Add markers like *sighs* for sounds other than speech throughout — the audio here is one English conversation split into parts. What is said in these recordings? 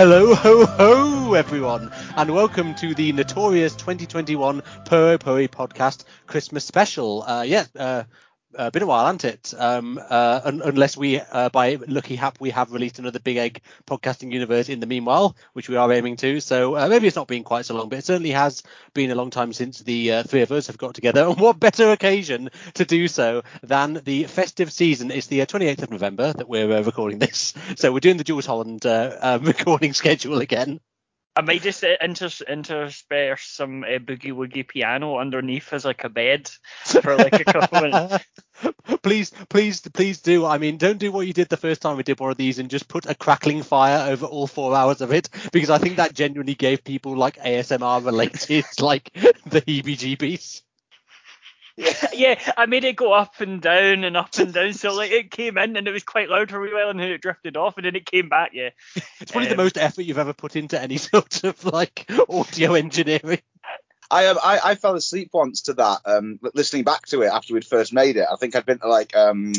Hello, ho, ho, everyone, and welcome to the notorious 2021 Puro Puri podcast Christmas special. Uh, yeah, uh, uh, been a while, hasn't it? Um, uh, un- unless we, uh, by lucky hap, we have released another Big Egg podcasting universe in the meanwhile, which we are aiming to. So uh, maybe it's not been quite so long, but it certainly has been a long time since the uh, three of us have got together. *laughs* And what better occasion to do so than the festive season? It's the uh, 28th of November that we're uh, recording this, so we're doing the Jools Holland uh, uh, *laughs* recording schedule again. I might just uh, inters- intersperse some uh, boogie woogie piano underneath as like a bed for like a couple minutes. *laughs* please, please, please do. I mean, don't do what you did the first time we did one of these and just put a crackling fire over all four hours of it, because I think that genuinely gave people like ASMR related, *laughs* like the heebie-jeebies. *laughs* yeah, I made it go up and down and up and down. So like it came in and it was quite loud for a while and then it drifted off and then it came back. Yeah, *laughs* It's probably Um, the most effort you've ever put into any *laughs* sort of like audio engineering. I, um, I I fell asleep once to that. Um, listening back to it after we'd first made it. I think I'd been to like um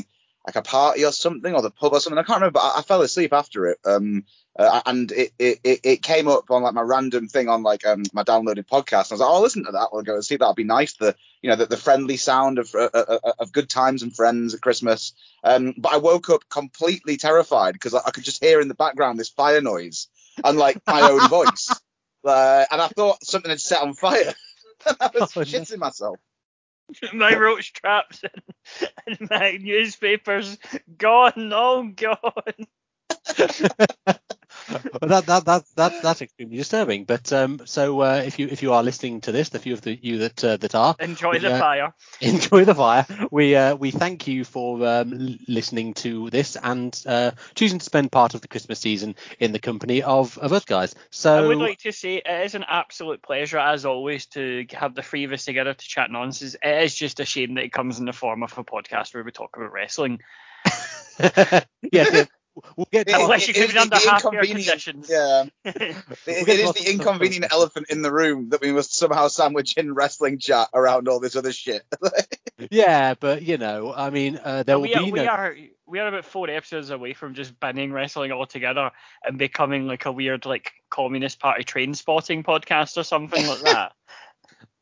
like a party or something or the pub or something. I can't remember. But I, I fell asleep after it. Um, uh, and it, it it came up on like my random thing on like um my downloaded podcast. And I was like, oh, I'll listen to that. I'll go and see. That'll be nice. The you know the, the friendly sound of uh, uh, uh, of good times and friends at Christmas. Um, but I woke up completely terrified because I, I could just hear in the background this fire noise and like my own *laughs* voice. Uh, and I thought something had set on fire. *laughs* I was Oh, no. shitting myself. My roach traps *laughs* and, *laughs* and my newspapers gone, all gone. *laughs* well, that, that that that that's extremely disturbing. But um, so uh, if you if you are listening to this, the few of the you that uh, that are, Enjoy the Yeah. fire. *laughs* enjoy the fire. We uh, we thank you for um, listening to this and uh, choosing to spend part of the Christmas season in the company of, of us guys. So I would like to say it is an absolute pleasure, as always, to have the three of us together to chat nonsense. It is just a shame that it comes in the form of a podcast where we talk about wrestling. *laughs* yes, yeah, we'll get to It- Unless you is keep *laughs* it under the happier inconvenient- conditions. Yeah, We'll it, it to the of stuff. inconvenient elephant in the room that we must somehow sandwich in wrestling chat around all this other shit. *laughs* yeah, but you know, I mean, uh, there will we, are, be we no. are we are about four episodes away from just banning wrestling altogether and becoming like a weird like communist party train spotting podcast or something like that. *laughs*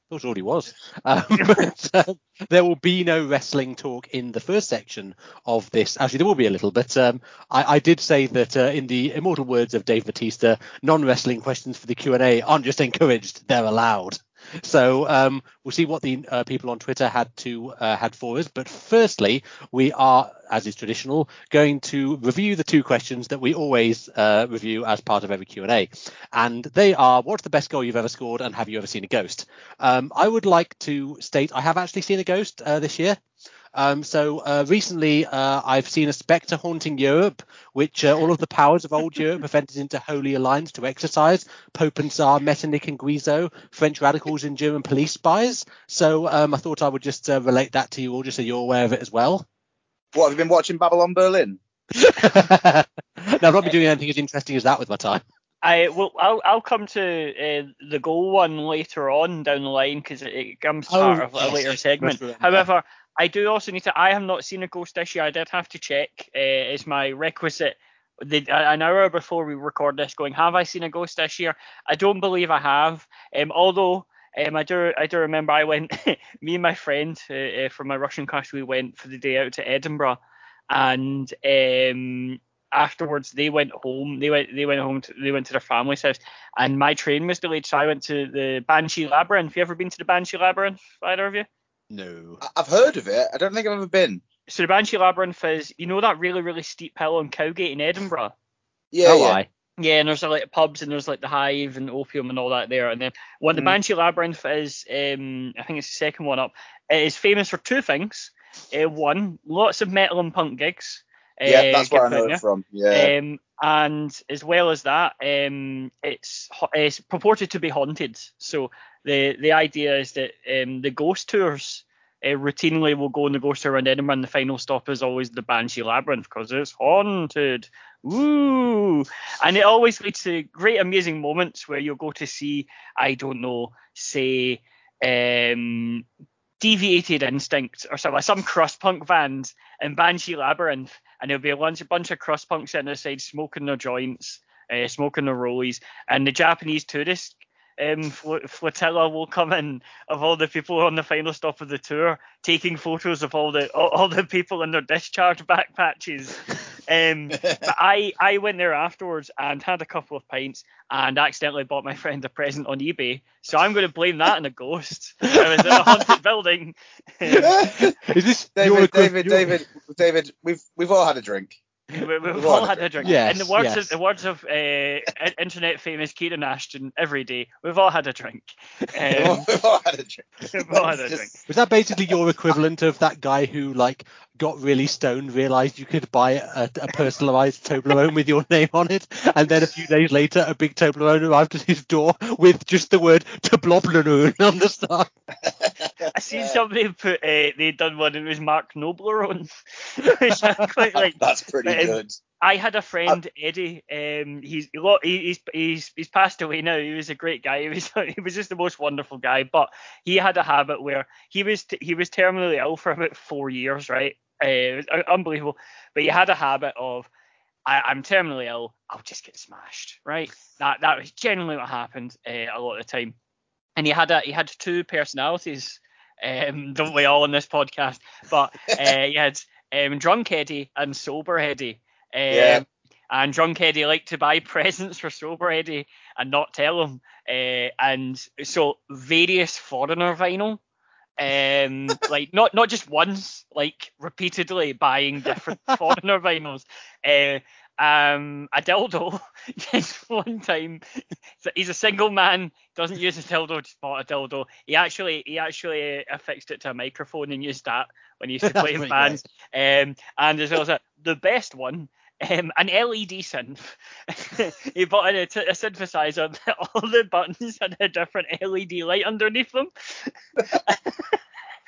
thought it already was. *laughs* Um, but, uh, there will be no wrestling talk in the first section of this. Actually, there will be a little, but um, I, I did say that uh, in the immortal words of Dave Batista, non-wrestling questions for the Q and A aren't just encouraged; they're allowed. So um, we'll see what the uh, people on Twitter had to uh, had for us. But firstly, we are, as is traditional, going to review the two questions that we always uh, review as part of every Q and A, and they are: What's the best goal you've ever scored, and have you ever seen a ghost? Um, I would like to state I have actually seen a ghost uh, this year. Um, so uh, recently, uh, I've seen a spectre haunting Europe, which uh, all of the powers of old Europe have entered into holy alliance to exercise. Pope and Tsar, Metternich and Guizot, French radicals and German police spies. So um, I thought I would just uh, relate that to you all, just so you're aware of it as well. what have you been watching Babylon Berlin? *laughs* now, I've not been doing anything as interesting as that with my time. I will. I'll, I'll come to uh, the goal one later on down the line because it, it comes Oh, part of a later segment. However, I do also need to. I have not seen a ghost this year. I did have to check. Uh, is my requisite. The, an hour before we record this, going, have I seen a ghost this year? I don't believe I have. Um, although um, I do, I do remember I went. *laughs* me and my friend uh, uh, from my Russian class, we went for the day out to Edinburgh, and um, afterwards they went home. They went, they went home. To, they went to their family's house, and my train was delayed, so I went to the Banshee Labyrinth. Have you ever been to the Banshee Labyrinth? Either of you? No. I- I've heard of it. I don't think I've ever been. So the Banshee Labyrinth is, you know, that really, really steep hill on Cowgate in Edinburgh. Yeah, oh, yeah. I. Yeah, and there's like pubs and there's like the Hive and Opium and all that there. And then one the Mhm. Banshee Labyrinth is, um, I think it's the second one up. It is famous for two things. Uh, one, lots of metal and punk gigs. Yeah, uh, that's where I know it from. Yeah. Um, and as well as that, um, it's it's purported to be haunted. So the the idea is that um, the ghost tours uh, routinely will go on the ghost tour around Edinburgh, and the final stop is always the Banshee Labyrinth because it's haunted. Woo! And it always leads to great, amazing moments where you'll go to see, I don't know, say, um, Deviated Instinct or something, like some crust punk band in Banshee Labyrinth, and there'll be a bunch, a bunch of crust punks sitting outside smoking their joints uh, smoking their rollies, and the Japanese tourist um, fl- flotilla will come in of all the people on the final stop of the tour, taking photos of all the all, all the people in their discharge back patches. Um, *laughs* but I I went there afterwards and had a couple of pints and accidentally bought my friend a present on eBay. So I'm going to blame that on a ghost. I was in a haunted building. *laughs* Is this your David, David, David, David, we've we've all had a drink. We, we've We've all had a drink. Yes, In the words yes. of the words of uh, internet famous Kieran Ashton, every day we've all had a drink. We've Um, all- we've all had a drink. *laughs* all had a drink. Was that basically your equivalent of that guy who like got really stoned, realized you could buy a, a personalized Toblerone with your name on it, and then a few days later a big Toblerone arrived at his door with just the word Toblerone on the side. *laughs* *laughs* I seen somebody put uh, they'd done one and it was Mark Noblerone, which I quite like. That's pretty Um, good. I had a friend Eddie. Um, he's He's he's he's passed away now. He was a great guy. *laughs* He was he was just the most wonderful guy. But he had a habit where he was t- he was terminally ill for about four years, right? Uh, it was unbelievable. But he had a habit of I, I'm terminally ill. I'll just get smashed, right? That that was generally what happened uh, a lot of the time. And he had a he had two personalities. Um, *laughs* don't we all on this podcast? But uh, he had um, drunk Eddie and sober Eddie. Um, Yeah. And drunk Eddie liked to buy *laughs* presents for sober Eddie and not tell him. Uh, and so various foreigner vinyl. Um, *laughs* like not not just once, like repeatedly buying different foreigner vinyls. Uh, um, a dildo. *laughs* Just one time, he's a single man, doesn't use a dildo, just bought a dildo. He actually he actually affixed it to a microphone and used that when he used to *laughs* play in bands. Um, and there's also the best one. Um, an LED synth. *laughs* he bought a, a synthesizer. that All the buttons had a different LED light underneath them.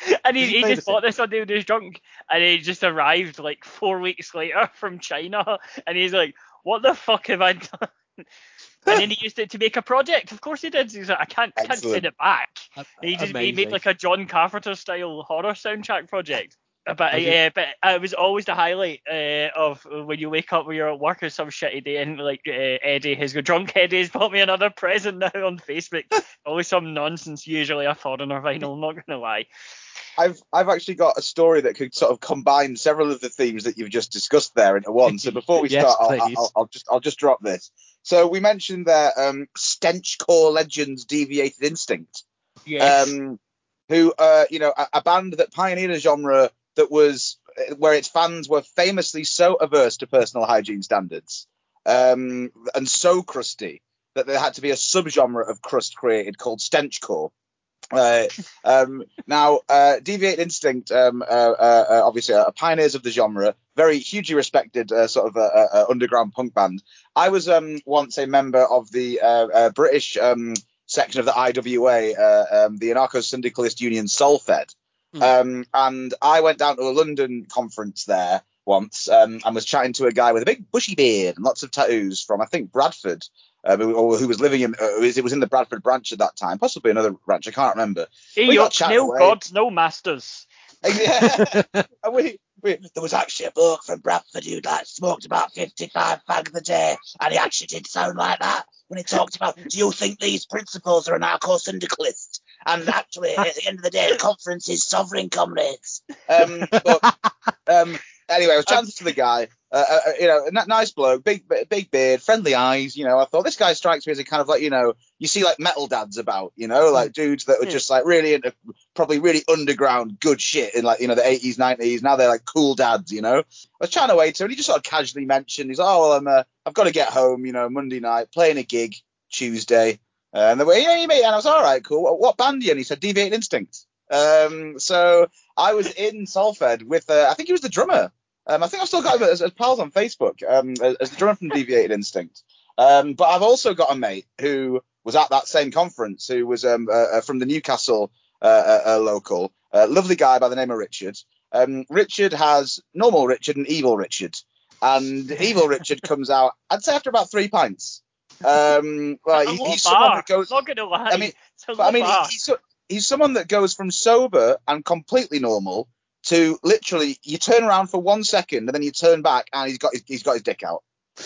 *laughs* and he, he he just bought this one day when he was drunk, and he just arrived like four weeks later *laughs* from China, and he's like, "What the fuck have I done?" *laughs* and then he used it to make a project. Of course he did. He's like, "I can't, can't send it back." And he just he made like a John Carpenter style horror soundtrack project. Uh, But yeah, but uh, it was always the highlight uh, of when you wake up when you're at work or some shitty day and like uh, Eddie has got drunk Eddie has bought me another present now on Facebook. always some nonsense, usually a foreigner vinyl. Not gonna lie. I've I've actually got a story that could sort of combine several of the themes that you've just discussed there into one. So before we *laughs* Yes, start, I'll. I'll, I'll just I'll just drop this. So we mentioned that um, stench core legends, deviated instinct, Yes. um, who uh, you know a, a band that pioneered a genre that was where its fans were famously so averse to personal hygiene standards um, and so crusty that there had to be a subgenre of crust created called stenchcore. Uh, um, now, uh, Deviated Instinct, um, uh, uh, uh, obviously, are pioneers of the genre, very hugely respected uh, sort of uh, uh, uh, underground punk band. I was um, once a member of the uh, uh, British um, section of the IWA, uh, um, the Anarcho Syndicalist Union Solfed. Hmm. Um, and I went down to a London conference there once um, and was chatting to a guy with a big bushy beard and lots of tattoos from, I think, Bradford. Um, who, or who was living in, uh, it was in the Bradford branch at that time, possibly another branch, I can't remember. got no away. gods, no masters. Yeah. *laughs* And we, we, there was actually a bloke from Bradford who like smoked about 55 fags a day, and he actually did sound like that when he talked about, do you think these principles are anarcho-syndicalist? And actually, at the end of the day, the conference is sovereign comrades. Um, but, um, anyway, I was *laughs* chatting to the guy, uh, uh, you know, nice bloke, big big beard, friendly eyes. You know, I thought this guy strikes me as a kind of like, you know, you see like metal dads about, you know, like dudes that were just like really into probably really underground good shit in like you know the 80s 90s now they're like cool dads you know. I was chatting away to him and he just sort of casually mentioned he's oh well i'm uh, i've got to get home you know monday night playing a gig tuesday. Uh, and the way yeah you mate and i was all right cool. What, what band are you in? He said deviated instinct um so i was in salford with uh, i think he was the drummer um i think i've still got him as, as pals on facebook um as, as the drummer from deviated instinct um but i've also got a mate who was at that same conference who was um uh, uh, from the newcastle uh, uh, uh, local. Uh, lovely guy by the name of Richard. Um, Richard has normal Richard and evil Richard, and evil Richard *laughs* comes out. I'd say after about three pints. Um, well, he- he's someone that goes. Not gonna lie. I mean, But I mean, he- he's he's someone that goes from sober and completely normal to literally you turn around for one second and then you turn back and he's got his, he's got his dick out.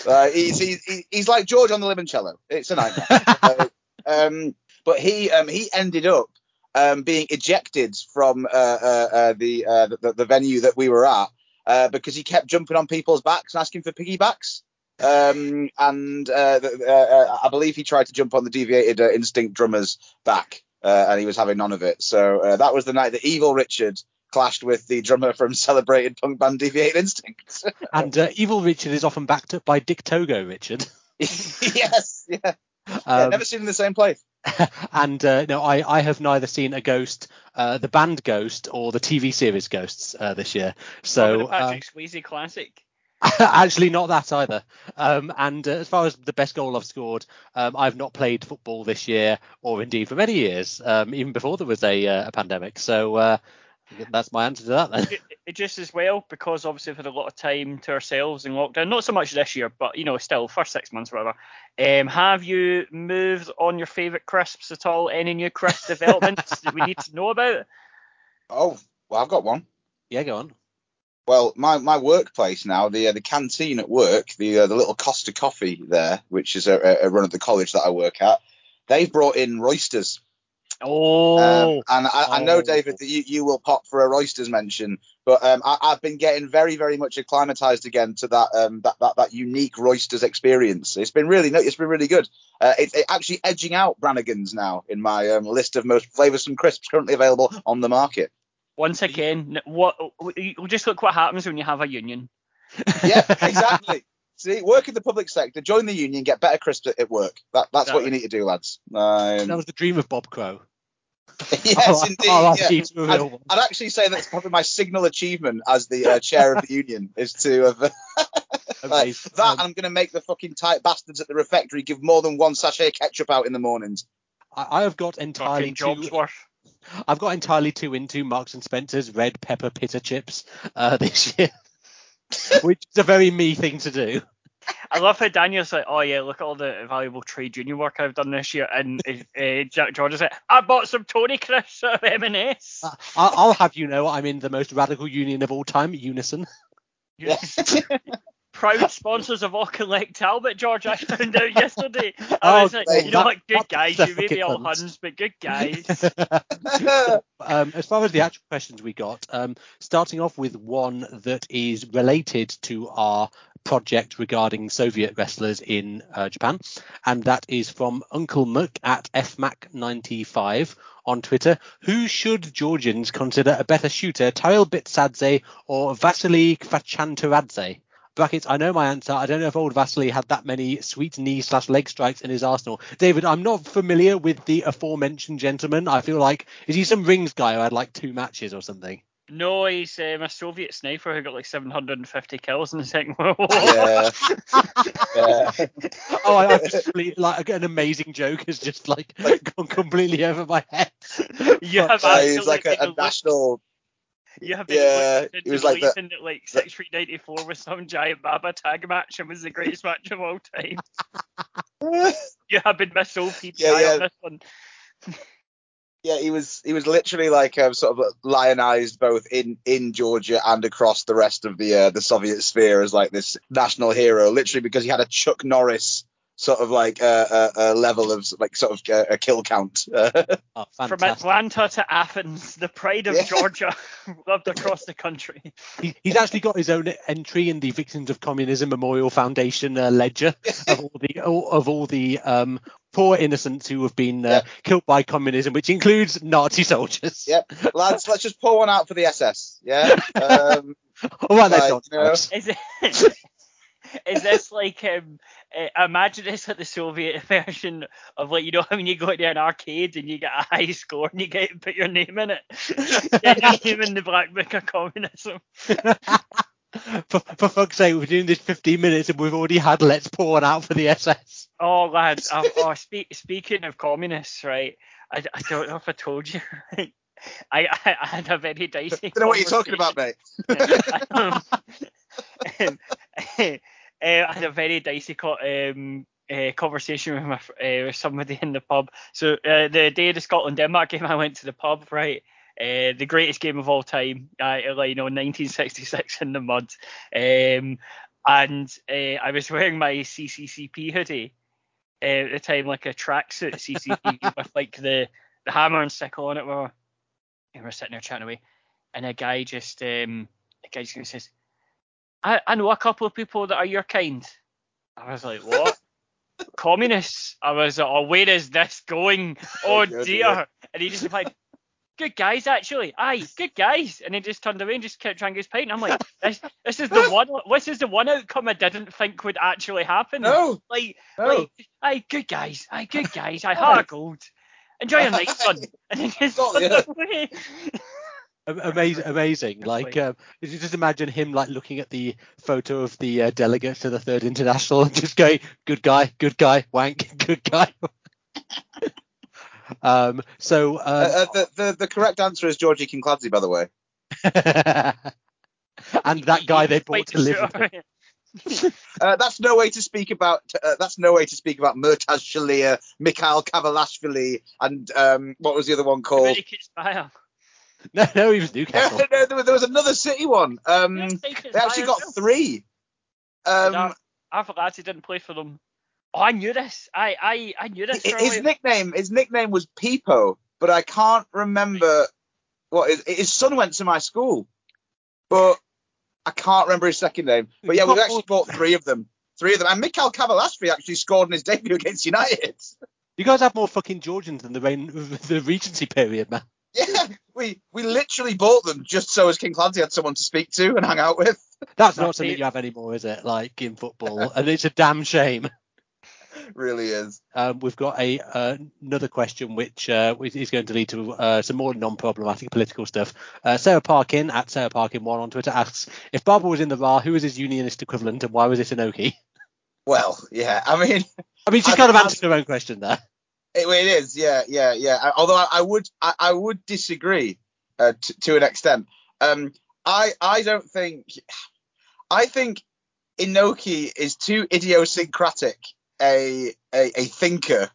Uh, he's, he's he's like George on the limoncello. It's a nightmare. *laughs* uh, um, but he um, he ended up um, being ejected from uh, uh, uh, the, uh, the the venue that we were at uh, because he kept jumping on people's backs and asking for piggybacks. Um, and uh, uh, uh, I believe he tried to jump on the deviated uh, instinct drummer's back, uh, and he was having none of it. So uh, that was the night that Evil Richard clashed with the drummer from *laughs* celebrated punk band Deviated Instinct. *laughs* And uh, Evil Richard is often backed up by Dick Togo Richard. *laughs* yes, yeah. yeah. Um, Never seen in the same place. and uh, no, I, I have neither seen a ghost, uh, the band Ghost, or the TV series Ghosts uh, this year. So the uh, Patrick Swayze classic. actually, not that either. Um, and uh, as far as the best goal I've scored, um, I've not played football this year, or indeed for many years, um, even before there was a, uh, a pandemic. So uh, that's my answer to that. Then. it, it just as well because obviously we've had a lot of time to ourselves in lockdown. Not so much this year, but you know, still first six months, whatever. Um, have you moved on your favourite crisps at all? Any new crisp *laughs* developments that we need to know about? Oh, well, I've got one. Yeah, go on. Well, my, my workplace now, the uh, the canteen at work, the uh, the little Costa Coffee there, which is a, a run at the college that I work at, they've brought in roysters. Oh, Um, and I, I know, Oh. David, that you, you will pop for a roysters mention, but um, I, I've been getting very, very much acclimatized again to that um, that, that that unique roysters experience. It's been really, it's been really good. Uh, it's it actually edging out Brannigan's now in my um, list of most flavoursome crisps currently available on the market. once again, what? you- Just look what happens when you have a union. Yeah, *laughs* exactly. See, work in the public sector, join the union, get better crisps at, at work. That, that's what you need to do, lads. Um, That was the dream of Bob Crow. *laughs* yes, I'll- indeed. I'll yeah. ask you to a real one. I'd actually say that's probably my signal achievement as the uh, chair of the union is to have uh, *laughs* like, that. Um, and I'm going to make the fucking tight bastards at the refectory give more than one sachet of ketchup out in the mornings. I, I have got entirely Fucking jobs too. I've got entirely too into Marks and Spencer's red pepper pita chips uh, *laughs* this year, which is a very me thing to do. I love how Daniel's like, oh yeah, look at all the valuable trade union work I've done this year, and uh, Jack George is like, I bought some Tony crisps at M&S. I- I'll, have you know I'm in the most radical union of all time, Unison. Yeah. *laughs* Proud sponsors of Auchinleck Talbot, George. I found out yesterday. *laughs* I Oh, was like, great. you know That- what, good guys. You may be all puns. Huns, but good guys. *laughs* um, as far as the actual questions we got, um, starting off with one that is related to our project regarding Soviet wrestlers in uh, Japan, and that is from Uncle Muck at fmac95 on Twitter. Who should Georgians consider a better shooter, Tariel Bitsadze or Vasily Kvachantiradze? Brackets, I know my answer. I don't know if old Vasily had that many sweet knee slash leg strikes in his arsenal. David, I'm not familiar with the aforementioned gentleman. I feel like, is he some rings guy who had like two matches or something? No, he's um, a Soviet sniper who got like 750 kills in the Second *laughs* World War. yeah. yeah. *laughs* Oh, I, I've just really, like an amazing joke has just like gone completely over my head. You have Uh, actually he's like a, been a national. You have been Yeah, looked he was like the- believing that like six three ninety four was some giant Baba tag match and was the greatest match of all time. *laughs* You have been missold PPI Yeah, yeah. on this one. Yeah, he was he was literally like um, sort of lionized both in in Georgia and across the rest of the uh, the Soviet sphere as like this national hero, literally because he had a Chuck Norris sort of like uh, uh, uh, level of like sort of uh, a kill count. *laughs* Oh, From. Atlanta to Athens, the pride of Yeah. Georgia, *laughs* loved across the country. He, he's actually got his own entry in the Victims of Communism Memorial Foundation uh, ledger *laughs* of all the all, of all the um, poor innocents who have been uh, Yeah. killed by communism, which includes Nazi soldiers. Yep. *laughs* Lads, let's just pour one out for the SS. Yeah. Um, *laughs* All right, then, Like, John. you know, Is it? *laughs* Is this like um? Uh, imagine this like the Soviet version of like you know when you go to an arcade and you get a high score and you get to put your name in it, get your name in the black book of communism. for, for fuck's sake, we're doing this 15 minutes and we've already had Let's Pour One Out for the SS. Oh lads, oh, oh speak, speaking of communists, right? I, I don't know if I told you. *laughs* Right? I, I I had a very dicey. don't know what you're talking about, mate. *laughs* um, um, *laughs* uh, I had a very dicey um, uh, conversation with my uh, with somebody in the pub. So uh, the day of the Scotland Denmark game, I went to the pub. Right, uh, the greatest game of all time. Uh, you know, 1966 in the mud. Um, and uh, I was wearing my CCCP hoodie uh, at the time, like a tracksuit CCCP *laughs* with like the the hammer and sickle on it. We were, we were sitting there chatting away, and a guy just um, a guy just says, I, "I know a couple of people that are your kind." I was like, *laughs* "What?" Communists. I was like, "Oh, where is this going? Oh, Oh, good, dear!" And he just replied, "Good guys, actually. Aye, *laughs* good guys." And he just turned away and just kept trying his pint. And I'm like, *laughs* "This, this is the one. This is the one outcome I didn't think would actually happen." No, Like, no. like, aye, good guys, aye, good guys, aye, *laughs* heart of gold. Enjoy your night, son. And then just Oh, turned yeah. away. Amazing, amazing. Like, um, you just imagine him like looking at the photo of the uh, delegate to the Third International and just going, "Good guy, good guy, wank, good guy." Um, so, Uh, um, uh, the, the the correct answer is Georgi Kinkladze, by the way. *laughs* and that guy they brought to live. sure. *laughs* Uh, that's no way to speak about. Uh, that's no way to speak about Murtaz Shelia, Mikhail Kavelashvili, and um, what was the other one called? *laughs* No, no, he was Newcastle. no, there was, there was another city one. Um, Yeah, take it they actually got three. Um, No, I forgot he didn't play for them. Oh, I knew this. I I I knew this. his Surely. nickname, his nickname was Peepo, but I can't remember what his, his son went to my school, but I can't remember his second name. But yeah, we actually bought three of them. Three of them. And Mikhail Kavelashvili actually scored in his debut against United. You guys have more fucking Georgians than the reign, *laughs* the Regency period, man. Yeah, we we literally bought them just so as Kinkladze had someone to speak to and hang out with. That's That's not something you have anymore, is it? Like in football, and it's a damn shame. *laughs* really is. Um, we've got a uh, another question which uh, is is going to lead to uh, some more non-problematic political stuff. Uh, Sarah Parkin at Sarah Parkin one on Twitter asks if Baba was in the Ra, who was his unionist equivalent, and why was it Inoki? *laughs* Well, yeah. I mean, I mean, she's I've- kind of answered her own question there. It, it is, yeah, yeah, yeah. I- Although I, I would, I, I would disagree uh, t- to an extent. Um, I, I don't think, I think Inoki is too idiosyncratic a, a, a thinker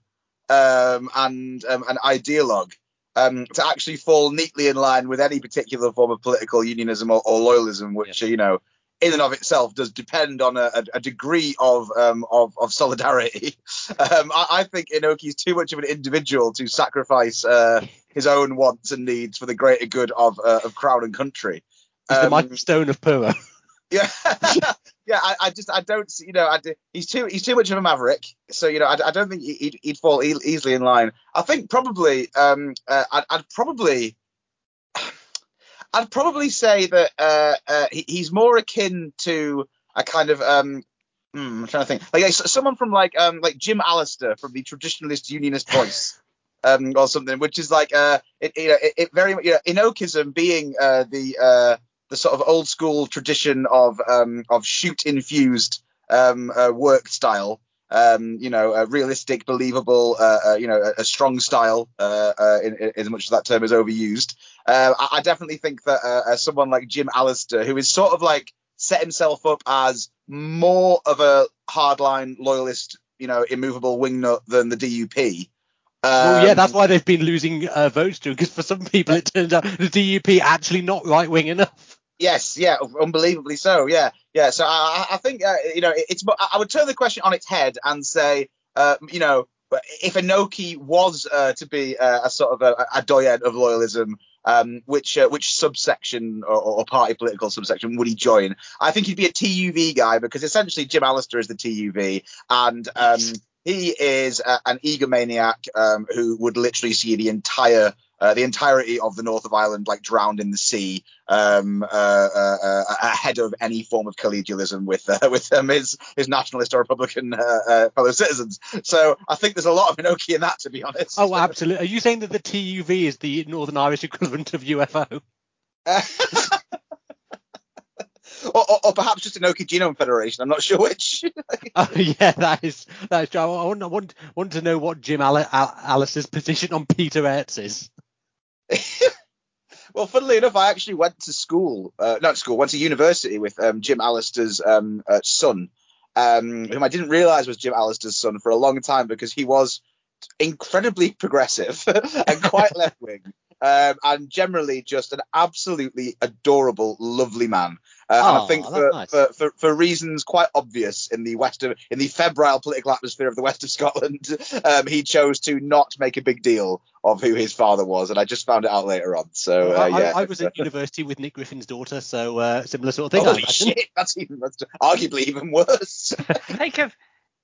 um, and um, an ideologue um, to actually fall neatly in line with any particular form of political unionism or, or loyalism, which you know. In and of itself, does depend on a, a, degree of um, of, of solidarity. *laughs* Um, I, I think is too much of an individual to sacrifice uh, his own wants and needs for the greater good of uh, of crown and country. He's the Um, Michael Stone of Puro. *laughs* yeah, *laughs* yeah. I, I just I don't see- you know I, he's too he's too much of a maverick. So you know I, I don't think he- he'd, he'd fall e- easily in line. I think probably um uh, I'd, I'd probably *sighs* I'd probably say that uh, uh he, he's more akin to a kind of um. hmm, I'm trying to think, like someone from like um like Jim Allister from the Traditionalist Unionist Voice, *laughs* um or something, which is like uh it you know it, it very you know Inokism being uh the uh the sort of old school tradition of um, of shoot infused um, uh, work style. Um, you know, a realistic, believable, uh, uh, you know, a, a strong style, uh, uh, in, in, as much as that term is overused. Uh, I, I definitely think that uh, uh, someone like Jim Allister, who is sort of like set himself up as more of a hardline loyalist, you know, immovable wingnut than the DUP. well, yeah, Um, that's why they've been losing uh, votes to, because for some people it turns out the DUP actually not right wing enough. Yes, yeah, unbelievably so. Yeah, yeah. So I, I think uh, you know it- it's. I would turn the question on its head and say, uh, you know, if Inoki was uh, to be uh, a sort of a, a doyen of loyalism, um, which uh, which subsection or, or party political subsection would he join? I think he'd be a TUV guy because essentially Jim Allister is the TUV, and um, he is uh, an egomaniac um, who would literally see the entire. Uh, the entirety of the north of Ireland like drowned in the sea, um, uh, uh, uh, ahead of any form of collegialism with uh, *laughs* with um, his his nationalist or Republican uh, uh, fellow citizens. So I think there's a lot of Inoki in that, to be honest. Oh, absolutely. Are you saying that the TUV is the Northern Irish equivalent of UFO? *laughs* or, or, or perhaps just Inoki Genome Federation. I'm not sure which. *laughs* Oh, yeah, that is that is true. I want, I want, want to know what Jim Al- Al- Alice's position on Peter Aerts is. *laughs* well, funnily enough, I actually went to school, uh, not school, went to university with um, Jim Allister's um, uh, son, um, whom I didn't realise was Jim Allister's son for a long time because he was incredibly *laughs* progressive *laughs* and quite left wing. Um, and generally just an absolutely adorable, lovely man. Uh, and I Oh, think for, nice. for, for, for reasons quite obvious in the west of in the febrile political atmosphere of the west of Scotland, *laughs* um, he chose to not make a big deal of who his father was, and I just found it out later on. So uh, I, yeah, I, I was at university with Nick Griffin's daughter, so uh, similar sort of thing. I Holy shit, that's even that's arguably even worse. *laughs* *laughs* I think of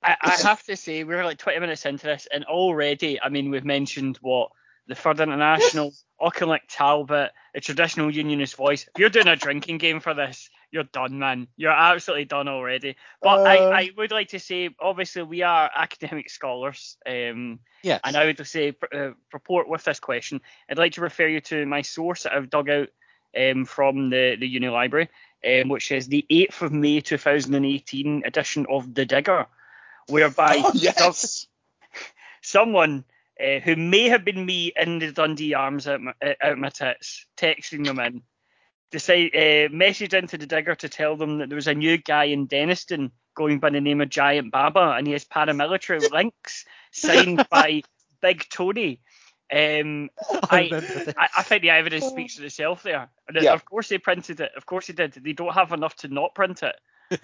I, I have to say we're like 20 minutes into this, and already, I mean, we've mentioned what the Third International, Auchinleck Talbot, the traditional Unionist voice. If you're doing a drinking game for this, you're done, man. You're absolutely done already. But Uh. I, I would like to say, obviously, we are academic scholars. Um, Yes. and I would say, uh, purport with this question, I'd like to refer you to my source that I've dug out um, from the, the Uni Library, um, which is the 8th of May 2018 edition of The Digger, whereby oh, yes. someone uh, who may have been me in the Dundee Arms out my, uh, out my tits, texting them in, decide, uh, messaged into the digger to tell them that there was a new guy in Dennistoun going by the name of Giant Baba, and he has paramilitary *laughs* links signed by Big Tony. Um, *laughs* I I- I, I think the evidence speaks for itself there. And Yeah. Of course they printed it. Of course they did. They don't have enough to not print it.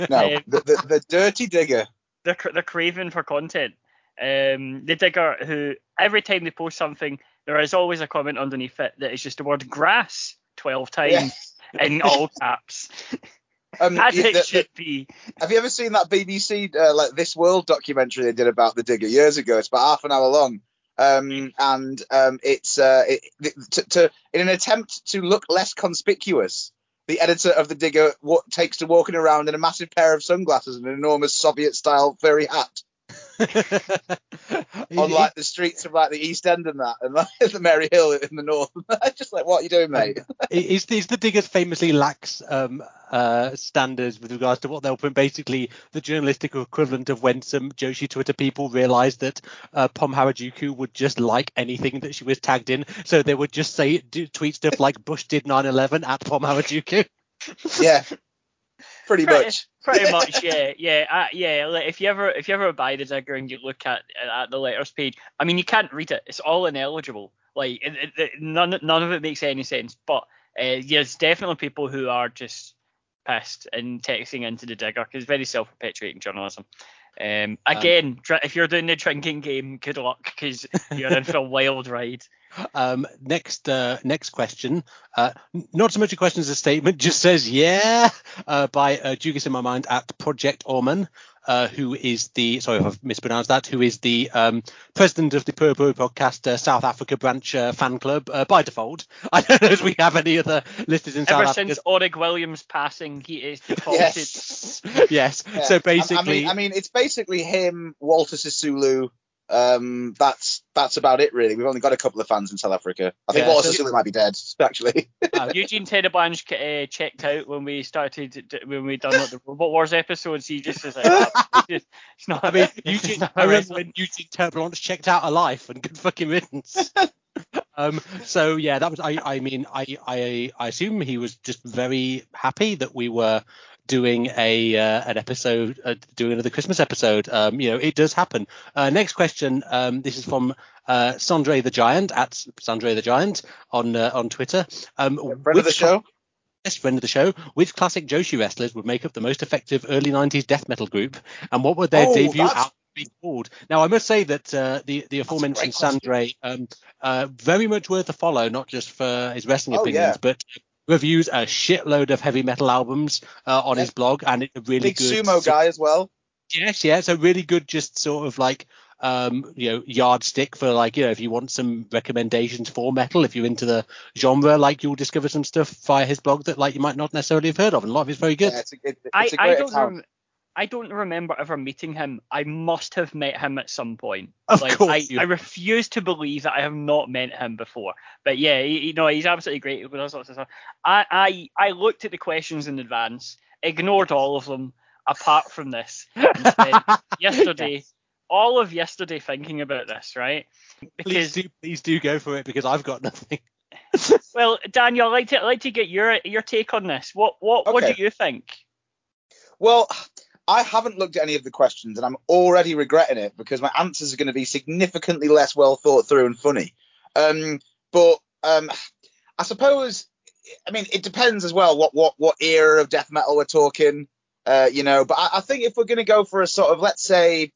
No, Um, the, the, the dirty digger. they're they're craving for content. Um, the digger who every time they post something, there is always a comment underneath it that is just the word grass twelve times in all *laughs* caps, Um, as it the- the- be. have you ever seen that BBC uh, like This World documentary they did about the digger years ago? It's about half an hour long. Um, and um, it's uh, it, to, to in an attempt to look less conspicuous, the editor of the digger what takes to walking around in a massive pair of sunglasses and an enormous Soviet-style furry hat *laughs* on like the streets of like the East End and that, and like *laughs* the Maryhill in the north. *laughs* just like, what are you doing, mate? is, is the diggers famously lax um, uh, standards with regards to what they'll print? Basically, the journalistic equivalent of when some Joshi Twitter people realised that uh, Pom Harajuku would just like anything that she was tagged in, so they would just say do, tweet stuff like Bush did 9/11 at Pom Harajuku. yeah, pretty much. Pretty *laughs* much, yeah, yeah, uh, yeah. Like if you ever if you ever buy the digger and you look at at the letters page, I mean you can't read it. It's all ineligible. Like it, it, none none of it makes any sense. But uh, there's definitely people who are just pissed and texting into the digger because it's very self-perpetuating journalism. Um, again, dr- if you're doing the drinking game, good luck because you're in for a *laughs* wild ride. Um, next, uh, next question. Uh, not so much a question as a statement. Just says yeah uh, by uh, Jugis in my mind at Project Orman, uh, who is the sorry if I've mispronounced that. Who is the um, president of the Purple Podcast uh, South Africa branch uh, fan club uh, by default. *laughs* I don't know if we have any other listeners in Ever South Africa. Ever since Africa. Orig Williams passing, he is defaulted. Yes, *laughs* yes. Yeah. So I- basically, I mean, I mean, it's basically him, Walter Sisulu. Um, that's that's about it, really. We've only got a couple of fans in South Africa. I think Yeah, Walter so- might be dead, *laughs* actually. *laughs* Eugene Terre'Blanche uh, checked out when we started when we done like, the Robot Wars episodes. He just was like, "Oh, *laughs* it's, it's not. I mean, Eugene, not I remember when Eugene Turbulence checked out of life and good fucking riddance. um, so yeah, that was I. I mean, I, I I assume he was just very happy that we were doing a uh, an episode, uh, doing another Christmas episode. Um, you know, it does happen. Uh, next question. Um, this is from uh, Sandre the Giant at Sandre the Giant on uh, on Twitter. Um, Friend of the show. Yes, friend of the show. Which classic Joshi wrestlers would make up the most effective early 90s death metal group, and what would their Oh, debut that's- album be called? Now, I must say that uh, the the aforementioned. Sandre, um, uh, very much worth a follow, not just for his wrestling Oh, opinions, yeah. but reviews a shitload of heavy metal albums uh, on Yeah. his blog, and it's a really Big good sumo guy as well. Yes, yeah, it's a really good, just sort of like um, you know, yardstick for like, you know, if you want some recommendations for metal, if you're into the genre, like you'll discover some stuff via his blog that like you might not necessarily have heard of, and a lot of it's very good. Yeah, it's a, it, it's I, a I great don't account. rem- I don't remember ever meeting him. I must have met him at some point. Of like course I, I refuse to believe that I have not met him before. But yeah, he, you know, he's absolutely great with all sorts of stuff. I, I I looked at the questions in advance, ignored all of them apart from this, *laughs* yesterday, all of yesterday thinking about this, right? Please do, please do go for it because I've got nothing. *laughs* *laughs* well, Daniel, I'd like to I'd like to get your your take on this. What what what do you think? Well, I haven't looked at any of the questions, and I'm already regretting it because my answers are going to be significantly less well thought through and funny. Um, but um, I suppose I mean, it depends as well what what what era of death metal we're talking. Uh, you know, but I, I think if we're going to go for a sort of let's say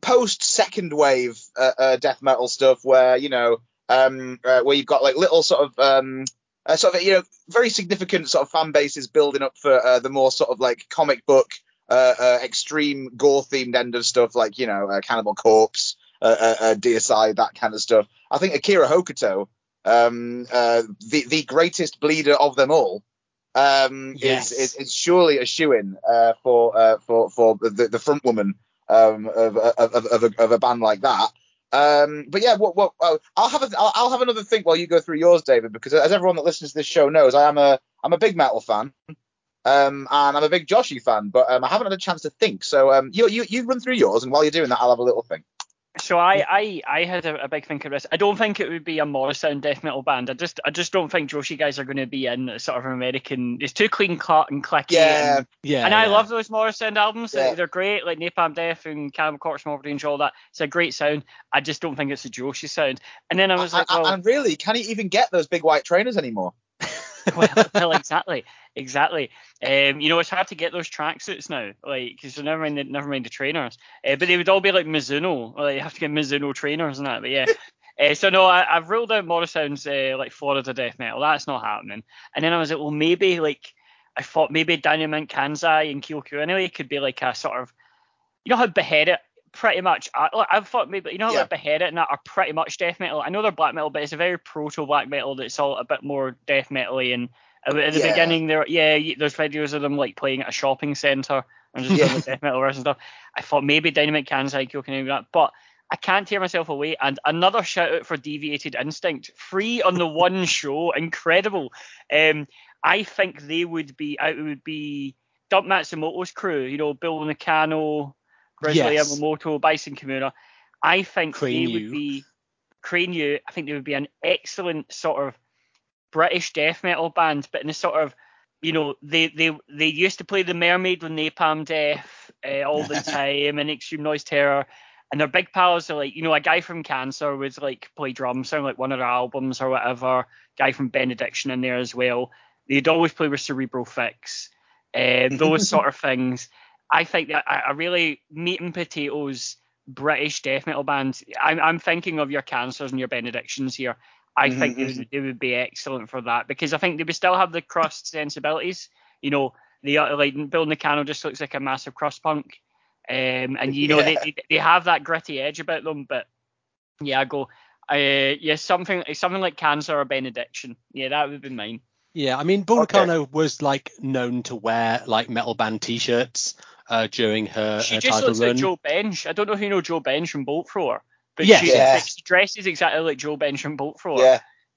post second wave uh, uh, death metal stuff, where you know, um, uh, where you've got like little sort of um, uh, sort of you know very significant sort of fan bases building up for uh, the more sort of like comic book uh, uh, extreme gore themed end of stuff like you know uh, Cannibal Corpse, uh, uh, uh, Deicide, that kind of stuff. I think Akira Hokuto, um, uh, the the greatest bleeder of them all, um, Yes. is, is is surely a shoe in uh, for uh, for for the, the front woman um, of, of, of, a, of a band like that. Um, but yeah, what, what, I'll have a, I'll, I'll have another think while you go through yours, David, because as everyone that listens to this show knows, I am a I'm a big metal fan, um, and I'm a big Joshi fan, but um, I haven't had a chance to think. So um, you you you run through yours, and while you're doing that, I'll have a little thing. So I, I, I had a, a big think of this. I don't think it would be a Morrisound death metal band. I just I just don't think Joshi guys are going to be in sort of an American. It's too clean cut and clicky. Yeah, and, Yeah. and I yeah. love those Morrisound albums. Yeah. They're great, like Napalm Death and Cannibal Corpse, Morbid Angel, all that. It's a great sound. I just don't think it's a Joshi sound. And then I was like, and, well, and really, can he even get those big white trainers anymore? *laughs* well, well, exactly, exactly. Um, you know, it's hard to get those tracksuits now, like because never mind, the, never mind the trainers. Uh, but they would all be like Mizuno, like you have to get Mizuno trainers and that. But yeah. Uh, *laughs* so no, I, I've ruled out Morrisound's uh, like Florida death metal. That's not happening. And then I was like, well, maybe like I thought maybe Dynamite Kansai and Kyoku anyway could be like a sort of, you know how Beheaded pretty much. I, I thought maybe you know how Yeah. like Beheaded and that are pretty much death metal. I know they're black metal, but it's a very proto black metal that's all a bit more death metally and. At the Yeah. beginning, there, yeah, there's videos of them like playing at a shopping centre and just doing Yeah. like death metal and stuff. I thought maybe Dynamite Kansai can do that, but I can't tear myself away. And another shout out for Deviated Instinct, free on the one *laughs* show, incredible. Um, I think they would be, it would be Dump Matsumoto's crew, you know, Bull Nakano, Grizzly Yes. Yamamoto, Bison Kimura. I think Crane they would be Crane Yu. I think they would be an excellent sort of British death metal band, but in a sort of you know, they they they used to play the Mermaid with Napalm Death uh, all the *laughs* time and Extreme Noise Terror, and their big pals are like, you know, a guy from Cancer would like play drums on like one of their albums or whatever. Guy from Benediction in there as well. They'd always play with Cerebral Fix, uh, those *laughs* sort of things. I think that a, really meat and potatoes British death metal band. I'm I'm thinking of your Cancers and your Benedictions here. I Mhm, think would, they would be excellent for that because I think they would still have the crust sensibilities. You know, the like Bull Nakano just looks like a massive crust punk, um, and you know they, Yeah. they they have that gritty edge about them. But yeah, I go, uh, yeah, something something like Cancer or Benediction. Yeah, that would be mine. Yeah, I mean, Bull Nakano was like known to wear like metal band T-shirts uh, during her, she her just looks run. like Jo Bench. I don't know if you know Jo Bench from Bolt Thrower, but Yes. she, Yeah. she dresses exactly like Jo Bench from Bolt Thrower.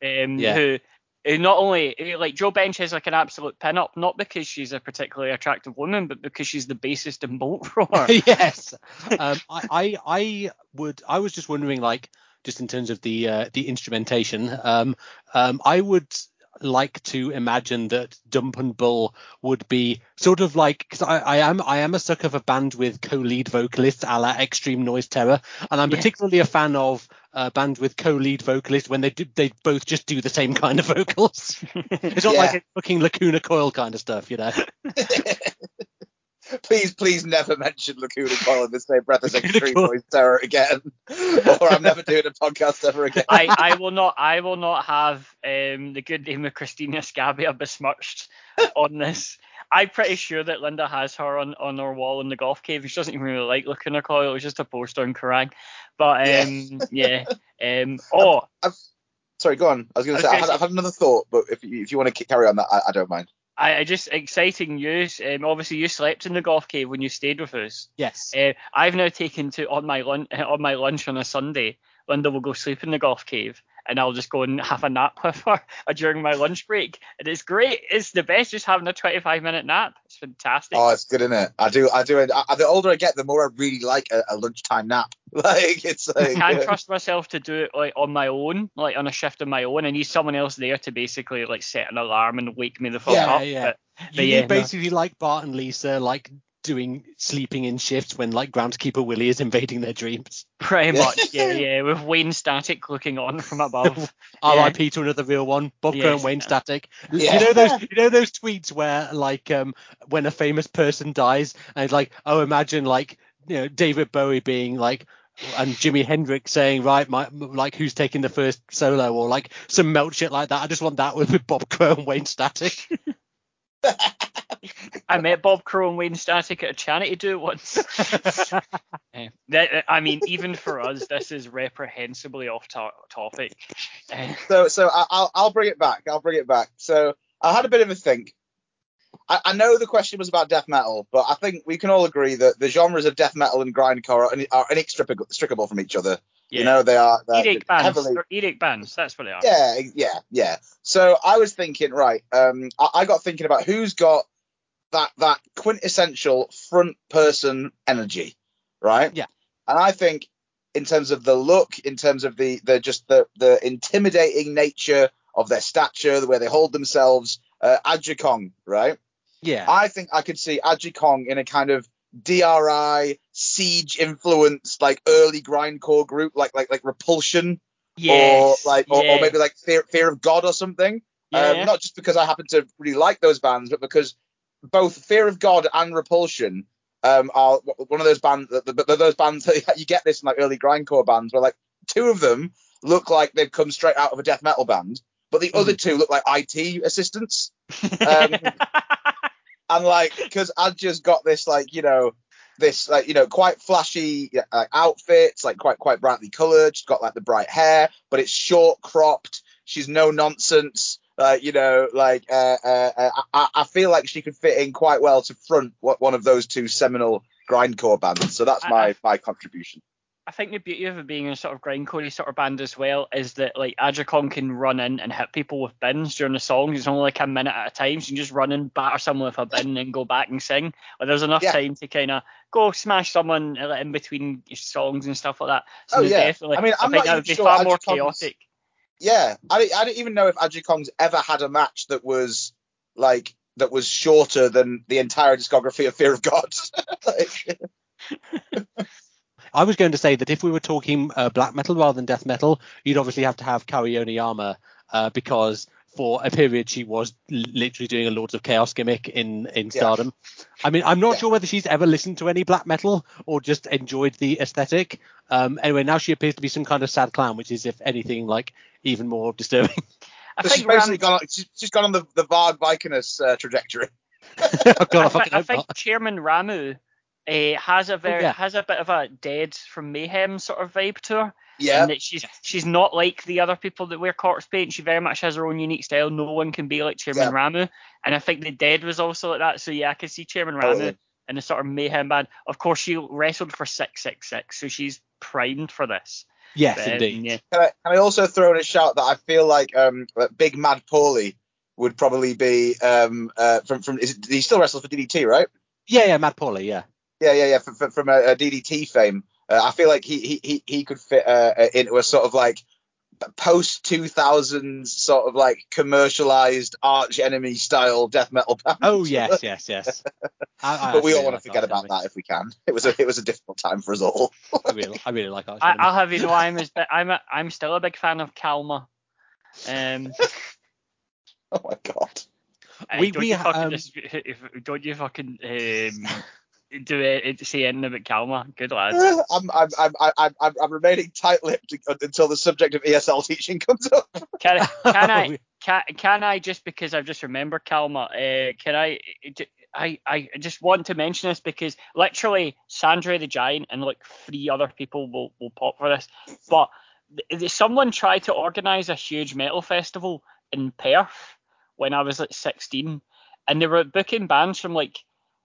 Yeah, um, Yeah. who, who not only who, like Jo Bench is like an absolute pin-up, not because she's a particularly attractive woman, but because she's the bassist in Bolt Thrower. *laughs* yes. Um, I, I I would I was just wondering like just in terms of the uh, the instrumentation. Um, um, I would like to imagine that Dump and Bull would be sort of like because I, I am I am a sucker of a band with co-lead vocalists a la Extreme Noise Terror, and I'm Yeah. particularly a fan of a band with co-lead vocalists when they do, they both just do the same kind of vocals. *laughs* It's not Yeah. like a fucking Lacuna Coil kind of stuff, you know. *laughs* please, please never mention Lacuna Coil in the same breath as Lacuna Extreme Coil. Noise Terror again, *laughs* or I'm never doing a podcast ever again. I, I will not I will not have um, the good name of Cristina Scabbia besmirched on this. I'm pretty sure that Linda has her on, on her wall in the golf cave. She doesn't even really like looking at coil. It was just a poster on Kerrang. But um, *laughs* yeah. Um, *laughs* oh, Sorry, go on. I was going I to was say I gonna had, I had another thought, but if you, if you want to carry on that, I, I don't mind. I, I just exciting news. Um, obviously, you slept in the golf cave when you stayed with us. Yes. Uh, I've now taken to on my lunch *laughs* on my lunch on a Sunday. Linda will go sleep in the golf cave, and I'll just go and have a nap *laughs* with her during my lunch break. And it's great. It's the best just having a 25 minute nap. It's fantastic. Oh, it's good, isn't it? I do, I do. I, the older I get, the more I really like a, a lunchtime nap. *laughs* Like it's like. I can't uh, *laughs* trust myself to do it like on my own, like on a shift of my own. I need someone else there to basically like set an alarm and wake me the fuck Yeah, up. yeah. But, You but yeah, need no. basically like Bart and Lisa, like doing sleeping in shifts when like groundskeeper Willie is invading their dreams. Pretty Yeah. much, yeah, yeah. With Wayne Static looking on from above. *laughs* R.I.P. to another real one, Bob Yes. Crow, Wayne Static. Yeah. You know those, you know those tweets where like um when a famous person dies and it's like, oh, imagine like you know David Bowie being like. And Jimi Hendrix saying, right, my like who's taking the first solo, or like some melt shit like that. I just want that with, with *laughs* Bob Crow, Wayne Static. *laughs* I met Bob Crow and Wayne Static at a charity do once. *laughs* Eh, I mean, even for us, this is reprehensibly off to- topic. Eh, So so I, I'll I'll bring it back. I'll bring it back. So I had a bit of a think. I, I know the question was about death metal, but I think we can all agree that the genres of death metal and grindcore are, are inextricable from each other. Yeah. You know, they are Edict bands. heavily. Edict bands. That's what they are. Yeah, yeah, yeah. So I was thinking, right? Um, I, I got thinking about who's got that that quintessential front person energy, right? Yeah. And I think in terms of the look, in terms of the the just the the intimidating nature of their stature, the way they hold themselves, uh, Aja Kong, right? Yeah. I think I could see Aja Kong in a kind of DRI siege influenced like early grindcore group like like like Repulsion Yes, or like or, yeah, or maybe like Fear Fear of God or something. yeah. Um, not just because I happen to really like those bands, but because both Fear of God and Repulsion um, are one of those bands. th- th- th- Those bands *laughs* that you get this in like early grindcore bands, where like two of them look like they've come straight out of a death metal band, but the other two look like IT assistants. *laughs* um, and like because Aja's got this like you know this like you know quite flashy like outfits like quite quite brightly colored. She's got like the bright hair but it's short cropped. She's no nonsense. Uh, you know like uh, uh, uh, I, I feel like she could fit in quite well to front one of those two seminal grindcore bands. So that's I- my I- my contribution I think the beauty of it being a sort of grindcore sort of band as well is that like Aja Kong can run in and hit people with bins during the songs. It's only like a minute at a time, so you can just run in, batter someone with a bin, and go back and sing. Like there's enough Yeah. time to kind of go smash someone in between songs and stuff like that. So Oh, yeah. definitely, I mean, I'm think not that would be sure far more chaotic. yeah I, I don't even know if Aja Kong's ever had a match that was like that was shorter than the entire discography of Fear of God *laughs* like, *laughs* I was going to say that if we were talking uh, black metal rather than death metal, you'd obviously have to have Kaori Yoneyama uh, because for a period she was literally doing a Lords of Chaos gimmick in in Yeah. Stardom. I mean, I'm not Yeah. sure whether she's ever listened to any black metal or just enjoyed the aesthetic. Um, anyway, now she appears to be some kind of sad clown, which is, if anything, like even more disturbing. *laughs* I she's basically Ram- gone on, she's, she's gone on the, the Varg Vikernes uh, trajectory. *laughs* oh, God, I, I, fucking I think not. Chairman Ramu uh, has a very yeah. has a bit of a dead from mayhem sort of vibe to her. Yeah. And that she's she's not like the other people that wear corpse paint. She very much has her own unique style. No one can be like Chairman Yeah. Ramu. And I think the Dead was also like that. So yeah, I can see Chairman Ramu Totally. in a sort of mayhem band. Of course, she wrestled for six six six, so she's primed for this. Yes, But, um, indeed. Yeah. Can I, can I also throw in a shout that I feel like um, Big Mad Paulie would probably be um, uh, from from is it, he still wrestles for DDT, right? Yeah, yeah, Mad Paulie, yeah. Yeah, yeah, yeah, from, from- from a, a DDT fame. Uh, I feel like he he he, he could fit uh, uh, into a sort of like post 2000s sort of like commercialized arch enemy style death metal band. Oh, yes, *laughs* yes, yes. I, I but we all actually want to forget Arch about Enemy. that if we can. It was a it was a difficult time for us all. *laughs* I really, I really like Arch I, Enemy. I'll have you know I'm as *laughs* I'm a, I'm still a big fan of Kalmah. Um, oh my god. We- don't we, you fucking um, dis- if, don't you fucking um, do it to say anything about Kalmah? Good lad. *laughs* I'm I'm I'm I'm I'm, I'm remaining tight-lipped until the subject of ESL teaching comes up. *laughs* Can I, can I *laughs* Oh, can, can I just because I've just remembered Kalmah? Uh, can I? I I just want to mention this because literally Sandra the Giant and like three other people will will pop for this, but th- th- someone tried to organize a huge metal festival in Perth when I was like 16, and they were booking bands from like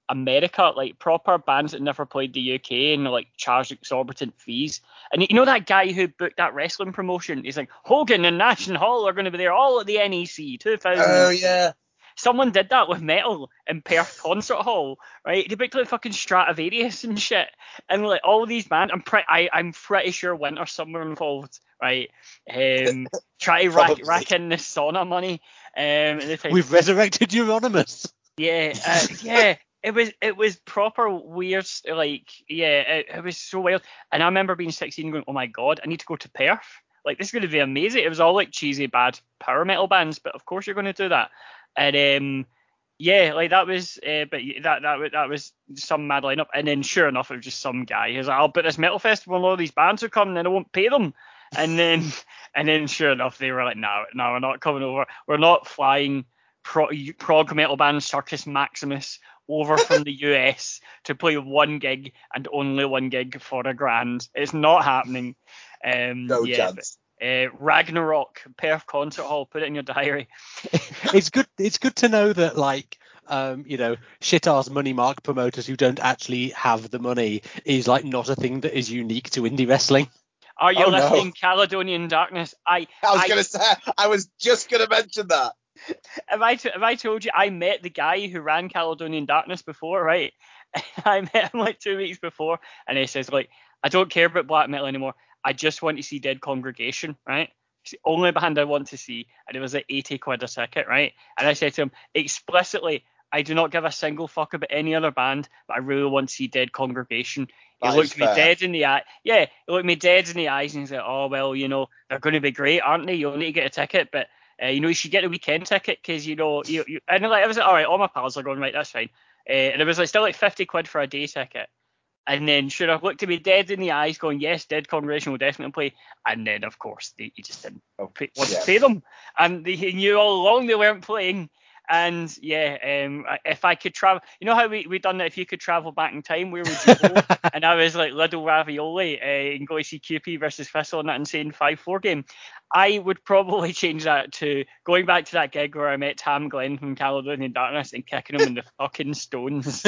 America, like proper bands that never played the UK and like charged exorbitant fees. And you know that guy who booked that wrestling promotion? He's like Hogan and Nash and Hall are going to be there all at the NEC 2000. Oh yeah. Someone did that with metal in Perth Concert Hall, right? They booked like fucking Stratovarius and shit, and like all these bands. I'm pretty, I, I'm pretty sure Winter's somewhere involved, right? Um, *laughs* try to rack, rack in the sauna money. Um. We've resurrected Euronymous. Yeah, uh, yeah. It was it was proper weird. Like yeah, it, it was so wild. And I remember being 16 going, oh my god, I need to go to Perth. Like this is going to be amazing. It was all like cheesy bad power metal bands, but of course you're going to do that. And um, yeah, like that was, uh, but that that that was some mad lineup. And then sure enough, it was just some guy who's like, I'll put this metal festival and all these bands are coming, and I won't pay them. And then *laughs* and then sure enough, they were like, no, no, we're not coming over. We're not flying pro- prog metal band Circus Maximus over from the US to play one gig and only one gig for a grand. It's not happening. Um, No yeah, chance. but, uh, Ragnarok, Perth Concert Hall. Put it in your diary. *laughs* it's good. It's good to know that like. Um, you know, shit ass money mark promoters who don't actually have the money is like not a thing that is unique to indie wrestling. Are you Oh, no. listening, Caledonian Darkness? I I was I- gonna say, I was just gonna mention that. *laughs* have I t- have I told you I met the guy who ran Caledonian Darkness before, right? *laughs* I met him like two weeks before, and he says like, I don't care about black metal anymore. I just want to see Dead Congregation, right? It's the only band I want to see, and it was like 80 quid a ticket, right? And I said to him explicitly, I do not give a single fuck about any other band, but I really want to see Dead Congregation. He That looked me fair. dead in the eye. Yeah, he looked me dead in the eyes and he said, "Oh well, you know they're going to be great, aren't they? You'll need to get a ticket, but uh, you know you should get a weekend ticket because you know you, you." And like I was like, "All right, all my pals are going right, that's fine." Uh, and it was like still like 50 quid for a day ticket. And then sure enough, looked at me dead in the eyes, going, "Yes, Dead Congregation will definitely play." And then of course they, he just didn't Oh, pay, want yeah. to pay them, and they, he knew all along they weren't playing. And yeah, um, if I could travel, you know how we we done that. If you could travel back in time, where would you go? *laughs* and I was like Little Ravioli uh, and go see QP versus Fissile in that insane five four game. I would probably *laughs* change that to going back to that gig where I met Tam Glenn from Caledonian Darkness and kicking him in the *laughs* fucking stones.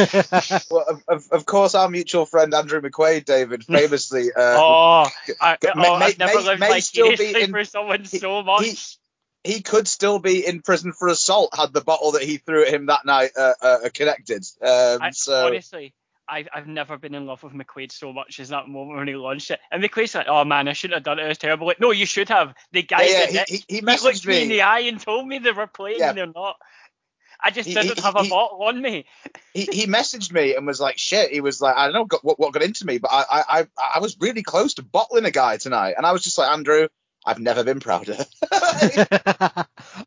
Well, of, of, of course, our mutual friend Andrew McQuaid, David, famously. Uh, oh, I, oh, may- I've never may- lived may still be in- for someone he- so much. he, he could still be in prison for assault had the bottle that he threw at him that night uh, uh, connected. Um, I, so honestly, I've, I've never been in love with McQuaid so much as that moment when he launched it. And McQuaid's like, oh man, I shouldn't have done it. It was terrible. Like, no, you should have. The guy yeah, yeah, he, he, he He looked messaged me in the eye and told me they were playing Yeah. and they're not. I just didn't have a bottle on me. He, he messaged me and was like, "Shit." He was like, "I don't know what, what got into me, but I, I I I was really close to bottling a guy tonight." And I was just like, "Andrew, I've never been prouder." *laughs* *laughs*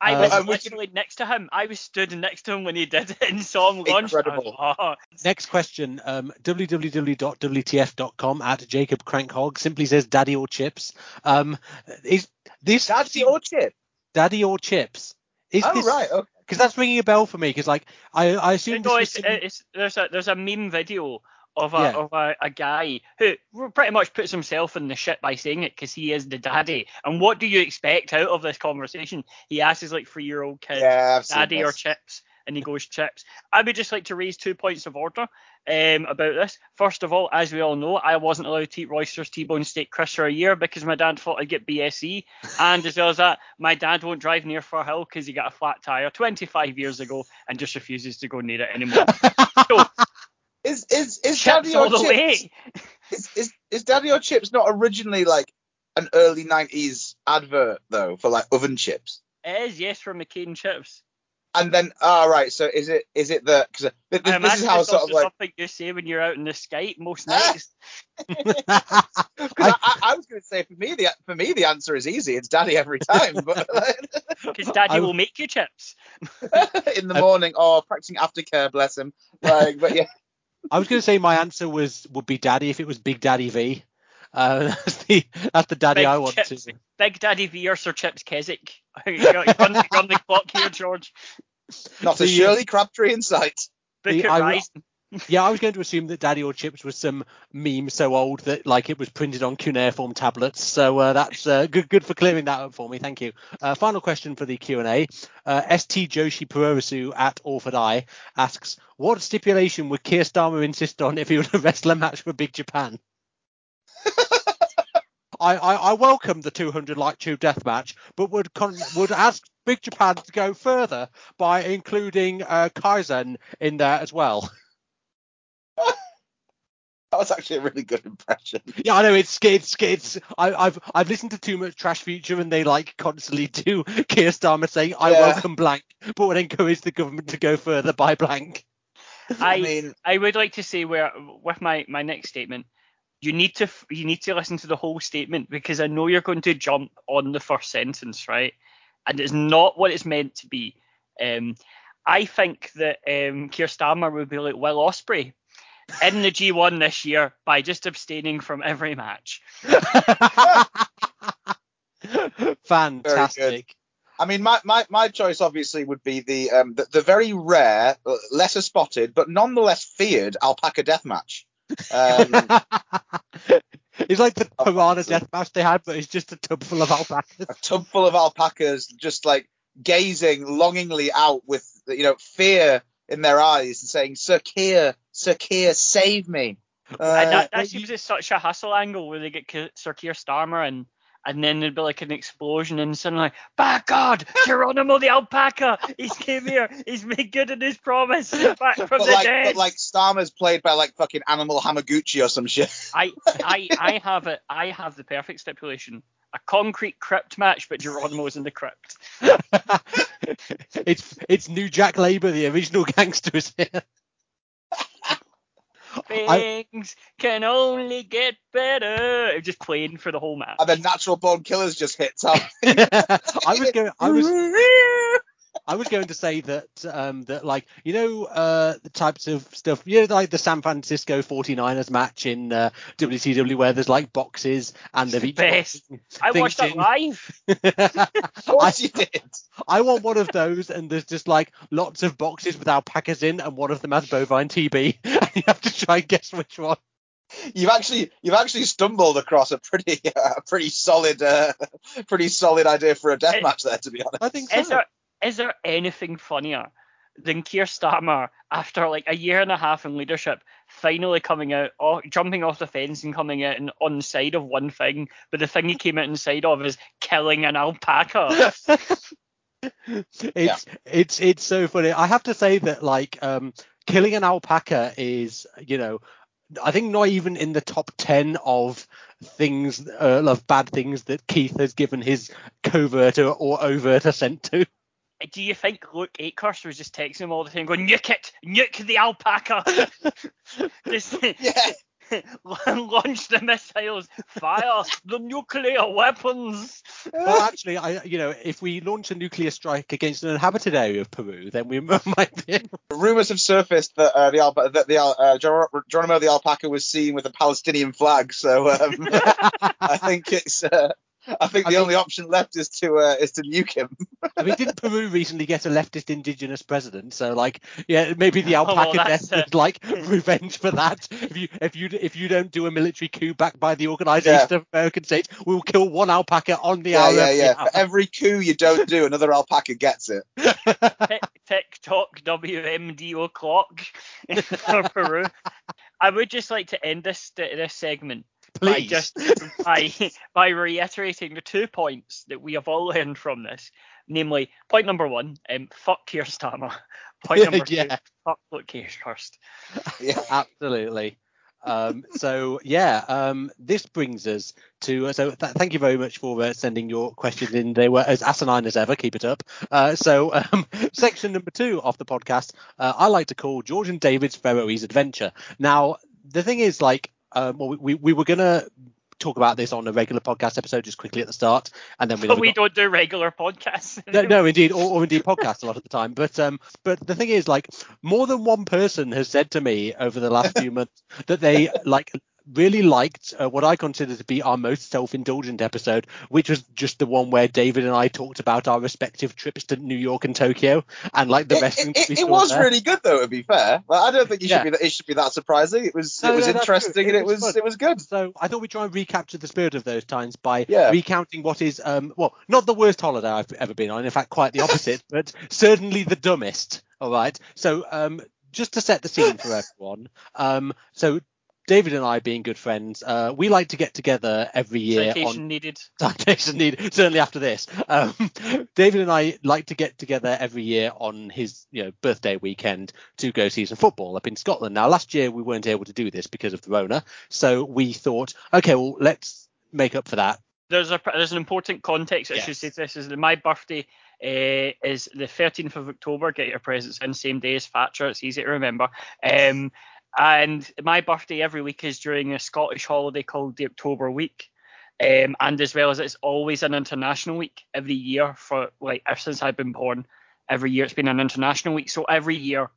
I Uh, was and we can- literally next to him. I was stood next to him when he did it and saw him launch. I was Incredible. like, oh. Next question. Um, www.wtf.com at Jacob Crankhog simply says daddy or chips. Um, is this Daddy or chip? daddy or chips? Is Oh this, right, okay. Because that's ringing a bell for me. Because like I, I assume No, this it's, was some- it's, there's a there's a meme video of a Yeah. of a, a guy who pretty much puts himself in the shit by saying it because he is the daddy. And what do you expect out of this conversation? He asks his like three year old kid, Yeah, daddy or chips, and he goes chips. I would just like to raise two points of order um, about this. First of all, as we all know, I wasn't allowed to eat Royster's T-bone steak crisp for a year because my dad thought I'd get BSE, and as well as that, my dad won't drive near Firhill because he got a flat tire 25 years ago and just refuses to go near it anymore. *laughs* So Is is is chips Daddy all or the chips? way. Is, is is Daddy or chips not originally like an early '90s advert though for like oven chips? It is yes from McCain chips. And then, all right. So is it is it the because this, this is how it's sort of like something you say when you're out in the Skype most Ah. nights. *laughs* *laughs* because I, I, I was going to say for me the for me the answer is easy. It's Daddy every time, but *laughs* Because Daddy I- will make you chips. in the morning or practicing aftercare, bless him. Like, but yeah, I was going to say my answer was would be daddy if it was Big Daddy V. Uh, *laughs* that's the that's the daddy Big I want chips. to. Big Daddy V or Sir Chips Keswick. *laughs* you're, you're, on, you're on the clock here, George. not The- a Shirley Crabtree in sight. Book The- it I- rising. Yeah, I was going to assume that Daddy or Chips was some meme so old that like it was printed on cuneiform tablets. So uh, that's uh, good good for clearing that up for me. Thank you. Uh, final question for the Q and A. Uh, St Joshi Purosu at Orford Eye asks, what stipulation would Keir Starmer insist on if he were to wrestle a match for Big Japan? *laughs* I, I, I welcome the 200 light tube death match, but would con- would ask Big Japan to go further by including uh, Kaizen in there as well. *laughs* That was actually a really good impression. Yeah, I know it's it's it's. I, I've I've listened to too much Trash Future, and they like constantly *laughs* do Keir Starmer saying, "I Yeah. welcome blank," but would encourage the government to go further by blank. *laughs* I, I mean, I would like to say where with my my next statement, you need to you need to listen to the whole statement because I know you're going to jump on the first sentence, right? And it's not what it's meant to be. Um, I think that um, Keir Starmer would be like Will Ospreay in the G1 this year by just abstaining from every match. *laughs* Fantastic. I mean, my, my, my choice obviously would be the, um, the the very rare, uh, lesser spotted, but nonetheless feared alpaca death match. Um, *laughs* it's like the piranha honestly. death match they had, but it's just a tub full of alpacas. a tub full of alpacas just like gazing longingly out with you know fear in their eyes and saying, "Sir Keir, Sir Keir, save me." and Uh, that, that well, seems as such a hustle angle where they get Ke- Sir Keir Starmer and and then there'd be like an explosion and suddenly, like, by God, Geronimo the alpaca, he's came here, he's made good on his promise, *laughs* back from but the like, dead. but like Starmer's played by like fucking Animal Hamaguchi or some shit. I I *laughs* I have it. I have the perfect stipulation. A concrete crypt match, but Geronimo's in the crypt. *laughs* it's it's New Jack Labour, the original gangster, is here. I- Things can only get better. Just playing for the whole match. And then Natural Born Killers just hits *laughs* up. I was going. I was. I was going to say that um, that like you know uh, the types of stuff you know like the San Francisco 49ers match in uh, WCW where there's like boxes and they've each Best. I watched that live. *laughs* Of course you did. I want one of those, and there's just like lots of boxes with alpacas in, and one of them has bovine TB, *laughs* and you have to try and guess which one. You've actually you've actually stumbled across a pretty *laughs* uh, pretty solid uh, pretty solid idea for a death It- match there, to be honest. I think so. Is there anything funnier than Keir Starmer after like a year and a half in leadership finally coming out, or jumping off the fence and coming out and on side of one thing, but the thing he came out inside of is killing an alpaca. *laughs* it's it's it's so funny. I have to say that like um killing an alpaca is you know I think not even in the top ten of things uh, of bad things that Keith has given his covert or, or overt assent to. Do you think Luke Akehurst was just texting him all the time, going, "Nuke it, nuke the alpaca"? *laughs* just *laughs* *laughs* launch the missiles, fire the nuclear weapons. Well, actually, I you know if we launch a nuclear strike against an inhabited area of Peru, then we might be. Rumors have surfaced that uh, the alpa- that the al- uh, Geronimo the alpaca was seen with a Palestinian flag. So um, I think it's uh, I think I the mean- only option left is to uh, is to nuke him. *laughs* I mean, didn't Peru recently get a leftist indigenous president? So like, yeah, maybe the Oh, *laughs* well, alpaca that's death is like *laughs* revenge for that. If you if you if you don't do a military coup backed by the Organization Yeah. of American States, we'll kill one alpaca on the Yeah, hour. yeah, yeah. For every coup you don't do, another alpaca gets it. Tick, TikTok WMD o'clock for Peru. I would just like to end this this segment by just *laughs* by by reiterating the two points that we have all learned from this. Namely, point number one, um, fuck Keir Starmer. *laughs* Point number *laughs* two, Yeah. fuck Luke Keirhurst. Yeah. Absolutely. Um, so yeah, um, this brings us to uh, so th- thank you very much for uh, sending your questions in. They were as asinine as ever. Keep it up. Uh, so um, section number two of the podcast, uh, I like to call George and David's Faroese Adventure. Now the thing is, like, uh, well, we we were gonna talk about this on a regular podcast episode just quickly at the start, and then we But we got- don't do regular podcasts. *laughs* no, no, indeed, or, or indeed podcasts a lot of the time. But um, but the thing is, like, more than one person has said to me over the last *laughs* few months that they like really liked uh, what I consider to be our most self-indulgent episode, which was just the one where David and I talked about our respective trips to New York and Tokyo, and like the It, wrestling. it, we it was there. really good though. To be fair, like, I don't think you Yeah. should be that, it should be that surprising. It was No, it was no, interesting It and it was was fun. it was good. So I thought we'd try and recapture the spirit of those times by Yeah. recounting what is, um, well, not the worst holiday I've ever been on. In fact, quite the opposite, *laughs* but certainly the dumbest. All right. So um, just to set the scene for *laughs* everyone, um, so David and I, being good friends, uh, we like to get together every year Citation on needed. *laughs* citation need certainly after this. Um, *laughs* David and I like to get together every year on his you know birthday weekend to go see some football up in Scotland. Now last year we weren't able to do this because of the Rona, so we thought, okay, well let's make up for that. There's a there's an important context I should say this is that my birthday uh, is the 13th of October. Get your presents in same day as Thatcher. It's easy to remember. Um, and my birthday every week is during a Scottish holiday called the October Week. Um, and as well as it's always an international week every year for like ever since I've been born. Every year it's been an international week. So every year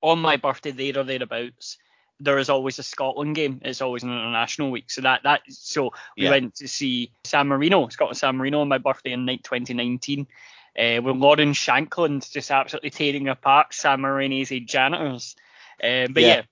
on my birthday, there or thereabouts, there is always a Scotland game. It's always an international week. So that that so we Yeah. went to see San Marino, Scotland San Marino on my birthday in night 2019. Uh, with Lawrence Shankland just absolutely tearing apart San Marinese janitors. Um, but Yeah. yeah,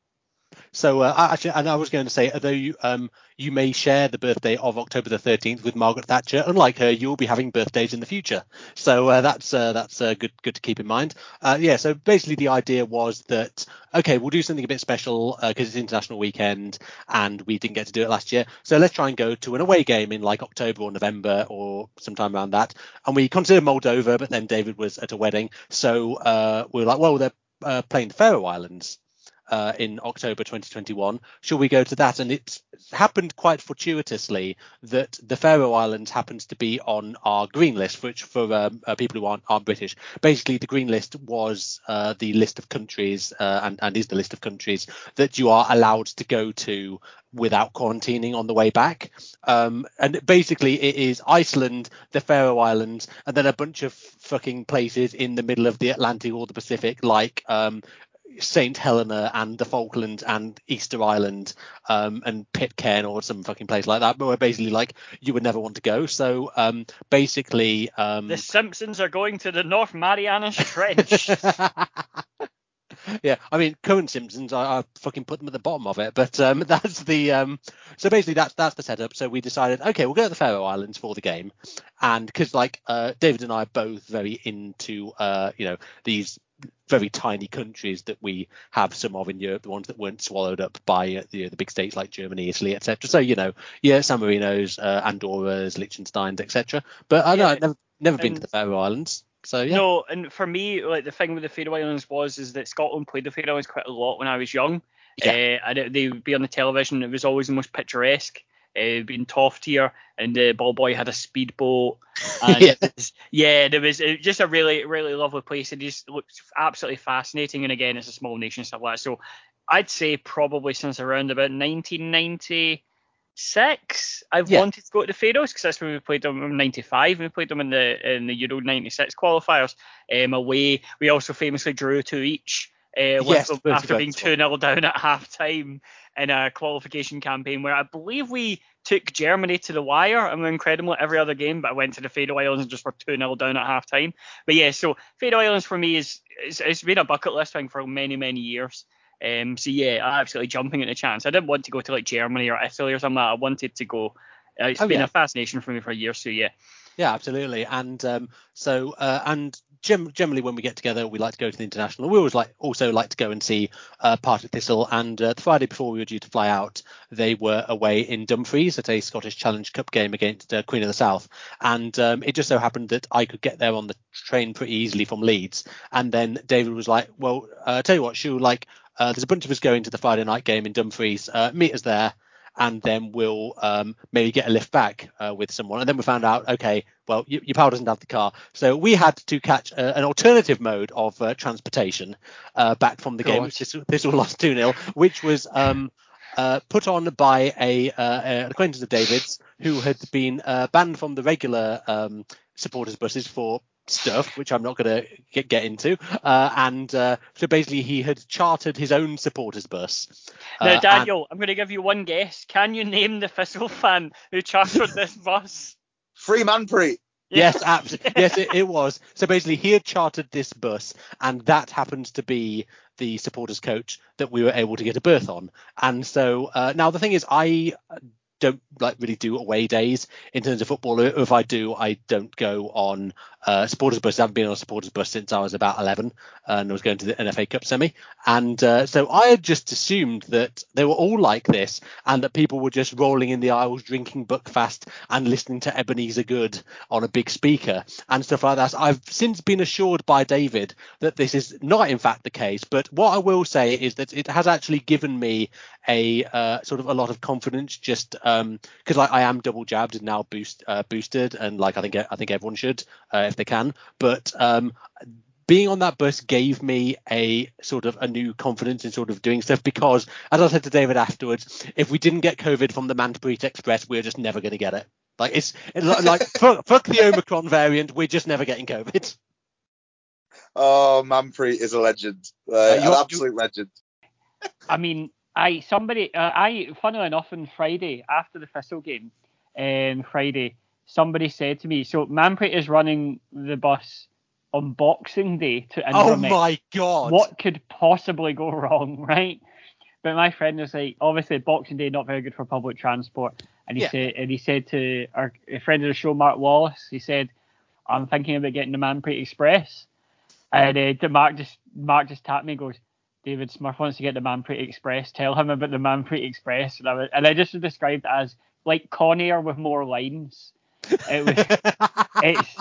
So uh, I- actually, and I was going to say, although you um you may share the birthday of October the 13th with Margaret Thatcher, unlike her, you'll be having birthdays in the future. So uh, that's uh, that's uh, good good to keep in mind. Uh, yeah. So basically, the idea was that okay, we'll do something a bit special because it's International Weekend and we didn't get to do it last year. So let's try and go to an away game in like October or November or sometime around that. And we considered Moldova, but then David was at a wedding, so uh, we were like, well, they're uh, playing the Faroe Islands uh, in October 2021. Shall we go to that? And it's happened quite fortuitously that the Faroe Islands happens to be on our green list, which for um, uh, people who aren't, aren't British, basically the green list was uh, the list of countries uh, and, and is the list of countries that you are allowed to go to without quarantining on the way back. Um, and basically, it is Iceland, the Faroe Islands, and then a bunch of fucking places in the middle of the Atlantic or the Pacific, like um, St Helena and the Falklands and Easter Island um, and Pitcairn or some fucking place like that, but where basically like you would never want to go. So um, basically, um, the Simpsons are going to the North Marianas Trench. *laughs* yeah, I mean, current Simpsons, I, I fucking put them at the bottom of it, but um, *laughs* that's the um, so basically that's that's the setup. So we decided, okay, we'll go to the Faroe Islands for the game, and because like uh, David and I are both very into uh, you know these very tiny countries that we have some of in Europe, the ones that weren't swallowed up by uh, the, the big states like Germany, Italy, etc. So you know, yeah, San Marino's, uh, Andorra's, Liechtenstein's, etc. But I know Yeah, I've never never been to the Faroe Islands, so yeah. No, and for me, like the thing with the Faroe Islands was is that Scotland played the Faroe Islands quite a lot when I was young. Yeah. Uh, and it- they would be on the television. It was always the most picturesque. Uh, being tough here, and the ball boy had a speedboat. *laughs* And Yeah. it was- yeah, there was it was just a really, really lovely place. It just looks absolutely fascinating. And again, it's a small nation and stuff like that. So I'd say probably since around about 1996, I've Yeah. wanted to go to the Faroes because that's when we played them in '95. We played them in the in the Euro '96 qualifiers um, away. We also famously drew two each. Uh, Yes, after being one. 2 0 down at half time in a qualification campaign where I believe we took Germany to the wire and were incredible at every other game, but I went to the Faroe Islands and just were 2 0 down at half time. But yeah, so Faroe Islands for me is it's, it's been a bucket list thing for many, many years. Um, so yeah, I'm absolutely jumping at the chance. I didn't want to go to like Germany or Italy or something. I wanted to go. Uh, it's Oh, been yeah. a fascination for me for years. So yeah, Yeah, absolutely. And um, so, uh, and gem- generally when we get together, we like to go to the international. We always like also like to go and see uh, Partick Thistle. And uh, the Friday before we were due to fly out, they were away in Dumfries at a Scottish Challenge Cup game against uh, Queen of the South. And um, it just so happened that I could get there on the train pretty easily from Leeds. And then David was like, "Well, uh, tell you what, Shu, like, uh, there's a bunch of us going to the Friday night game in Dumfries. Uh, meet us there." And then we'll um, maybe get a lift back uh, with someone. And then we found out, okay, well, y- your pal doesn't have the car, so we had to catch a, an alternative mode of uh, transportation uh, back from the game, which this, this was lost 2 0, which was um, uh, put on by a uh, an acquaintance of David's who had been uh, banned from the regular um, supporters buses for stuff which I'm not going to get, get into uh, and uh, so basically he had chartered his own supporters bus uh, now and- Daniel, I'm going to give you one guess. Can you name the Thistle fan who chartered this *laughs* bus? Free Manpreet. Yes, absolutely. *laughs* Yes, it, it was. So basically, he had chartered this bus, and that happened to be the supporters coach that we were able to get a berth on. And so uh, now the thing is, I don't like really do away days in terms of football. If I do, I don't go on uh, supporters bus. I haven't been on a supporters bus since I was about 11, and I was going to the NFA Cup semi. And uh, so I had just assumed that they were all like this, and that people were just rolling in the aisles, drinking Buckfast, and listening to Ebeneezer Goode on a big speaker and stuff like that. I've since been assured by David that this is not in fact the case. But what I will say is that it has actually given me a uh, sort of a lot of confidence just because like I am double jabbed and now boost uh, boosted and like I think I think everyone should uh, if they can. But um, being on that bus gave me a sort of a new confidence in sort of doing stuff because as I said to David afterwards, if we didn't get COVID from the Manpreet Express, we're just never going to get it. Like it's like *laughs* fuck, fuck the Omicron variant, we're just never getting COVID. Oh, Manpreet is a legend, uh, uh, an absolute legend. I mean, I somebody uh, I funnily enough on Friday after the Thistle game, um, Friday somebody said to me, so Manpreet is running the bus on Boxing Day to Inverness. Oh my god! What could possibly go wrong, *laughs* right? But my friend was like, obviously Boxing Day not very good for public transport, and he yeah. said, and he said to our friend of the show, Mark Wallace, he said, I'm thinking about getting the Manpreet Express, and uh, Mark just Mark just tapped me and goes, David Smurf wants to get the Manpreet Express. Tell him about the Manpreet Express, and I, was, and I just described it as like Con Air with more lines. It was, *laughs* it's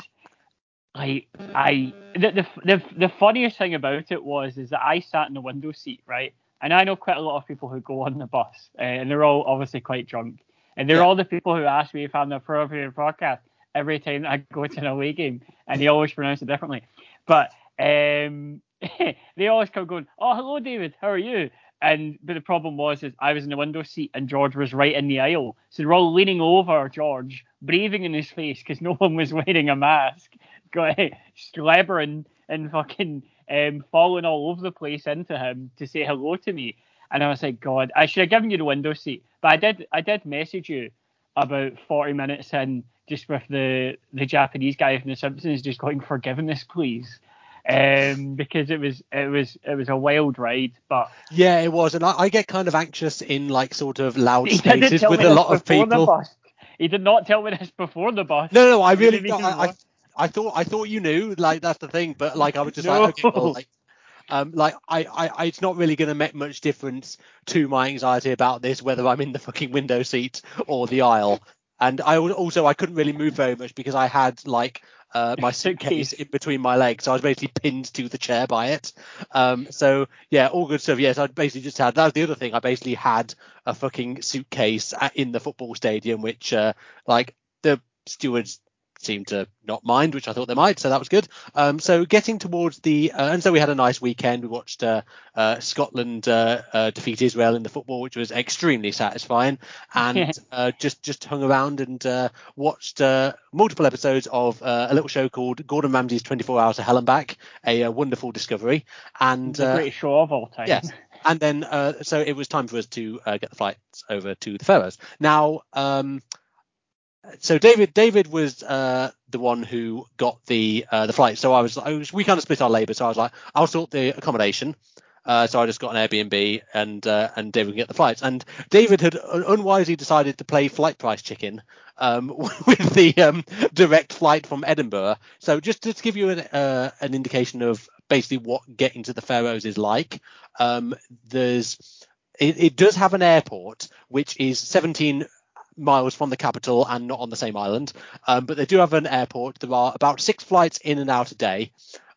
like I the, the the the funniest thing about it was is that I sat in the window seat, right? And I know quite a lot of people who go on the bus, uh, and they're all obviously quite drunk. And they're yeah. all the people who ask me if I'm the appropriate podcast every time I go to an away game, and they always pronounce it differently. But um, *laughs* they always come going, "Oh, hello, David. How are you?" And but the problem was is I was in the window seat and George was right in the aisle, so they're all leaning over George, breathing in his face because no *laughs* one was wearing a mask, *laughs* slobbering and fucking um, falling all over the place into him to say hello to me. And I was like, God, I should have given you the window seat, but I did. I did message you about 40 minutes in, just with the the Japanese guy from The Simpsons just going, "Forgiveness, please." Um, because it was it was it was a wild ride. But yeah, it was, and I, I get kind of anxious in like sort of loud spaces with a lot of people. He did not tell me this before the bus. No, no, I really, no, I, I, I, thought I thought you knew, like that's the thing, but like I was just no. like, okay, well, like, um, like I, I, it's not really going to make much difference to my anxiety about this whether I'm in the fucking window seat or the aisle. And I also I couldn't really move very much because I had like uh, my *laughs* suitcase in between my legs. So I was basically pinned to the chair by it. Um, so yeah, all good stuff. Yes, I basically just had that was the other thing. I basically had a fucking suitcase in the football stadium, which uh, like the stewards seemed to not mind, which I thought they might, so that was good. Um, so getting towards the, uh, and so we had a nice weekend. We watched uh, uh, Scotland uh, uh, defeat Israel in the football, which was extremely satisfying, *laughs* and uh, just just hung around and watched multiple episodes of a little show called Gordon Ramsay's 24 Hours of Hell and Back, a, a wonderful discovery, and the greatest show of all time. Yes. And then, so it was time for us to get the flights over to the Faroes. Now, um, so David David was uh, the one who got the uh, the flight. So I was, I was we kind of split our labour. So I was like, I'll sort the accommodation. Uh, so I just got an Airbnb and uh, and David can get the flights. And David had unwisely decided to play flight price chicken um, *laughs* with the um, direct flight from Edinburgh. So just, to give you an, uh, an indication of basically what getting to the Faroes is like, um, there's it, it, does have an airport which is 17 miles from the capital and not on the same island. Um, but they do have an airport. There are about six flights in and out a day.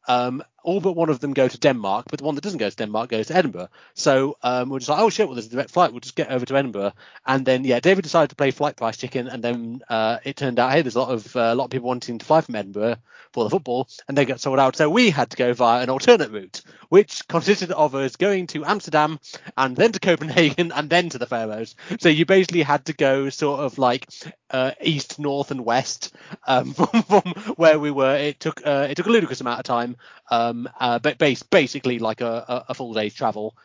Um, all but one of them go to Denmark, but the one that doesn't go to Denmark goes to Edinburgh. So um, we're just like, oh shit, well there's a direct flight, we'll just get over to Edinburgh. And then yeah, David decided to play flight price chicken, and then uh, it turned out hey, there's a lot of uh, a lot of people wanting to fly from Edinburgh for the football, and they got sold out. So we had to go via an alternate route, which consisted of us going to Amsterdam and then to Copenhagen and then to the Faroes. So you basically had to go sort of like uh, east, north, and west um, *laughs* from, from, where we were. It took uh, it took a ludicrous amount of time, um, uh, but base, basically like a, a, full day's travel.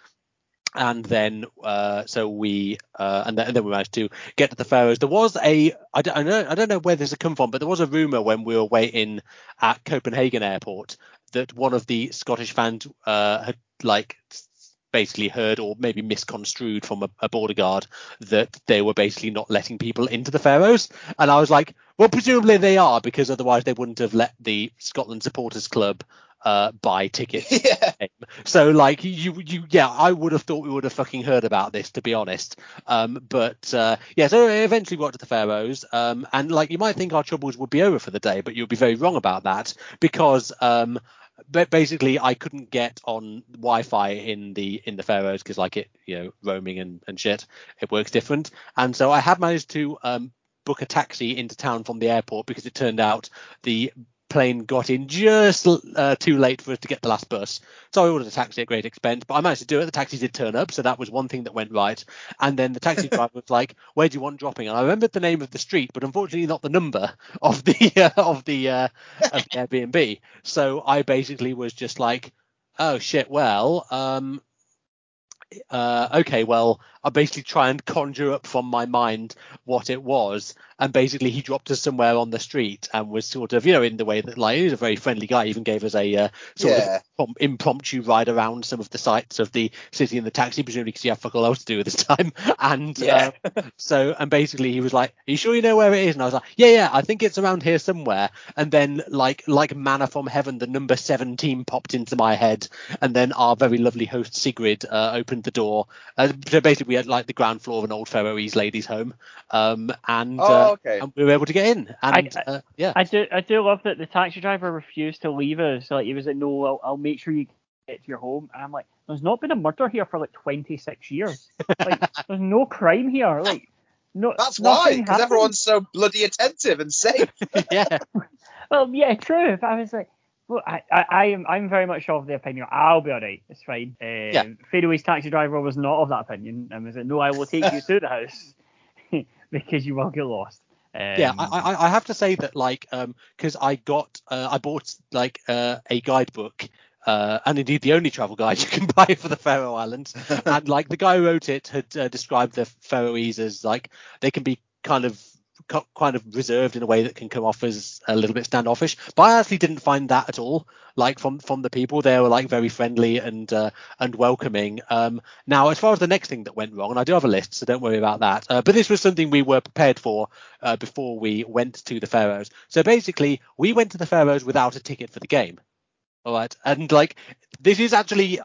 And then, uh, so we, uh, and, then, and, then, we managed to get to the Faroes. There was a, I don't, I don't, I don't know where this had come from, but there was a rumor when we were waiting at Copenhagen airport that one of the Scottish fans uh, had like basically heard or maybe misconstrued from a, a, border guard that they were basically not letting people into the Faroes. And I was like, well, presumably they are because otherwise they wouldn't have let the Scotland Supporters Club uh, buy tickets. *laughs* Yeah. So like you you yeah, I would have thought we would have fucking heard about this to be honest. Um, but uh, yeah, so eventually we got to the Faroes. Um, and like you might think our troubles would be over for the day, but you'd be very wrong about that because um, but basically I couldn't get on Wi-Fi in the in the Faroes because like it you know roaming and, and shit it works different and so I had managed to um, book a taxi into town from the airport because it turned out the plane got in just uh, too late for us to get the last bus. So I ordered a taxi at great expense, but I managed to do it. The taxi did turn up, so that was one thing that went right. And then the taxi *laughs* driver was like, "Where do you want dropping?" And I remembered the name of the street, but unfortunately not the number of the *laughs* uh, of the uh, of the Airbnb. So I basically was just like, "Oh shit, well, um, uh, okay, well, I basically try and conjure up from my mind what it was, and basically he dropped us somewhere on the street and was sort of, you know, in the way that like he was a very friendly guy, even gave us a uh, sort Yeah. of impromptu ride around some of the sites of the city in the taxi, presumably because you have fuck all else to do at this time, *laughs* and Yeah. uh, *laughs* so and basically he was like, "Are you sure you know where it is?" And I was like, "Yeah, yeah, I think it's around here somewhere." And then like like manna from heaven, the number seventeen popped into my head, and then our very lovely host Sigrid uh, opened the door. Uh, so basically, we had like the ground floor of an old Faroese ladies' home, um, and, Oh, uh, and we were able to get in. And I- uh, yeah, I do I do love that the taxi driver refused to leave us. Like he was like, no, I'll, I'll make sure you get to your home. And I'm like, there's not been a murder here for like 26 years. *laughs* Like there's no crime here. Like no. That's why, nothing because everyone's so bloody attentive and safe. *laughs* yeah, *laughs* Well, yeah, true. But I was like, well, I, I, I am, I'm very much of the opinion. I'll be alright. It's fine. Um, Yeah. Faroese taxi driver was not of that opinion, and was like, no, I will take you to the *laughs* house *laughs* because you will get lost. Um, yeah. I, I I have to say that like um because I got uh, I bought like uh, a guidebook. Uh, and indeed, the only travel guide you can *laughs* buy for the Faroe Islands, and like the guy who wrote it had uh, described the Faroese as like they can be kind of kind of reserved in a way that can come off as a little bit standoffish. But I actually didn't find that at all. Like from from the people, they were like very friendly and uh, and welcoming. Um, now, as far as the next thing that went wrong, and I do have a list, so don't worry about that. Uh, but this was something we were prepared for uh, before we went to the Faroes. So basically, we went to the Faroes without a ticket for the game. All right, and like this is actually,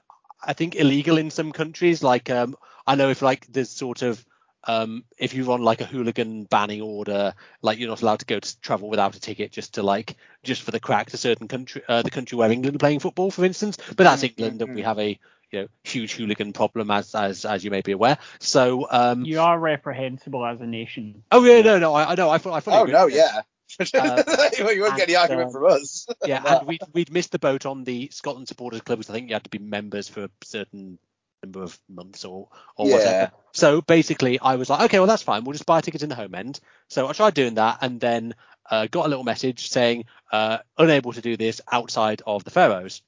I think, illegal in some countries. Like, um, I know if like there's sort of um, if you're on like a hooligan banning order, like you're not allowed to go to travel without a ticket just to like just for the crack to certain country, uh, the country where England are playing football, for instance. But that's Mm, England, and we have a you know huge hooligan problem as as as you may be aware. So um, you are reprehensible as a nation. oh yeah, no, no, I, I know, I thought I fully Oh agree. no, yeah. *laughs* Uh, you won't get any argument um, from us. yeah, and we'd we'd missed the boat on the Scotland supporters club because I think you had to be members for a certain number of months or or Yeah. whatever. So basically, I was like, okay, well that's fine. We'll just buy tickets in the home end. So I tried doing that, and then uh, got a little message saying uh, unable to do this outside of the Faroes.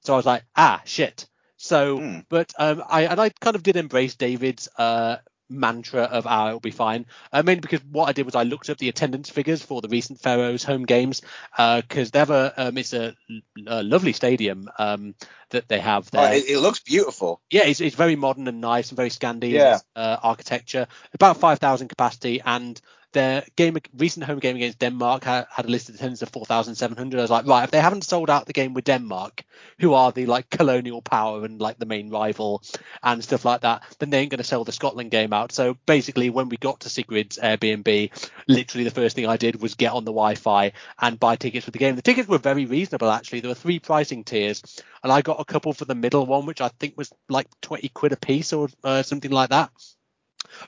So I was like, ah, shit. So, Hmm. but um, I and I kind of did embrace David's uh, mantra of ah, it'll be fine. I mean, because what I did was I looked up the attendance figures for the recent Faroes home games because they have a um, it's a, a lovely stadium um, that they have Oh, there it, it looks beautiful. yeah, it's, it's very modern and nice and very Scandi Yeah. uh, architecture. About 5,000 capacity, and their game recent home game against Denmark had, had a listed attendance of 4,700. I was like, right, if they haven't sold out the game with Denmark, who are the like colonial power and like the main rival and stuff like that, then they ain't going to sell the Scotland game out. So basically, when we got to Sigrid's Airbnb, literally the first thing I did was get on the Wi-Fi and buy tickets for the game. The tickets were very reasonable actually. There were three pricing tiers, and I got a couple for the middle one, which I think was like 20 quid a piece or uh, something like that.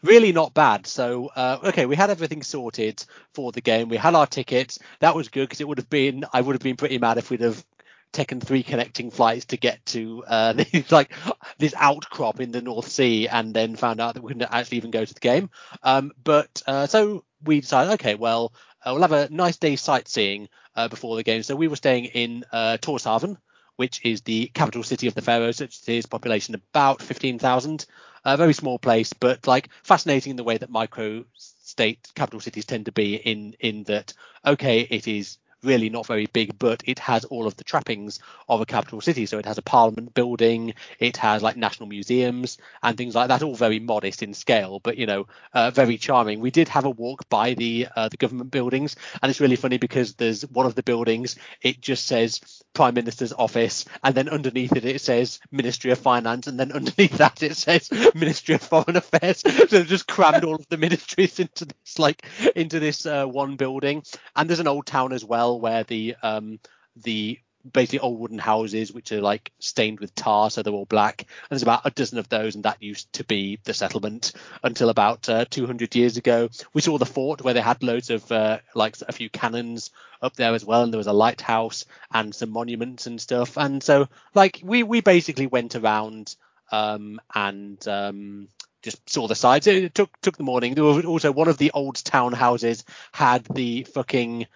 Really not bad. So uh, okay, we had everything sorted for the game. We had our tickets. That was good because it would have been I would have been pretty mad if we'd have taken three connecting flights to get to uh, *laughs* like this outcrop in the North Sea and then found out that we couldn't actually even go to the game. Um, but uh, so we decided, okay, well, uh, we'll have a nice day sightseeing uh, before the game. So we were staying in uh, Torshavn, which is the capital city of the Faroes. It is population about 15,000. A very small place, but like fascinating in the way that micro state capital cities tend to be in in that okay, it is really not very big, but it has all of the trappings of a capital city. So it has a parliament building, it has like national museums and things like that, all very modest in scale, but you know, uh, very charming. We did have a walk by the uh, the government buildings, and it's really funny because there's one of the buildings, it just says Prime Minister's office, and then underneath it it says Ministry of Finance, and then underneath *laughs* that it says Ministry of Foreign Affairs. *laughs* So they've just crammed all of the *laughs* ministries into this like into this uh, one building. And there's an old town as well where the um, the basically old wooden houses which are like stained with tar, so they're all black. And there's about a dozen of those, and that used to be the settlement until about uh, 200 years ago. We saw the fort where they had loads of uh, like a few cannons up there as well, and there was a lighthouse and some monuments and stuff. And so like we we basically went around um, and um, just saw the sides. It took took the morning. There was also one of the old townhouses had the fucking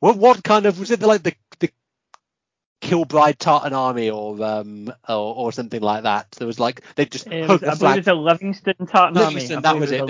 what what kind of was it like the the Kilbride Tartan Army or um or, or something like that. There was like they just It was, I believe it's a Livingston Tartan Livingston, Army. I that was it's it.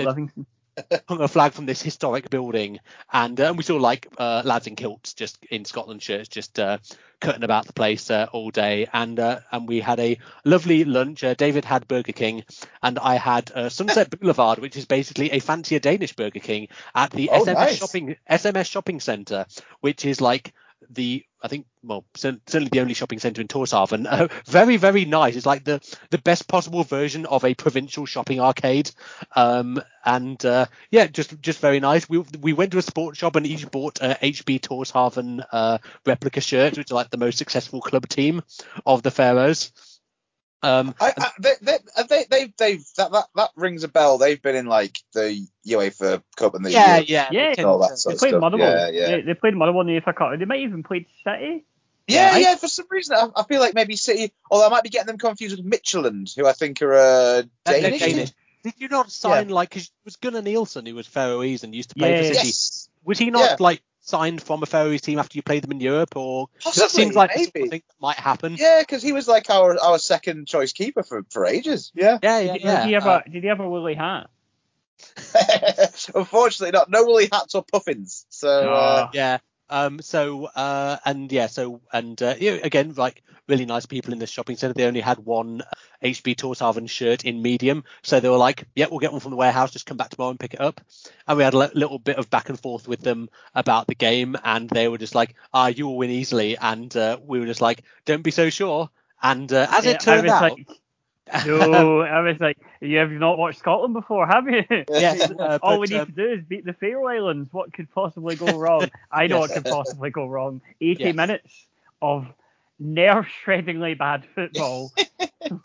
Hung a flag from this historic building, and, uh, and we saw like uh, lads in kilts just in Scotland shirts, just uh, cutting about the place uh, all day, and uh, and we had a lovely lunch. Uh, David had Burger King, and I had uh, Sunset *laughs* Boulevard, which is basically a fancier Danish Burger King at the Oh, SMS nice. shopping SMS shopping centre, which is like the I think well certainly the only shopping centre in Torshavn. *laughs* Uh, very very nice. It's like the the best possible version of a provincial shopping arcade. Um, and uh, yeah, just just very nice. We we went to a sports shop and each bought a HB Torshavn uh, replica shirt, which are like the most successful club team of the Faroes. Um, I, I, they, they, they, they, they've that, that that rings a bell. They've been in like the UEFA Cup and the yeah, Euro- yeah, Yeah. they tend all that sort They of played stuff. Motherwell. Yeah, yeah. They, they played Motherwell in the FA Cup. They might even played City. Yeah, Yeah, I- yeah. For some reason, I, I feel like maybe City. Although I might be getting them confused with Midtjylland, who I think are uh, Danish. Danish. Did you not sign like? Cause it was Gunnar Nielsen who was Faroese and used to play Yeah. for City. Yes, Was he not Yeah. like signed from a Faroese team after you played them in Europe, or 'cause that seems like the sort of maybe. thing that might happen? yeah, because he was like our our second choice keeper for for ages. Yeah. yeah, yeah. Did, yeah. did he have Uh, a Did he have a woolly hat? *laughs* Unfortunately, not no woolly hats or puffins. So uh, Ah. yeah. Um. So. Uh. And yeah. So. And uh, yeah, again, like really nice people in this shopping centre. They only had one HB Torshavn shirt in medium, so they were like, "Yeah, we'll get one from the warehouse. Just come back tomorrow and pick it up." And we had a little bit of back and forth with them about the game, and they were just like, "Ah, you will win easily," and uh, we were just like, "Don't be so sure." And uh, as Yeah, it turned out, like, no, I was like, you have not watched Scotland before, have you? yes, *laughs* uh, All but, we need um, to do is beat the Faroe Islands. What could possibly go wrong? I know Yes. what could possibly go wrong. 80 Yes. minutes of nerve-shreddingly bad football. *laughs*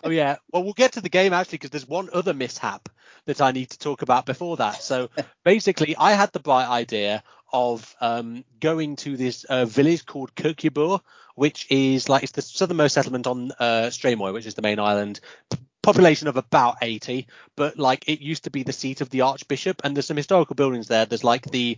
Oh yeah. Well, we'll get to the game actually because there's one other mishap that I need to talk about before that. So *laughs* basically, I had the bright idea of um, going to this uh, village called Kirkjubor, which is like it's the southernmost settlement on uh, Streymoy, which is the main island. Population of about 80, but like it used to be the seat of the archbishop, and there's some historical buildings there. There's like the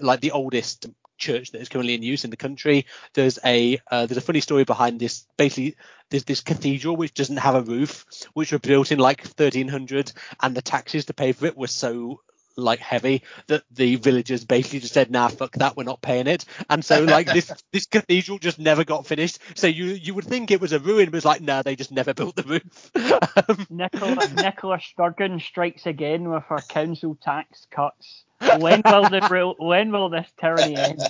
like the oldest church that is currently in use in the country. There's a uh, there's a funny story behind this. Basically, there's this cathedral which doesn't have a roof, which was built in like 1300, and the taxes to pay for it were so like heavy that the villagers basically just said, "Nah, fuck that, we're not paying it." And so like this *laughs* this cathedral just never got finished. So you you would think it was a ruin, but it's like, nah, they just never built the roof. *laughs* um, Nicola, Nicola Sturgeon strikes again with her council tax cuts. When will the *laughs* when will this tyranny end?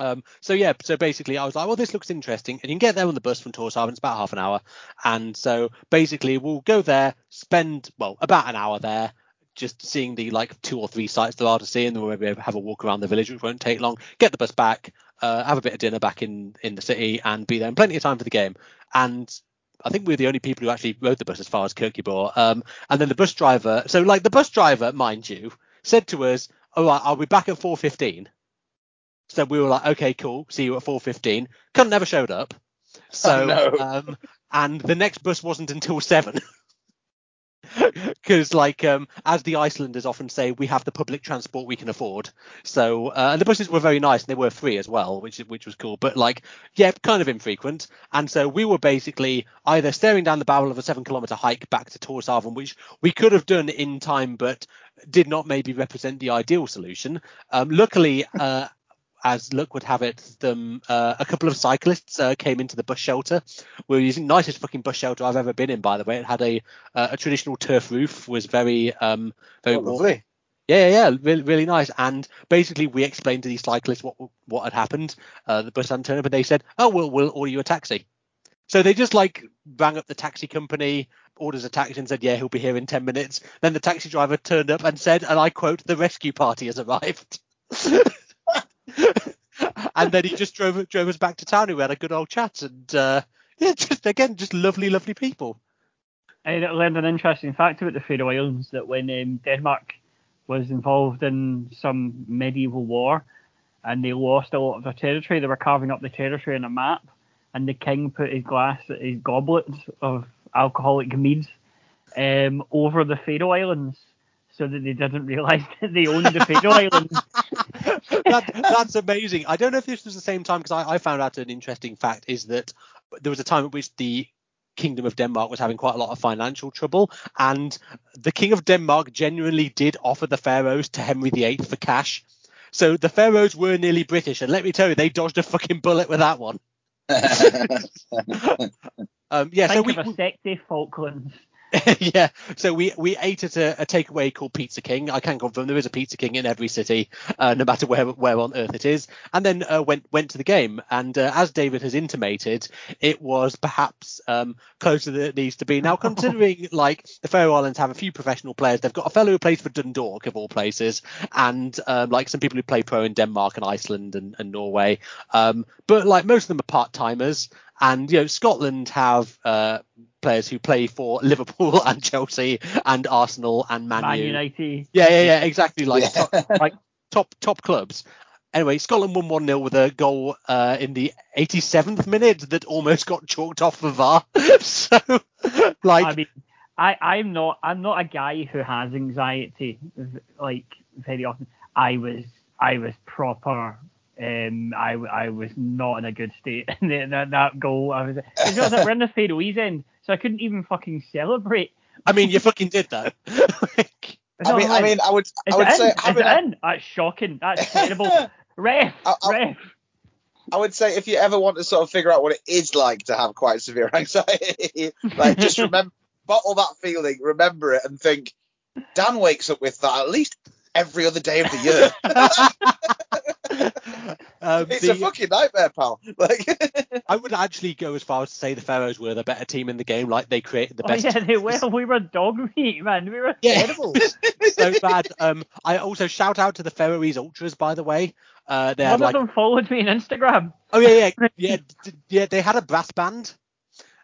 Um, so yeah, so basically I was like, well, this looks interesting, and you can get there on the bus from Torshavn. It's about half an hour, and so basically we'll go there, spend well about an hour there, just seeing the like two or three sites there are to see, and then we'll maybe have a walk around the village, which won't take long. Get the bus back, uh, have a bit of dinner back in in the city, and be there in plenty of time for the game. And I think we're the only people who actually rode the bus as far as Kirkjubor. Um, and then the bus driver, so like the bus driver, mind you, said to us, "All right, I'll be back at 4:15." So we were like, okay, cool. See you at 4:15. Cunt never showed up. So, no. um, and the next bus wasn't until seven. *laughs* *laughs* Because, like, um, as the Icelanders often say, we have the public transport we can afford. So, uh, and the buses were very nice and they were free as well, which which was cool. But like, yeah, kind of infrequent. And so we were basically either staring down the barrel of a seven kilometer hike back to Torshavn, which we could have done in time, but did not maybe represent the ideal solution. Um, luckily, uh, as luck would have it, them uh, a couple of cyclists uh, came into the bus shelter. We were using nicest fucking bus shelter I've ever been in. By the way, it had a uh, a traditional turf roof, was very um very Oh, lovely. Yeah, yeah, yeah, really, really nice. And basically, we explained to these cyclists what what had happened. Uh, the bus hadn't turned up, and they said, "Oh, we'll we'll order you a taxi." So they just like rang up the taxi company, orders a taxi, and said, "Yeah, he'll be here in ten minutes." Then the taxi driver turned up and said, and I quote, "The rescue party has arrived." *laughs* *laughs* and then he just drove drove us back to town. and We had a good old chat, and uh, *laughs* yeah, just again, just lovely, lovely people. I learned an interesting fact about the Faroe Islands that when um, Denmark was involved in some medieval war and they lost a lot of their territory, they were carving up the territory on a map, and the king put his glass, his goblets of alcoholic meads um, over the Faroe Islands so that they didn't realise *laughs* that they owned the Faroe Islands. *laughs* that, that's amazing. I don't know if this was the same time because I, I, found out an interesting fact is that there was a time at which the Kingdom of Denmark was having quite a lot of financial trouble, and the King of Denmark genuinely did offer the Faroes to Henry VIII for cash. So the Faroes were nearly British, and let me tell you, they dodged a fucking bullet with that one. *laughs* *laughs* um, yeah, Think so we, of a sexy Falklands. *laughs* yeah, so we we ate at a, a takeaway called Pizza King. I can confirm there is a Pizza King in every city, uh, no matter where where on earth it is. And then uh, went went to the game, and uh, as David has intimated, it was perhaps um, closer than it needs to be. Now, considering *laughs* like the Faroe Islands have a few professional players, they've got a fellow who plays for Dundalk of all places, and um, like some people who play pro in Denmark and Iceland and, and Norway. Um, but like most of them are part timers. And you know, Scotland have uh, players who play for *laughs* Liverpool and Chelsea and Arsenal and Man, Man U. United. Yeah, yeah, yeah, exactly. Like Yeah. top, like top top clubs. Anyway, Scotland won 1 0 with a goal uh, in the 87th minute that almost got chalked off for VAR. *laughs* so, like, I mean, I, I'm not I'm not a guy who has anxiety like very often. I was I was proper. Um, I, I was not in a good state. *laughs* And that, that, that goal, I was. It's not that we're in the Faroese end, so I couldn't even fucking celebrate. I mean, you fucking did that. *laughs* like, I mean, I like- mean, I would, is I would it say in? having is a- in? That's shocking. That's *laughs* terrible. Ref, I- I- ref. I would say if you ever want to sort of figure out what it is like to have quite severe anxiety, like just remember, bottle that feeling, remember it, and think, Dan wakes up with that at least every other day of the year. *laughs* um, it's the- a fucking nightmare, pal. *laughs* Like, I would actually go as far as to say the Faroes were the better team in the game. Like they created the Oh best. yeah, they were. We were dog meat, man. We were Yeah. terrible. *laughs* so bad. Um, I also shout out to the Faroese Ultras, by the way. Uh, they had One like, of them followed me on Instagram. oh yeah, yeah, yeah, d- yeah. They had a brass band.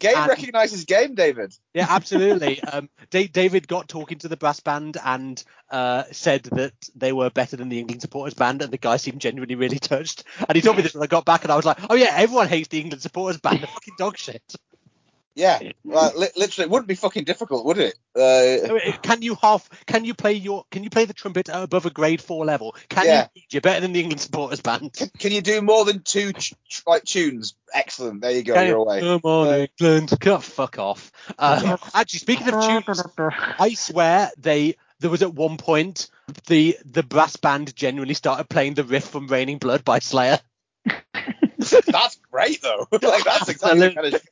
Game And- recognizes game, David. Yeah, *laughs* absolutely. um, Da- David got talking to the brass band and uh, said that they were better than the England supporters band, and the guy seemed genuinely really touched. And he told me this when I got back, and I was like, oh yeah, everyone hates the England supporters band. They're fucking dog shit. Yeah, like, li- literally, it wouldn't be fucking difficult, would it? Uh, Can you half? Can you play your? Can you play the trumpet above a grade four level? Can Yeah. you? You're better than the England supporters band. can you do more than two ch- ch- like tunes? Excellent. There you go. Can You're you- away. Come on, Uh, England. Go fuck off. Uh, *laughs* actually, speaking of tunes, I swear they there was at one point the the brass band genuinely started playing the riff from Raining Blood by Slayer. *laughs* That's great though. *laughs* like that's exactly kind of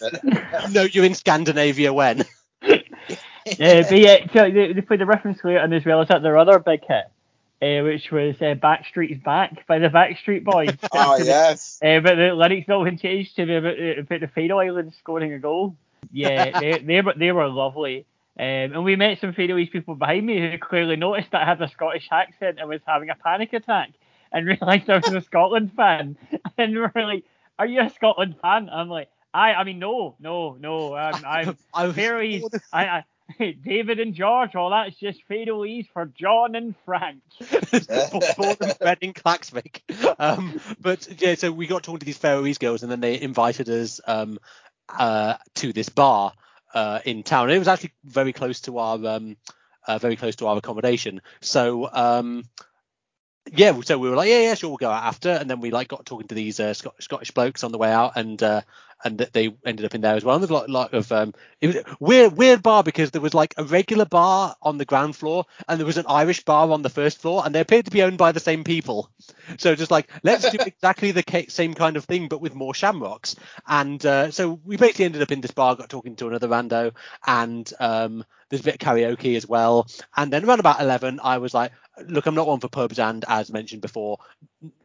shit you're no, you're in Scandinavia when? *laughs* yeah, but yeah, so they, they played the reference later and as well as that their other big hit, uh, which was uh, Backstreet's Back by the Backstreet Boys. Oh *laughs* yes. Uh, but the lyrics not been changed to be about, about the Faroe Islands scoring a goal. Yeah, they, they were they were lovely. Um, and we met some Faroese people behind me who clearly noticed that I had a Scottish accent and was having a panic attack and realised I was a Scotland fan. *laughs* And we were like, "Are you a Scotland fan?" I'm like, "I, I mean, no, no, no. *laughs* I'm, I'm I Faroese. *laughs* I, I, David and George. All that's just Faroese for John and Frank." born and bred in Klaksvik. Um, but yeah, so we got talking to these Faroese girls, and then they invited us um, uh, to this bar uh, in town. And it was actually very close to our um, uh, very close to our accommodation. So um, yeah, so we were like, yeah, yeah, sure, we'll go out after. And then we like got talking to these uh, Scottish blokes on the way out, and uh, and that they ended up in there as well. And there's a lot, lot of um, it was a weird, weird bar because there was like a regular bar on the ground floor, and there was an Irish bar on the first floor, and they appeared to be owned by the same people. So just like let's do *laughs* exactly the ca- same kind of thing, but with more shamrocks. And uh, so we basically ended up in this bar, got talking to another rando, and um, there's a bit of karaoke as well. And then around about eleven, I was like, look, I'm not one for pubs, and as mentioned before,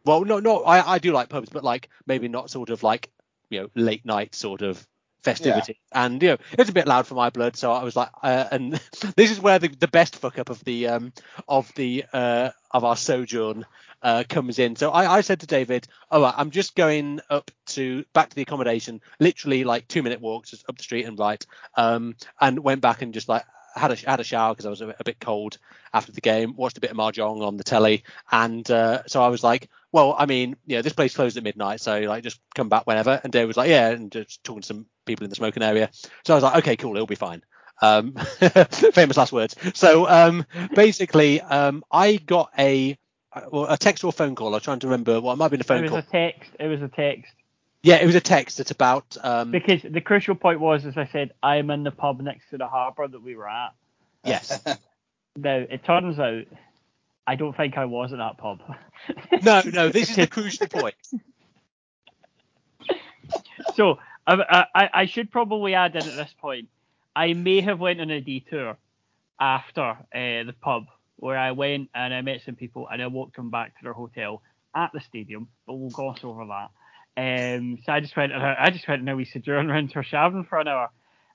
well, no, no, I, I do like pubs, but like maybe not sort of like you know late night sort of festivity. And you know, it was a bit loud for my blood, so I was like, uh, and *laughs* this is where the, the best fuck up of the um of the uh of our sojourn uh, comes in. So I, I said to David, "All right, I'm just going up to back to the accommodation, literally like two minute walks just up the street and right." Um, and went back and just like had a had a shower because I was a, a, bit cold after the game. Watched a bit of mahjong on the telly, and uh, so I was like, "Well, I mean, you know, this place closed at midnight, so like just come back whenever." And Dave was like, "Yeah," and just talking to some people in the smoking area. So I was like, "Okay, cool, it'll be fine." Um, *laughs* famous last words. So um, basically, um, I got a well, a text or a phone call. I'm trying to remember. Well, it might have been a phone call. it was call. a text. It was a text. Yeah, it was a text. It's about um, Because the crucial point was, as I said, I'm in the pub next to the harbour that we were at. yes. *laughs* Now it turns out I don't think I was at that pub. *laughs* No, no. This is the *laughs* crucial point. so I, I, I should probably add in at this point, I may have went on a detour after uh, the pub where I went and I met some people and I walked them back to their hotel at the stadium, but we'll gloss over that. Um, so I just went, I just went and a wee sojourn around Torshavn for an hour,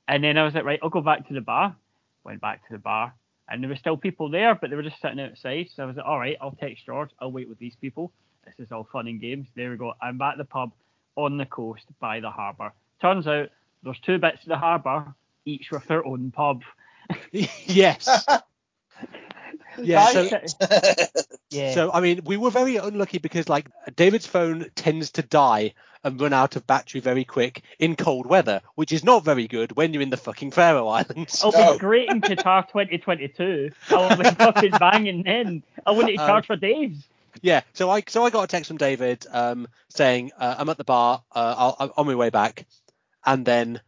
and then I was like, right, I'll go back to the bar. Went back to the bar, and there were still people there, but they were just sitting outside. So I was like, all right, I'll text George. I'll wait with these people. This is all fun and games. There we go. I'm back at the pub on the coast by the harbour. Turns out there's two bits of the harbour, each with their own pub. *laughs* yes. *laughs* Yeah. So, *laughs* Yeah. so I mean, we were very unlucky because like David's phone tends to die and run out of battery very quick in cold weather, which is not very good when you're in the fucking Faroe Islands. It'll No. be great in Qatar 2022. I'll be fucking banging then. I wouldn't Um, charge for days. Yeah, so I so I got a text from David um, saying uh, I'm at the bar, uh, I'll, I'm on my way back, and then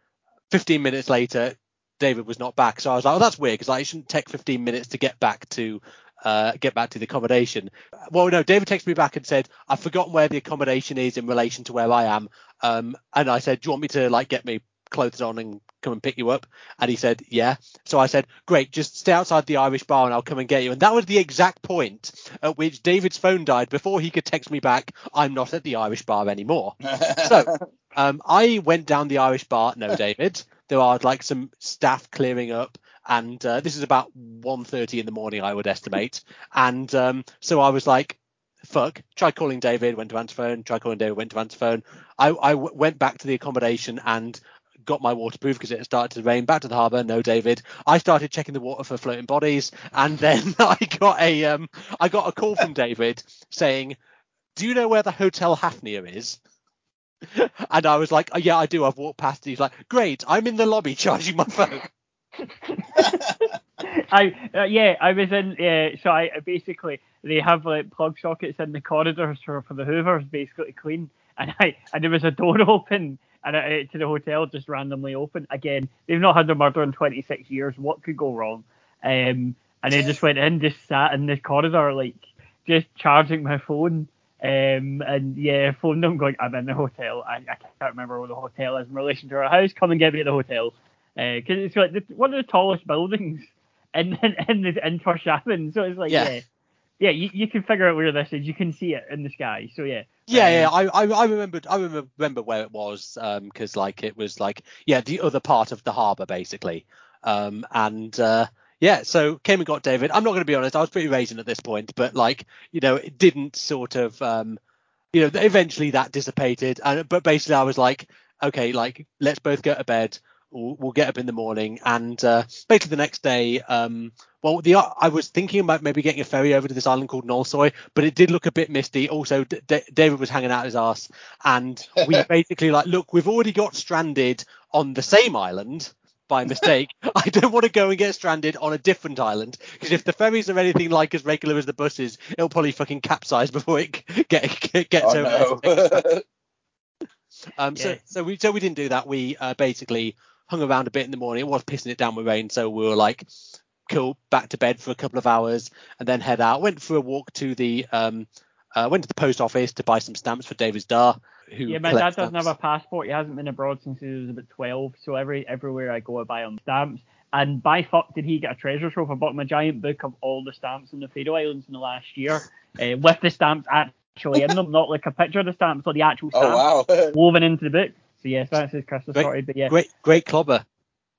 15 minutes later, David was not back. So I was like, oh, that's weird because like, it shouldn't take 15 minutes to get back to uh, get back to the accommodation. Well, no, David texted me back and said I've forgotten where the accommodation is in relation to where I am, um, and I said, do you want me to like get me clothes on and come and pick you up? And he said, yeah. So I said, great, just stay outside the Irish bar and I'll come and get you. And that was the exact point at which David's phone died before he could text me back, I'm not at the Irish bar anymore. *laughs* So um, I went down the Irish bar. No, David. There are like some staff clearing up, and uh, this is about 1.30 in the morning, I would estimate. And um, so I was like, "Fuck!" Tried calling David, went to answer phone. Tried calling David, went to answer phone. I, I w- went back to the accommodation and got my waterproof because it started to rain. Back to the harbour, no David. I started checking the water for floating bodies, and then *laughs* I got a um, I got a call from David saying, "Do you know where the Hotel Hafnia is?" *laughs* And I was like, oh, yeah, I do. I've walked past. He's like, great. I'm in the lobby *laughs* charging my phone. *laughs* I uh, yeah, I was in. Uh, so I I basically they have like plug sockets in the corridors for, for the Hoovers basically to clean, and I and there was a door open and I, to the hotel just randomly open. Again, they've not had a murder in 26 years. What could go wrong? Um, and I just went in, just sat in the corridor, like just charging my phone. Um, and yeah, phoned them going, I'm in the hotel. I, I can't remember where the hotel is in relation to our house. Come and get me at the hotel. Because it's like the, one of the tallest buildings *laughs* in in, in, the, in Torshavn. So it's like, Yeah. yeah. Yeah, you, you can figure out where this is. You can see it in the sky. So yeah. Yeah, Um, yeah. I, I, I remembered. I remember, where it was because like it was like yeah the other part of the harbour basically. Um, and uh, yeah, so came and got David. I'm not going to be honest. I was pretty raging at this point, but like you know it didn't sort of um, you know eventually that dissipated. And but basically I was like okay like let's both go to bed. We'll, we'll get up in the morning and uh, basically the next day um, well, the I was thinking about maybe getting a ferry over to this island called Nolsoy, but it did look a bit misty. Also, D- D- David was hanging out his ass, and we *laughs* basically like, look, we've already got stranded on the same island by mistake. *laughs* I don't want to go and get stranded on a different island because if the ferries are anything like as regular as the buses, it'll probably fucking capsize before it *laughs* g- get, gets oh over. there. no. *laughs* Um, so so we so we didn't do that. We uh, basically hung around a bit in the morning. It was pissing it down with rain, so we were like, cool, back to bed for a couple of hours, and then head out. Went for a walk to the um, uh, went to the post office to buy some stamps for David's Dar. Who Yeah, my dad doesn't have a passport. He hasn't been abroad since he was about 12. So every everywhere I go, I buy him stamps. And by fuck did he get a treasure trove. I bought him a giant book of all the stamps in the Faroe Islands in the last year, uh, with the stamps actually in them, *laughs* not like a picture of the stamps, or the actual stamps Oh wow. *laughs* woven into the book. So yes, that's his Christmas Great- party. But yeah, Great, great clobber.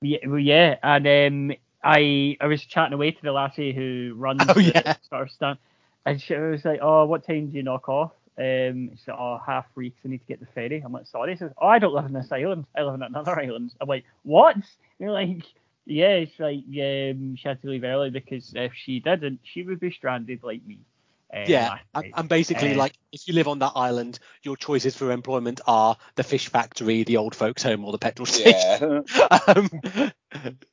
yeah, well, yeah, and um, I I was chatting away to the lassie who runs Oh, the yeah. sort of stand, and she was like, "Oh, what time do you knock off?" Um, she said, "Oh, half three 'cause I need to get the ferry." I'm like, "Sorry." She says, "Oh, I don't live in this island. I live in another *laughs* island." I'm like, "What?" And you're like, "Yeah." It's like um, she had to leave early because if she didn't, she would be stranded like me. Um, Yeah, last and, and basically, Uh, like, if you live on that island, your choices for employment are the fish factory, the old folks' home, or the petrol *laughs* station. Yeah. *laughs* um,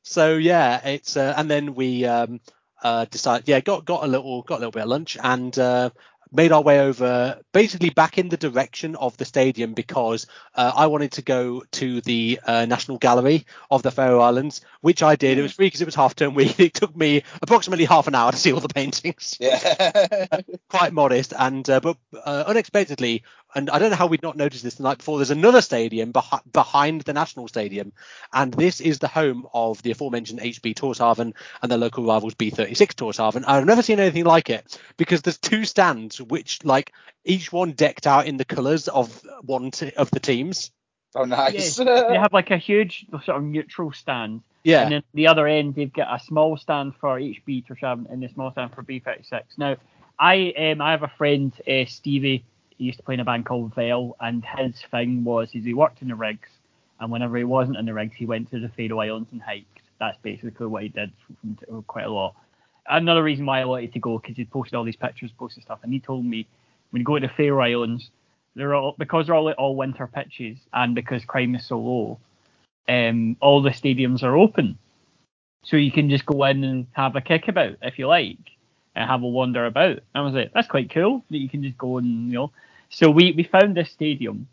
so yeah, it's uh, and then we um, uh, decided, yeah, got got a little got a little bit of lunch and uh, made our way over, basically back in the direction of the stadium because uh, I wanted to go to the uh, National Gallery of the Faroe Islands, which I did. It was free because it was half term week. *laughs* It took me approximately half an hour to see all the paintings Yeah. *laughs* quite modest and uh, but uh, unexpectedly and I don't know how we'd not noticed this the night before there's another stadium beh- behind the national stadium and this is the home of the aforementioned HB Torshavn and their local rivals B36 Torshavn I've never seen anything like it because there's two stands which like each one decked out in the colours of one t- of the teams oh, nice. they have like a huge sort of neutral stand. yeah And then the other end, they've got a small stand for HB Torshavn and a small stand for B36. Now, I um, I have a friend, uh, Stevie. He used to play in a band called Vel, and his thing was is he worked in the rigs, and whenever he wasn't in the rigs, he went to the Faroe Islands and hiked. That's basically what he did quite a lot. Another reason why I wanted to go because he posted all these pictures, posted stuff, and he told me when you go to the Faroe Islands, they're all because they're all all winter pitches, and because crime is so low, um, all the stadiums are open. So you can just go in and have a kickabout if you like and have a wander about. And I was like, that's quite cool that you can just go and, you know. So we, we found this stadium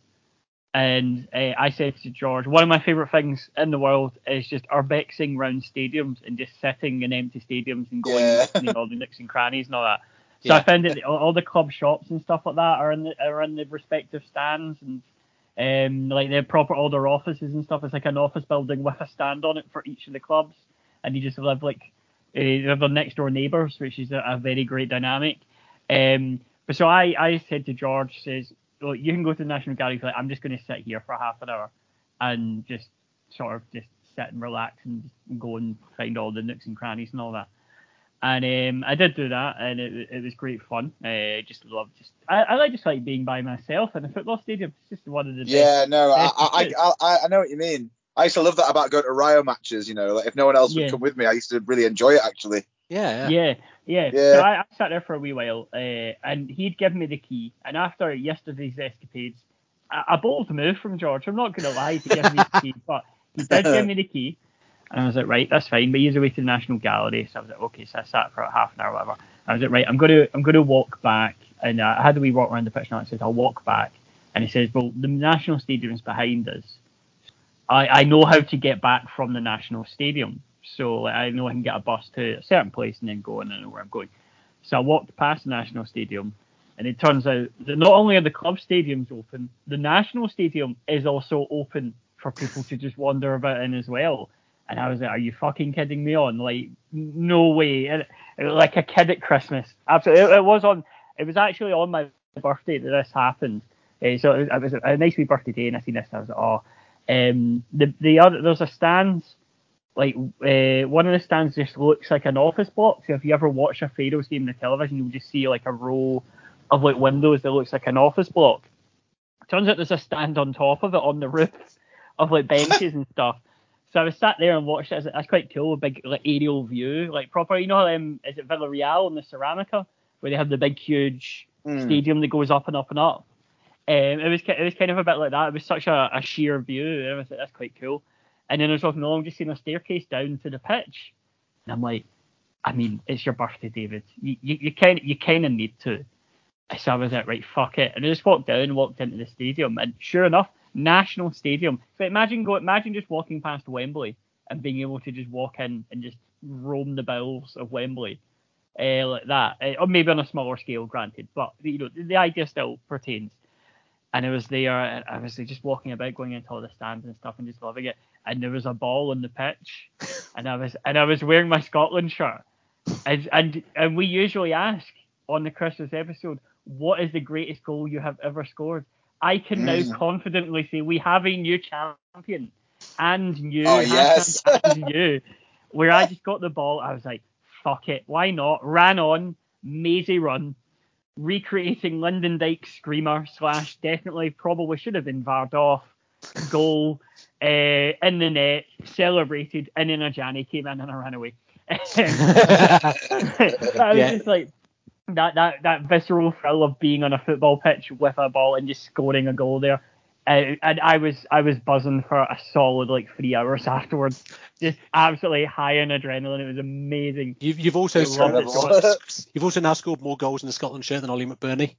and uh, I said to George, one of my favourite things in the world is just urbexing round stadiums and just sitting in empty stadiums and going Yeah. and listening all the nooks and crannies and all that. So I found that all, all the club shops and stuff like that are in the, are in the respective stands and um, like they're proper their offices and stuff. It's like an office building with a stand on it for each of the clubs, and you just live like uh, they're their next door neighbours, which is a, a very great dynamic. Um, but so I, I said to George, says, well, you can go to the National Gallery. Like, I'm just going to sit here for half an hour and just sort of just sit and relax and go and find all the nooks and crannies and all that. And um, I did do that, and it, it was great fun. Uh, just love, just I, I like just like being by myself in a football stadium. It's just one of the best Yeah, no, I, best I. I, I, I know what you mean. I used to love that about going to Rio matches. You know, like if no one else would Yeah. come with me, I used to really enjoy it actually. Yeah yeah Yeah, yeah. Yeah. So I, I sat there for a wee while, uh, and he'd given me the key. And after yesterday's escapades, a, a bold move from George. I'm not going to lie to give me the key, but he did give me the key. And I was like, right, that's fine. But he's away to the National Gallery, so I was like, okay. So I sat for half an hour, or whatever. I was like, right, I'm going to, I'm going to walk back. And uh, I had a wee walk around the pitch, and I said, I'll walk back. And he says, well, the National Stadium's behind us. I, I know how to get back from the National Stadium. So like, I know I can get a bus to a certain place and then go and I know where I'm going. So I walked past the National Stadium and it turns out that not only are the club stadiums open, the National Stadium is also open for people to just wander about in as well. And I was like, are you fucking kidding me on? Like, no way. And like a kid at Christmas. Absolutely. It, it was on, it was actually on my birthday that this happened. Uh, so it was, it was a nice wee birthday day and I seen this and I was like, oh, um, the the other there's a stand like uh, one of the stands just looks like an office block. So if you ever watch a Faroes game on the television, you'll just see like a row of like windows that looks like an office block. Turns out there's a stand on top of it on the roof *laughs* of like benches and stuff. So I was sat there and watched it. Like, That's quite cool, a big like aerial view, like proper. You know, how, um, is it Villarreal in the Ceramica where they have the big huge Hmm. stadium that goes up and up and up. Um, it was it was kind of a bit like that. It was such a, a sheer view. I was like, that's quite cool. And then I was walking along, just seeing a staircase down to the pitch, and I'm like, I mean, it's your birthday, David. You you, kind you kind of need to. So I was like, right, fuck it, and I just walked down, walked into the stadium, and sure enough, National Stadium. So imagine go, imagine just walking past Wembley and being able to just walk in and just roam the bowels of Wembley uh, like that, uh, or maybe on a smaller scale, granted, but you know the, the idea still pertains. And I was there, and I was just walking about, going into all the stands and stuff, and just loving it. And there was a ball on the pitch, and I was and I was wearing my Scotland shirt, and and and we usually ask on the Christmas episode, what is the greatest goal you have ever scored? I can now Mm. confidently say we have a new champion and new Oh, yes. *laughs* and. Where I just got the ball, I was like, fuck it, why not? Ran on, mazy run, recreating Lyndon Dykes screamer slash definitely probably should have been varred off goal uh, in the net, celebrated, and then a Johnny came in and I ran away. *laughs* I was Yeah. just like that that that visceral thrill of being on a football pitch with a ball and just scoring a goal there. Uh, and I was I was buzzing for a solid like three hours afterwards, just absolutely high on adrenaline. It was amazing. You've, you've also scored, you've also now scored more goals in the Scotland shirt than Ollie McBurnie.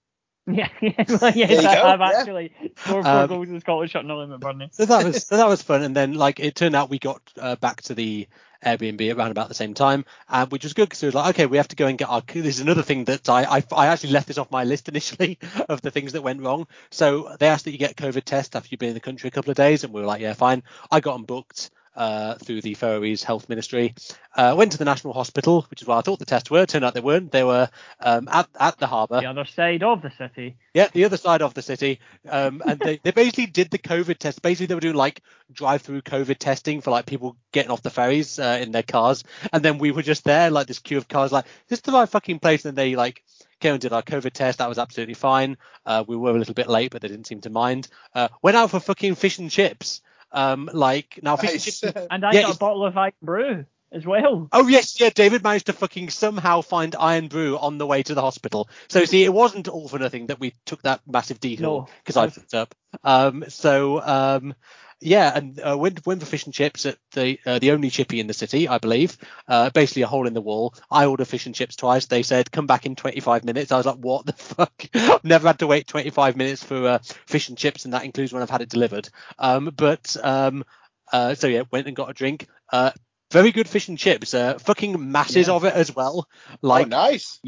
*laughs* Yeah, *laughs* well, yes, I, go, I've yeah. actually scored four Um, goals in Scotland shot Nolly McBurnie. So that was *laughs* so that was fun. And then like it turned out we got uh, back to the Airbnb around about the same time, uh, which was good because it was like okay, we have to go and get our. This is another thing that I, I I actually left this off my list initially of the things that went wrong. So they asked that you get a COVID test after you've been in the country a couple of days, and we were like, yeah, fine. I got them booked. Uh, through the Faroese Health Ministry, uh, went to the National Hospital, which is where I thought the tests were. Turned out they weren't. They were um, at at the harbour. The other side of the city. Yeah, the other side of the city. Um, and they, they basically did the COVID test. Basically, they were doing like drive-through COVID testing for like people getting off the ferries uh, in their cars. And then we were just there, like this queue of cars, like, this is the right fucking place. And they like came and did our COVID test. That was absolutely fine. Uh, we were a little bit late, but they didn't seem to mind. Uh, went out for fucking fish and chips. Um, like now fish and chips. And I Yeah, got a bottle of Iron Brew as well. Oh yes, yeah. David managed to fucking somehow find Irn-Bru on the way to the hospital. So see, it wasn't all for nothing that we took that massive detour No. because I fucked up. Um, so um, yeah, and uh, went went for fish and chips at the uh, the only chippy in the city, I believe. Uh, basically a hole in the wall. I ordered fish and chips twice. They said come back in 25 minutes. I was like, what the *laughs* fuck? I've *laughs* never had to wait 25 minutes for uh, fish and chips, and that includes when I've had it delivered. Um, but um, uh, so yeah, went and got a drink. Uh, very good fish and chips. Uh, fucking masses Yeah. of it as well. Like, oh, nice.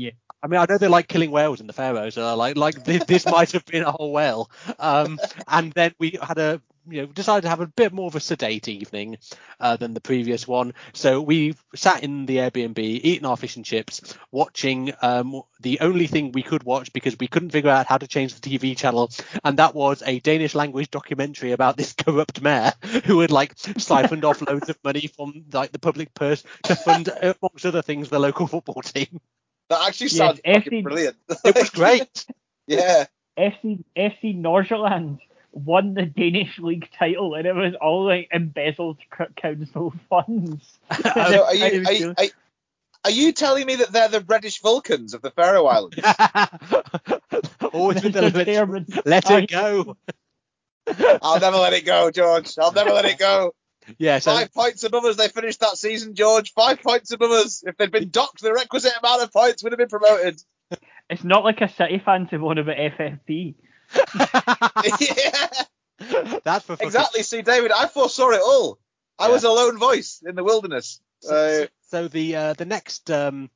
I mean, I know they like killing whales in the Faroes. So like, like this, this *laughs* might have been a whole whale. Um, and then we had a, you know, decided to have a bit more of a sedate evening uh, than the previous one. So we sat in the Airbnb, eating our fish and chips, watching um, the only thing we could watch because we couldn't figure out how to change the TV channel, and that was a Danish language documentary about this corrupt mayor who had like siphoned off loads of money from like the public purse to fund, amongst other things, the local football team. That actually Yes, sounds FC fucking brilliant. It was great. *laughs* yeah. FC FC Nordsjælland won the Danish league title, and it was all like embezzled council *laughs* funds. So *laughs* are you, are, you, are, are you telling me that they're the Reddish Vulcans of the Faroe Islands? *laughs* Always with the let, Chairman, let it go. I'll never let it go, George. I'll never let it go. Yeah, so Five points above us. They finished that season, George. Five points above us. If they'd been docked the requisite amount of points, would have been promoted. It's not like a City fan to one about FFP. *laughs* *laughs* yeah, that's for fucking- exactly. See, David, I foresaw it all. I Yeah. was a lone voice in the wilderness. So, Uh, so the uh, the next um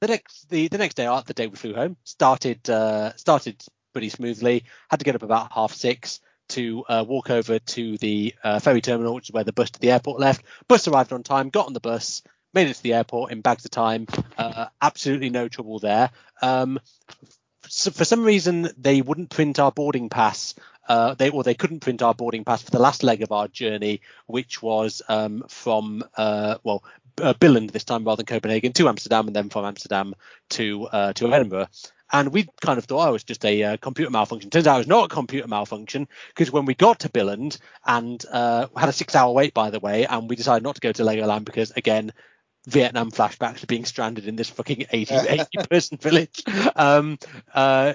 the next the, the next day out the day we flew home started uh, started pretty smoothly. Had to get up about half six to uh, walk over to the uh, ferry terminal, which is where the bus to the airport left. Bus arrived on time. Got on the bus. Made it to the airport in bags of time. Uh, absolutely no trouble there. Um, so for some reason they wouldn't print our boarding pass. Uh, they or they couldn't print our boarding pass for the last leg of our journey, which was um, from uh, well uh, Billund this time rather than Copenhagen to Amsterdam, and then from Amsterdam to uh, to Edinburgh. And we kind of thought oh, was just a uh, computer malfunction. Turns out it was not a computer malfunction because when we got to Billund and uh, had a six-hour wait, by the way, and we decided not to go to Legoland because again Vietnam flashbacks to being stranded in this fucking *laughs* 80, 80 person village. Um, uh,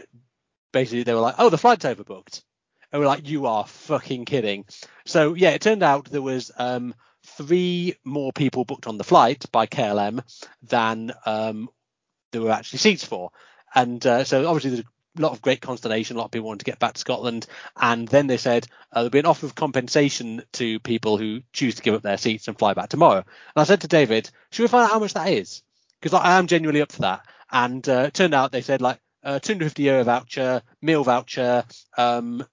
basically, they were like, oh, the flight's overbooked. And we're like, you are fucking kidding. So, yeah, it turned out there was um, three more people booked on the flight by KLM than um, there were actually seats for. And uh, so, obviously, there's a lot of great consternation. A lot of people wanted to get back to Scotland. And then they said uh, there'll be an offer of compensation to people who choose to give up their seats and fly back tomorrow. And I said to David, should we find out how much that is? Because I am genuinely up for that. And uh, it turned out they said like uh, 250 euro voucher, meal voucher, um,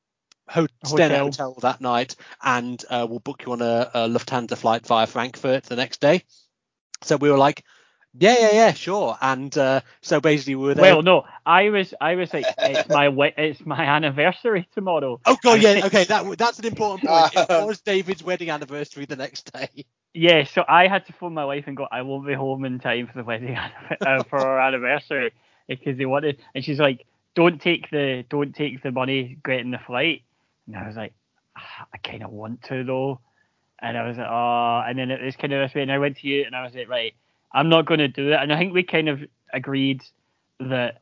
ho- stay Hotel. hotel that night, and uh, we'll book you on a, a Lufthansa flight via Frankfurt the next day. So we were like, Yeah, yeah, yeah, sure. And uh, so basically we were there. Well, no, I was I was like it's my we- it's my anniversary tomorrow. oh god, yeah, *laughs* okay, that that's an important point. It *laughs* was David's wedding anniversary the next day. Yeah, so I had to phone my wife and go, I won't be home in time for the wedding *laughs* uh, for our anniversary because they wanted, and she's like, don't take the don't take the money getting the flight. And I was like, "Ah, I kind of want to though, and I was like, oh, and then it was kind of this way, and I went to you and I was like, right, I'm not going to do it, and I think we kind of agreed that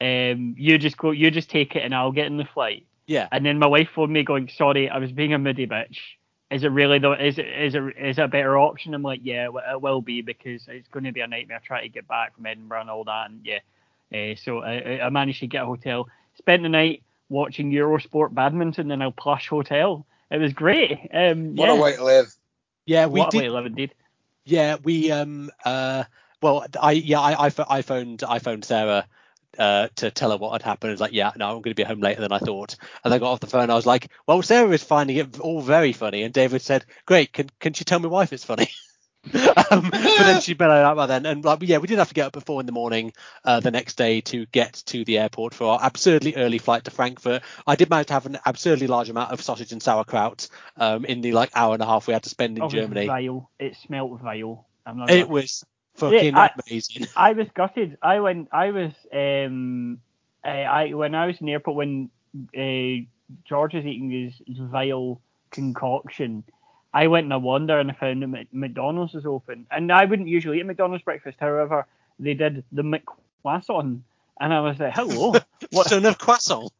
um you just go, you just take it, and I'll get in the flight. Yeah. And then my wife phoned me going, sorry, I was being a moody bitch. Is it really though? Is it is it is it a better option? I'm like, yeah, it will be because it's going to be a nightmare trying to get back from Edinburgh and all that. And yeah, uh, so I, I managed to get a hotel. Spent the night watching Eurosport badminton in a plush hotel. It was great. Um, What yeah. a way to live. Yeah, we what a way to live indeed. Yeah, we um uh well I yeah I I, I phoned I phoned Sarah uh to tell her what had happened. It's like yeah no I'm going to be home later than I thought. And I got off the phone. I was like well Sarah is finding it all very funny. And David said great can can she tell why if it's funny? *laughs* *laughs* um, but then she bellowed out by then, and like yeah, we did have to get up at four in the morning uh, the next day to get to the airport for our absurdly early flight to Frankfurt. I did manage to have an absurdly large amount of sausage and sauerkraut um, in the like hour and a half we had to spend in It was Germany. vile. It smelt vile. I'm not. It gonna- was *laughs* fucking I- amazing. *laughs* I was gutted. I went. I was. Um. I, I when I was in the airport when uh, George was eating his vile concoction. I went in a wander and I found that McDonald's was open, and I wouldn't usually eat McDonald's breakfast. However, they did the McQuasson, and I was like, "Hello, *laughs* what?" Son of croissant.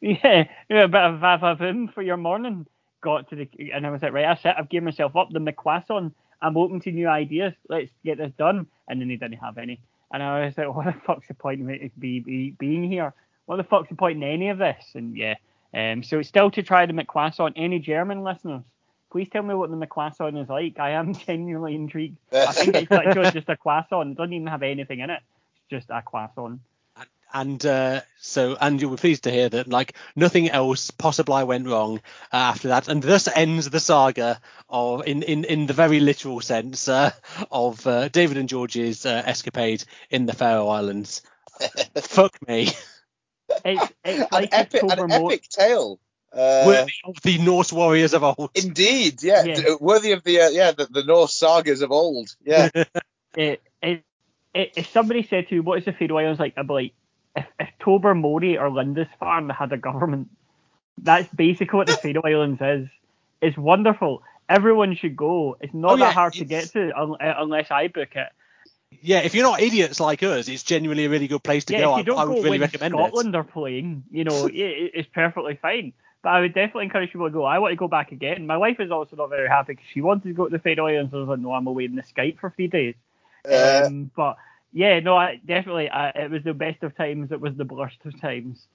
yeah, a bit of va-va-voom for your morning. Got to the, and I was like, right, that's it. I've given myself up the McQuasson. I'm open to new ideas. Let's get this done. And then they didn't have any. And I was like, what the fuck's the point of it be, be, being here? What the fuck's the point in any of this? And yeah, um, so it's still to try the McQuasson. Any German listeners, please tell me what the McQuasson is like. I am *laughs* genuinely intrigued. I *laughs* think it's literally just a croissant. It doesn't even have anything in it. It's just a croissant. And uh, so, and you were pleased to hear that like nothing else possibly went wrong uh, after that, and thus ends the saga of, in in, in the very literal sense, uh, of uh, David and George's uh, escapade in the Faroe Islands. *laughs* Fuck me, It's, it's an epic, October an Mo- epic tale. Uh, worthy of the Norse warriors of old. indeed, yeah, Yeah. d- worthy of the uh, yeah the, the Norse sagas of old. Yeah, *laughs* it, it, it, if somebody said to you, what is the Faroe Islands like? I'd be like, if, if Tobermory or Lindisfarne had a government, that's basically what the *laughs* Faroe Islands is. It's wonderful. Everyone should go. It's not Oh, that yeah, hard to get to un, uh, unless I book it. Yeah, if you're not idiots like us, it's genuinely a really good place to yeah, go. if I, you don't I go would really when recommend Scotland are playing, you know, *laughs* it, it- it's perfectly fine. But I would definitely encourage people to go. I want to go back again. My wife is also not very happy because she wanted to go to the Faroe Islands. I was like, no, I'm away in the Skype for three days. Uh, Um, but yeah, no, I, definitely, I, it was the best of times. It was the worst of times.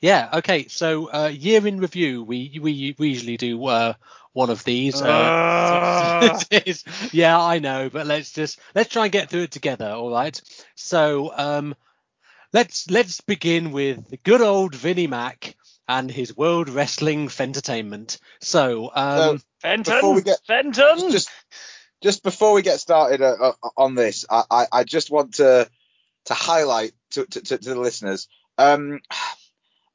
It. Yeah. Okay. So uh, year in review, we we we usually do uh, one of these. Uh, *laughs* it is. Yeah, I know, but let's just let's try and get through it together. All right. So um, let's let's begin with the good old Vinnie Mac and his World Wrestling Entertainment. So um, So, Fenton, Before we get- Fenton. just just before we get started uh, uh, on this, I, I, I just want to to highlight to, to, to, to the listeners. Um,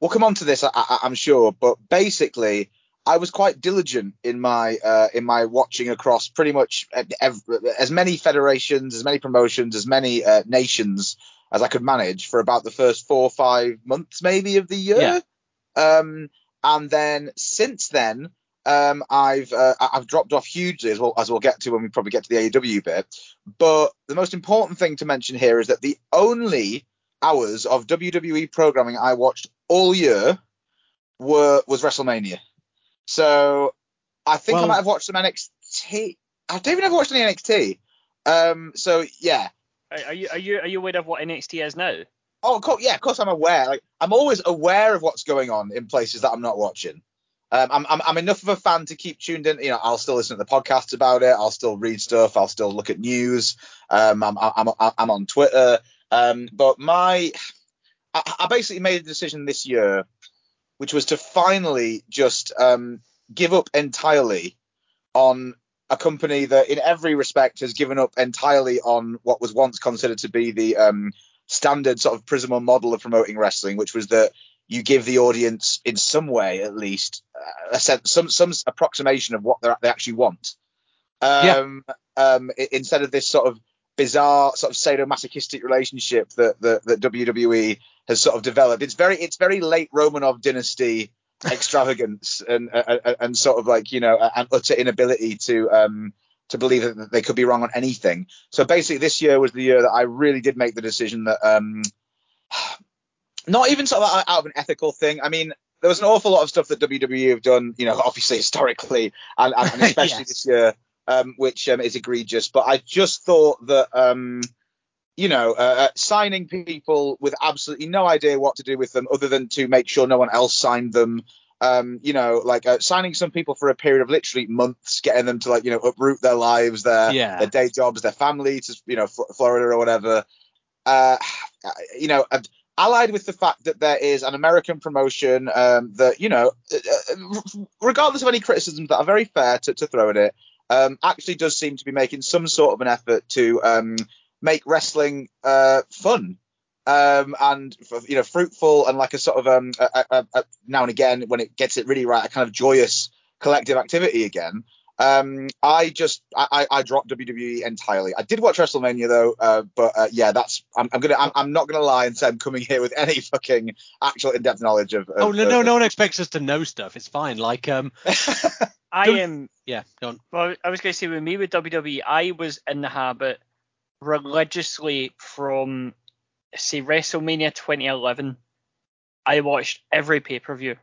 we'll come on to this, I, I'm sure, but basically, I was quite diligent in my uh, in my watching across pretty much ev- as many federations, as many promotions, as many uh, nations as I could manage for about the first four or five months, maybe of the year. Um, and then since then, um, I've uh, I've dropped off hugely as well as we'll get to when we probably get to the AEW bit. But the most important thing to mention here is that the only hours of WWE programming I watched all year were was WrestleMania. So I think I might have watched some NXT. I don't even have watched any NXT. Um, so yeah. Are are you are you are you aware of what NXT is now? Oh, of course, yeah, of course I'm aware. Like I'm always aware of what's going on in places that I'm not watching. Um, I'm, I'm I'm enough of a fan to keep tuned in. You know, I'll still listen to the podcasts about it. I'll still read stuff. I'll still look at news. Um, I'm I'm I'm, I'm on Twitter. Um, but my I, I basically made a decision this year, which was to finally just um give up entirely on a company that, in every respect, has given up entirely on what was once considered to be the um, standard sort of Prism model of promoting wrestling, which was that you give the audience, in some way at least, uh, a sense, some some approximation of what they actually want. Um, yeah. um, instead of this sort of bizarre sort of sadomasochistic relationship that, that that WWE has sort of developed. It's very it's very late Romanov dynasty *laughs* extravagance and, and, and sort of like you know an utter inability to um to believe that they could be wrong on anything. So basically, this year was the year that I really did make the decision that um *sighs* not even sort of out of an ethical thing. I mean, there was an awful lot of stuff that WWE have done, you know, obviously historically, and, and *laughs* especially yes. this year, um, which um, is egregious. But I just thought that, um, you know, uh, uh, signing people with absolutely no idea what to do with them other than to make sure no one else signed them. Um, you know, like uh, signing some people for a period of literally months, getting them to like, you know, uproot their lives, their yeah. their day jobs, their family to, you know, Florida or whatever. Uh, *sighs* you know, allied with the fact that there is an American promotion um, that, you know, uh, regardless of any criticisms that are very fair to, to throw at it, um, actually does seem to be making some sort of an effort to um, make wrestling uh, fun um, and you know fruitful and like a sort of um, a, a, a, now and again when it gets it really right, a kind of joyous collective activity again. Um, I just I, I dropped WWE entirely. I did watch WrestleMania though, uh, but uh, yeah, that's I'm, I'm gonna I'm, I'm, not gonna lie and say I'm coming here with *laughs* any fucking actual in-depth knowledge of. of oh no, no, no one expects us to know stuff. It's fine. Like um, *laughs* I am. Yeah, go on. Well, I was gonna say with me with WWE, I was in the habit religiously from say WrestleMania 2011. I watched every pay per view,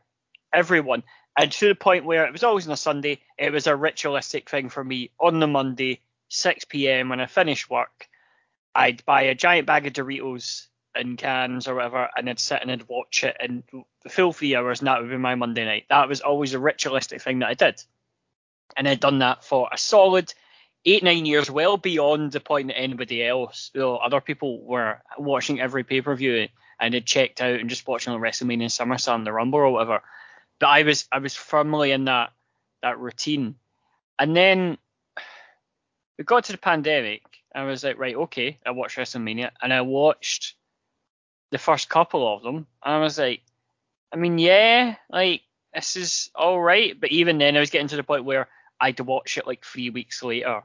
every one, and to the point where it was always on a Sunday. It was a ritualistic thing for me on the Monday, 6 p.m. when I finished work. I'd buy a giant bag of Doritos in cans or whatever, and I'd sit and I'd watch it and the full three hours, and that would be my Monday night. That was always a ritualistic thing that I did. And I'd done that for a solid eight nine years, well beyond the point that anybody else, you know, other people were watching every pay per view and had checked out and just watching the WrestleMania, SummerSlam, the Rumble or whatever. But I was I was firmly in that that routine, and then we got to the pandemic. And I was like, right, okay, I watched WrestleMania, and I watched the first couple of them, and I was like, I mean, yeah, like this is all right, but even then, I was getting to the point where I'd watch it like three weeks later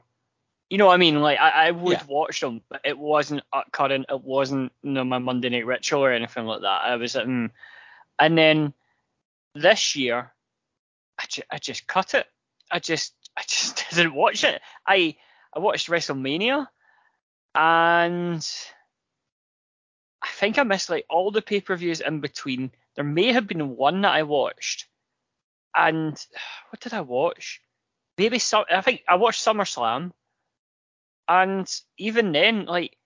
you know what I mean? Like I, I would yeah. watch them, but it wasn't current. It wasn't you know, my Monday Night Ritual or anything like that. I was like, mm. and then this year, I, ju- I just cut it. I just I just *laughs* didn't watch it. I I watched WrestleMania, and I think I missed like all the pay per views in between. There may have been one that I watched, and *sighs* what did I watch? Maybe some. I think I watched SummerSlam and even then, like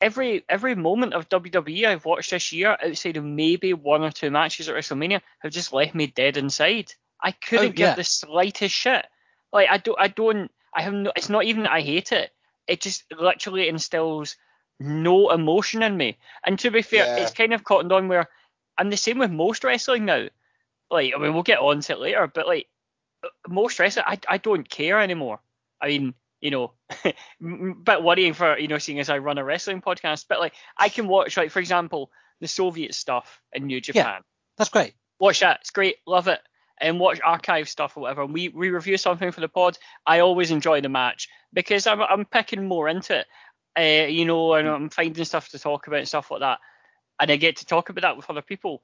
every every moment of WWE I've watched this year, outside of maybe one or two matches at WrestleMania, have just left me dead inside. I couldn't oh, yeah. give the slightest shit. Like I don't I don't I have no it's not even I hate it. It just literally instills no emotion in me. And to be fair, yeah. it's kind of cottoned on where I'm the same with most wrestling now. Like I mean we'll get on to it later, but like most wrestling I I don't care anymore. I mean, you know, *laughs* bit worrying for you know seeing as I run a wrestling podcast. But like I can watch like for example the Soviet stuff in New Japan. Yeah, that's great. Watch that. It's great. Love it. And watch archive stuff or whatever. We we review something for the pod. I always enjoy the match because I'm I'm picking more into it. Uh, you know, and I'm finding stuff to talk about and stuff like that. And I get to talk about that with other people.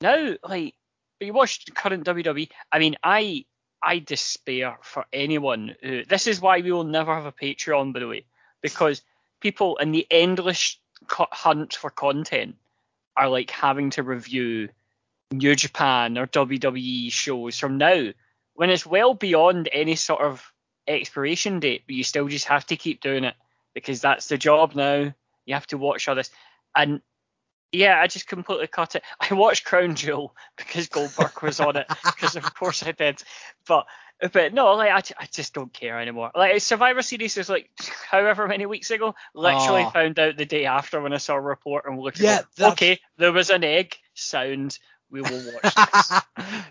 Now, like, you watch current WWE. I mean, I I despair for anyone who. This is why we will never have a Patreon, by the way, because people in the endless hunt for content are like having to review New Japan or WWE shows from now when it's well beyond any sort of expiration date, but you still just have to keep doing it because that's the job now. You have to watch all this. And yeah, I just completely cut it. I watched Crown Jewel because Goldberg was on it, because of course I did. But but no, like I, I just don't care anymore. Like Survivor Series was like however many weeks ago. Literally oh. found out the day after when I saw a report and looked. Yeah, at okay, there was an egg. Sound we will watch *laughs* this.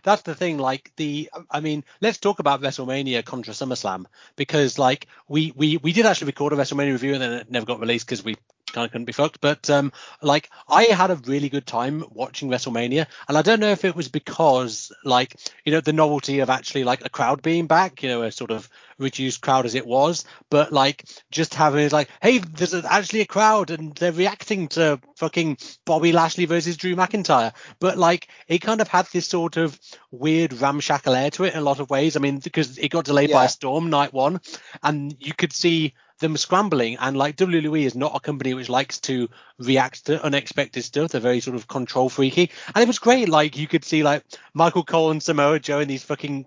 That's the thing. Like the, I mean, let's talk about WrestleMania contra SummerSlam because like we we we did actually record a WrestleMania review and then it never got released because we kind of couldn't be fucked. But um, like I had a really good time watching WrestleMania, and I don't know if it was because like you know the novelty of actually like a crowd being back, you know, a sort of reduced crowd as it was, but like just having it like, hey, there's actually a crowd and they're reacting to fucking Bobby Lashley versus Drew McIntyre. But like it kind of had this sort of weird ramshackle air to it in a lot of ways. I mean, because it got delayed by a storm night one, and you could see them scrambling and like WWE is not a company which likes to react to unexpected stuff. They're very sort of control freaky. And it was great. Like you could see like Michael Cole and Samoa Joe in these fucking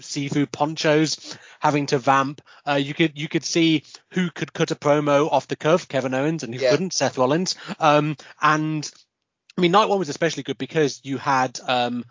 seafood ponchos having to vamp. Uh, you could you could see who could cut a promo off the cuff, Kevin Owens, and who Yeah. couldn't, Seth Rollins. Um, and I mean, night one was especially good because you had um,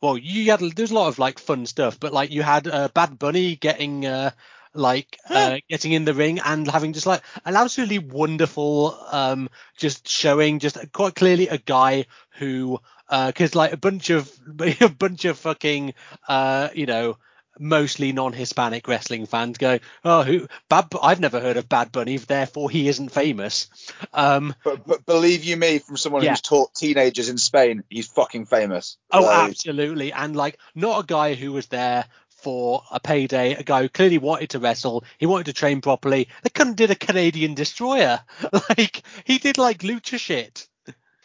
well, you had there's a lot of like fun stuff, but like you had uh, Bad Bunny getting uh, like *laughs* uh, getting in the ring and having just like an absolutely wonderful um just showing just quite clearly a guy who because like a bunch of *laughs* a bunch of fucking uh you know mostly non-Hispanic wrestling fans go, oh, who Bad? I've never heard of Bad Bunny, therefore he isn't famous. Um, But, but believe you me, from someone Yeah. who's taught teenagers in Spain, he's fucking famous. Oh, Like, absolutely. And like, not a guy who was there for a payday, a guy who clearly wanted to wrestle. He wanted to train properly. They couldn't did a Canadian destroyer. *laughs* Like, he did like lucha shit.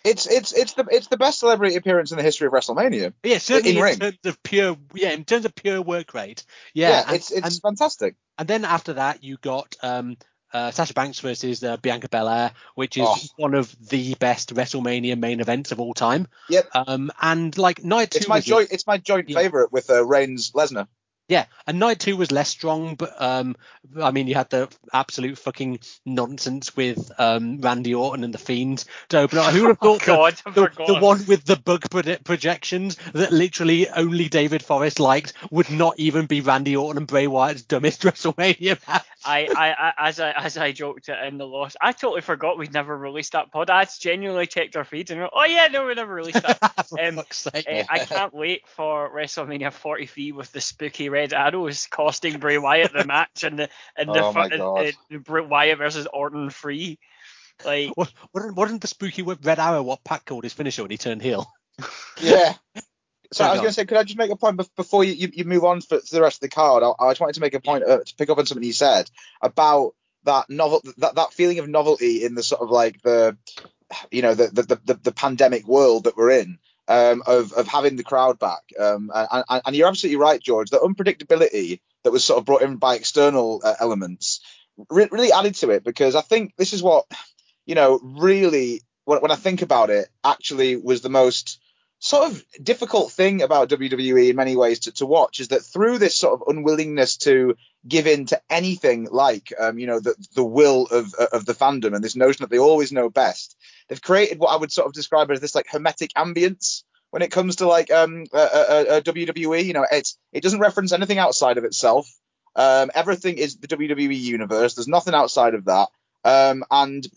It's it's it's the it's the best celebrity appearance in the history of WrestleMania. Yeah, certainly In in, terms of pure, yeah, in terms of pure work rate. Yeah, and, it's it's and, fantastic. and then after that, you got um, uh, Sasha Banks versus uh, Bianca Belair, which is Oh. one of the best WrestleMania main events of all time. Yep. Um, and like night two It's my joint it's my joint Yeah. favorite with uh, Reigns Lesnar. Yeah, and night two was less strong, but um, I mean, you had the absolute fucking nonsense with um, Randy Orton and the Fiend to open up. Who would have *laughs* Oh, thought the- God, I the, the one with the bug projections that literally only David Forrest liked would not even be Randy Orton and Bray Wyatt's dumbest *laughs* WrestleMania match. I, I, I, as I, as I joked it in the loss, I totally forgot we'd never released that pod. I genuinely checked our feeds and went, oh yeah, no, we never released that. *laughs* Um, sake. Uh, I can't wait for WrestleMania 43 with the spooky red arrows costing Bray Wyatt the match and the and the, Oh my fu- God. Bray Wyatt versus Orton free. Like What- Wasn't, wasn't the spooky whip red arrow what Pat called his finisher when he turned heel? *laughs* Yeah. *laughs* So Sorry, I was going to say, could I just make a point before you, you, you move on for, to the rest of the card? I, I just wanted to make a point uh, to pick up on something you said about that novel, that, that feeling of novelty in the sort of like the, you know, the the, the, the pandemic world that we're in. Um, of of having the crowd back, um, and, and, you're absolutely right, George. The unpredictability that was sort of brought in by external uh, elements re- really added to it because I think this is what you know really when, when I think about it actually was the most sort of difficult thing about WWE in many ways to, to watch is that through this sort of unwillingness to give in to anything like um, you know the the will of of the fandom and this notion that they always know best, they've created what I would sort of describe as this like hermetic ambience when it comes to like um uh, WWE. You know, it's it doesn't reference anything outside of itself. Um, everything is the WWE universe. There's nothing outside of that. Um, and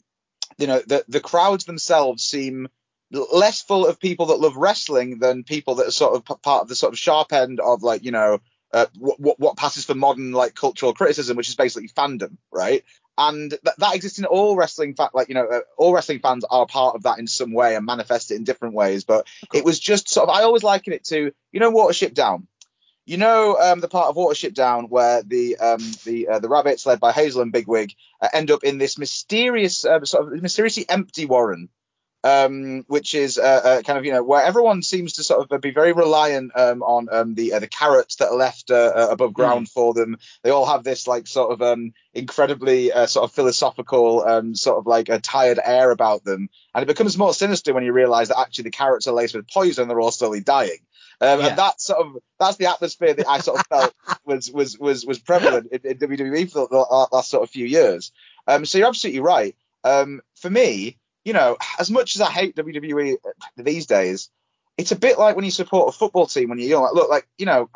you know the the crowds themselves seem less full of people that love wrestling than people that are sort of part of the sort of sharp end of like you know uh, what, what passes for modern like cultural criticism, which is basically fandom, right? And th- that exists in all wrestling, fa- like you know, uh, all wrestling fans are part of that in some way and manifest it in different ways. But it was just sort of, I always liken it to, you know, Watership Down. You know, um, the part of Watership Down where the um, the uh, the rabbits led by Hazel and Bigwig uh, end up in this mysterious, uh, sort of mysteriously empty warren, um, which is uh, uh, kind of you know where everyone seems to sort of be very reliant um, on um, the uh, the carrots that are left uh, uh, above ground for them. They all have this like sort of um, incredibly uh, sort of philosophical, um, sort of like a tired air about them, and it becomes more sinister when you realise that actually the carrots are laced with poison and they're all slowly dying. Um, Yeah. And that sort of that's the atmosphere that I sort of felt *laughs* was was was was prevalent in, in WWE for the last sort of few years. Um, so you're absolutely right. Um, for me, you know, as much as I hate WWE these days, it's a bit like when you support a football team when you're young. Like, look, like you know,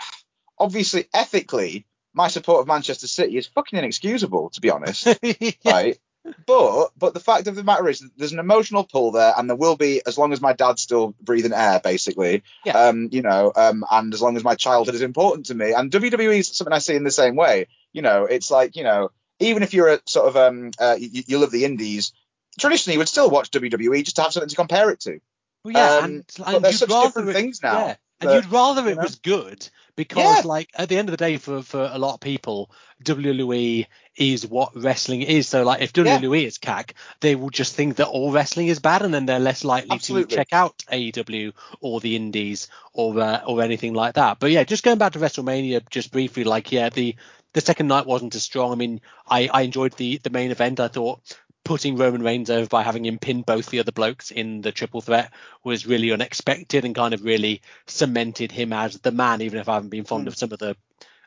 obviously ethically, my support of Manchester City is fucking inexcusable, to be honest *laughs* yeah. right? but but the fact of the matter is, there's an emotional pull there, and there will be as long as my dad's still breathing air, basically. Yeah. Um, you know, um, and as long as my childhood is important to me, and WWE is something I see in the same way. You know, it's like you know, even if you're a sort of um, uh, you, you love the indies, traditionally you would still watch WWE just to have something to compare it to. Well, yeah, Um, and, but and they're you'd such rather different it- things now Yeah, and you'd rather you it know? was good because, Yeah. like, at the end of the day, for for a lot of people, WWE is what wrestling is. So, like, if Yeah. WWE is cack, they will just think that all wrestling is bad, and then they're less likely Absolutely. to check out AEW or the Indies or uh, or anything like that. But yeah, just going back to WrestleMania, just briefly, like, yeah, the the second night wasn't as strong. I mean, I I enjoyed the the main event. I thought putting Roman Reigns over by having him pin both the other blokes in the triple threat was really unexpected and kind of really cemented him as the man, even if I haven't been fond Mm. of some of the.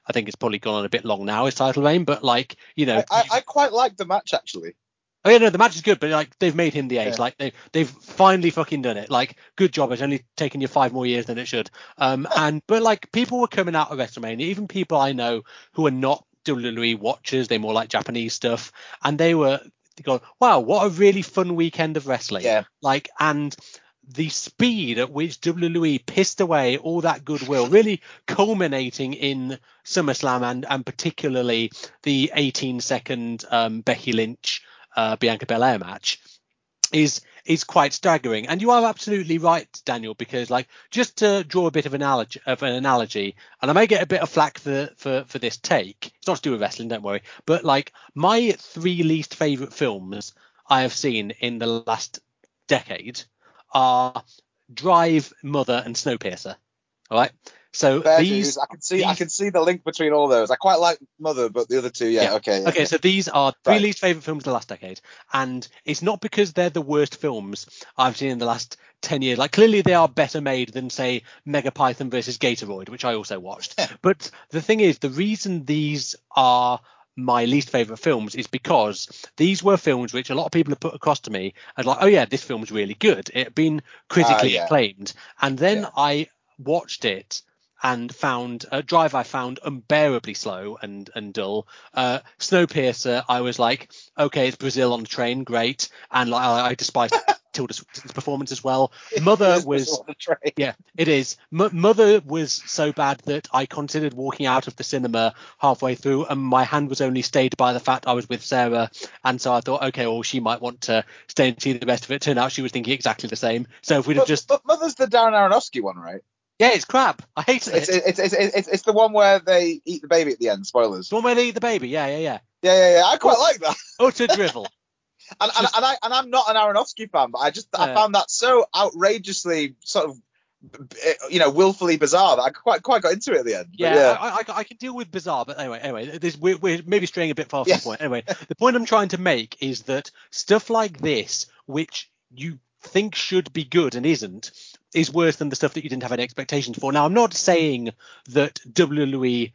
I think it's probably gone on a bit long now, his title reign, but like, you know. I, I, I quite like the match actually. Oh yeah, no, the match is good, but like they've made him the ace. Yeah. Like they they've finally fucking done it. Like good job. It's only taken you five more years than it should. Um *laughs* and but like people were coming out of WrestleMania, even people I know who are not WWE watchers, they more like Japanese stuff, and they were going, wow, what a really fun weekend of wrestling. Yeah. Like and the speed at which WWE pissed away all that goodwill, really culminating in SummerSlam and and particularly the 18 second um, Becky Lynch uh, Bianca Belair match is is quite staggering. And you are absolutely right, Daniel, because like just to draw a bit of analogy of an analogy, and I may get a bit of flack for for for this take. It's not to do with wrestling, don't worry. But like my three least favorite films I have seen in the last decade are Drive, Mother, and Snowpiercer. All right. So Fair these. I can see I can see the link between all those. I quite like Mother, but the other two, yeah, Yeah. okay. yeah, Okay, yeah. so these are three Right. least favorite films of the last decade, and it's not because they're the worst films I've seen in the last ten years. Like clearly they are better made than say Mega Python versus Gatoroid, which I also watched. but the thing is, the reason these are my least favorite films is because these were films which a lot of people have put across to me as like, oh yeah, this film's really good. It had been critically ah, yeah. acclaimed, and then Yeah. I watched it and found a drive I found unbearably slow and and dull. Uh, Snowpiercer, I was like, okay, it's Brazil on the train, great, and like I, I despised *laughs* Tilda's performance as well. Mother was on the train. yeah, it is. M- Mother was so bad that I considered walking out of the cinema halfway through, and my hand was only stayed by the fact I was with Sarah, and so I thought, okay, well, she might want to stay and see the rest of it. Turned out she was thinking exactly the same. So if we'd have just, but Mother's the Darren Aronofsky one, right? Yeah, it's crap. I hate it. It's, it's, it's, it's, it's, the one where they eat the baby at the end. Spoilers. the one where they eat the baby. Yeah, yeah, yeah. Yeah, yeah, yeah. I quite like that. *laughs* Utter drivel. *laughs* And, and, and, I, and I'm not an Aronofsky fan, but I just Yeah. I found that so outrageously sort of, you know, willfully bizarre that I quite quite got into it at the end. Yeah, yeah. I, I, I can deal with bizarre, but anyway, anyway, this, we're, we're maybe straying a bit far from the point. Anyway, the point I'm trying to make is that stuff like this, which you think should be good and isn't, is worse than the stuff that you didn't have any expectations for. Now, I'm not saying that WWE.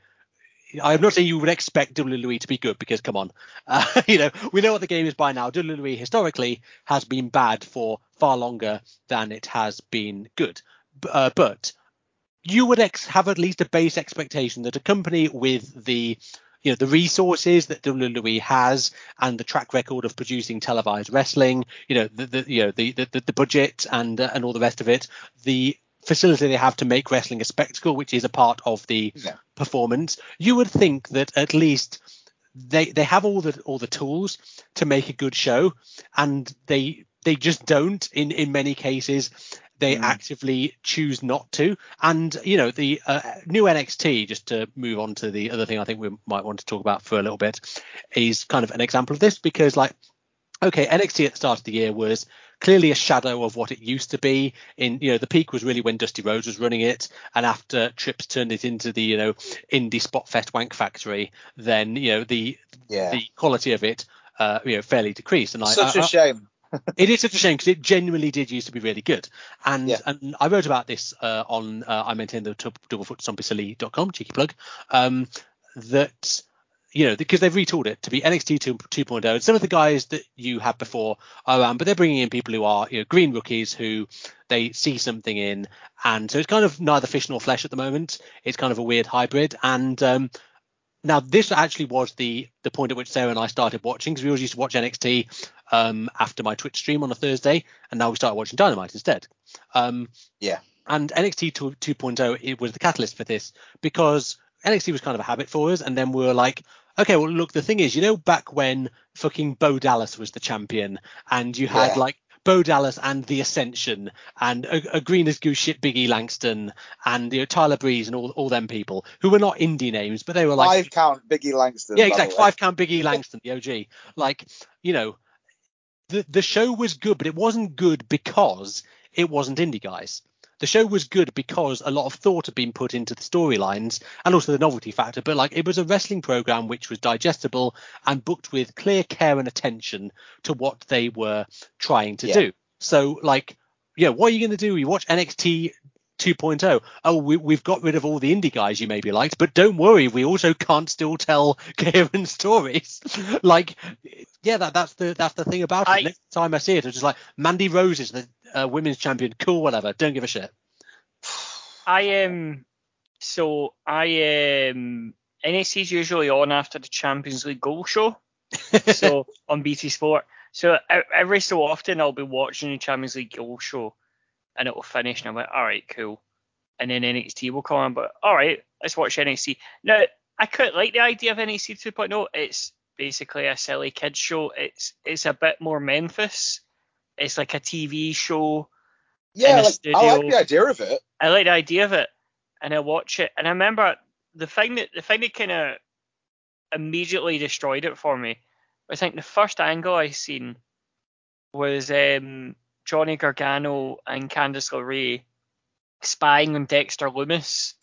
I'm not saying you would expect WWE to be good because, come on, *laughs* uh, you know we know what the game is by now. WWE historically has been bad for far longer than it has been good, uh, but you would ex- have at least a base expectation that a company with the you know the resources that WWE has and the track record of producing televised wrestling, you know the, the you know the the, the budget and uh, and all the rest of it, the facility they have to make wrestling a spectacle, which is a part of the Yeah. performance, you would think that at least they they have all the all the tools to make a good show, and they they just don't in in many cases. They Mm. actively choose not to, and you know the uh, new NXT. Just to move on to the other thing, I think we might want to talk about for a little bit is kind of an example of this because, like, okay, NXT at the start of the year was clearly a shadow of what it used to be. In you know, the peak was really when Dusty Rhodes was running it, and after Trips turned it into the you know indie spot fest wank factory, then you know the yeah. the quality of it uh, you know fairly decreased. And I, Such I- a shame. *laughs* it is such a shame because it genuinely did used to be really good. And Yeah. and I wrote about this uh, on uh, I maintain the tub- doublefootstompysilly.com cheeky plug. Um, that you know because they've retooled it to be NXT 2, 2.0. Some of the guys that you had before are around, but they're bringing in people who are you know green rookies who they see something in, and so it's kind of neither fish nor flesh at the moment. It's kind of a weird hybrid, and um, now this actually was the the point at which Sarah and I started watching because we always used to watch NXT um, after my Twitch stream on a Thursday, and now we started watching Dynamite instead. Um, Yeah. and NXT 2, 2.0 it was the catalyst for this because NXT was kind of a habit for us, and then we were like, okay, well look, the thing is, you know, back when fucking Bo Dallas was the champion, and you had Yeah. like Bo Dallas and the Ascension and a, a green as goose shit Biggie Langston and you know, Tyler Breeze and all all them people who were not indie names, but they were like Five count Biggie Langston. yeah, exactly. Five count Biggie *laughs* Langston, the OG. Like, you know, the the show was good, but it wasn't good because it wasn't indie guys. The show was good because a lot of thought had been put into the storylines and also the novelty factor. But like, it was a wrestling program which was digestible and booked with clear care and attention to what they were trying to Yeah. do. So, like, yeah, what are you going to do? You watch NXT 2.0. Oh, we, we've got rid of all the indie guys you maybe liked, but don't worry, we also can't still tell *laughs* coherent stories. *laughs* like, yeah, that, that's the that's the thing about it. I- Next time I see it, it's just like Mandy Rose is the uh, women's champion. Cool, whatever. Don't give a shit. *sighs* I am. so I am. um NXT's usually on after the Champions League goal show. *laughs* so on BT Sport. So every so often I'll be watching the Champions League goal show, and it will finish, and I'm like, all right, cool. And then NXT will come on, but all right, let's watch NXT. Now I quite like the idea of NXT 2.0. It's basically a silly kids show. It's it's a bit more Memphis. It's like a TV show. Yeah, in a like, I like the idea of it. I like the idea of it, and I watch it, and I remember the thing that the thing that kind of immediately destroyed it for me. I think the first angle I seen was um, Johnny Gargano and Candice LeRae spying on Dexter Lumis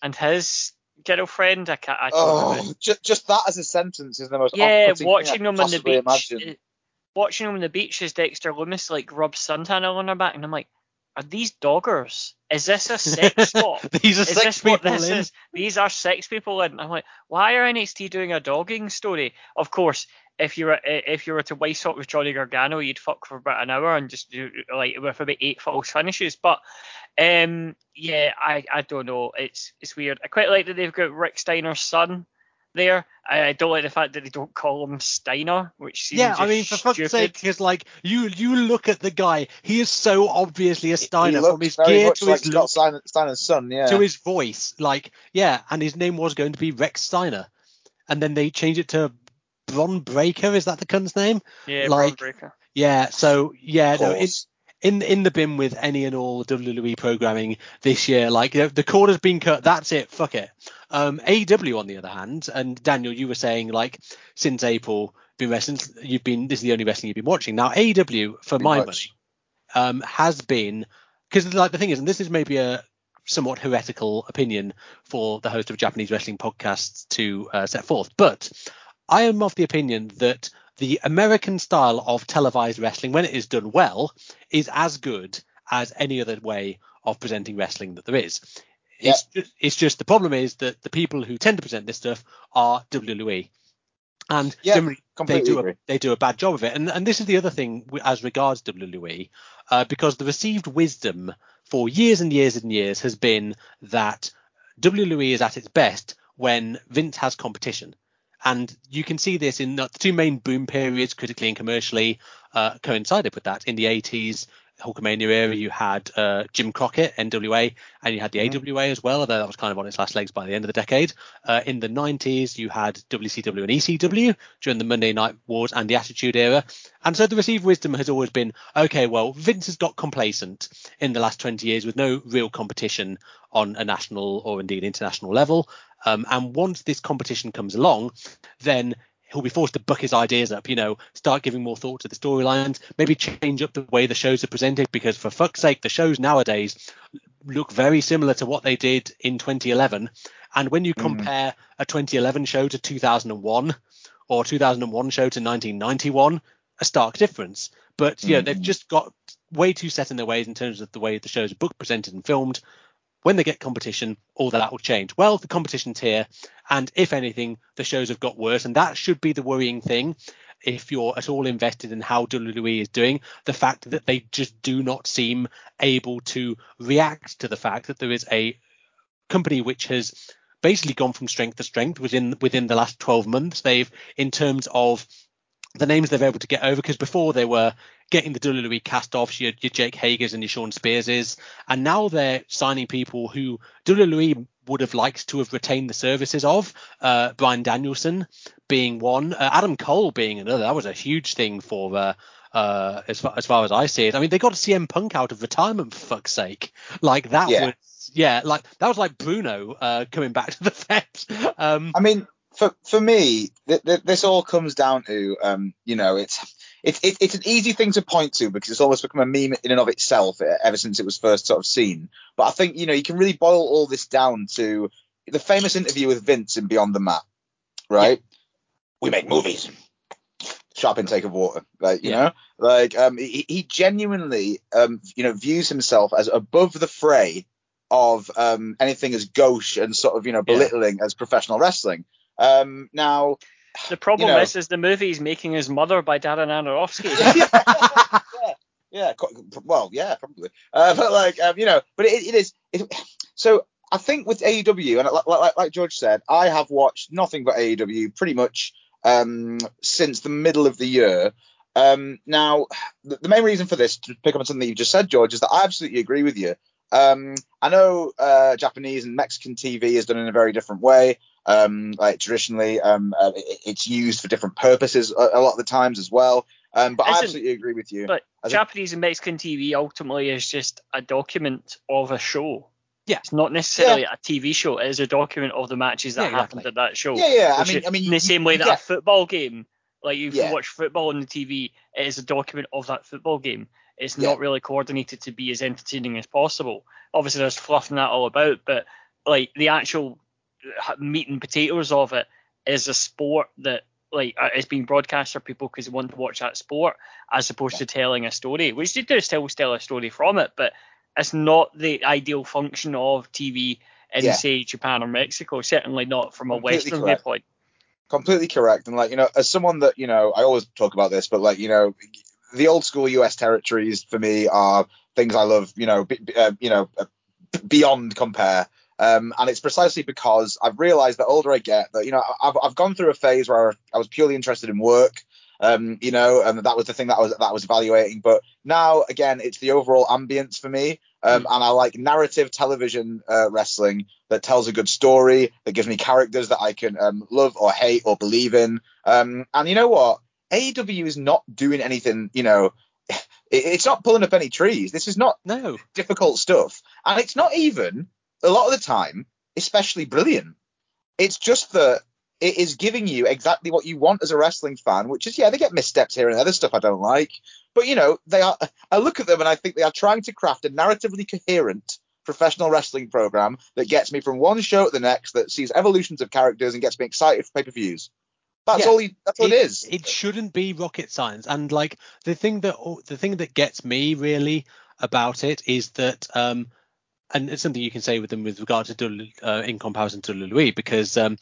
and his girlfriend. I can't. I. Oh, just, just that as a sentence is the most Yeah, watching thing I them on the beach. imagine. uh, Watching them on the beach as Dexter Lumis like rubs suntan on her back, and I'm like, are these doggers? Is this a sex *laughs* spot? These are is sex this what people this in. is? These are sex people, and I'm like, why are NXT doing a dogging story? Of course, if you were if you were to wife swap with Johnny Gargano, you'd fuck for about an hour and just do like with about eight false finishes. But um, yeah, I I don't know. It's it's weird. I quite like that they've got Rick Steiner's son there. I, I don't like the fact that they don't call him Steiner, which seems Yeah, I mean, for fuck's sake, because like you you look at the guy, he is so obviously a Steiner he from his very gear much to like his Scott look Steiner, Steiner's son. Yeah. to his voice. Like, yeah, and his name was going to be Rex Steiner, and then they changed it to Bron Breakker. Is that the cunt's name? yeah, like- Bron Breakker. Yeah. So yeah, no, in, in in the bin with any and all WWE programming this year. Like the, the cord has been cut. That's it. Fuck it. Um, AEW on the other hand, and Daniel, you were saying like since April, been wrestling. You've been this is the only wrestling you've been watching. Now AW for Pretty my much. money, um, has been because like the thing is, and this is maybe a somewhat heretical opinion for the host of a Japanese wrestling podcasts to uh, set forth, but I am of the opinion that the American style of televised wrestling, when it is done well, is as good as any other way of presenting wrestling that there is. It's, just, it's just the problem is that the people who tend to present this stuff are WWE. And Yeah, generally they do, a, they do a bad job of it. And, and this is the other thing as regards WWE, uh, because the received wisdom for years and years and years has been that WWE is at its best when Vince has competition. And you can see this in the two main boom periods, critically and commercially, uh, coincided with that. In the 80s, Hulkamania era, you had uh, Jim Crockett, NWA, and you had the Mhm. AWA as well, although that was kind of on its last legs by the end of the decade. Uh, in the 90s, you had WCW and ECW during the Monday Night Wars and the Attitude Era. And so the received wisdom has always been okay, well, Vince has got complacent in the last 20 years with no real competition on a national or indeed international level. Um, and once this competition comes along, then he'll be forced to buck his ideas up, you know, start giving more thought to the storylines, maybe change up the way the shows are presented, because for fuck's sake, the shows nowadays look very similar to what they did in 2011. And when you Mm. compare a 2011 show to 2001 or 2001 show to 1991, a stark difference. But yeah, they've Mhm. just got way too set in their ways in terms of the way the shows are booked, presented, and filmed. When they get competition, all that will change. Well, the competition's here, and if anything, the shows have got worse, and that should be the worrying thing. If you're at all invested in how WWE is doing, the fact that they just do not seem able to react to the fact that there is a company which has basically gone from strength to strength within within the last 12 months. They've in terms of the names they've able to get over because before they were getting the WWE cast offs, your, your Jake Hagers and your Shawn Spearses, and now they're signing people who WWE would have liked to have retained the services of. Uh, Bryan Danielson being one, uh, Adam Cole being another. That was a huge thing for. Uh, uh, as far as far as I see it, I mean, they got CM Punk out of retirement for fuck's sake. Like that Yeah. was, yeah, like that was like Bruno uh, coming back to the *laughs* Fed. Um, I mean, for for me, th- th- this all comes down to, um, you know, it's it's it, it's an easy thing to point to because it's almost become a meme in and of itself ever since it was first sort of seen. But I think you know you can really boil all this down to the famous interview with Vince in Beyond the Mat, right? We make movies. Sharp intake of water, like you Yeah. know, like um, he, he genuinely um, you know, views himself as above the fray of um anything as gauche and sort of you know Yeah. belittling as professional wrestling. Um, now, The problem know- is, is the movie is making his mother by Darren Aronofsky. *laughs* yeah, yeah, well, yeah, probably. Uh, *laughs* but like, um, you know, but it, it is. It, so I think with AEW, and like, like, like George said, I have watched nothing but AEW pretty much um, since the middle of the year. Um, now, the, the main reason for this, to pick up on something that you just said, George, is that I absolutely agree with you. Um, I know uh, Japanese and Mexican TV is done in a very different way. Um, like traditionally, um, uh, it, it's used for different purposes a, a lot of the times as well. Um, but I Isn't- absolutely agree with you. But As a- Japanese and Mexican TV ultimately is just a document of a show. Yeah. It's not necessarily a TV show. It is a document of the matches that Yeah, happened exactly. at that show. Yeah, yeah. I mean, is I mean, in the you- same way that get- a football game, like if Yeah. you watch football on the TV, it is a document of that football game. It's Yeah. not really coordinated to be as entertaining as possible. Obviously, there's fluff and that all about, but like the actual meat and potatoes of it is a sport that like uh, is being broadcast for people because they want to watch that sport as opposed to telling a story, which they do still tell a story from it, but it's not the ideal function of TV in Yeah. say Japan or Mexico. Certainly not from a Completely Western correct. viewpoint. completely correct. And like, you know, as someone that, you know, I always talk about this, but like, you know, the old school US territories for me are things I love, you know, b- b- uh, you know, uh, beyond compare. Um, and it's precisely because I've realized that older I get that, you know, I've, I've gone through a phase where I was purely interested in work, um, you know, and that was the thing that I was, that I was evaluating. But now again, it's the overall ambience for me. Um, and I like narrative television uh, wrestling that tells a good story, that gives me characters that I can um, love or hate or believe in. Um, and you know what? AEW is not doing anything, you know, *sighs* it, it's not pulling up any trees. This is not no, difficult stuff. And it's not even, a lot of the time, especially brilliant. It's just that it is giving you exactly what you want as a wrestling fan, which is, yeah, they get missteps here and other stuff I don't like. But, you know, they are, I look at them and I think they are trying to craft a narratively coherent professional wrestling program that gets me from one show to the next, that sees evolutions of characters and gets me excited for pay per views. That's Yeah. all. He, that's all it is. It shouldn't be rocket science. And like the thing that the thing that gets me really about it is that um and it's something you can say with them with regard to Dul- uh, in comparison to WWE because um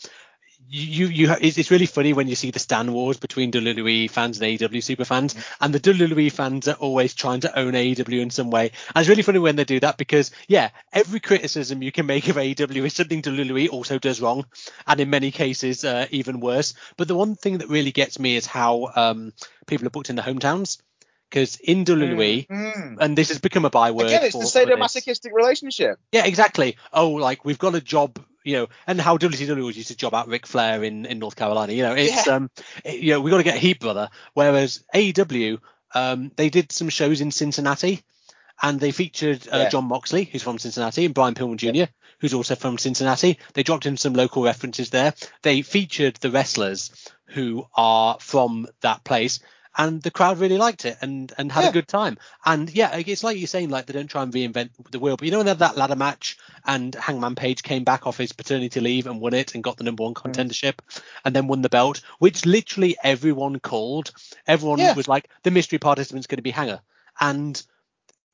you you ha- it's, really funny when you see the Stan wars between WWE fans and AEW super fans, and the WWE fans are always trying to own AEW in some way. And it's really funny when they do that because yeah, every criticism you can make of AEW is something WWE also does wrong, and in many cases uh, even worse. But the one thing that really gets me is how um, people are booked in their hometowns. Because in WWE, Mm. and this has become a byword. Again, it's for, the sadomasochistic relationship. Yeah, exactly. Oh, like we've got a job, you know, and how WCW was used to job out Ric Flair in, in North Carolina. You know, it's um, it- you know, we got to get heat, brother. Whereas AEW, um, they did some shows in Cincinnati, and they featured uh, Yeah. Jon Moxley, who's from Cincinnati, and Brian Pillman Jr., who's also from Cincinnati. They dropped in some local references there. They featured the wrestlers who are from that place. And the crowd really liked it and, and had Yeah. a good time. And yeah, it's like you're saying, like they don't try and reinvent the wheel. But you know when they had that ladder match and Hangman Page came back off his paternity leave and won it and got the number one mm. contendership and then won the belt, which literally everyone called. Everyone Yeah. was like, the mystery participant's going to be Hanger. And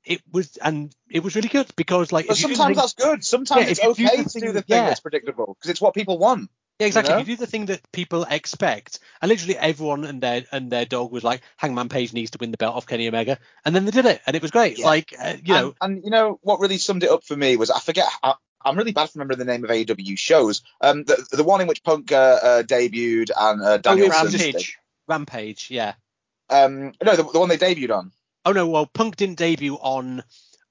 it was and it was really good because like But if you do the sometimes thing- that's good. Sometimes Yeah, it's if you do okay to do the thing that's predictable because it's what people want. Yeah, exactly. know? If you do the thing that people expect, and literally everyone and their and their dog was like, Hangman Page needs to win the belt off Kenny Omega, and then they did it, and it was great. Yeah. Like, uh, you know, and, and you know what really summed it up for me was I forget how, I'm really bad for remembering the name of AEW shows. Um, the, the one in which Punk uh, uh, debuted and uh, Danielson. Rampage. Rampage, yeah. Um, no, the, the one they debuted on. Oh no, well, Punk didn't debut on.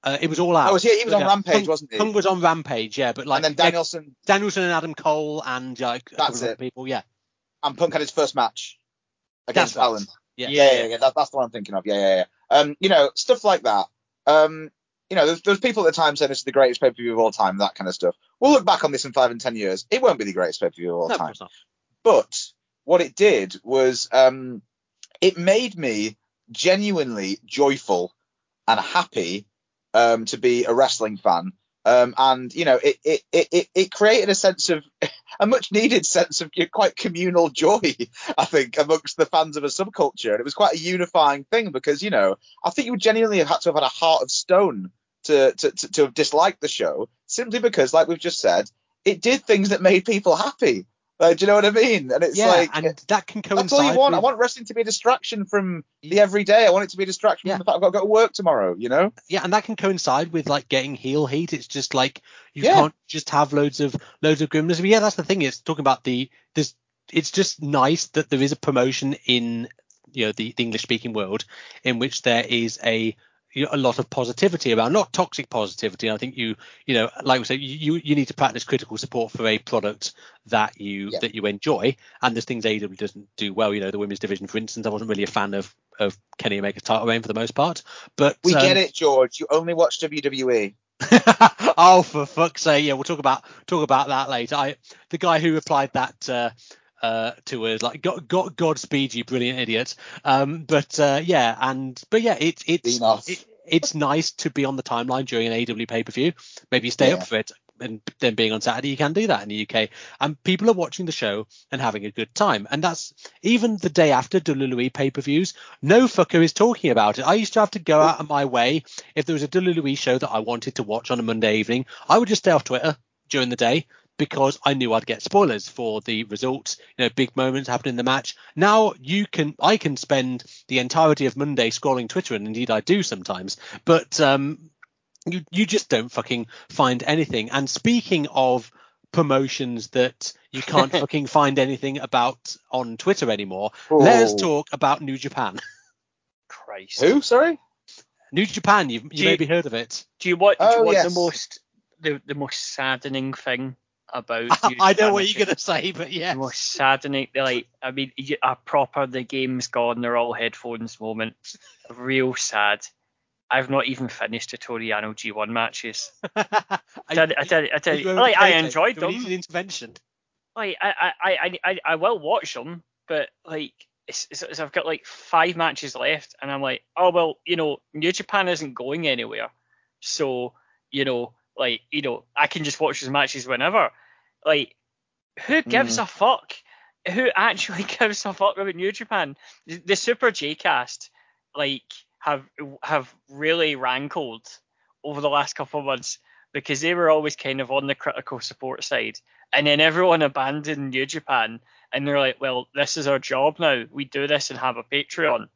Uh, it was all out. Oh, was he? He was on Yeah, Rampage, wasn't he? Punk was on Rampage, yeah, but like and then Danielson Danielson and Adam Cole and like That's other it. people, yeah. and Punk had his first match against That's right. Allin. Yeah. yeah, yeah, yeah. That, that's the one I'm thinking of. Yeah, yeah, yeah. Um, you know, stuff like that. Um, you know, there's, there's people at the time saying this is the greatest pay per view of all time, that kind of stuff. We'll look back on this in five and ten years. It won't be the greatest pay per view of all No, time. not. But what it did was um, it made me genuinely joyful and happy um, to be a wrestling fan. Um, and you know, it, it it it created a sense of *laughs* a much needed sense of quite communal joy, I think, amongst the fans of a subculture. And it was quite a unifying thing because you know, I think you would genuinely have had to have had a heart of stone to to to, to have disliked the show simply because, like we've just said, it did things that made people happy. Like, do you know what I mean? And it's yeah, like and that can coincide. that's all you want. I want wrestling to be a distraction from the everyday. I want it to be a distraction Yeah. from the fact I've got to go to work tomorrow. You know? yeah, and that can coincide with like getting heel heat. It's just like you Yeah. can't just have loads of loads of grimness. But yeah, that's the thing. It's talking about the this. It's just nice that there is a promotion in you know the, the English speaking world in which there is a you know, a lot of positivity around, not toxic positivity. I think you you know like we said, you you need to practice critical support for a product that you Yeah. that you enjoy. And there's things AEW doesn't do well. You know, the women's division, for instance, I wasn't really a fan of of Kenny Omega's title reign for the most part. But We um, get it, George. You only watch. WWE. *laughs* oh, for fuck's sake! Yeah, we'll talk about talk about that later. I the guy who replied that uh, uh, to us like God, God, Godspeed, you brilliant idiot. Um, but uh, yeah, and but yeah, it, it's it, it's nice to be on the timeline during an AW pay per view. Maybe stay Yeah. up for it, and then being on Saturday, you can do that in the UK. And people are watching the show and having a good time. And that's even the day after WWE pay per views. No fucker is talking about it. I used to have to go out of my way if there was a WWE show that I wanted to watch on a Monday evening. I would just stay off Twitter during the day because I knew I'd get spoilers for the results, you know, big moments happening in the match. Now you can, I can spend the entirety of Monday scrolling Twitter, and indeed I do sometimes. But um, you you just don't fucking find anything. And speaking of promotions that you can't *laughs* fucking find anything about on Twitter anymore, let us Oh. talk about New Japan. Christ. Who? Sorry. New Japan, you've you you- maybe heard of it. Do you want? do Oh, you want yes. the most the, the most saddening thing about? *laughs* I know what you're gonna say, but yeah. Most saddening, like I mean, a proper the game's gone, they're all headphones moment. Real sad. I've not even finished the Toriano G1 matches. *laughs* I tell, you- I you- I like I enjoyed them. need an intervention. Like I, I, I, I, I will watch them, but like it's- I've got like five matches left, and I'm like, oh well, you know, New Japan isn't going anywhere, so you know, like you know, I can just watch those matches whenever. Like, who gives mm. a fuck? Who actually *laughs* gives a fuck about New Japan? The, the Super J Cast, like, have have really rankled over the last couple of months because they were always kind of on the critical support side. And then everyone abandoned New Japan and they're like, well, this is our job now. We do this and have a Patreon.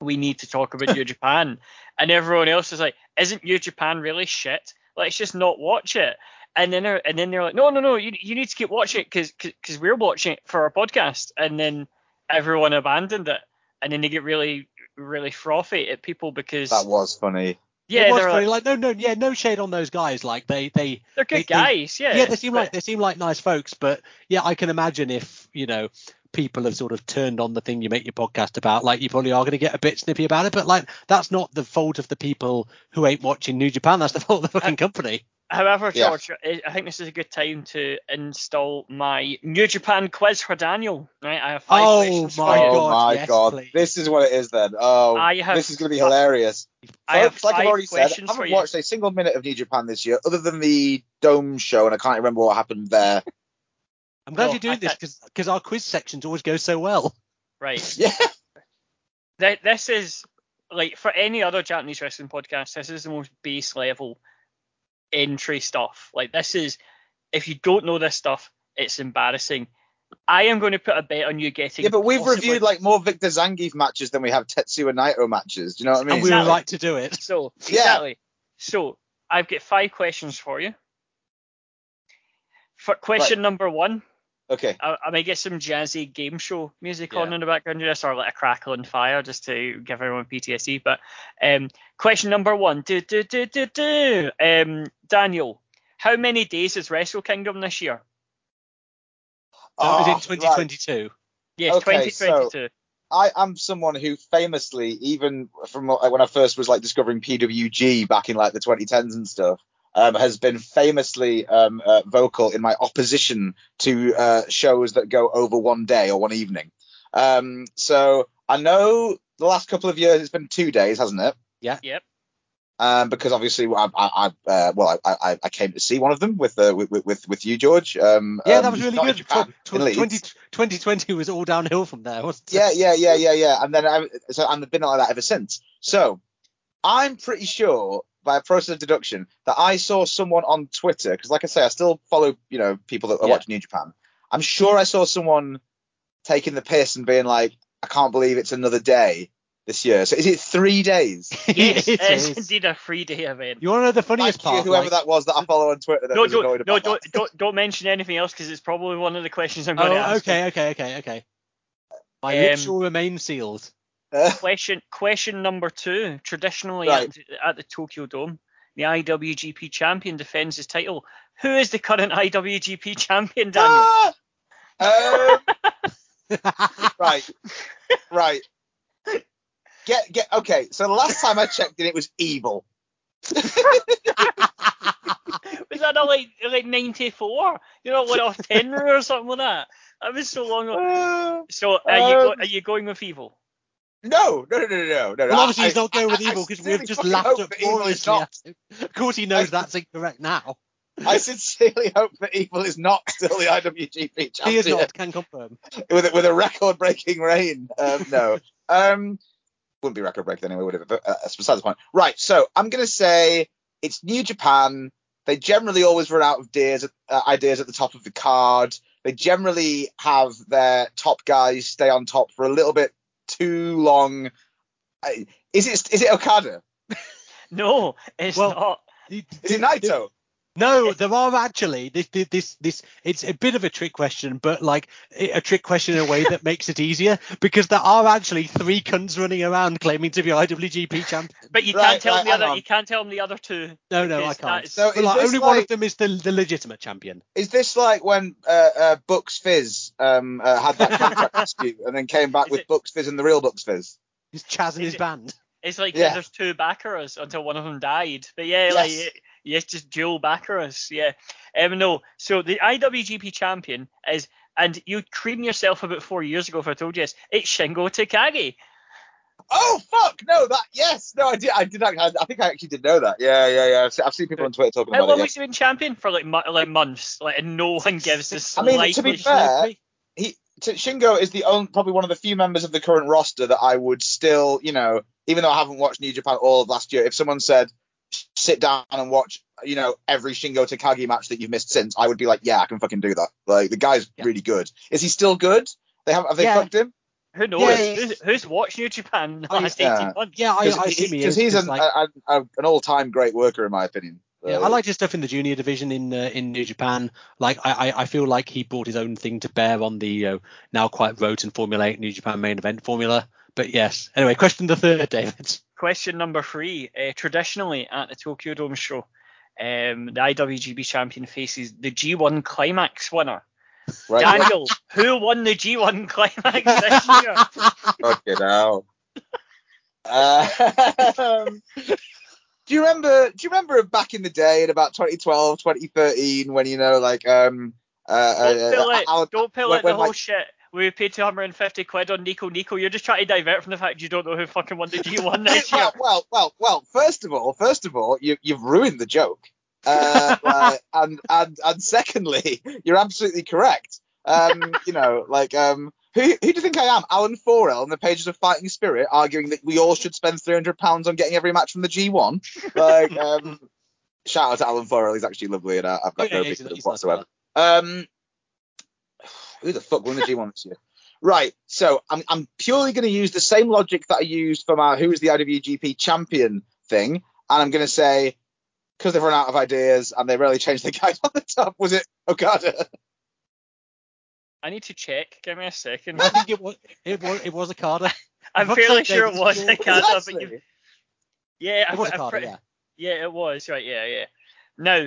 We need to talk about *laughs* New Japan. And everyone else is like, isn't New Japan really shit? Let's just not watch it. And then they're, and then they're like, no, no, no, you, you need to keep watching it because because we're watching it for our podcast. And then everyone abandoned it. And then they get really, really frothy at people because That was funny. yeah, it was funny. like, Like, no, no, yeah, no shade on those guys. Like they, they, they're good they- they- guys. yeah, yeah, they seem but- like they seem like nice folks. But yeah, I can imagine if you know people have sort of turned on the thing you make your podcast about, like you probably are going to get a bit snippy about it. But like that's not the fault of the people who ain't watching New Japan. That's the fault of the fucking uh, company. However, George, I I think this is a good time to install my New Japan quiz for Daniel. Right, I have five Oh questions my for you. oh God, my yes, god, please. this is what it is then. Oh, I have this is going to be hilarious. I have like I've already said, I haven't you. watched a single minute of New Japan this year, other than the Dome show, and I can't remember what happened there. *laughs* I'm glad No, you're doing I this can't- because our quiz sections always go so well. Right, *laughs* yeah, Th- this is like for any other Japanese wrestling podcast. This is the most base level entry stuff. Like this is, if you don't know this stuff, it's embarrassing. I am going to put a bet on you getting. yeah, but we've possibly- reviewed like more Victor Zangiev matches than we have Tetsuya Naito matches. Do you know what I mean? and we were Exactly. right to do it. So *laughs* Yeah. exactly. So I've got five questions for you. For question number one, Okay. I, I might get some jazzy game show music Yeah. on in the background just or like a crackling fire just to give everyone PTSD. But um, question number one, do, do, do, do, do. Um, Daniel, how many days is Wrestle Kingdom this year? That was in right. 2022. Yes, Okay, so- 2022. I am someone who famously, even from when I first was like discovering PWG back in like the 2010s and stuff, um, has been famously um, uh, vocal in my opposition to uh, shows that go over one day or one evening. Um, so I know the last couple of years it's been two days, hasn't it? Yeah. Yep. Um, because obviously I, I, I uh, well, I, I, I came to see one of them with uh, with, with with you, George. Um, Yeah, um, that was really good. Japan, Tw- tw- 20, 2020 was all downhill from there, wasn't it? Yeah, yeah, yeah, yeah, yeah. And then I, so I've been like that ever since. So I'm pretty sure by a process of deduction that I saw someone on Twitter because, like I say, I still follow you know people that are Yeah. watching New Japan. I'm sure I saw someone taking the piss and being like, I can't believe it's another day this year. So is it three days? *laughs* Yes, It it's indeed a three-day event. You want to know the funniest Thank you, part? whoever like- that was that I follow on Twitter. That No, was don't, no, about don't, that. don't, don't mention anything else because it's probably one of the questions I'm going to Oh, ask. okay, okay, okay, okay. My Um, lips will remain sealed. Uh, Question question number two. Traditionally Right. at, at the Tokyo Dome, the IWGP champion defends his title. Who is the current IWGP champion, Daniel? ah! Um, *laughs* right, right. Get get okay. So the last time I checked it, it was evil. *laughs* Was that like like '94? You know, went off Tenryu or something like that. That was so long ago. *laughs* So are you go, Um, are you going with evil? No, no, no, no, no, no. well, obviously I- he's not going with I- I evil because we've just laughed at gloriously. Of course, he knows that's incorrect now. I sincerely hope that evil is not still the IWGP champion. He is not. Can confirm. with a, with a record-breaking reign. Um, no, *laughs* um, wouldn't be record-breaking anyway, would it? But uh, that's beside the point. Right. So I'm gonna say it's New Japan. They generally always run out of ideas, uh, ideas at the top of the card. They generally have their top guys stay on top for a little bit too long. Is it is it Okada? No, it's Well, not. Is it Naito? No, there are actually this, this this this it's a bit of a trick question, but like a trick question in a way that *laughs* makes it easier because there are actually three cunts running around claiming to be IWGP champion. But you Right, can't tell right, him the other. on. You can't tell him the other two. No, no, I can't. is- So But is like, this only one of them is the the legitimate champion. Is this like when uh, uh, Bucks Fizz um, uh, had that contract *laughs* dispute and then came back Is with it- Bucks Fizz and the real Bucks Fizz? He's Chaz and Is his it- band. It's like Yeah. there's two backers until one of them died. But yeah, Yes. like yes, just dual backers. Yeah. Um, no. So the IWGP champion is, and you creamed yourself about four years ago if I told you this. It's Shingo Takagi. Oh fuck! No, that yes, no, I did. I did. I, I think I actually did know that. Yeah, yeah, yeah. I've seen, I've seen people on Twitter talking How about long it. has he been champion for? Like mo- like months. Like and no one gives this. I mean, to be fair- He t- Shingo is the only, probably one of the few members of the current roster that I would still, you know, even though I haven't watched New Japan all of last year, if someone said sit down and watch, you know, every Shingo Takagi match that you've missed since, I would be like, yeah, I can fucking do that. Like the guy's Yeah. really good. Is he still good? They have have they Yeah. fucked him? Who knows? Yeah, who's, who's watched New Japan in I- oh, last yeah. 18 months? Yeah, I, I Because assume he he, is. he's 'cause, an, like, a, a, an all-time great worker in my opinion. Yeah, I like his stuff in the junior division in uh, in New Japan. Like I, I I feel like he brought his own thing to bear on the uh, now quite rote and formulaic New Japan main event formula. But yes. Anyway, question the third, *laughs* David. Question number three. Uh, traditionally at the Tokyo Dome show, um, the IWGP champion faces the G1 Climax winner. right. Daniel, who won the G1 *laughs* Climax this year? Fucking hell. *laughs* Um, do you remember? Do you remember back in the day in about 2012, 2013, when you know, like, um, uh, Don't uh, it. Alan- Don't pull when- it. The whole like- shit. We paid 250 quid on Nico Nico. You're just trying to divert from the fact you don't know who fucking won the *laughs* G1 this year. well, well, well, well. First of all, first of all, you, you've ruined the joke. Uh, like, and and and secondly, *laughs* you're absolutely correct. Um, you know, like, um, who who do you think I am? Alan Forel in the pages of Fighting Spirit, arguing that we all should spend 300 pounds on getting every match from the G1. Like, *laughs* um, shout out to Alan Forel. He's actually lovely, and I, I've got no he's- beef with him whatsoever. Um, who the fuck won the G1 this year? Right, so I'm I'm purely going to use the same logic that I used for my who's the IWGP champion thing, and I'm going to say because they've run out of ideas and they really changed the *laughs* guy on the top? Was it Okada? I need to check. Give me a second. I think it was it was it was Okada. I'm fairly sure it was Stewart. Okada, but you, yeah, It was I, I, Okada, pre- yeah. yeah, it was right. Yeah, yeah. Now,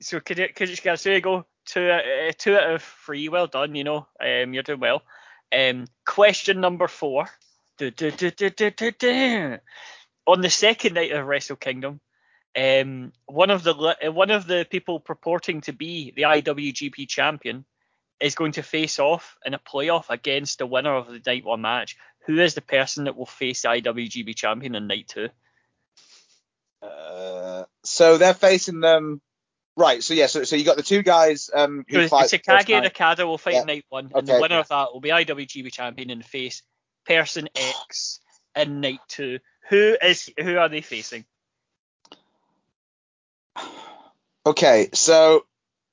so could it could you there you go two uh, two out of three. Well done. You know, um, you're doing well. Um, question number four. Du- du- du- du- du- du- du. On the second night of Wrestle Kingdom, um, one of the uh, one of the people purporting to be the IWGP champion is going to face off in a playoff against the winner of the night one match. Who is the person that will face the IWGP champion in night two? Uh, so they're facing them. Right. So yeah. So, so you got the two guys um, who So fight. First and. Okada will fight Yeah. night one, and the winner of that will be IWGP champion and face person X in night two. Who is who are they facing? *sighs* Okay. So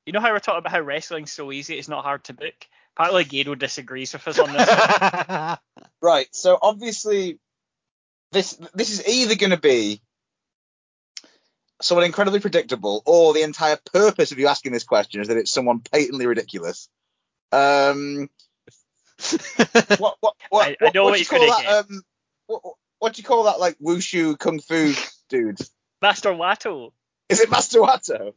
You know how we're talking about how wrestling's so easy, it's not hard to book. Apparently Gedo disagrees with us on this. *laughs* right. So obviously, this this is either going to be someone incredibly predictable, or the entire purpose of you asking this question is that it's someone patently ridiculous. Um. What what *laughs* what? I- I know what, what do you he's call gonna that? Um. What, what do you call that? Like wushu kung fu dude? Master Wato. Is it Master Wato?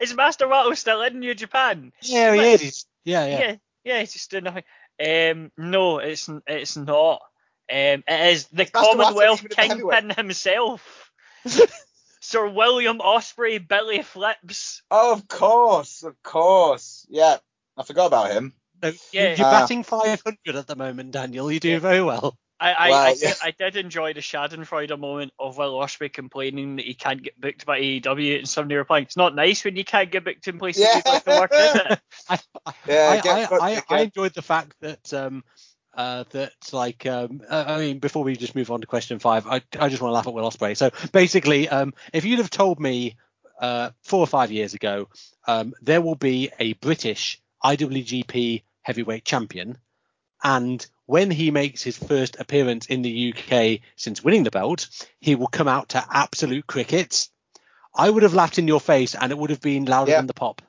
Is Master Wato still in New Japan? yeah, he is. Yeah, yeah. yeah, yeah, he's just doing nothing. Um, no, it's it's not. Um, it is the Master Commonwealth even at the heavyweight. Kingpin himself, *laughs* Sir William Ospreay Billy Flips. Oh, of course, of course. Yeah, I forgot about him. So Yeah. You're batting 500 at the moment, Daniel. You do doing very well. I I, Well, I, yeah. did, I did enjoy the Schadenfreude moment of Will Ospreay complaining that he can't get booked by AEW and somebody replying, "It's not nice when you can't get booked in places Yeah. you'd like to work, is it?" *laughs* I, I, Yeah, I, I, I. I enjoyed the fact that um, uh, that like um, uh, I mean before we just move on to question five, I, I just want to laugh at Will Ospreay. So basically, um, if you'd have told me uh, four or five years ago um, there will be a British IWGP heavyweight champion, and when he makes his first appearance in the UK since winning the belt, he will come out to absolute crickets. I would have laughed in your face, and it would have been louder Yeah. than the pop.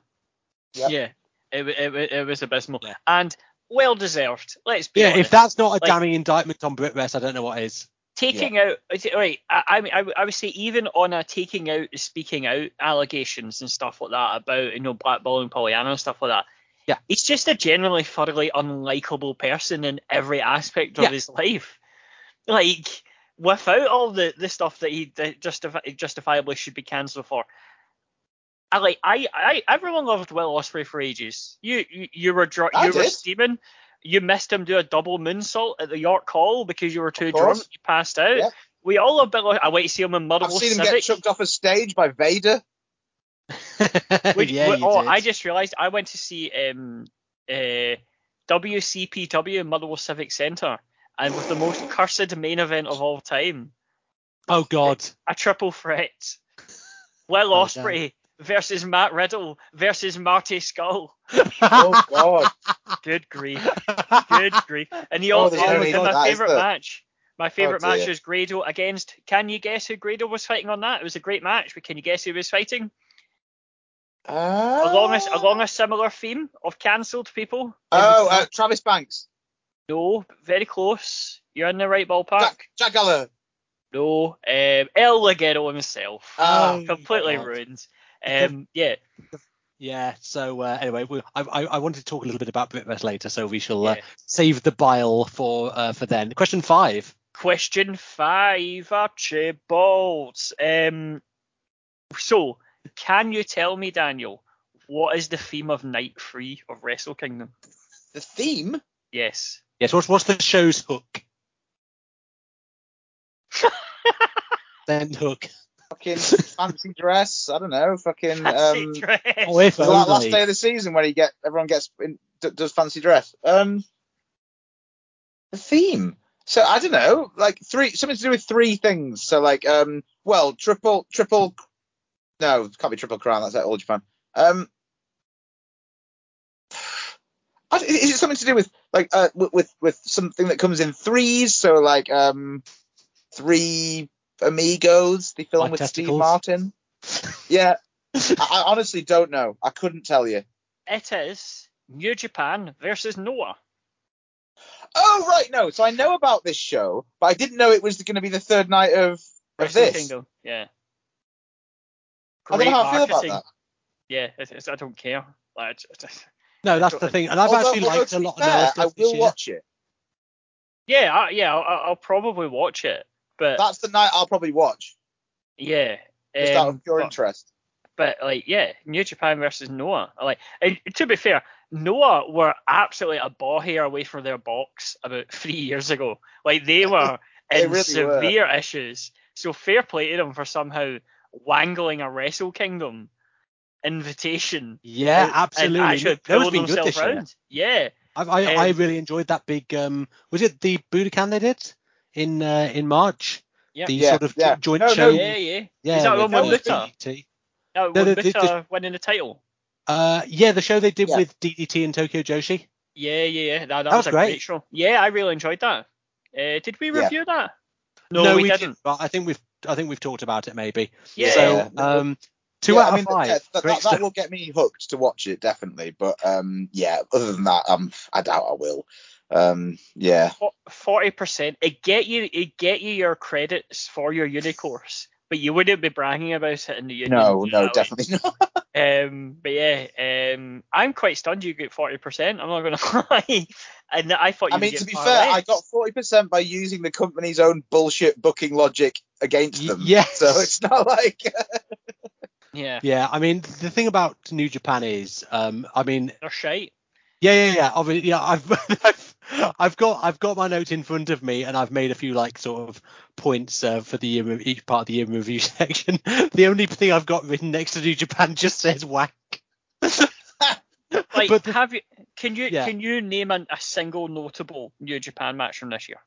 Yep. Yeah, it, it, it was abysmal Yeah. and well deserved. Let's be Yeah, honest. if that's not a Like- damning indictment on BritWres, I don't know what is. taking out right I, I mean I, would- I would say even on a taking out speaking out allegations and stuff like that about you know blackballing Pollyanna and stuff like that Yeah. he's just a generally thoroughly unlikable person in every aspect of Yeah. his life like without all the the stuff that he that justifi- justifiably should be cancelled for I like I, I everyone loved Will Ospreay for ages. You you, you were dr- you were steaming. You missed him do a double moonsault at the York Hall because you were too drunk. You passed out. Yeah. We all a bit like I wait to see him in Marvel I've seen him get chucked off a stage by Vader. *laughs* Which- yeah, you oh, did. I just realised I went to see um uh WCPW in Motherwell Civic Centre and with the most cursed main event of all time, Oh God. a triple threat. *laughs* Will Oh, Ospreay versus Matt Riddle versus Marty Scurll. *laughs* Oh God. Good grief. Good grief. And he Oh, also there's no and my favourite there? match. My favourite Oh, match was Grado against. Can you guess who Grado was fighting on that? It was a great match, but can you guess who he was fighting? Along a, Uh, along a similar theme of cancelled people. Oh, uh, Travis Banks. No, very close. You're in the right ballpark. Jack, Jack Gallagher. No, um, El Ligero himself. Ah, completely God. ruined. Um, yeah, Yeah. So uh, anyway, we, I, I I wanted to talk a little bit about BritWres later, so we shall uh, save the bile for uh, for then. Question five. Question five, Archibald. Um, so, can you tell me, Daniel, what is the theme of night three of Wrestle Kingdom? The theme. Yes. Yes. What's what's the show's hook? *laughs* then hook. Fucking fancy dress. I don't know. Fucking. Um, Fancy dress. Oh, if the la- last day of the season when he get everyone gets in, d- does fancy dress. Um, the theme. So I don't know, like three something to do with three things. So like, um, well, triple, triple. No, it can't be triple crown. That's at All Japan. Um, is it something to do with like uh with with, with something that comes in threes? So like um, three amigos. The film Like with Steve? Martin. Yeah, I, I honestly don't know. I couldn't tell you. It is New Japan versus Noah. Oh right, no. So I know about this show, but I didn't know it was going to be the third night of, of Wrestle this. Kingdom. Yeah. I don't know how I feel about that. Yeah, it's, it's, I don't care. Like, it's, it's, No, that's the thing, and I've Although- actually although, liked a be lot of fair, Noah I stuff this will watch it. yeah, I, yeah, I'll, I'll probably watch it, but That's the night I'll probably watch, yeah. just out um, of pure but- interest. but like yeah, New Japan versus Noah. Like and to be fair, Noah were absolutely a ball hair away from their box about *laughs* three years ago. Like they were *laughs* They in really were. severe issues. So fair play to them for somehow wangling a Wrestle Kingdom invitation. Yeah, out absolutely. And actually No, Noah's been good this year. round. Yeah. I, I, I Um, really enjoyed that big. Um, was it the Budokan they did in uh, in March? Yeah. The Yeah, sort of yeah. joint No, no. Yeah, yeah. yeah, Is that with, one with uh, Muta? DDT. No, No, with the- the- Muta winning the title. Uh, yeah, the show they did Yeah. with DDT and Tokyo Joshi. Yeah, yeah, yeah. That, that, That was, was a great. great show. Yeah, I really enjoyed that. Uh, did we Yeah. review that? No, we, didn't. didn't, But I think we've I think we've talked about it maybe. Yeah. So um, two Yeah, out I mean, of five. yeah, that, that, that will get me hooked to watch it definitely. But um, yeah, other than that, um, I doubt I will. Um, yeah, forty percent. It get you it get you your credits for your uni course, but you wouldn't be bragging about it in the uni. no, no, know, definitely not. *laughs* Um, but yeah, um, I'm quite stunned you get forty percent. I'm not gonna *laughs* lie, and I thought you I mean, to be far fair, I got forty percent by using the company's own bullshit booking logic against them. yes. So it's not like *laughs* yeah, Yeah, I mean the thing about New Japan is, um, I mean, they're shite. yeah, yeah, yeah. Obviously, yeah, I've, *laughs* I've, I've got, I've got my notes in front of me, and I've made a few like sort of points uh, for the year, each part of the year review *laughs* section. The only thing I've got written next to New Japan just says whack. Like, But the- have you? Can you Yeah. can you name an, a single notable New Japan match from this year?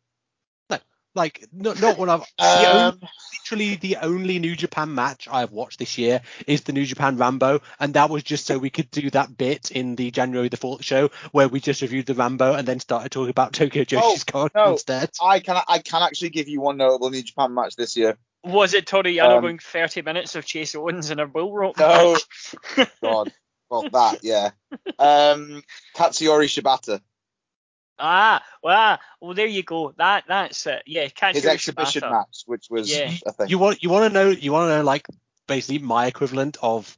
Like, not, not one I've. *laughs* the um, literally the only New Japan match I've watched this year is the New Japan Rambo, and that was just so we could do that bit in the January the fourth show where we just reviewed the Rambo and then started talking about Tokyo Joshi's card no. instead. I can I can actually give you one notable New Japan match this year. Was it Toru Yano Um, going 30 minutes of Chase Owens in a bull rope No. match? God, well that yeah. *laughs* Um, Katsuyori Shibata, Ah, well, well, there you go. That that's it. Yeah, catch his exhibition Shibata. match, which was Yeah. a thing. You want you want to know you want to know like basically my equivalent of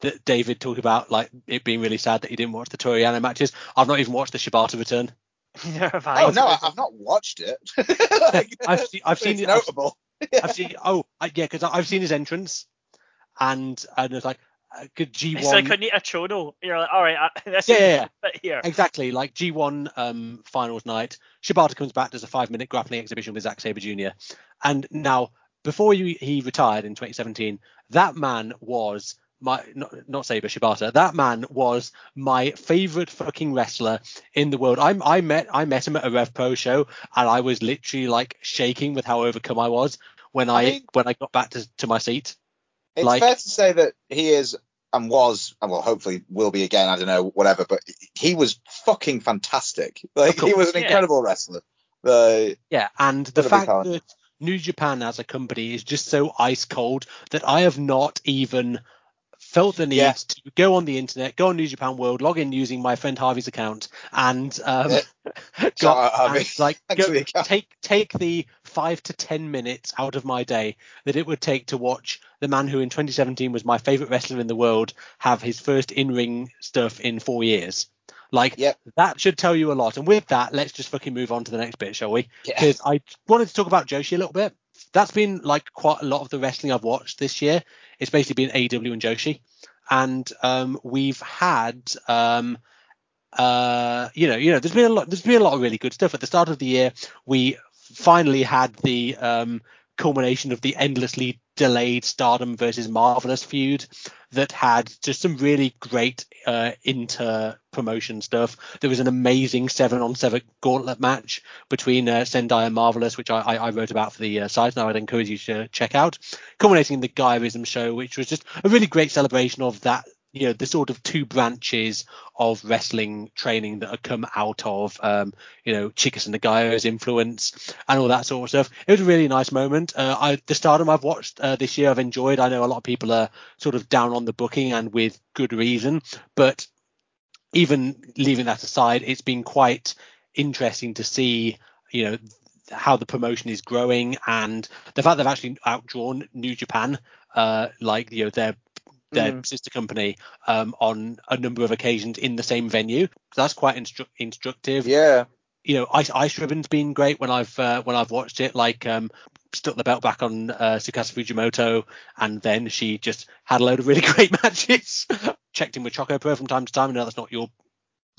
that David talked about like it being really sad that he didn't watch the Toru Yano matches. I've not even watched the Shibata return. *laughs* Never oh no, I, I've not watched it. Like, *laughs* I've seen I've seen *laughs* it's it. I've, notable. I've seen oh I, yeah because I've seen his entrance and and it's like uh, good G It's one like Anita Chodo. You're like, all right, *laughs* this Yeah, is yeah, yeah. here. Exactly, like G1 um, finals night. Shibata comes back, does a five minute grappling exhibition with Zack Sabre Jr. And now, before he, he retired in 2017, that man was my not, not Sabre Shibata. That man was my favorite fucking wrestler in the world. I I met I met him at a Rev Pro show, and I was literally like shaking with how overcome I was when I, I mean- when I got back to, to my seat. It's Like- fair to say that he is and was, and well, hopefully will be again. I don't know, whatever. But he was fucking fantastic. *laughs* Like he was an yeah. incredible wrestler. The Yeah, and the What a big fact that New Japan as a company is just so ice cold that I have not even felt the need Yeah. to go on the internet, go on New Japan World, log in using my friend Harvey's account, and um, Yeah. *laughs* got, out, and, like *laughs* go, for the account. take take the five to ten minutes out of my day that it would take to watch the man who in 2017 was my favorite wrestler in the world have his first in-ring stuff in four years. Like Yep. that should tell you a lot. And with that, let's just fucking move on to the next bit, shall we? Yeah. because I wanted to talk about Joshi a little bit. That's been like quite a lot of the wrestling I've watched this year. It's basically been AW and Joshi, and um, we've had um, uh, you know, you know, there's been a lot. There's been a lot of really good stuff at the start of the year. We finally had the um, culmination of the endlessly delayed Stardom versus Marvelous feud that had just some really great uh, inter promotion stuff. There was an amazing seven on seven gauntlet match between uh, Sendai and Marvelous, which I, I, wrote about for the uh, site, and I would encourage you to check out. Culminating in the Gaiaism show, which was just a really great celebration of that you know the sort of two branches of wrestling training that have come out of um, you know Chigusa Nagayo's influence and all that sort of stuff. It was a really nice moment. Uh, I, the Stardom I've watched uh, this year I've enjoyed. I know a lot of people are sort of down on the booking and with good reason, but even leaving that aside, it's been quite interesting to see you know how the promotion is growing and the fact they've actually outdrawn New Japan, uh, like you know their their mm. sister company, um, on a number of occasions in the same venue. So that's quite instru- instructive. Yeah. You know, Ice Ice Ribbon's been great when I've uh, when I've watched it. Like um, stuck the belt back on uh, Tsukasa Fujimoto, and then she just had a load of really *laughs* great matches. Checked in with Choco Pro from time to time. I know that's not your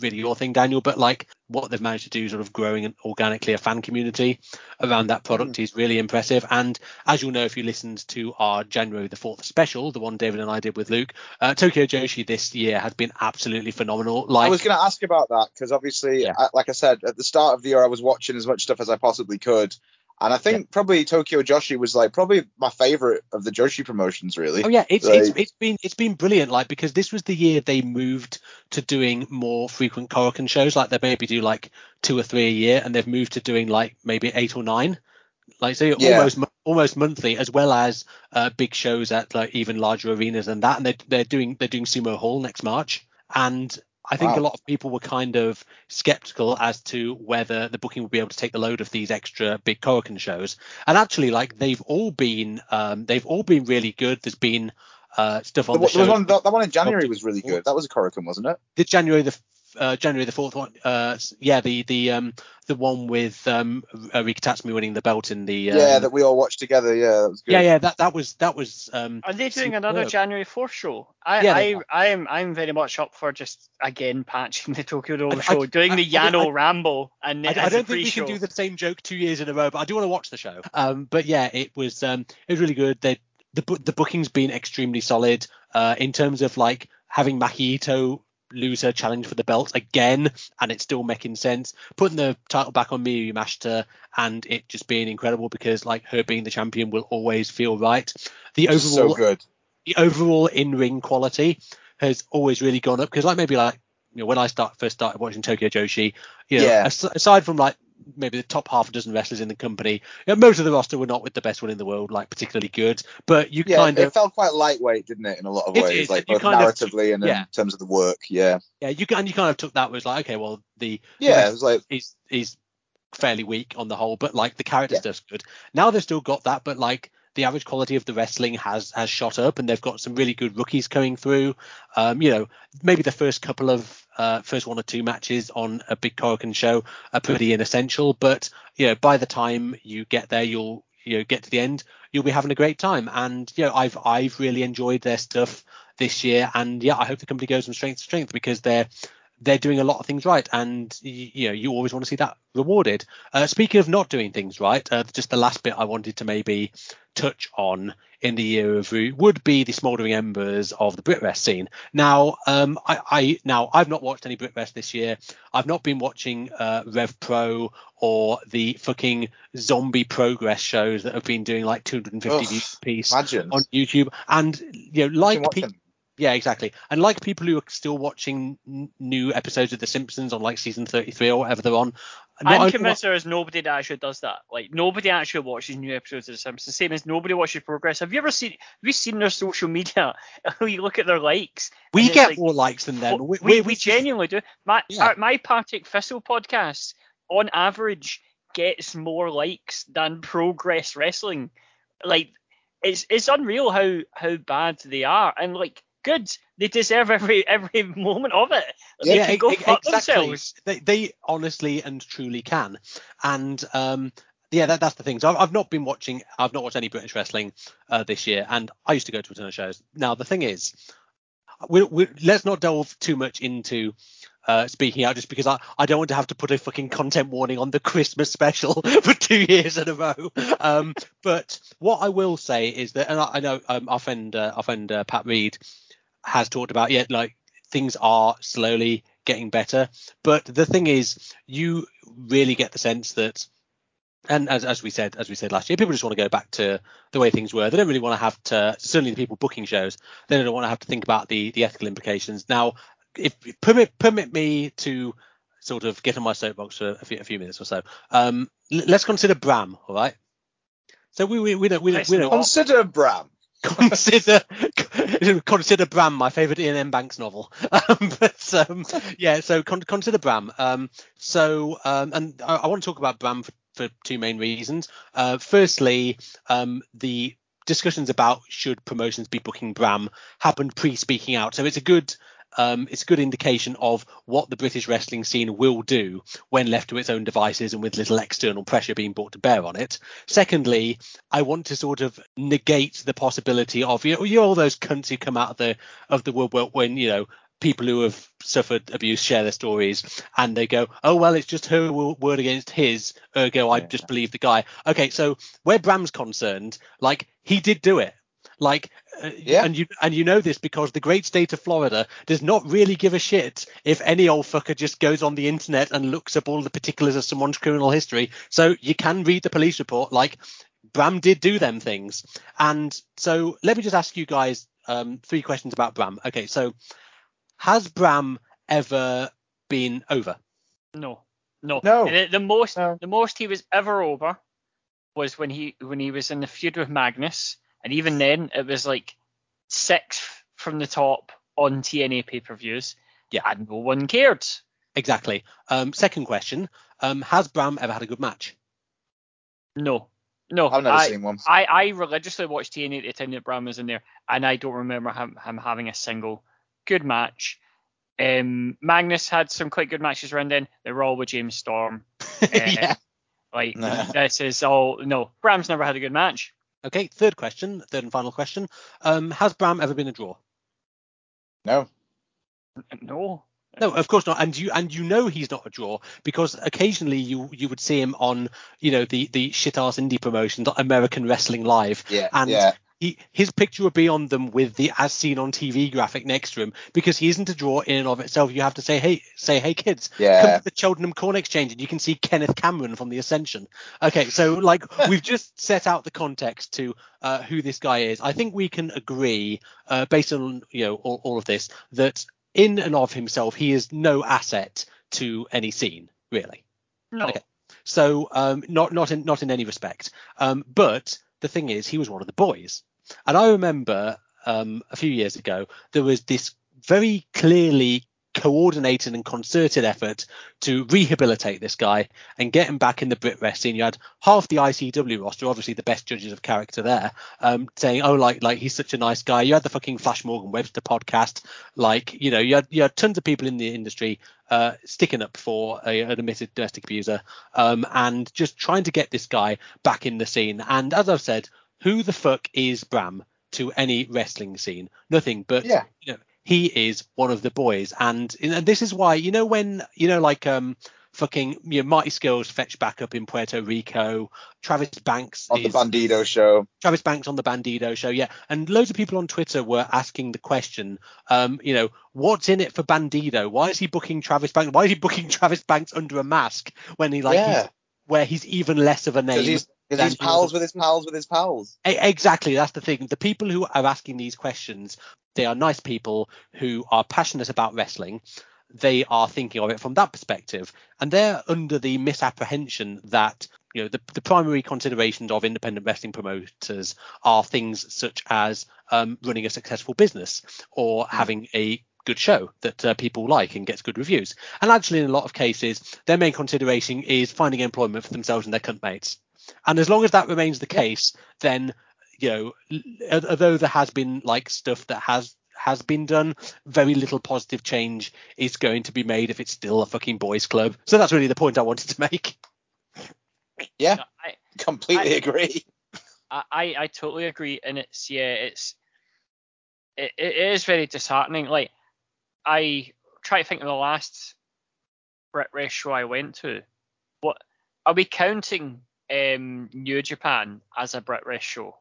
really your thing, Daniel, but like what they've managed to do, sort of growing organically a fan community around that product mm. is really impressive. And as you'll know, if you listened to our January the 4th special, the one David and I did with Luke, uh, Tokyo Joshi this year has been absolutely phenomenal. Like I was going to ask about that because obviously, yeah. I, like I said, at the start of the year, I was watching as much stuff as I possibly could. And I think yeah. probably Tokyo Joshi was like probably my favorite of the Joshi promotions, really. Oh yeah, it's, like, it's it's been it's been brilliant. Like because this was the year they moved to doing more frequent Korakuen shows. Like they maybe do like two or three a year, and they've moved to doing like maybe eight or nine. Like so yeah. almost almost monthly, as well as uh, big shows at like even larger arenas than that. And they're they're doing they're doing Sumo Hall next March, and I think wow. a lot of people were kind of skeptical as to whether the booking would be able to take the load of these extra big Korakuen shows. And actually, like they've all been, um, they've all been really good. There's been uh, stuff on the, the show. One, that, that, one in January was really good. That was a Korakuen, wasn't it? The January the uh, January the fourth one. Uh, yeah, the the um the one with um uh, Rika Tatsumi winning the belt in the um, yeah that we all watched together. Yeah, that was good. Yeah, yeah, that that was that was. Um, Are they doing superb. another January fourth show? I yeah, I I'm I'm very much up for just again patching the Tokyo Dome show, I, doing I, the Yano I, Rambo, and I, I don't think we can do the same joke two years in a row, but I do want to watch the show. Um, but yeah, it was um it was really good. They the the booking's been extremely solid. Uh, in terms of like having Maki Itoh lose her challenge for the belt again, and it's still making sense. Putting the title back on Miyu Yamashita and it just being incredible because like her being the champion will always feel right. The overall so good. The overall in ring quality has always really gone up because like maybe like you know when I start first started watching Tokyo Joshi, you know, yeah. aside from like maybe the top half a dozen wrestlers in the company. You know, most of the roster were not with the best one in the world, like particularly good. But you yeah, kind of it felt quite lightweight, didn't it, in a lot of ways, it, like both narratively of, and yeah. in terms of the work. Yeah. Yeah, you and you kind of took that was like, okay, well the yeah, the it was like he's he's fairly weak on the whole, but like the character yeah. stuff's good. Now they've still got that, but like the average quality of the wrestling has has shot up, and they've got some really good rookies coming through. Um, you know, maybe the first couple of uh, first one or two matches on a big Korakuen show are pretty inessential, but you know, by the time you get there, you'll you know get to the end, you'll be having a great time. And you know, I've I've really enjoyed their stuff this year, and yeah, I hope the company goes from strength to strength because they're they're doing a lot of things right, and you, you know you always want to see that rewarded. Uh, speaking of not doing things right, uh, just the last bit I wanted to maybe touch on in the year of would be the smouldering embers of the BritWres scene. Now, um, I, I, now I've not watched any BritWres this year. I've not been watching uh, Rev Pro or the fucking zombie progress shows that have been doing like 250 Ugh, views a piece imagine. on YouTube. And you know, like people yeah, exactly. And like people who are still watching n- new episodes of The Simpsons on like season 33 or whatever they're on. I'm convinced there is nobody that actually does that. Like nobody actually watches new episodes of The Simpsons. Same as nobody watches Progress. Have you ever seen? Have you seen their social media? *laughs* you look at their likes. We get like, more likes than them. We, we, we, we genuinely do. My yeah. our, my Partick Thistle podcast, on average, gets more likes than Progress Wrestling. Like it's it's unreal how how bad they are. And like good. They deserve every every moment of it. They yeah, go fuck exactly. themselves. They, they honestly and truly can. And um, yeah, that, that's the thing. So I've, I've, not been watching. I've not watched any British wrestling uh, this year, and I used to go to a ton of shows. Now the thing is, we, we, let's not delve too much into uh, speaking out just because I, I don't want to have to put a fucking content warning on the Christmas special *laughs* for two years in a row. Um, but what I will say is that, and I, I know um, our friend, uh, our friend uh, Pat Reed has talked about, yeah, like things are slowly getting better. But the thing is, you really get the sense that and as, as we said as we said last year, people just want to go back to the way things were. They don't really want to have to. Certainly, the people booking shows, they don't want to have to think about the the ethical implications. Now, if permit permit me to sort of get on my soapbox for a few, a few minutes or so. Um, l- let's consider Bram, all right? So we we, we don't we don't, we don't Consider Bram. Consider *laughs* consider Bram my favorite Iain M Banks novel. *laughs* Um, but um, yeah, so con- consider Bram. Um, so um, and I, I want to talk about Bram for, for two main reasons. Uh, firstly, um, the discussions about should promotions be booking Bram happened pre-speaking out, so it's a good um, it's a good indication of what the British wrestling scene will do when left to its own devices and with little external pressure being brought to bear on it. Secondly, I want to sort of negate the possibility of you know, you know all those cunts who come out of the of the woodwork when you know people who have suffered abuse share their stories and they go, oh well, it's just her word against his, ergo I just believe the guy. Okay, so where Bram's concerned, like he did do it. Like, uh, Yeah. and you and you know this because the great state of Florida does not really give a shit if any old fucker just goes on the internet and looks up all the particulars of someone's criminal history. So you can read the police report. Like, Bram did do them things. And so let me just ask you guys um, three questions about Bram. Okay, so has Bram ever been over? No, no, No. The, the most, No. the most he was ever over was when he when he was in the feud with Magnus, and even then it was like sixth from the top on TNA pay per views. Yeah. and no one cared. Exactly. Um, second question: um, Has Bram ever had a good match? No, no. I've never I, seen one. I, I religiously watched TNA at the time that Bram was in there, and I don't remember him, him having a single good match. Um, Magnus had some quite good matches around then. They were all with James Storm. *laughs* yeah. Like Nah. this is all no. Bram's never had a good match. Okay. Third question. Third and final question: um, Has Bram ever been a draw? No. No. No, of course not. And you and you know he's not a draw because occasionally you you would see him on you know the the shit ass indie promotions, American Wrestling Live, Yeah. and yeah. He his picture would be on them with the as seen on TV graphic next to him because he isn't a draw in and of itself. You have to say hey say hey kids, come to the Cheltenham Corn Exchange and you can see Kenneth Cameron from the Ascension. Okay, so like *laughs* we've just set out the context to uh, who this guy is. I think we can agree uh, based on you know all, all of this that in and of himself he is no asset to any scene really. No. Okay. So um, not not in not in any respect. Um, but the thing is, he was one of the boys, and I remember um, a few years ago there was this very clearly coordinated and concerted effort to rehabilitate this guy and get him back in the BritWres scene. You had half the ICW roster, obviously the best judges of character there, um, saying, "Oh, like like he's such a nice guy." You had the fucking Flash Morgan Webster podcast, like you know, you had you had tons of people in the industry uh, sticking up for a, an admitted domestic abuser um, and just trying to get this guy back in the scene. And as I've said, who the fuck is Bram to any wrestling scene? Nothing. But Yeah. you know, he is one of the boys, and, and this is why you know when you know like um fucking you know, Marty Scurll's fetched back up in Puerto Rico, Travis Banks On the is Bandido show. Travis Banks on the Bandido show, yeah. And loads of people on Twitter were asking the question, um, you know, what's in it for Bandido? Why is he booking Travis Banks? Why is he booking *laughs* Travis Banks under a mask when he like yeah. he's, where he's even less of a name? Because he's, 'cause than he's he pals with his pals with his pals. Exactly, that's the thing. The people who are asking these questions, they are nice people who are passionate about wrestling. They are thinking of it from that perspective, and they're under the misapprehension that you know the, the primary considerations of independent wrestling promoters are things such as um, running a successful business or having a good show that uh, people like and gets good reviews. And actually, in a lot of cases, their main consideration is finding employment for themselves and their cunt mates. And as long as that remains the case, then you know, although there has been like stuff that has has been done, very little positive change is going to be made if it's still a fucking boys' club. So that's really the point I wanted to make. Yeah. I, Completely I- agree. I, I I totally agree, and it's yeah, it's it, it is very disheartening. Like I try to think of the last BritWres show I went to. What are we counting um New Japan as a BritWres show?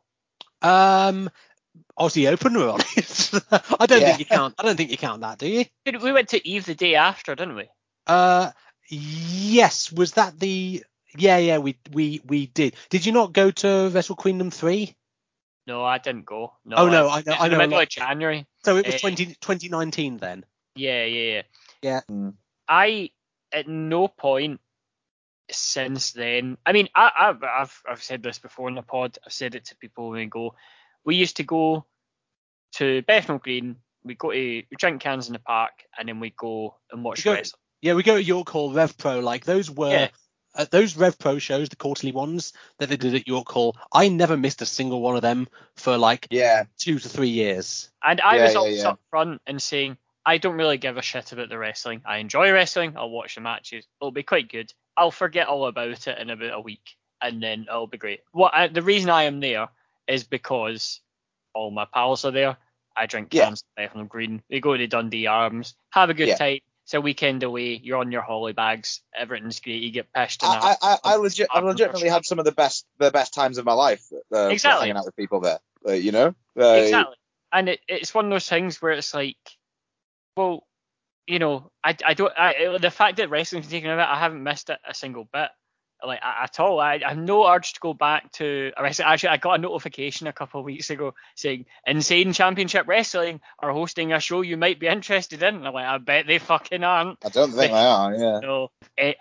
Um, Aussie Open were on it. I don't Yeah. think you count. I don't think you count that, do you? We went to Eve the day after, didn't we? Uh, yes. Was that the Yeah, yeah, we we we did. Did you not go to Wrestle Queendom three? No, I didn't go. No, Oh, no, I know- it's I in know middle of January. So it was Eh. 20, 2019 then. Yeah, yeah, yeah. Yeah. Mm. I at no point since then. I mean, I, I've I've I've said this before in the pod. I've said it to people when we go. We used to go to Bethnal Green. We go to we drink cans in the park, and then we go and watch go- wrestling. Yeah, we go to York Hall Rev Pro. Like those were Yeah. uh, those Rev Pro shows, the quarterly ones that they did at York Hall. I never missed a single one of them for like Yeah, two to three years. And I Yeah, was yeah, always yeah. up front and saying, I don't really give a shit about the wrestling. I enjoy wrestling. I'll watch the matches. It'll be quite good. I'll forget all about it in about a week, and then it'll be great. What I, the reason I am there is because all my pals are there. I drink Yeah. cans of Bethnal Green. We go to Dundee Arms, have a good Yeah. time. It's a weekend away. You're on your holly bags. Everything's great. You get pished. in I, a- I, I, legit, I legitimately had some of the best, the best times of my life. Uh, Exactly. hanging out with people there. Uh, you know. Uh, exactly. And it, it's one of those things where it's like, well, you know, I, I don't, I, the fact that wrestling's taken over, I haven't missed it a single bit, like at all. I, I have no urge to go back to wrestling. Actually, I got a notification a couple of weeks ago saying Insane Championship Wrestling are hosting a show you might be interested in. And I'm like, I bet they fucking aren't. I don't think they are. Yeah. *laughs* No, eh,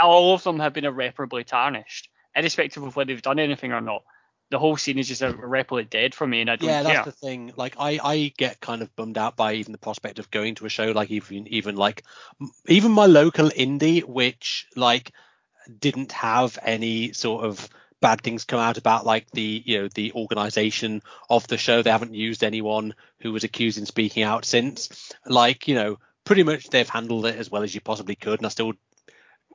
all of them have been irreparably tarnished, irrespective of whether they've done anything or not. The whole scene is just a irreparably dead for me, and I don't yeah, care. that's the thing. Like I, I get kind of bummed out by even the prospect of going to a show like even even like even my local indie, which like didn't have any sort of bad things come out about like the you know the organization of the show. They haven't used anyone who was accused in speaking out since. Like you know, pretty much they've handled it as well as you possibly could, and I still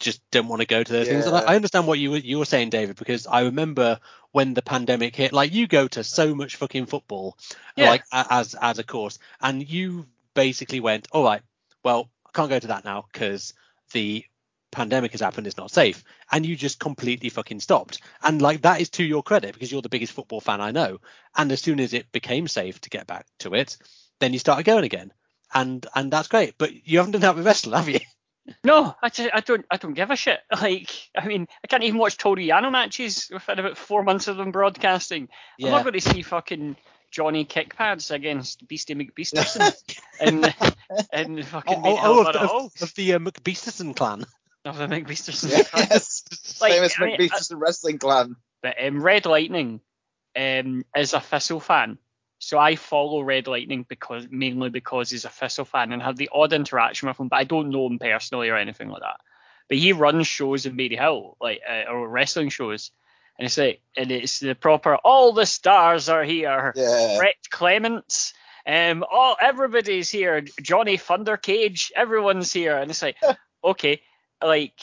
just don't want to go to those things. And I, I understand what you were you were saying, David, because I remember when the pandemic hit. Like you go to so much fucking football, Yeah. like as as a course, and you basically went, all right, well, I can't go to that now because the pandemic has happened. It's not safe, and you just completely fucking stopped. And like that is to your credit because you're the biggest football fan I know. And as soon as it became safe to get back to it, then you started going again. And and that's great. But you haven't done that with wrestling, have you? No, I, just, I don't. I don't give a shit. *laughs* Like, I mean, I can't even watch Toru Yano matches within about four months of them broadcasting. I'm not going to see fucking Johnny kickpads against Beastie McBeasterson *laughs* and and fucking Oh, oh, oh, of of, a of, of the uh, McBeasterson clan. of the McBeasterson. Yes. *laughs* Like, Famous I mean, McBeasterson wrestling clan. But um, Red Lightning um, is a Thistle fan, so I follow Red Lightning because mainly because he's a Thistle fan and have the odd interaction with him, but I don't know him personally or anything like that. But he runs shows in Maryhill, like uh, or wrestling shows, and it's like and it's the proper all the stars are here. Yeah. Brett Clements. Um, all everybody's here. Johnny Thunder Cage, everyone's here, and it's like, *laughs* okay, like,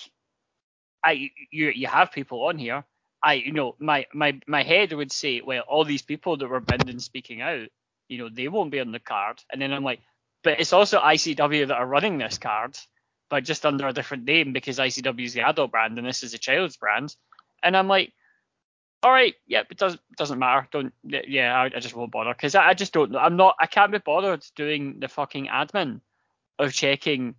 I you you have people on here. I you know my my my head would say, well, all these people that were banned and speaking out, you know, they won't be on the card. And then I'm like, but it's also ICW that are running this card, but just under a different name because ICW is the adult brand and this is the child's brand. And I'm like, all right, yeah, it doesn't doesn't matter. Don't yeah, I, I just won't bother because I, I just don't know. I'm not. I can't be bothered doing the fucking admin of checking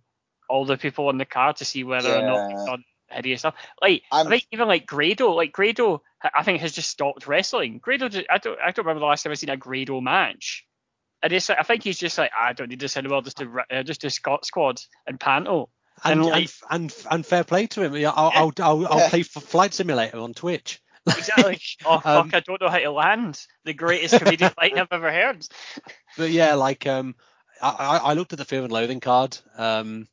all the people on the card to see whether or not Yeah. they've done hideous stuff. Like i I'm- think even like Grado, like Grado, I think has just stopped wrestling. Grado, ju- I don't, I don't remember the last time I seen a Grado match. And it's, like- I think he's just like, I don't need this anymore. Just to uh, just to Scot Squad and Panto. And And, and, like- and and fair play to him. Yeah, I'll I'll I'll, I'll Yeah. play for Flight Simulator on Twitch. Exactly. *laughs* oh fuck, Um, I don't know how to land. The greatest comedian fight I've ever heard. *laughs* But yeah, like um, I, I I looked at the Fear and Loathing card, um,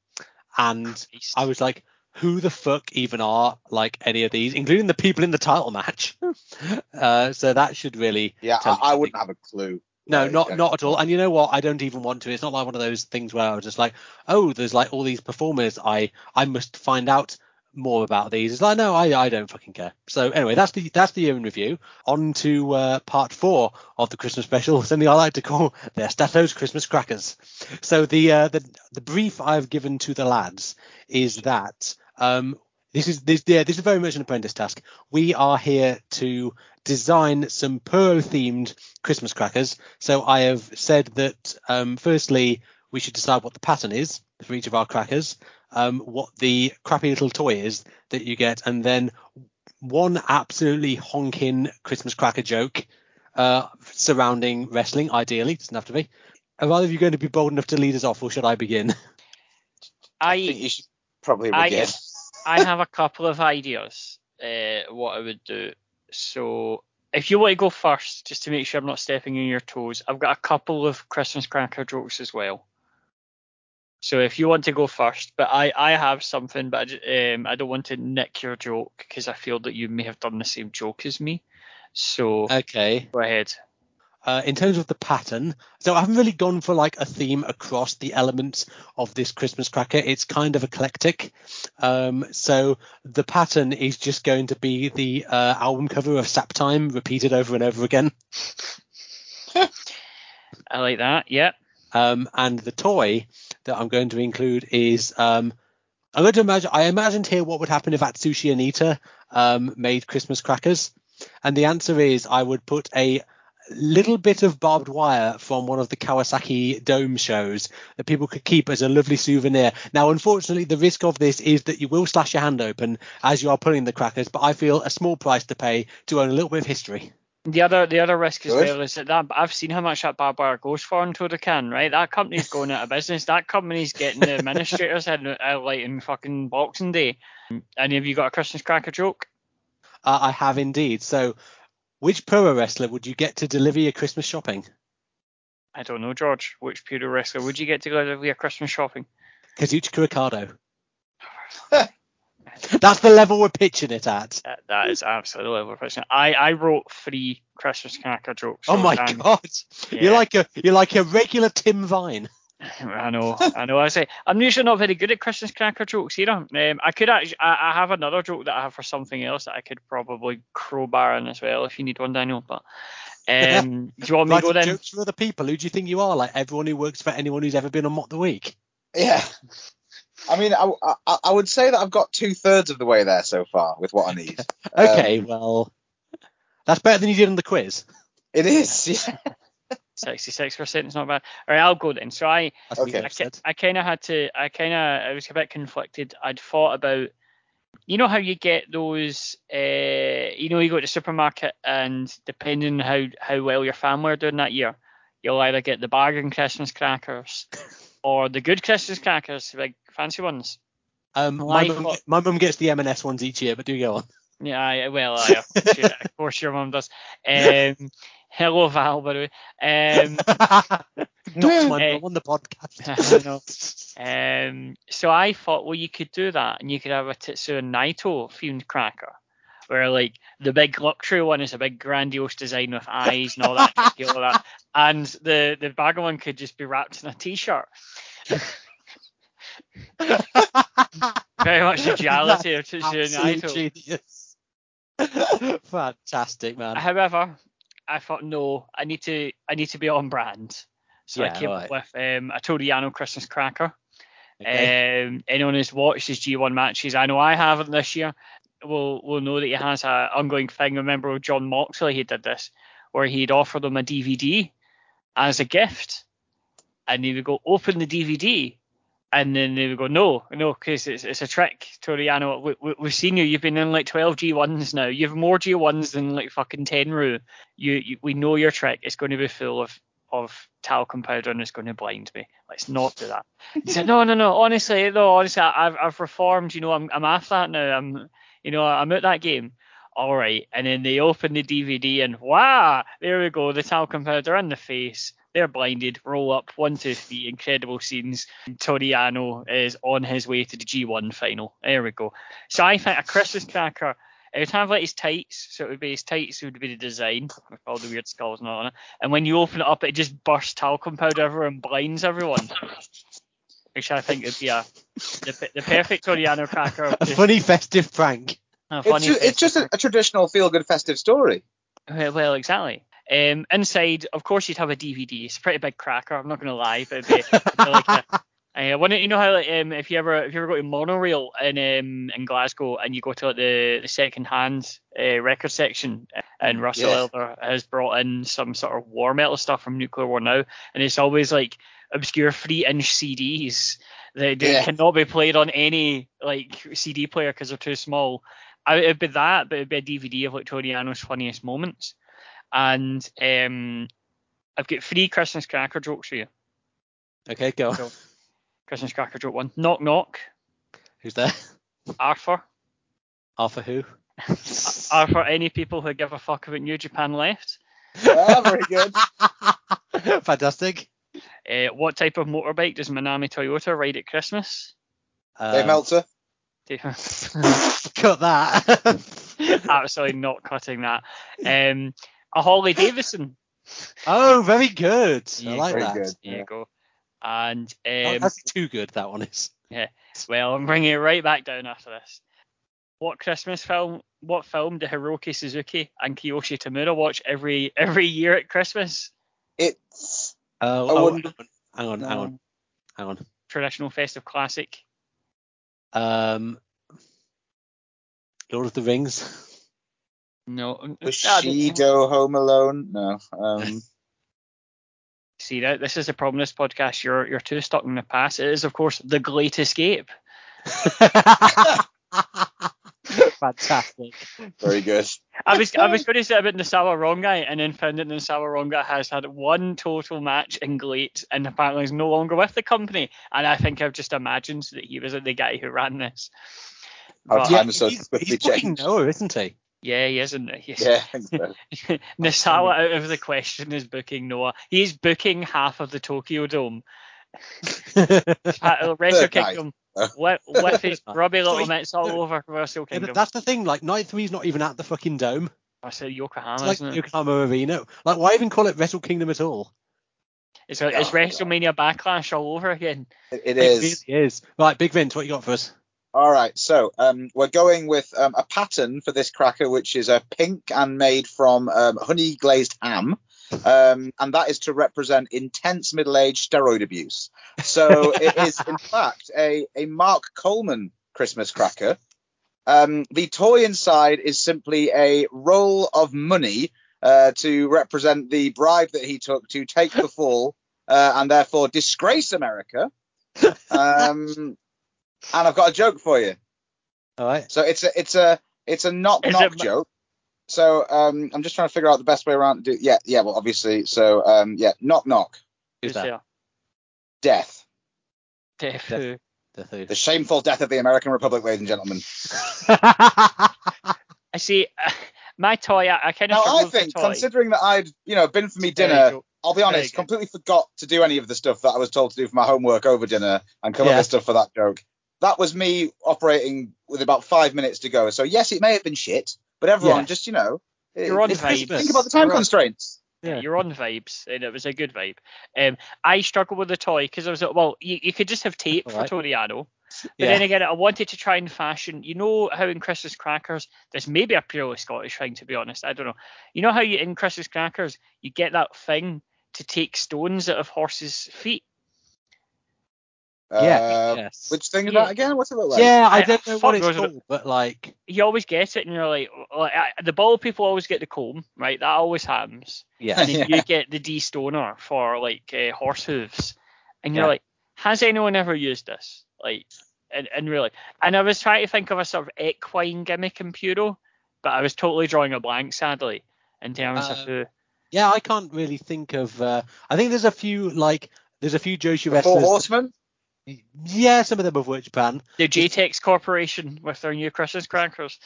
and I was like, who the fuck even are like any of these, including the people in the title match? *laughs* uh, so that should really Yeah, I, I wouldn't have a clue. No, Like, not not at all. And you know what? I don't even want to. It's not like one of those things where I was just like, oh, there's like all these performers. I I must find out more about these. It's like no, I I don't fucking care. So anyway, that's the that's the year in review. On to uh, part four of the Christmas special, something I like to call *laughs* their Stato's Christmas crackers. So the uh, the the brief I've given to the lads is that um this is this yeah this is very much an apprentice task. We are here to design some pearl themed Christmas crackers. So I have said that um, firstly we should decide what the pattern is for each of our crackers. um, what the crappy little toy is that you get, and then one absolutely honking Christmas cracker joke uh, surrounding wrestling. Ideally, it doesn't have to be. Are either of you going to be bold enough to lead us off, or should I begin? I I think you should probably begin. I have a couple of ideas uh, what I would do. So if you want to go first, just to make sure I'm not stepping on your toes, I've got a couple of Christmas cracker jokes as well. So if you want to go first, but I, I have something, but I, um, I don't want to nick your joke because I feel that you may have done the same joke as me. So Okay. go ahead. Uh, in terms of the pattern, so I haven't really gone for like a theme across the elements of this Christmas cracker. It's kind of eclectic. Um, so the pattern is just going to be the uh, album cover of Sap Time repeated over and over again. *laughs* I like that. Yeah. Um, and the toy that I'm going to include is um, I'm going to imagine. I imagined here what would happen if Atsushi Onita um, made Christmas crackers, and the answer is I would put a little bit of barbed wire from one of the Kawasaki Dome shows that people could keep as a lovely souvenir. Now, unfortunately, the risk of this is that you will slash your hand open as you are pulling the crackers, but I feel a small price to pay to own a little bit of history. The other the other risk as Good. well is that, that I've seen how much that barbed wire goes for in Todokan, right? That company's going out of business. That company's getting the administrators in uh, like in fucking Boxing Day. Any of you got a Christmas cracker joke? Uh, I have indeed. So, which pro wrestler would you get to deliver your Christmas shopping? I don't know, George. Which pro wrestler would you get to go to your Christmas shopping? Kazuchika Ricardo. *laughs* That's the level we're pitching it at. That, that is absolutely level of person. I, I wrote three Christmas cracker jokes. Oh my god! Yeah. You're like a you're like a regular Tim Vine. *laughs* I know, I know. I say I'm usually not very good at Christmas cracker jokes either. Um, I could actually, I, I have another joke that I have for something else that I could probably crowbar in as well if you need one, Daniel. But *laughs* um, do you want me to go Writing then? jokes for other people. Who do you think you are? Like everyone who works for anyone who's ever been on Mock the Week. Yeah. I mean, I, I, I would say that I've got two thirds of the way there so far with what I need. *laughs* Um, Okay, well, that's better than you did on the quiz. it is. Yeah. Sixty-six percent is not bad. All right, I'll go then. So I, Okay. I, I kind of had to. I kind of. I was a bit conflicted. I'd thought about. You know how you get those. Uh, you know, you go to the supermarket and depending on how how well your family are doing that year, you'll either get the bargain Christmas crackers *laughs* or the good Christmas crackers, like fancy ones. Um, my mum, my mum gets the M&S ones each year, but do go on. Yeah, I, well, *laughs* I, of, course, your- of course your mum does. Um, *laughs* hello, Val, by the way. Um, *laughs* Not my Eh. on the podcast. *laughs* I know. Um, so I thought, well, you could do that, and you could have a Tetsuya Naito themed cracker, where like the big luxury one is a big grandiose design with eyes and all that, and all that, *laughs* and the the bagger one could just be wrapped in a t-shirt. Very much the duality of Absolute Naito. genius. Fantastic, man. However, I thought no, I need to I need to be on brand. So I came alright. up with um, a Toru Yano Christmas cracker. Okay. Um, anyone who's watched his G1 matches, I know I haven't this year, will will know that he has an ongoing thing. Remember with Jon Moxley, he did this, where he'd offer them a DVD as a gift, and he would go open the DVD, and then they would go no, no, because it's, it's a trick, Toru Yano. We, we, we've seen you. You've been in like 12 G1s now. You have more G1s than like fucking Tenryu. You, you we know your trick. It's going to be full of of talcum powder and it's going to blind me. Let's not do that. He said, no, no, no. Honestly, no. Honestly, I've I've reformed. You know, I'm I'm off that now. I'm you know I'm out that game. All right. And then they open the DVD and wow, there we go. The talcum powder in the face. They're blinded. Roll up one, two, three. Incredible scenes. Toru Yano is on his way to the G1 final. There we go. So I think a Christmas cracker. It would have like his tights, so it would be his tights would be the design with all the weird skulls and all on it. And when you open it up, it just bursts talcum powder everywhere and blinds everyone. Which I think would be a the, the perfect Toru Yano cracker. *laughs* a funny festive prank. a It's, funny ju- it's just a, a traditional feel good festive story. Well, well, exactly. Um, inside, of course, you'd have a DVD. It's a pretty big cracker. I'm not going to lie, but it'd be, like a, *laughs* uh, wouldn't you know how like, um, if you ever if you ever go to monorail in um, in Glasgow and you go to like, the the second hand uh, record section and Russell Yeah. Elder has brought in some sort of war metal stuff from Nuclear War Now and it's always like obscure three inch CDs they Yeah. cannot be played on any like CD player because they're too small. I, it'd be that, but it'd be a DVD of like Toru Yano's funniest moments. And um, I've got three Christmas cracker jokes for you. Okay, go. Go. Christmas cracker joke one. Knock knock. Who's there? Arthur. Arthur who? Are for any people who give a fuck about New Japan left? Ah, very good. *laughs* Fantastic. Uh, what type of motorbike does Manami Toyota ride at Christmas? Dave Um, Meltzer. cut *laughs* that. Absolutely not cutting that. *laughs* Um, a Holly Davidson. oh, very good. I like that. good. There Yeah. you go. And Oh, um, that's too good. That one is. Yeah. Well, I'm bringing it right back down after this. What Christmas film? What film do Hiroki Suzuki and Kiyoshi Tamura watch every every year at Christmas? It's Oh, oh, wouldn't- hang on, hang on, hang on, hang on. Traditional festive classic. Um, Lord of the Rings. *laughs* No. Ah, Bushido Home Alone. No. Um, *laughs* See that this is the problem. with This podcast, you're you're too stuck in the past. It is, of course, the Great Escape. *laughs* Fantastic. very good. I was I was going to say about Nosawa Rongai and then found that Nosawa Rongai has had one total match in GLEAT and apparently is no longer with the company. And I think I've just imagined that he was the guy who ran this. Our But, Yeah, he's, he's fucking changed. Noah, isn't he? Yeah, he isn't. He's, *laughs* Yeah, I so. Nosawa out of the question is booking Noah. He's booking half of the Tokyo Dome. *laughs* Wrestle Third. Kingdom with, with his *laughs* grubby little Sorry, mitts all over Wrestle Yeah, Kingdom. that's the thing. Like, Night Three's not even at the fucking dome. I said Yokohama, It's like isn't it? Yokohama Arena. Like, why even call it Wrestle Kingdom at all? It's, a, it's Oh, God. WrestleMania Backlash all over again. It, it It is. really is. Right, Big Vince, what you got for us? All right, so um, we're going with um, a pattern for this cracker, which is a pink and made from um, honey glazed ham, um, and that is to represent intense middle-aged steroid abuse. So *laughs* it is, in fact, a, a Mark Coleman Christmas cracker. Um, the toy inside is simply a roll of money uh, to represent the bribe that he took to take the fall uh, and therefore disgrace America. *laughs* And I've got a joke for you. All right. So it's a it's a it's a knock Is knock it- joke. So um, I'm just trying to figure out the best way around to do. Yeah, yeah. Well, obviously. So um, yeah, knock knock, Who's that? there? death, Death Death. Who. The shameful death of the American Republic, ladies and gentlemen. *laughs* I see. My toy, I, I kind of Now I think, considering that I'd you know been for me dinner. I'll be honest, completely forgot to do any of the stuff that I was told to do for my homework over dinner and come up with stuff for that joke. That was me operating with about five minutes to go. So yes, it may have been shit, but everyone Yeah. just you know, You're on it's- vibes. think about the time You're on- constraints. Yeah. You're on vibes, and it was a good vibe. Um, I struggled with the toy because I was like, well, you, you could just have tape for Alright. Toru Yano. But Yeah. then again, I wanted to try and fashion. You know how in Christmas crackers, this may be a purely Scottish thing, to be honest. I don't know. You know how you in Christmas crackers you get that thing to take stones out of horses' feet. Yeah. Uh, yes. Which thing is Yeah. that again? What's it look like? yeah, I I- don't know what it's knows what- called, but like, You always get it, and you're like, like I- the ball people always get the comb, right? That always happens. yeah. and then Yeah. you *laughs* get the D stoner for like uh, horse hooves, and you're Yeah. like, has anyone ever used this? Like, and, and really, and I was trying to think of a sort of equine gimmick in Puro, but I was totally drawing a blank, sadly, in terms Uh, of who. Yeah, I can't really think of. Uh, I think there's a few like there's a few Joshi The Four wrestlers. Horsemen. Yeah, some of them have worked Japan. The JTEX Corporation with their new Christmas crackers.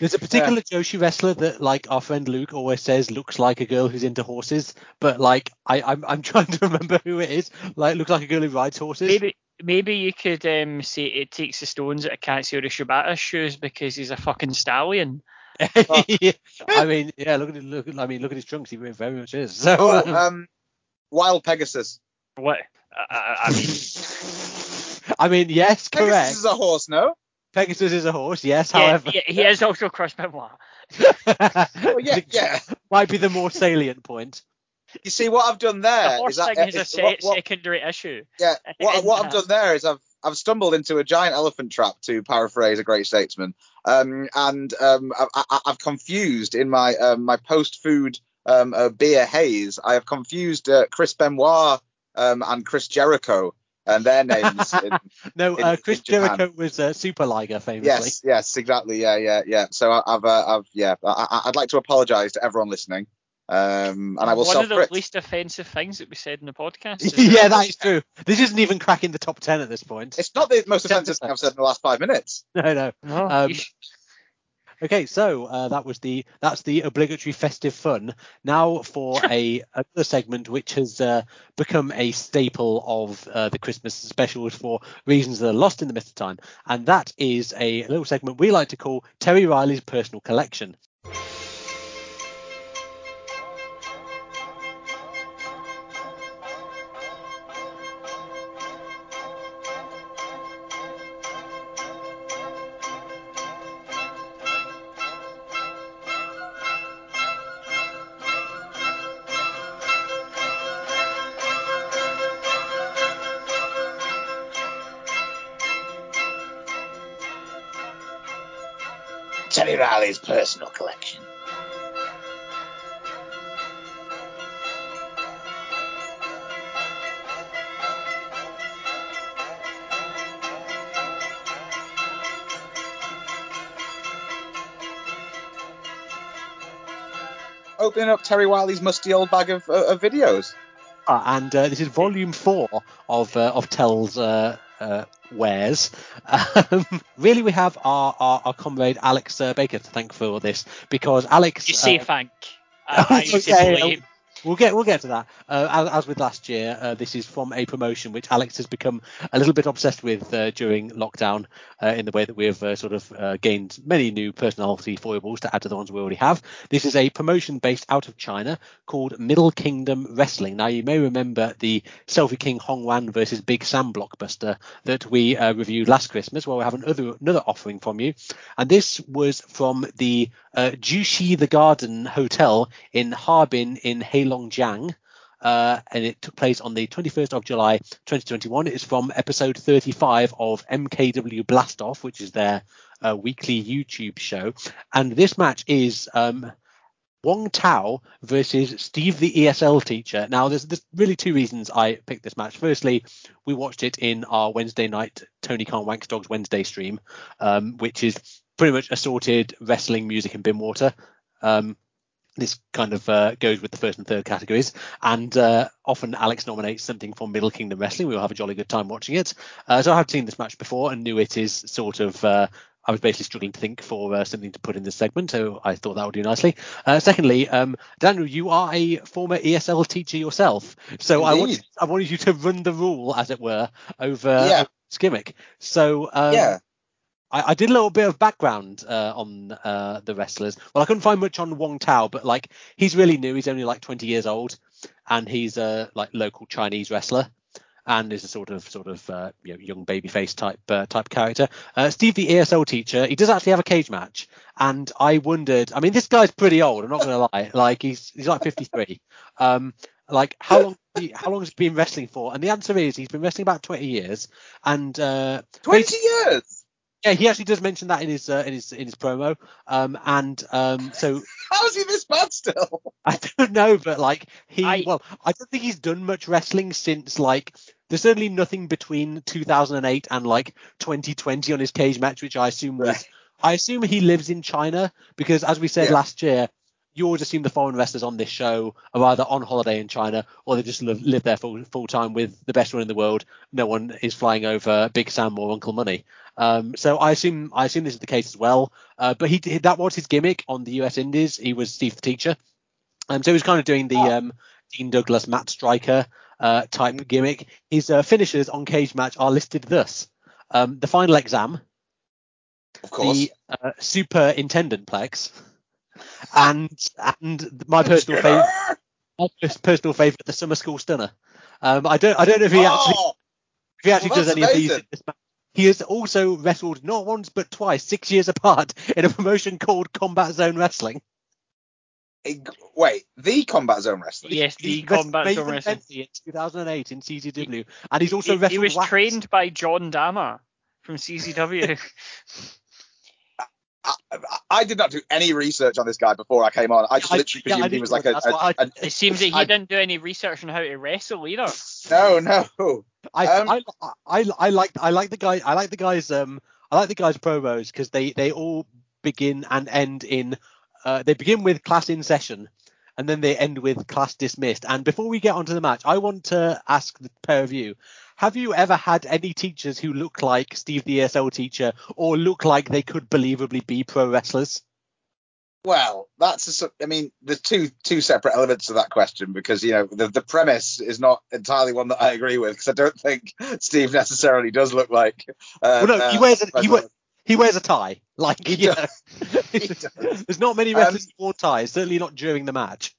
There's a particular Joshi wrestler that like our friend Luke always says looks like a girl who's into horses, but like I I'm, I'm *laughs* trying to remember who it is. Like looks like a girl who rides horses. Maybe maybe you could um, say it takes the stones out of Katsuyori Shibata's shoes because he's a fucking stallion. *laughs* I mean, yeah. Look at. Look. I mean, look at his trunks. He very much is. *laughs* So. Oh, um, um, Wild Pegasus. What? I, I, I mean, *laughs* I mean, yes, correct. Pegasus is a horse, no? Pegasus is a horse. Yes, yeah, however, he, he is also cross memoir. Oh, yeah, yeah. *laughs* might be the more salient point. You see, what I've done there The horse that thing is a *laughs* se- what, what, secondary issue. yeah, what, what I've done there is I've I've stumbled into a giant elephant trap, to paraphrase a great statesman, um, and um, I, I, I've confused in my um, my post food um, uh, beer haze. I have confused uh, Chris Benoit um, and Chris Jericho. and their names. In, *laughs* no, in- uh, in Chris Japan. Jericho was uh, Super Liger famously. yes, yes, exactly. Yeah, yeah, yeah. So I- I've, uh, I've, yeah, I, I- I'd like to apologise to everyone listening, um, and I will One of the least offensive things that we said in the podcast. *laughs* yeah, that is true. This isn't even cracking the top ten at this point. It's not the most offensive thing. I've said in the last five minutes. *laughs* No, no. No, Um, you sh- Okay, so uh, that was the that's the obligatory festive fun. Now for *laughs* a another segment which has uh, become a staple of uh, the Christmas specials for reasons that are lost in the mist of time, and that is a little segment we like to call Terry Riley's personal collection. Terry Riley's personal collection. Opening up Terry Wiley's musty old bag of, uh, of videos. Uh, and uh, this is volume four of uh, of Tell's uh, wares. Um, *laughs* really, we have our, our, our comrade Alex uh, Baker to thank for this because Alex. you see, uh, thank. *laughs* I, I Okay, simply- We'll get we'll get to that. Uh, as, as with last year, uh, this is from a promotion which Alex has become a little bit obsessed with uh, during lockdown, uh, in the way that we have uh, sort of uh, gained many new personality foibles to add to the ones we already have. This is a promotion based out of China called Middle Kingdom Wrestling. Now you may remember the Selfie King Hong Wan versus Big Sam blockbuster that we reviewed last Christmas. Well, we have another another offering from you, and this was from the uh, Jushi the Garden Hotel in Harbin in Heilongjiang. Uh, and it took place on the 21st of July 2021. It's from episode 35 of MKW Blastoff, which is their uh, weekly YouTube show. And this match is um, Wong Tao versus Steve the ESL teacher. Now, there's, there's really two reasons I picked this match. Firstly, we watched it in our Wednesday night Tony Khan Wanks Dogs Wednesday stream, um, which is pretty much assorted wrestling, music, and bin water. Um, this kind of uh, goes with the first and third categories, and uh, often Alex nominates something from Middle Kingdom Wrestling. We'll have a jolly good time watching it. Uh, so I have seen this match before and knew it is sort of. Uh, I was basically struggling to think for uh, something to put in this segment, so I thought that would do nicely. Uh, secondly, um, Daniel, you are a former ESL teacher yourself, so I wanted, I wanted you to run the rule, as it were, over, Yeah. gimmick. So um, yeah. I, I did a little bit of background uh, on uh, the wrestlers. Well, I couldn't find much on Wong Tao, but like he's really new. He's only like 20 years old, and he's a like local Chinese wrestler, and is a sort of sort of uh, you know, young babyface type uh, type character. Uh, Steve, the ESL teacher, he does actually have a cage match, and I wondered. I mean, this guy's pretty old. I'm not gonna lie. *laughs* Like he's he's like 53. Um, like how long he, how long has he been wrestling for? And the answer is he's been wrestling about 20 years, and uh, 20 years. Yeah, he actually does mention that in his uh, in his in his promo. Um, and um, so *laughs* How is he this bad still? I don't know, but like he, I- well, I don't think he's done much wrestling since like there's certainly nothing between 2008 and like 2020 on his cage match, which I assume was. Right. I assume he lives in China because, as we said Yeah. last year, you always assume the foreign wrestlers on this show are either on holiday in China or they just live, live there full full time with the best one in the world. No one is flying over Big Sam or Uncle Money. Um, so I assume I assume this is the case as well. Uh, but he did- that was his gimmick on the US Indies. He was Steve the Teacher. Um, so he was kind of doing the um, Dean Douglas, Matt Striker uh, type gimmick. His uh, finishers on Cage Match are listed thus: um, the final exam, Of course. the uh, superintendent plex, and and my personal favorite, my personal favorite, the summer school stunner. Um, I don't I don't know if he actually Oh, if he actually well, does any of these. Amazing. in this match. He has also wrestled not once but twice, six years apart, in a promotion called Combat Zone Wrestling. wait, the Combat Zone Wrestling? yes, the He combat zone wrestling. Fenty in 2008 in CZW, and he's also He, wrestled. he was Wax. trained by John Dama from CCW. *laughs* *laughs* I, I did not do any research on this guy before I came on. I just I- literally yeah, presumed he was like know, a, that's a, why It seems that he I- didn't do any research on how to wrestle either. no, no. I, Um, I, I, I like I like the guy I like the guys um I like the guys promos because they they all begin and end in uh, they begin with class in session and then they end with class dismissed. And before we get onto the match, I want to ask the pair of you: Have you ever had any teachers who look like Steve the ESL teacher or look like they could believably be pro wrestlers? Well, that's a, I mean, there's two two separate elements to that question because you know the the premise is not entirely one that I agree with because I don't think Steve necessarily does look like. Uh, Well, no, he uh, wears a, he, Fred wear, he wears a tie. Like He you does. know, *laughs* *laughs* there's not many Um, wrestlers who wore ties. Certainly not during the match.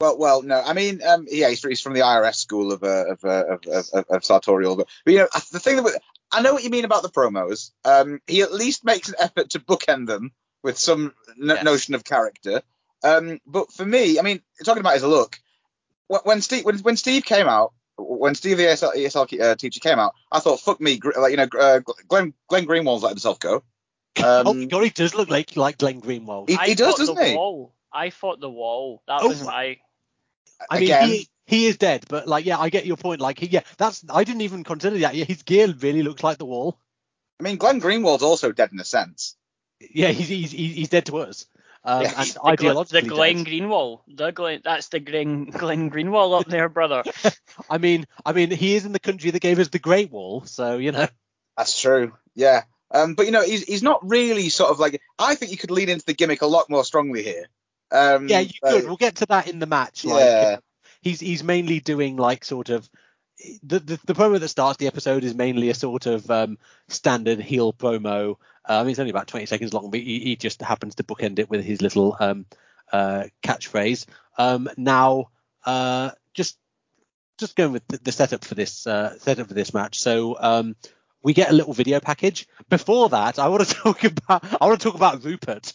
Well, well, no. I mean, um, yeah, he's, he's from the IRS school of uh, of, uh, of, of, of, of sartorial, but, but you know, the thing that we- I know what you mean about the promos. Um, he at least makes an effort to bookend them with some n- Yes. notion of character. Um, but for me, I mean, talking about his look, when Steve when, when Steve came out, when Steve the ESL, ESL uh, teacher came out, I thought, fuck me, like you know, uh, Glenn Glenn Greenwald's letting himself go. Um, oh my god, he does look like like Glenn Greenwald. He- I does, fought doesn't the he? Wall. I fought the wall. That Oh, was my. I mean, again, he, he is dead, but like, yeah, I get your point. Like, he, yeah, that's I didn't even consider that. Yeah, his gear really looks like the wall. I mean, Glenn Greenwald's also dead in a sense. Yeah, he's he's he's dead to us. Um, Yeah, and the ideologically the Glen dead. Greenwall. The Glen, that's the Glen, Glen Greenwall up there, brother. *laughs* I mean, I mean, he is in the country that gave us the Great Wall, so you know. That's true. Yeah. Um, but you know, he's he's not really sort of like. I think you could lean into the gimmick a lot more strongly here. Um, Yeah, you uh, could. We'll get to that in the match. Like, Yeah. he's he's mainly doing like sort of the, the the promo that starts the episode is mainly a sort of um, standard heel promo. Uh, I mean, it's only about 20 seconds long, but he, he just happens to bookend it with his little um, uh, catchphrase. Um, now, uh, just just going with the, the setup for this uh, setup for this match. So um, we get a little video package. Before that, I want to *laughs* talk about I want to talk about Rupert.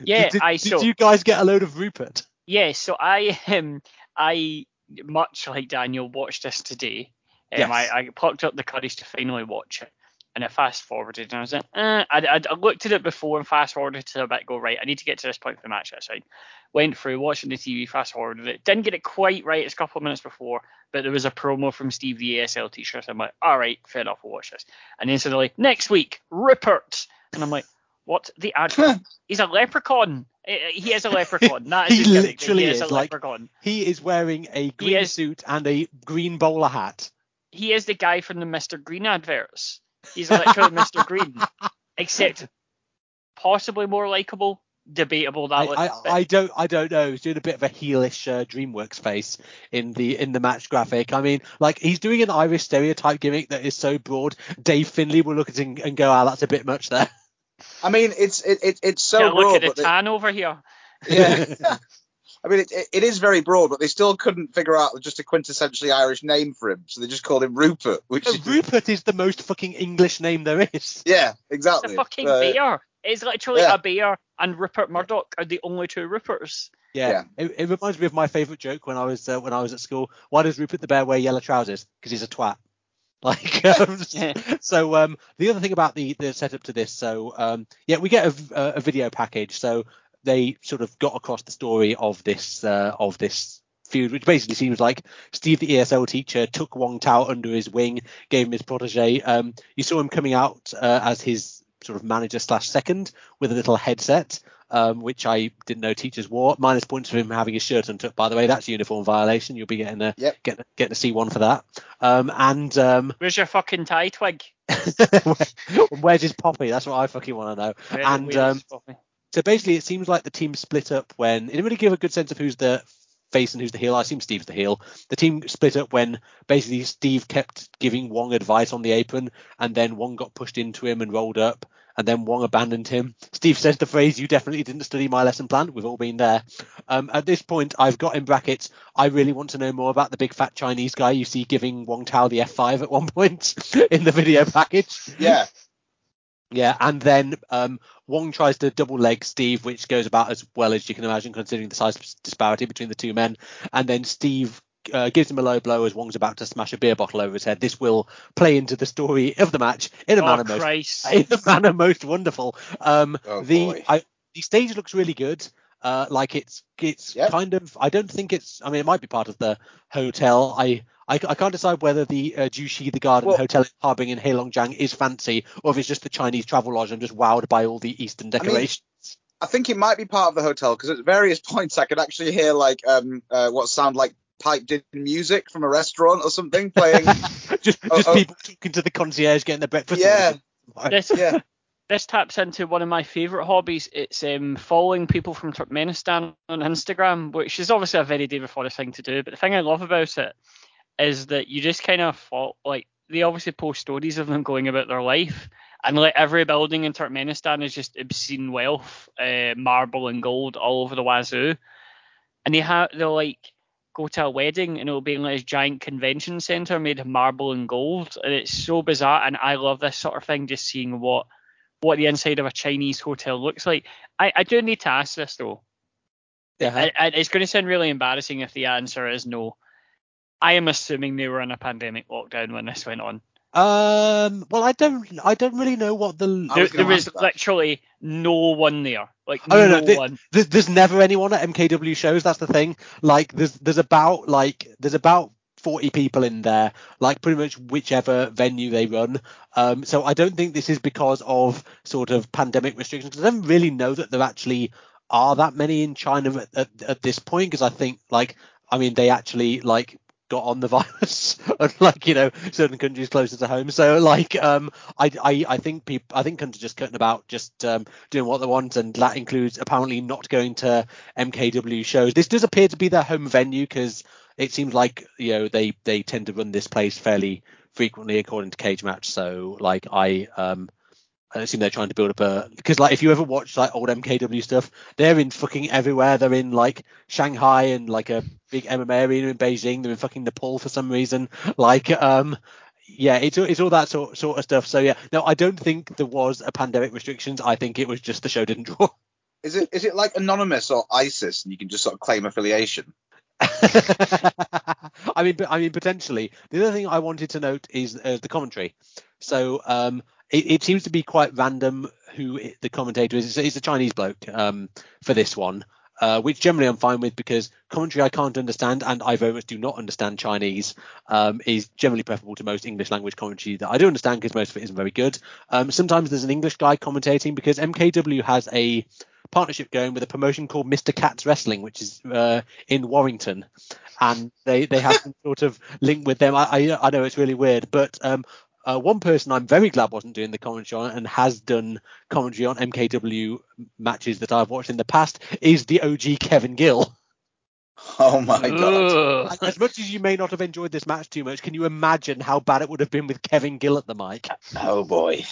Yeah, did, I did so you guys get a load of Rupert? yeah, so I um I much like Daniel watched this today. Um, Yes. I, I plucked up the courage to finally watch it, and I fast forwarded, and I was like, eh. I, I, I looked at it before and fast forwarded to a bit. Go right, I need to get to this point for the match. That's fine. Went through watching the TV, fast forwarded it. Didn't get it quite right. It's a couple of minutes before, but there was a promo from Steve the ASL t-shirt. I'm like, all right, fair enough, we'll watch this. And then suddenly next week, Rupert, and I'm like, what the ad? He's a leprechaun. He is a leprechaun. *laughs* That is He his gimmick, that literally he is, a like- leprechaun. He is wearing a green is- suit and a green bowler hat. He is the guy from the Mr. Green adverts. He's literally Mr. *laughs* Green, except possibly more likable. Debatable that. I, I, I don't I don't know. He's doing a bit of a heelish uh, DreamWorks face in the in the match graphic. I mean, like he's doing an Irish stereotype gimmick that is so broad. Dave Finlay will look at it and go, "Ah, that's a bit much there." *laughs* I mean, it's it, it it's so yeah, look broad, at the but they- tan over here. *laughs* yeah. I mean, it, it, it is very broad, but they still couldn't figure out just a quintessentially Irish name for him, so they just called him Rupert, which No, is Rupert is the most fucking English name there is. yeah, exactly. It's exactly. a fucking Uh, bear. It's literally yeah. a bear and Rupert Murdoch are the only two Ruperts. Yeah, Yeah. It, it reminds me of my favourite joke when I was uh, when I was at school. Why does Rupert the Bear wear yellow trousers? Because he's a twat. *laughs* Like, um, *laughs* so um, the other thing about the the setup to this, so um, yeah, we get a, a, a video package. So they sort of got across the story of this uh, of this feud, which basically seems like Steve, the ESL teacher, took Wong Tao under his wing, gave him his protege. Um, you saw him coming out uh, as his sort of manager slash second with a little headset. Um, which I didn't know teachers wore. Minus points for him having his shirt untucked. By the way, that's a uniform violation. You'll be getting a Yep. get getting a C one for that. Um, and um, *laughs* Where's your fucking tie twig? *laughs* where's his poppy? That's what I fucking want to know. Where- And, um, So basically, it seems like the team split up when it didn't really give a good sense of who's the face and who's the heel. I assume Steve's the heel. The team split up when basically Steve kept giving Wong advice on the apron, and then Wong got pushed into him and rolled up, and then Wong abandoned him. Steve says the phrase, "You definitely didn't study my lesson plan." We've all been there. Um, at this point, I've got in brackets. I really want to know more about the big fat Chinese guy you see giving Wong Tao the F5 at one point *laughs* in the video package. yeah, Yeah, and then um, Wong tries to double leg Steve, which goes about as well as you can imagine, considering the size disparity between the two men. And then Steve uh, gives him a low blow as Wong's about to smash a beer bottle over his head. This will play into the story of the match in a Oh, manner most *laughs* in a manner most wonderful. Um, Oh, the. I, the stage looks really good. Uh, like it's it's Yep. kind of I don't think it's I mean it might be part of the hotel. I I, I can't decide whether the uh, Jushi the Garden Well- Hotel harboring in Heilongjiang is fancy or if it's just the Chinese travel lodge. I'm just wowed by all the Eastern mean, decorations. I think it might be part of the hotel because at various *laughs* points I could actually hear like um uh, what sound like piped in music from a restaurant or something playing. *laughs* just oh, just oh. people talking to the concierge getting their breakfast. yeah, This, yeah. *laughs* this taps into one of my favourite hobbies. It's um, following people from Turkmenistan on Instagram, which is obviously a very David Forrest thing to do. But the thing I love about it is that you just kind of fall, like they obviously post stories of them going about their life, and like every building in Turkmenistan is just obscene wealth, uh, marble and gold all over the wazoo, and they have they'll like go to a wedding and it'll be in like this giant convention center made of marble and gold, and it's so bizarre. And I love this sort of thing, just seeing what what the inside of a Chinese hotel looks like. I, I do need to ask this though. Yeah. I, I, it's going to sound really embarrassing if the answer is no. I am assuming they were in a pandemic lockdown when this went on. Um. Well, I don't. I don't really know what the. I There, was gonna there was ask that. literally no one there. Like Oh, no, no no, one. there's, there's never anyone at MKW shows. That's the thing. Like there's there's about like there's about 40 people in there, like pretty much whichever venue they run. Um, so I don't think this is because of sort of pandemic restrictions. I don't really know that there actually are that many in China at, at, at this point. Because I think like I mean they actually like got on the *laughs* virus unlike you know certain countries closer to home. So like um i i, I think people i think countries just cutting about just um doing what they want and that includes apparently not going to mkw shows. This does appear to be their home venue because it seems like you know they they tend to run this place fairly frequently according to cage match. So like i um I assume they're trying to build up a because like if you ever watch like old MKW stuff, they're in fucking everywhere. They're in like Shanghai and like a big MMA arena in Beijing. They're in fucking Nepal for some reason. Like um yeah, it's all- it's all that sort sort of stuff. So yeah, no, I don't think there was a pandemic restrictions. I think it was just the show didn't draw. Is it is it like Anonymous or ISIS, and you can just sort of claim affiliation? *laughs* I mean, I mean, potentially. The other thing I wanted to note is uh, the commentary. So um, it, it seems to be quite random who it, the commentator is. It's, it's a Chinese bloke um, for this one, uh, which generally I'm fine with because commentary I can't understand and I very much do not understand Chinese um, is generally preferable to most English language commentary that I do understand because most of it isn't very good. Um, sometimes there's an English guy commentating because MKW has a partnership going with a promotion called Mr. Cats Wrestling, which is uh, in Warrington, and they they have some *laughs* sort of link with them. I I, I know it's really weird, but um, uh, one person I'm very glad wasn't doing the commentary on and has done commentary on MKW matches that I've watched in the past is the OG Kevin Gill. *laughs* Oh my god! Ugh. As much as you may not have enjoyed this match too much, can you imagine how bad it would have been with Kevin Gill at the mic? Oh boy!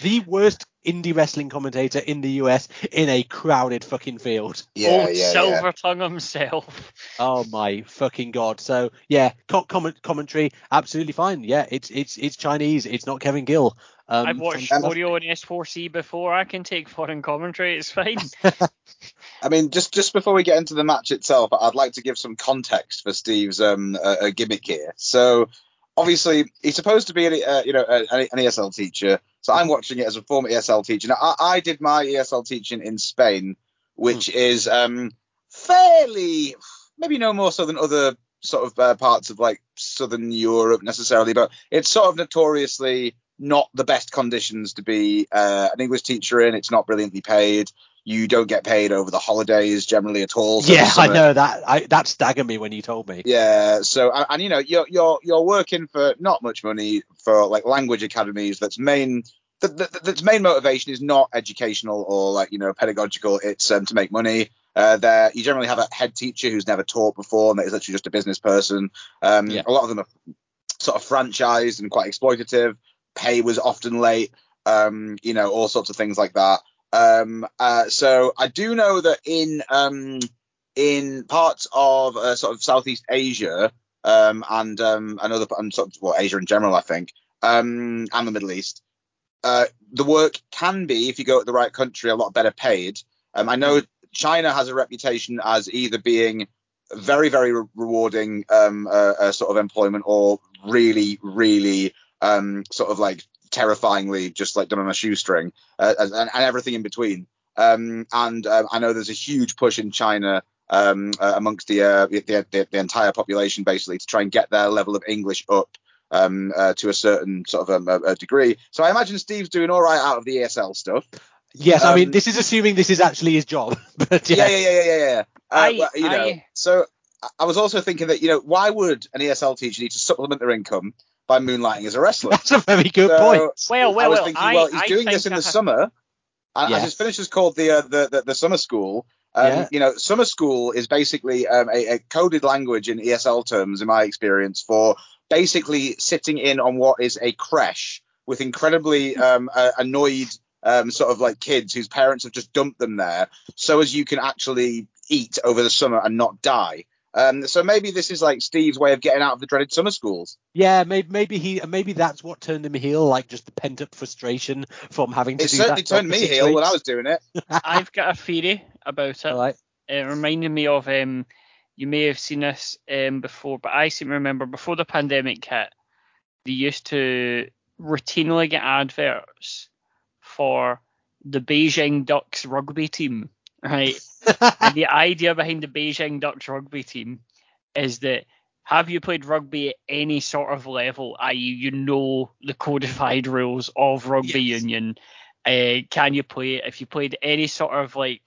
The worst indie wrestling commentator in the US in a crowded fucking field. Yeah, oh, yeah, yeah. Silver Tongue himself. *laughs* Oh my fucking god! So yeah, co- comment commentary absolutely fine. Yeah, it's it's it's Chinese. It's not Kevin Gill. Um, I've watched fantastic. Oreo and S4C before. I can take foreign commentary. It's fine. *laughs* I mean, just just before we get into the match itself, I'd like to give some context for Steve's um uh, uh, gimmick here. So, obviously, he's supposed to be an, uh, you know an, an ESL teacher. So I'm watching it as a former ESL teacher. Now, I, I did my ESL teaching in Spain, which is um fairly maybe no more so than other sort of uh, parts of like southern Europe necessarily, but it's sort of notoriously not the best conditions to be uh, an English teacher in. It's not brilliantly paid. You don't get paid over the holidays generally at all. So yeah, I know that. I, that staggered me when you told me. Yeah. So and, and you know you're you're you're working for not much money for like language academies. That's main that, that, that's main motivation is not educational or like you know pedagogical. It's um, to make money. Uh, there you generally have a head teacher who's never taught before and that is actually just a business person. Um, Yeah. A lot of them are sort of franchised and quite exploitative. Pay was often late. Um, you know all sorts of things like that. Um, uh, so I do know that in um, in parts of uh, sort of Southeast Asia um, and um, and other and sort of well Asia in general, I think, um, and the Middle East, uh, the work can be if you go to the right country a lot better paid. Um, I know China has a reputation as either being very very re- rewarding um, uh, uh, sort of employment, or really really um, sort of like terrifyingly just like done on a shoestring, uh, and, and everything in between. Um, and um, I know there's a huge push in China um, uh, amongst the, uh, the, the, the entire population basically to try and get their level of English up um, uh, to a certain sort of um, a, a degree. So I imagine Steve's doing all right out of the ESL stuff. Yes, I mean Um, this is assuming this is actually his job, *laughs* but yeah, Yeah, yeah, yeah, yeah, yeah. yeah. Uh, I- well, you know, I- so I- I was also thinking that you know why would an ESL teacher need to supplement their income by moonlighting as a wrestler? that's a very good So, point. Well, I well, was well. thinking, I, well, he's I doing this in I the ha- summer, and Yes. as his finish is called the, uh, the the the summer school. Um, Yeah. You know, summer school is basically um, a, a coded language in ESL terms, in my experience, for basically sitting in on what is a crash with incredibly um, uh, annoyed um, sort of like kids whose parents have just dumped them there, so as you can actually eat over the summer and not die. Um, so maybe this is like Steve's way of getting out of the dreaded summer schools. Yeah, maybe maybe he maybe that's what turned him heel, like just the pent up frustration from having to It do certainly that job turned me six heel when. I was doing it. *laughs* I've got a theory about it. All right. It reminded me of um, you may have seen this um before, but I seem to remember before the pandemic hit, they used to routinely get adverts for the Beijing Ducks rugby team, right? and the *laughs* idea behind the Beijing Ducks rugby team is that have you played rugby at any sort of level, i.e., you know the codified rules of rugby Yes. union? Uh, can you play it? If you played any sort of like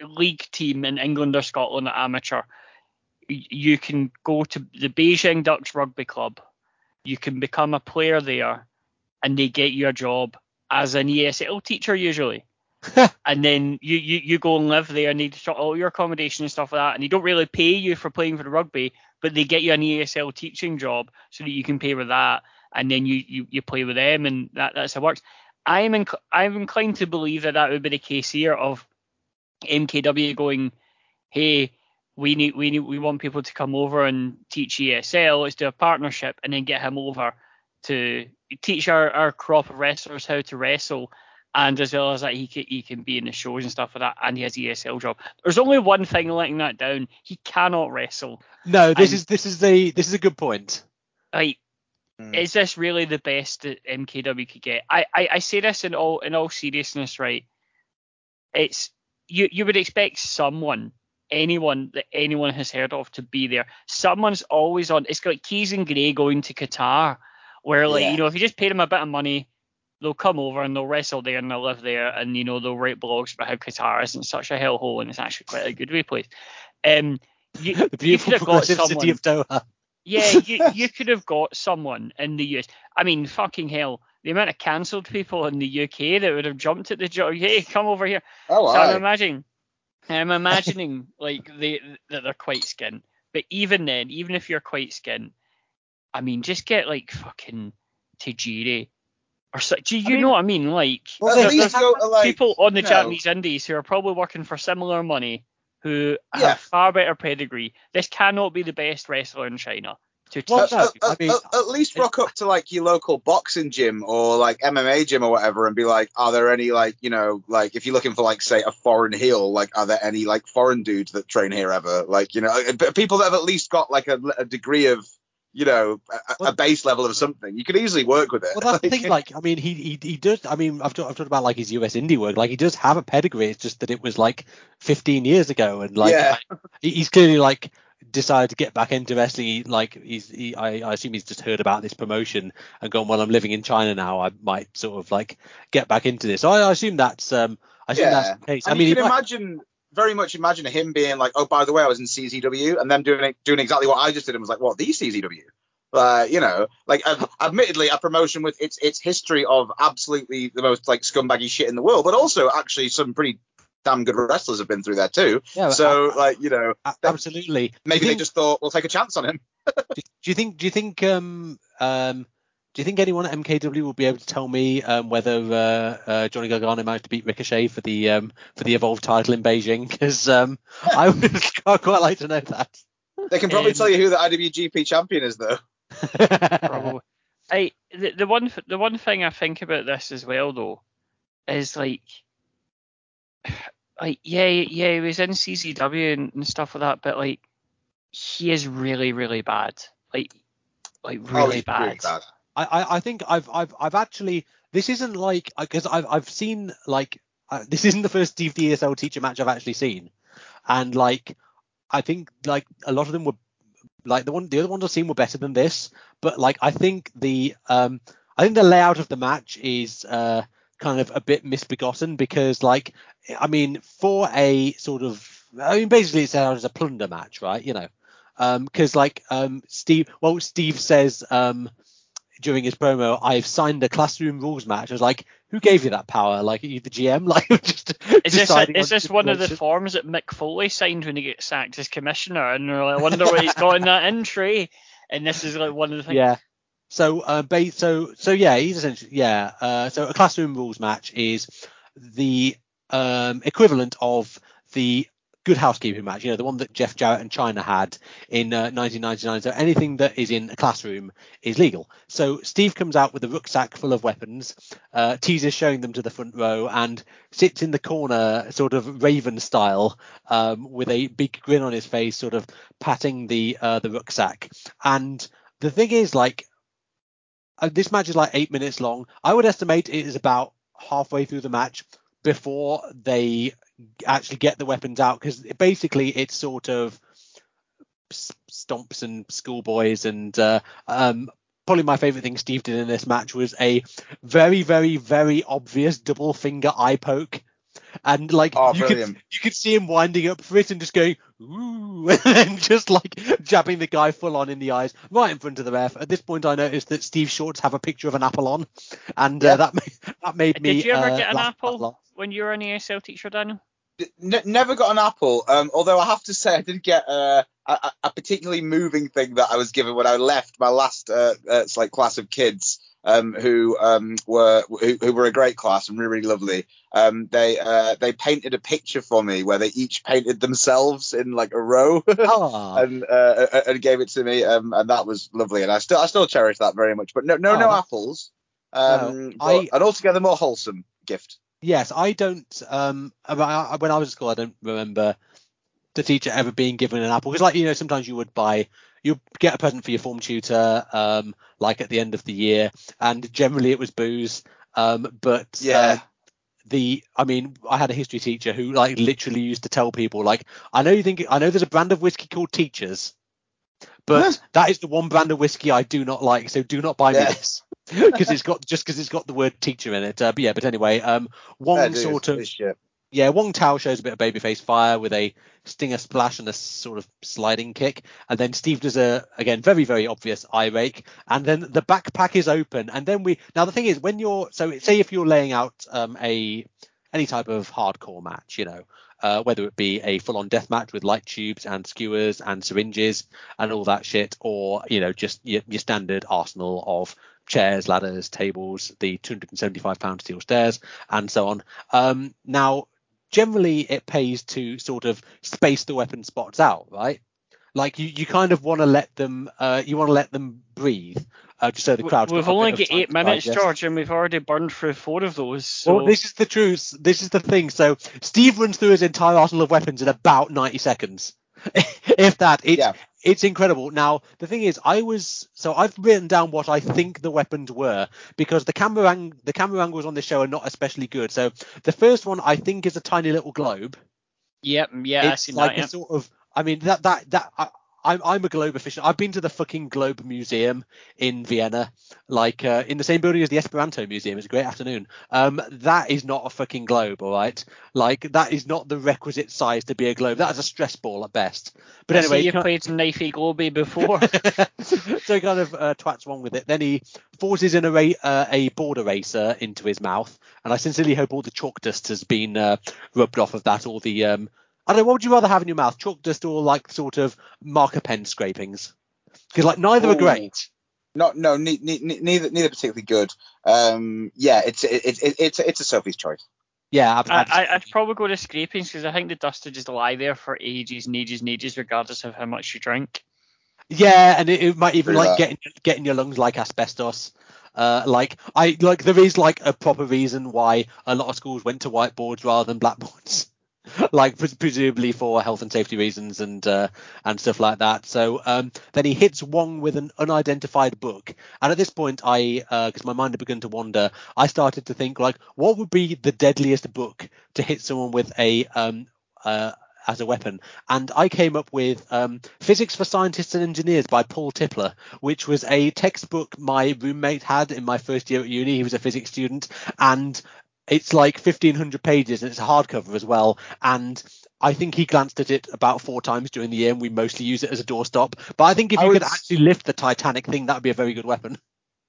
league team in England or Scotland at amateur, you can go to the Beijing Ducks Rugby Club. You can become a player there, and they get you a job as an ESL teacher usually *laughs* and then you, you you go and live there and they sort all oh, your accommodation and stuff like that and they don't really pay you for playing for the rugby but they get you an ESL teaching job so that you can pay with that and then you you, you play with them and that that's how it works. I'm inc- I'm inclined to believe that that would be the case here of MKW going hey we need we need we want people to come over and teach ESL let's do a partnership and then get him over to teach our, our crop of wrestlers how to wrestle and as well as that he can, he can be in the shows and stuff like that and he has ESL job. There's only one thing letting that down. He cannot wrestle. No, this I'm- is this is the this is a good point. Like Mm. is this really the best that MKW could get? I, I, I say this in all in all seriousness, right? It's you you would expect someone, anyone that anyone has heard of to be there. Someone's always on. It's like Keys and Gray going to Qatar, where like Yeah. you know if you just pay them a bit of money, they'll come over and they'll wrestle there and they'll live there and you know they'll write blogs about how Qatar isn't such a hellhole and it's actually quite a good wee place. Um, you, *laughs* The you could have got progressive someone. city of Doha. Yeah, *laughs* you, you could have got someone in the US. I mean, fucking hell, the amount of cancelled people in the UK that would have jumped at the job. Hey, come over here. Oh, so I'm aye. imagining, I'm imagining like they that they're quite skin. But even then, even if you're quite skin, I mean, just get like fucking Tajiri or so. Do you mean- know what I mean? Like, Well, there- there's go to like people on the you know, Japanese indies who are probably working for similar money who Yeah. have far better pedigree. This cannot be the best wrestler in China. To Well, teach At, at- I mean- at- at least rock up to like your local boxing gym or like MMA gym or whatever and be like, are there any like, you know, like if you're looking for like say a foreign heel, like are there any like foreign dudes that train here ever? Like, you know, uh, people that have at least got like a, a degree of, you know, a, a base level of something. You could easily work with it. Well, that's the thing. *laughs* Like, I mean, he, he he does. I mean, I've talked, I've talked about like his US indie work. Like, he does have a pedigree. It's just that it was like 15 years ago, and like Yeah. *laughs* he, he's clearly like decided to get back into wrestling. Like, he's he, I, I assume he's just heard about this promotion and gone. Well, I'm living in China now. I might sort of like get back into this. So I, I assume that's um I assume that's Yeah. the case. And I mean, you can imagine, very much imagine him being like, oh, by the way, I was in CZW, and them doing doing exactly what I just did, and was like, what, the CZW? Uh, you know, like ad- admittedly a promotion with its its history of absolutely the most like scumbaggy shit in the world, but also actually some pretty damn good wrestlers have been through there too. yeah, so like, you know, a- absolutely. Maybe they just thought we'll take a chance on him. *laughs* Do you think? Do you think? Um, um, do you think anyone at MKW will be able to tell me um, whether uh, uh, Johnny Gargano managed to beat Ricochet for the um, for the Evolve title in Beijing? Because um, *laughs* I would *laughs* quite quite like to know that. They can probably Um, tell you who the IWGP champion is though. *laughs* Probably. I the, the one the one thing I think about this as well though is like *sighs* like yeah yeah he was in CCW and, and stuff like that, but like he is really, really bad. Like, like Oh, really he's bad. really bad. I, I, think I've I've I've actually this isn't like because I've I've seen like uh, this isn't the first DSL teacher match I've actually seen, and like I think like a lot of them were like the one the other ones I've seen were better than this, but like I think the um I think the layout of the match is uh kind of a bit misbegotten because like I mean for a sort of I mean basically it's set out as a plunder match right? You know? Um because like um Steve well Steve says um during his promo, I've signed a classroom rules match. I was like, who gave you that power? Like, are you the GM? *laughs* Like, just Is this, deciding is this one of the forms that Mick Foley signed when he gets sacked as commissioner? And I wonder what he's got in that entry. And this is like one of the things. Yeah. So, uh, ba- so, so yeah, he's essentially, yeah. Uh, so a classroom rules match is the um, equivalent of the good housekeeping match. You know, the one that Jeff Jarrett and Chyna had in uh, 1999. So anything that is in a classroom is legal. So Steve comes out with a rucksack full of weapons, uh, teases showing them to the front row, and sits in the corner, sort of Raven style, um, with a big grin on his face, sort of patting the uh, the rucksack. And the thing is, like, uh, this match is like eight minutes long. I would estimate it is about halfway through the match before they actually get the weapons out because basically it's sort of stomps and schoolboys and uh, um, probably my favorite thing Steve did in this match was a very very very obvious double finger eye poke and like Oh, you could you could see him winding up for it and just going ooh *laughs* and then just like jabbing the guy full on in the eyes right in front of the ref at this point I noticed that Steve Shorts have a picture of an apple on and Yeah. uh, that made, that made me Did you ever uh, get an laugh quite a apple when you were an ESL teacher, Daniel? N- never got an apple. Um, although I have to say, I did get uh, a, a, a particularly moving thing that I was given when I left my last uh, uh, like class of kids. Um, who um, were who, who were a great class and really, really lovely. Um, they uh, they painted a picture for me where they each painted themselves in like a row *laughs* Ah. and uh, and gave it to me, um, and that was lovely. And I still I still cherish that very much. But no no Oh, no apples. Um, No, I- an altogether more wholesome gift. Yes, I don't. Um, I- I- when I was at school, I don't remember the teacher ever being given an apple because, like, you know, sometimes you would buy, you get a present for your form tutor, um, like at the end of the year, and generally it was booze. Um, but Yeah. uh, the, I mean, I had a history teacher who like literally used to tell people, like, I know you think, I know there's a brand of whiskey called Teachers, but Huh. that is the one brand of whiskey I do not like, so do not buy me this *laughs* because it's got just because it's got the word teacher in it. Uh, but yeah, but anyway, um, dude, sort of. Yeah, Wong Tao shows a bit of babyface fire with a stinger splash and a sort of sliding kick, and then Steve does a again very very obvious eye rake, and then the backpack is open, and then we now the thing is when you're so say if you're laying out um, a any type of hardcore match, you know, uh, whether it be a full-on death match with light tubes and skewers and syringes and all that shit, or you know just your, your standard arsenal of chairs, ladders, tables, the 275 pound steel stairs, and so on. Um, now generally it pays to sort of space the weapon spots out, right? Like you, you kind of want to let them, uh, you want to let them breathe, uh, just so the We- crowd. We've only got eight minutes, George, and we've already burned through four of those. So Well, this is the truth. This is the thing. So Steve runs through his entire arsenal of weapons in about 90 seconds, *laughs* if that. It's Yeah. It's incredible. Now the thing is, I was so I've written down what I think the weapons were because the camera ang- the camera angles on this show are not especially good. So the first one I think is a tiny little globe. yep, yeah, I it's like that. Yeah. a sort of i mean that that that I, I'm, I'm a globe aficionado. I've been to the fucking Globe Museum in Vienna, like uh, in the same building as the Esperanto Museum. It's a great afternoon. Um, that is not a fucking globe, all right. Like that is not the requisite size to be a globe. That is a stress ball at best. But I anyway, see you can- played Knifey Globy before. *laughs* so he kind of uh, twats wrong with it. Then he forces in a, ra- uh, a board eraser into his mouth, and I sincerely hope all the chalk dust has been uh, rubbed off of that. All the um, I don't know. What would you rather have in your mouth, chalk dust or like sort of marker pen scrapings? Because like neither are great. Not no, ne- ne- ne- neither neither particularly good. Um, yeah, it's it, it, it, it's it's a Sophie's choice. Yeah, ab- I, I, I'd probably go to scrapings because I think the dust would just lie there for ages and ages and ages, regardless of how much you drink. Yeah, and it, it might even True like that. get in, get in your lungs like asbestos. Uh, like I like there is like a proper reason why a lot of schools went to whiteboards rather than blackboards. *laughs* like pres- presumably for health and safety reasons and uh, and stuff like that. So um, then he hits Wong with an unidentified book, and at this point, I because my mind had begun to wander, I started to think like, what would be the deadliest book to hit someone with a um, uh, as a weapon. And I came up with um, Physics for Scientists and Engineers by Paul Tipler, which was a textbook my roommate had in my first year at uni. He was a physics student, and it's like 1500 pages and it's a hardcover as well. And I think he glanced at it about four times during the year, and we mostly use it as a doorstop. But I think if you would could s- actually lift the Titanic thing, that would be a very good weapon.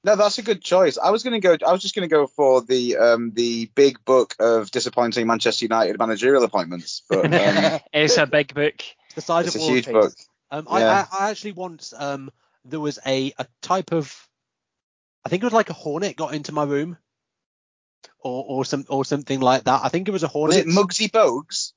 No, that's a good choice. I was going to go. I was just going to go for the um, the big book of disappointing Manchester United managerial appointments. But um, *laughs* it's a big book. The size it's a of War huge and book. Um, I, I, I actually once um, there was a, a type of I think it was like a hornet got into my room, or or some or something like that. I think it was a Hornet. Was it Muggsy Bogues?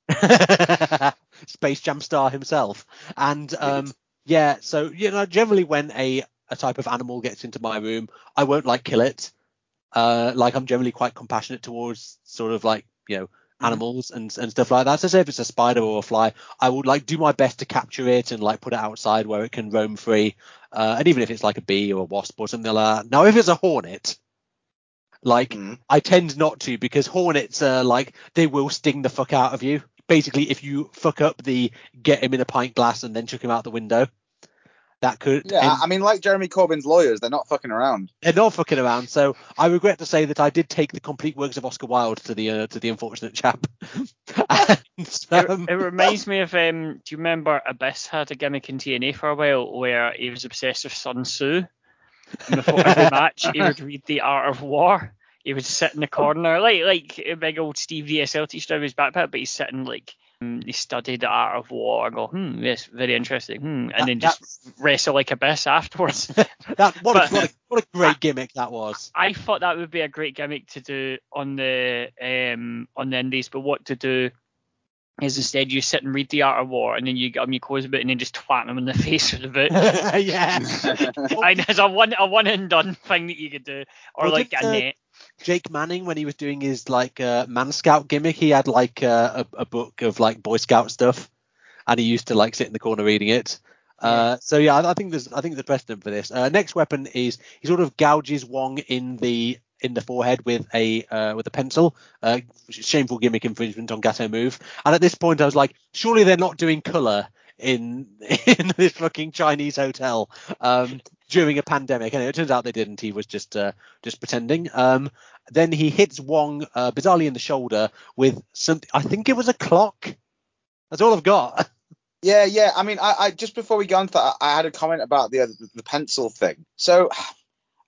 *laughs* Space Jam star himself. And um, yeah, so you know, generally when a a type of animal gets into my room, I won't like kill it. Uh, like I'm generally quite compassionate towards sort of like you know animals and and stuff like that. So say if it's a spider or a fly, I would like do my best to capture it and like put it outside where it can roam free. Uh, and even if it's like a bee or a wasp or something like that. Now if it's a hornet, like Mm. I tend not to because hornets are like they will sting the fuck out of you. Basically, if you fuck up the get him in a pint glass and then chuck him out the window, that could Yeah, end- I- I mean, like Jeremy Corbyn's lawyers, they're not fucking around. they're not fucking around. So I regret to say that I did take the complete works of Oscar Wilde to the uh, to the unfortunate chap. *laughs* and, It, um, it reminds me of um. Do you remember Abyss had a gimmick in TNA for a while where he was obsessed with Sun Tzu? And before every match, he would read The Art of War. He would sit in the corner, like like a big old Steve DSL t-shirt of his backpack, but he's sitting like um, he studied the art of war. and go, hmm, yes, very interesting. Hmm, and then just wrestle like a Abyss afterwards. *laughs* that what, but- a, what, a, what a great gimmick that was. I thought that would be a great gimmick to do on the um on the indies, but what to do is instead you sit and read the Art of War, and then you get him your clothes a bit and then just twat them in the *laughs* face with the boot. *laughs* yeah. *laughs* and it's a one a one and done thing that you could do, or Well, like a uh, net. Jake Manning when he was doing his like uh, man scout gimmick, he had like uh, a, a book of like Boy Scout stuff, and he used to like sit in the corner reading it. Uh, so yeah, I, I think there's I think there's precedent for this. Uh, next weapon is he sort of gouges Wong in the in the forehead with a uh, with a pencil. Uh, shameful gimmick infringement on Gato move. And at this point, I was like, surely they're not doing color in *laughs* in this fucking Chinese hotel um, during a pandemic. And it turns out they didn't. He was just uh, just pretending. Um, then he hits Wong uh, bizarrely in the shoulder with something. I think it was a clock. That's all I've got. *laughs* Yeah, yeah. I mean, I, I just before we go on to that, I, had a comment about the the pencil thing. So,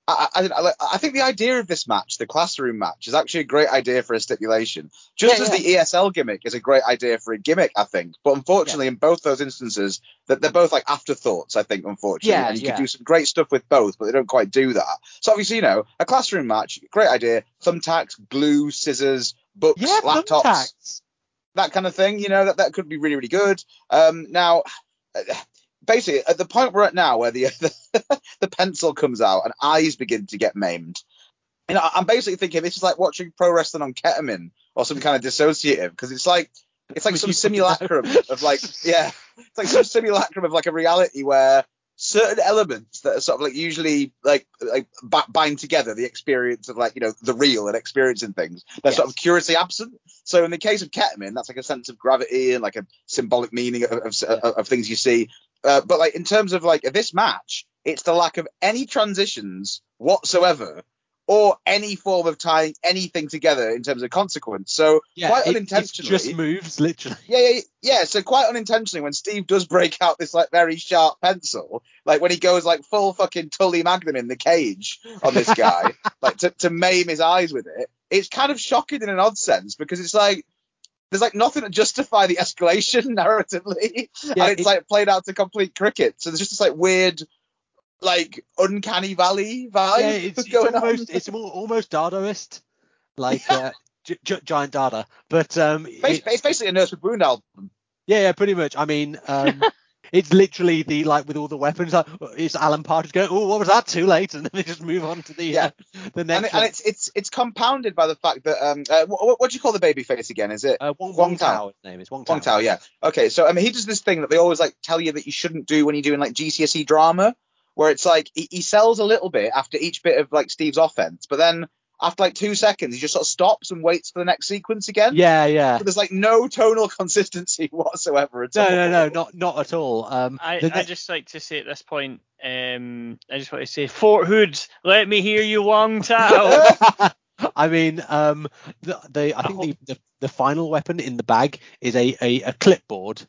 I, I, I, think the idea of this match, the classroom match, is actually a great idea for a stipulation. Just Yeah, as the ESL gimmick is a great idea for a gimmick, I think. But unfortunately, in both those instances, that they're both like afterthoughts. I think, unfortunately, Yeah, and you yeah. can do some great stuff with both, but they don't quite do that. So obviously, you know, a classroom match, great idea. Thumbtacks, glue, scissors, books, Yeah, laptops thumbtacks. that kind of thing. You know, that, that could be really, really good. Um, now, uh, basically, at the point we're at now, where the, *laughs* the the pencil comes out and eyes begin to get maimed, you know, I'm basically thinking this is like watching pro wrestling on ketamine or some kind of dissociative because it's like it's like some *laughs* simulacrum of like yeah, it's like some simulacrum of like a reality where certain elements that are sort of like usually like like bi- bind together the experience of like you know the real and experiencing things. They're sort of curiously absent. So in the case of ketamine that's like a sense of gravity and like a symbolic meaning of, of, of, of things you see uh, but like in terms of like this match it's the lack of any transitions whatsoever or any form of tying anything together in terms of consequence so Yeah, quite it- unintentionally just moves, literally. yeah, yeah, yeah. So quite unintentionally, when Steve does break out this like very sharp pencil, like when he goes like full fucking Tully Magnum in the cage on this guy, *laughs* like to, to maim his eyes with it, it's kind of shocking in an odd sense because it's like there's like nothing to justify the escalation *laughs* narratively, Yeah, and it's it- like played out to complete cricket. So there's just this like weird, like uncanny valley vibe Yeah, it's, *laughs* it's almost on. it's more, almost Dadaist, like uh, *laughs* gi- gi- giant Dada. But um, it- it's basically a Nurse with Wound album. yeah, yeah, pretty much. I mean, um, it's literally the like with all the weapons. Like, it's Alan Partridge going, "Oh, what was that? Too late," *laughs* and then they just move on to the Yeah. uh, the next. And, it, and it's it's it's compounded by the fact that um uh, what, what do you call the baby face again? Is it uh, Wong, Wong Wong Tao. His name is Wong Tao. Wong Tao? Yeah. Okay. So I mean, he does this thing that they always like tell you that you shouldn't do when you're doing like GCSE drama, where it's like he, he sells a little bit after each bit of like Steve's offense, but then after like two seconds, he just sort of stops and waits for the next sequence again. Yeah, yeah. So there's like no tonal *laughs* consistency whatsoever at No, all. no, no, no, not not at all. Um, I, the I just like to say at this point, um, I just want to say, Fort Hood, let me hear you, Wong Tao. *laughs* I mean, um, the, the I think the, the the final weapon in the bag is a a, a clipboard.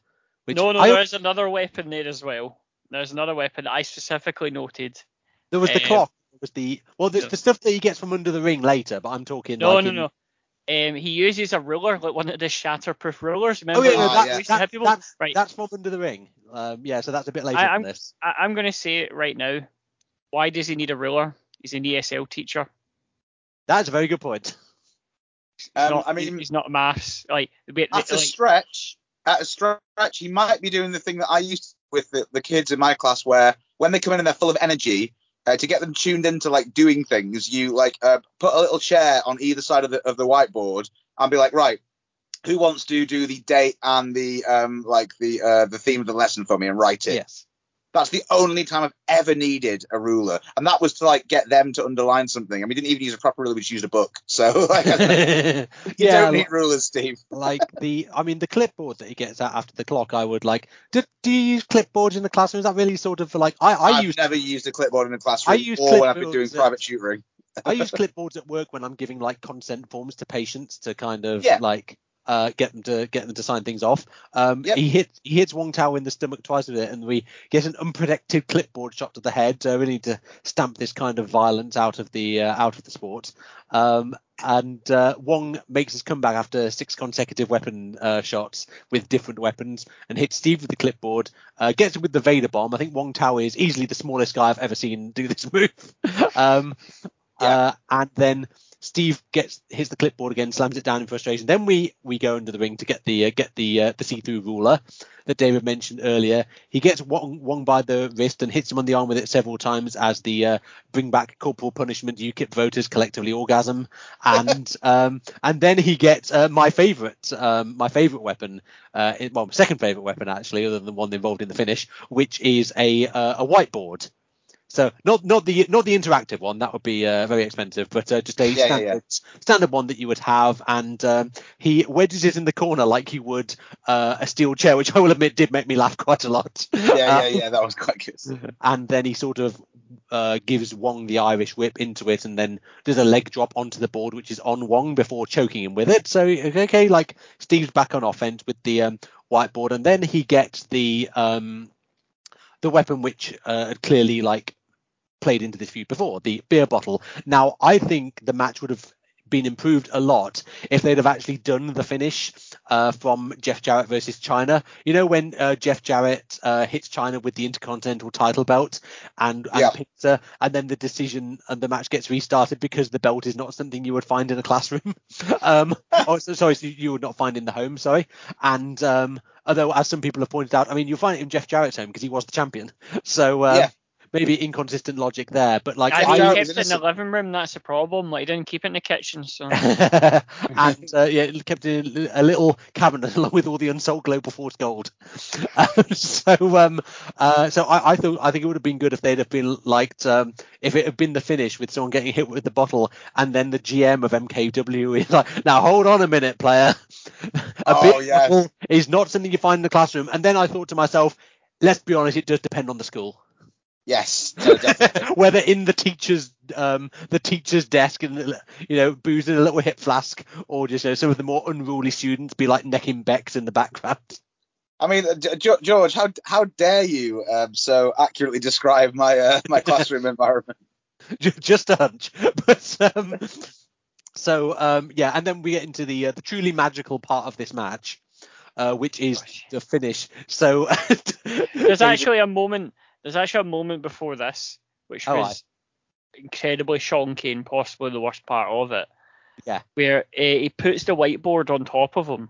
Which no, no, I- there's another weapon there as well. There's another weapon I specifically noted. there was the um, clock. There was the well, the, the- the stuff that he gets from under the ring later. But I'm talking. No, like no, in- no. Um, he uses a ruler, like one of the shatterproof rulers. Remember? Oh yeah, no, that, yeah. we that- that's right. that's from under the ring. Um, yeah, so that's a bit later I- than I'm- this. I, I'm going to say it right now. Why does he need a ruler? He's an ESL teacher. That's a very good point. Um, not, I mean, he's not maths. Like, but- at a like, stretch, at a stretch, he might be doing the thing that I used to with the, the kids in my class, where when they come in and they're full of energy, uh, to get them tuned into like doing things, you like uh, put a little chair on either side of the of the whiteboard and be like, right, who wants to do the date and the um like the uh the theme of the lesson for me and write it. Yes. That's the only time I've ever needed a ruler, and that was to like get them to underline something. I mean, we didn't even use a proper ruler; we just used a book. So *laughs* like, *laughs* you yeah, don't need rulers, Steve. *laughs* like the I mean the clipboard that he gets out after the clock. I would like. Do, do you use clipboards in the classroom? Is that really sort of like I I I've use never used a clipboard in a classroom I use or when I've been doing private tutoring. I use clipboards at work when I'm giving like consent forms to patients to kind of Yeah. like uh, get them to get them to sign things off. Um, Yep. He hits he hits Wong Tao in the stomach twice with it, and we get an unprotected clipboard shot to the head. So we need to stamp this kind of violence out of the uh, out of the sport. Um, and uh, Wong makes his comeback after six consecutive weapon uh, shots with different weapons and hits Steve with the clipboard. Uh, gets him with the Vader bomb. I think Wong Tao is easily the smallest guy I've ever seen do this *laughs* move. um, uh, and then Steve gets hits the clipboard again, slams it down in frustration. Then we we go under the ring to get the uh, get the uh, the see-through ruler that David mentioned earlier. He gets Wong, Wong by the wrist and hits him on the arm with it several times as the uh, bring back corporal punishment UKIP voters collectively orgasm. *laughs* And um, and then he gets uh, my favourite um, my favourite weapon, uh, well second favourite weapon actually, other than the one involved in the finish, which is a uh, a whiteboard. So not not the not the interactive one that would be uh, very expensive, but uh, just a Yeah, yeah, standard yeah. standard one that you would have, and um, he wedges it in the corner like he would uh, a steel chair, which I will admit did make me laugh *laughs* quite a lot. Yeah, yeah, Uh, yeah. That was quite good. and then he sort of uh, gives Wong the Irish whip into it, and then does a leg drop onto the board, which is on Wong before choking him with it. So okay, like Steve's back on offense with the um, whiteboard, and then he gets the um, the weapon which uh, clearly like played into this feud before, the beer bottle. Now I think the match would have been improved a lot if they'd have actually done the finish uh, from Jeff Jarrett versus Chyna. You know when uh, Jeff Jarrett uh, hits Chyna with the Intercontinental title belt and, and Yeah. pins her, and then the decision and the match gets restarted because the belt is not something you would find in a classroom. *laughs* um, oh, so, sorry, so you would not find in the home. Sorry, and um, although as some people have pointed out, I mean you'll find it in Jeff Jarrett's home because he was the champion. So um, Yeah. Maybe inconsistent logic there, but like I Jeff he was kept it in the living room. That's a problem. Like, he didn't keep it in the kitchen. So *laughs* and uh, yeah, kept it in a little cabinet along *laughs* with all the unsold Global Force gold. *laughs* Um, so, um, uh, so I, I thought I think it would have been good if they'd have been liked um, if it had been the finish with someone getting hit with the bottle, and then the GM of MKW is like, now hold on a minute, player. a Oh, bit yes. bottle is not something you find in the classroom. And then I thought to myself, let's be honest, it does depend on the school. Yes, *laughs* no, whether in the teacher's um the teacher's desk and you know boozing a little hip flask or just you know, some of the more unruly students be like necking becks in the background I mean, uh, G- G- George, how how dare you um, so accurately describe my uh, my classroom *laughs* environment? Just a hunch *laughs* but um so um yeah and then we get into the uh, the truly magical part of this match uh, which is Gosh. the finish so there's actually a moment. There's actually a moment before this, which Oh, was incredibly shonky and possibly the worst part of it. Yeah. Where uh, he puts the whiteboard on top of him,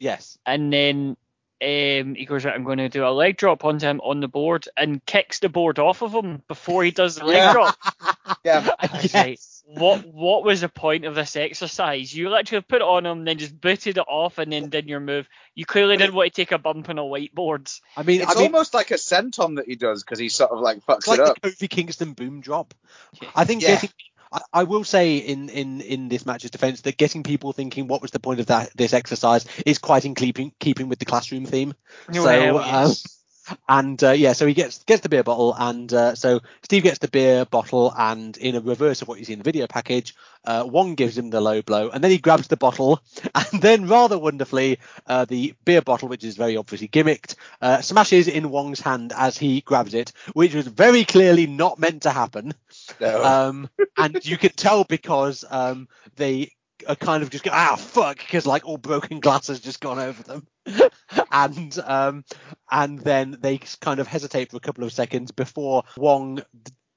yes and then um, he goes, right, I'm going to do a leg drop onto him on the board and kicks the board off of him before he does the leg Yeah. drop. *laughs* Yeah. *laughs* Like, what what was the point of this exercise? You literally put it on him, then just booted it off, and then did your move. You clearly didn't want to take a bump on a whiteboard. I mean, It's I mean, almost like a senton that he does because he sort of like fucks it's like it up. the Kofi Kingston boom drop. Yeah. I think Yeah. getting, I, I will say in, in, in this match's defense that getting people thinking what was the point of that this exercise is quite in keeping keeping with the classroom theme. So, Well, um, yes. And uh, yeah, so he gets gets the beer bottle, and uh, so Steve gets the beer bottle, and in a reverse of what you see in the video package, uh, Wong gives him the low blow, and then he grabs the bottle, *laughs* and then rather wonderfully, uh, the beer bottle, which is very obviously gimmicked, uh, smashes in Wong's hand as he grabs it, which was very clearly not meant to happen. No. Um, and you can tell because um, they are kind of just go, ah, fuck, because like all broken glass has just gone over them. *laughs* and um, and then they kind of hesitate for a couple of seconds before Wong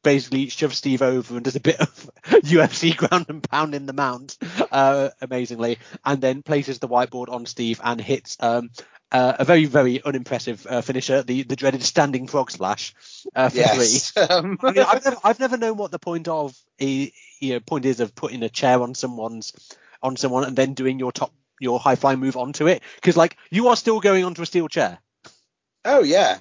basically shoves Steve over and does a bit of *laughs* UFC ground and pound in the mount, uh, amazingly, and then places the whiteboard on Steve and hits um, uh, a very very unimpressive uh, finisher, the the dreaded standing frog splash uh, for three. yes. Um, I mean, I've never, *laughs* I've never known what the point of a you know point is of putting a chair on someone's on someone and then doing your top your high flying move onto it because like you are still going onto a steel chair. oh yeah.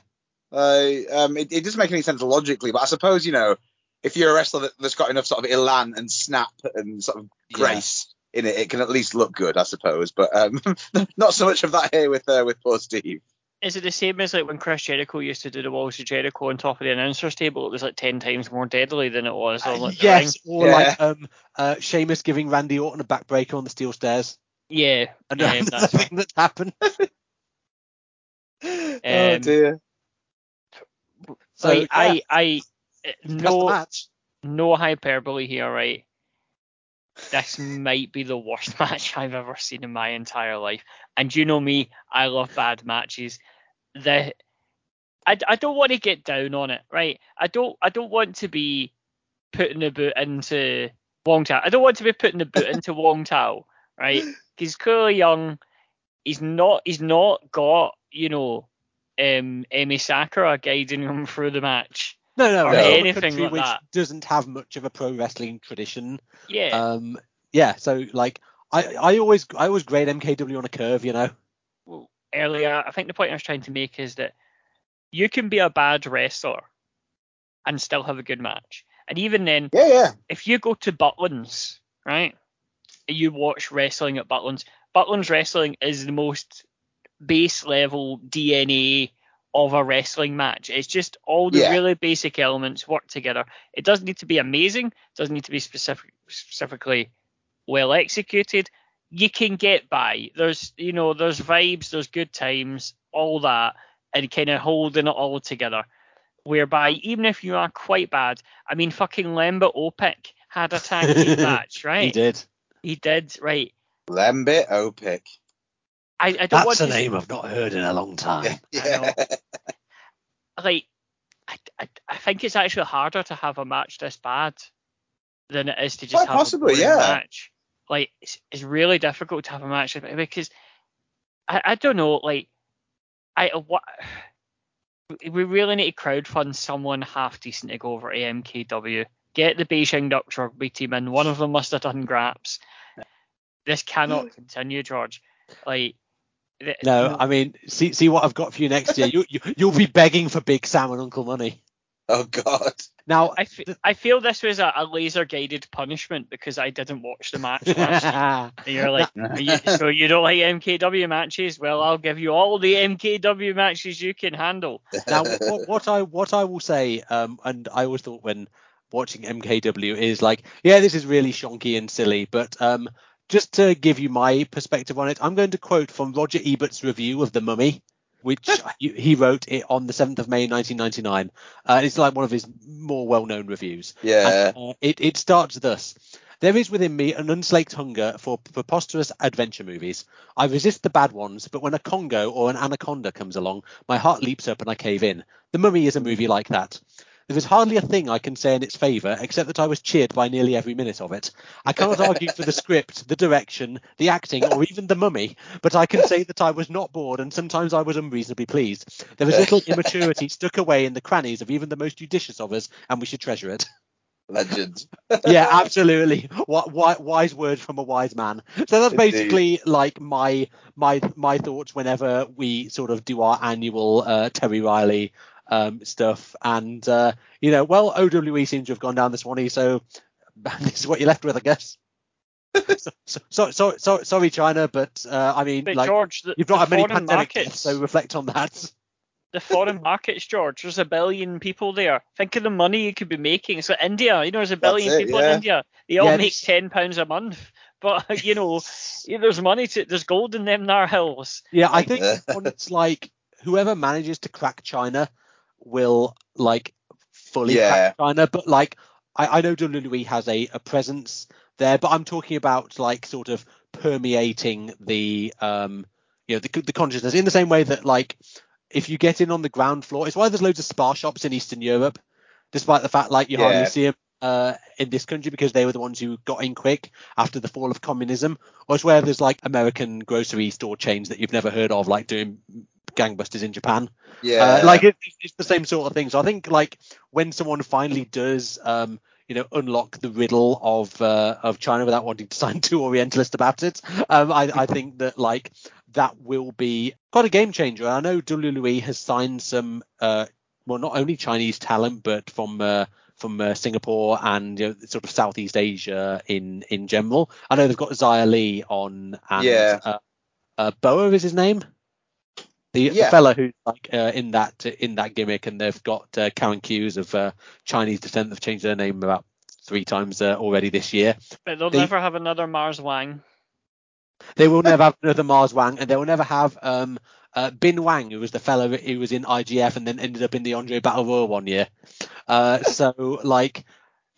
Uh, um, it, it doesn't make any sense logically, but I suppose you know if you're a wrestler that, that's got enough sort of elan and snap and sort of Yeah. grace in it, it can at least look good, I suppose. But um, *laughs* not so much of that here with uh, with poor Steve. Is it the same as like when Chris Jericho used to do the Walls of Jericho on top of the announcer's table? It was like ten times more deadly than it was on like, the ring. yes, or Yeah. like um uh Sheamus giving Randy Orton a backbreaker on the steel stairs. Yeah, And yeah, that's that's the right. thing that's happened. *laughs* *laughs* oh Um, dear. So Like, I, I, that's the no, no hyperbole here, right? This might be the worst *laughs* match I've ever seen in my entire life. And you know me, I love bad matches. The I, I don't want to get down on it, right? I don't I don't want to be putting the boot into Wong Tao. I don't want to be putting the boot into Wong Tao, right? He's clearly young. He's not he's not got, you know, um Emi Sakura guiding him through the match. No, no, or no. anything like which that. doesn't have much of a pro wrestling tradition. Yeah. Um, yeah, so like I, I always I always grade MKW on a curve, you know. well, earlier, I think the point I was trying to make is that you can be a bad wrestler and still have a good match. And even then, Yeah, yeah. if you go to Butlins, right, and you watch wrestling at Butlins, Butlins wrestling is the most base level DNA of a wrestling match. It's just all the Yeah. really basic elements work together. It doesn't need to be amazing, it doesn't need to be specific, specifically well executed. You can get by. There's you know, there's vibes, there's good times, all that, and kind of holding it all together. Whereby even if you are quite bad, I mean fucking Lembit Opik had a tag team *laughs* match, right? He did. He did, right. Lembit Opik. I, I don't want That's a to name I've not heard in a long time. Yeah. *laughs* like I, I, I think it's actually harder to have a match this bad than it is to just Quite have possibly, a boring yeah. match. Like it's, it's really difficult to have a match because I, I don't know like I what *sighs* we really need to crowdfund someone half decent to go over to MKW. Get the Beijing Ducks rugby team in. One of them must have done graps. This cannot continue, George. Like th- No, I mean, see see what I've got for you next year. You, you you'll be begging for Big Sam and Uncle Money. Oh God. Now, i feel this was a, a laser guided punishment because I didn't watch the match last night. *laughs* You're like, "Are you, so you don't like MKW matches? Well, I'll give you all the MKW matches you can handle. now what, what I what I will say, um, and I always thought when watching MKW is like, yeah, this is really shonky and silly, but um, just to give you my perspective on it, I'm going to quote from Roger Ebert's review of The Mummy, which he wrote it on the 7th of May 1999. Uh, it's like one of his more well-known reviews. Yeah. And, uh, it, it starts thus. There is within me an unslaked hunger for preposterous adventure movies. I resist the bad ones, but when a Congo or an anaconda comes along, my heart leaps up and I cave in. The Mummy is a movie like that. There is hardly a thing I can say in its favour except that I was cheered by nearly every minute of it. I cannot *laughs* argue for the script, the direction, the acting, or even the mummy, but I can say that I was not bored and sometimes I was unreasonably pleased. There is little *laughs* immaturity stuck away in the crannies of even the most judicious of us, and we should treasure it. Legend. *laughs* yeah, absolutely. Wise words from a wise man. So that's basically like my my my thoughts whenever we sort of do our annual uh, Terry Riley um, stuff. And uh, you know, well, OWE seems to have gone down this one, so *laughs* this is what you're left with, I guess. *laughs* so, so, so, so, sorry, China, but uh, I mean, but like, George, the, you've not had many pandemic deaths, so reflect on that the foreign *laughs* markets, George. There's a billion people there. Think of the money you could be making. So India, you know, there's a billion it, people yeah. in India. They all yeah, make ten pounds a month. But you know, there's money to there's gold in them Nar hills. Yeah, I think it's like whoever manages to crack China will like fully yeah. China. But like I, I know WWE has a, a presence there, but I'm talking about like sort of permeating the um you know the, the consciousness in the same way that like if you get in on the ground floor, it's why there's loads of spa shops in Eastern Europe, despite the fact like you yeah. hardly see them uh, in this country because they were the ones who got in quick after the fall of communism. Or it's where there's like American grocery store chains that you've never heard of, like doing gangbusters in Japan. Yeah, uh, like it, it's the same sort of thing. So I think like when someone finally does, um, you know, unlock the riddle of uh, of China without wanting to *laughs* sound too Orientalist about it, um, I, I think that like that will be quite a game changer. I know WWE has signed some, uh, well, not only Chinese talent, but from uh, from uh, Singapore and you know, sort of Southeast Asia in in general. I know they've got Xia Li on, and yeah. uh, uh, Boa is his name. The, yeah. the fella who's like uh, in that in that gimmick, and they've got uh, Karen Hughes of uh, Chinese descent. They've changed their name about three times uh, already this year. But they'll they, never have another Mars Wang. They will never have another Mars Wang, and they will never have um, uh, Bin Wang, who was the fellow who was in IGF and then ended up in the Andre Battle Royal one year. Uh, so like,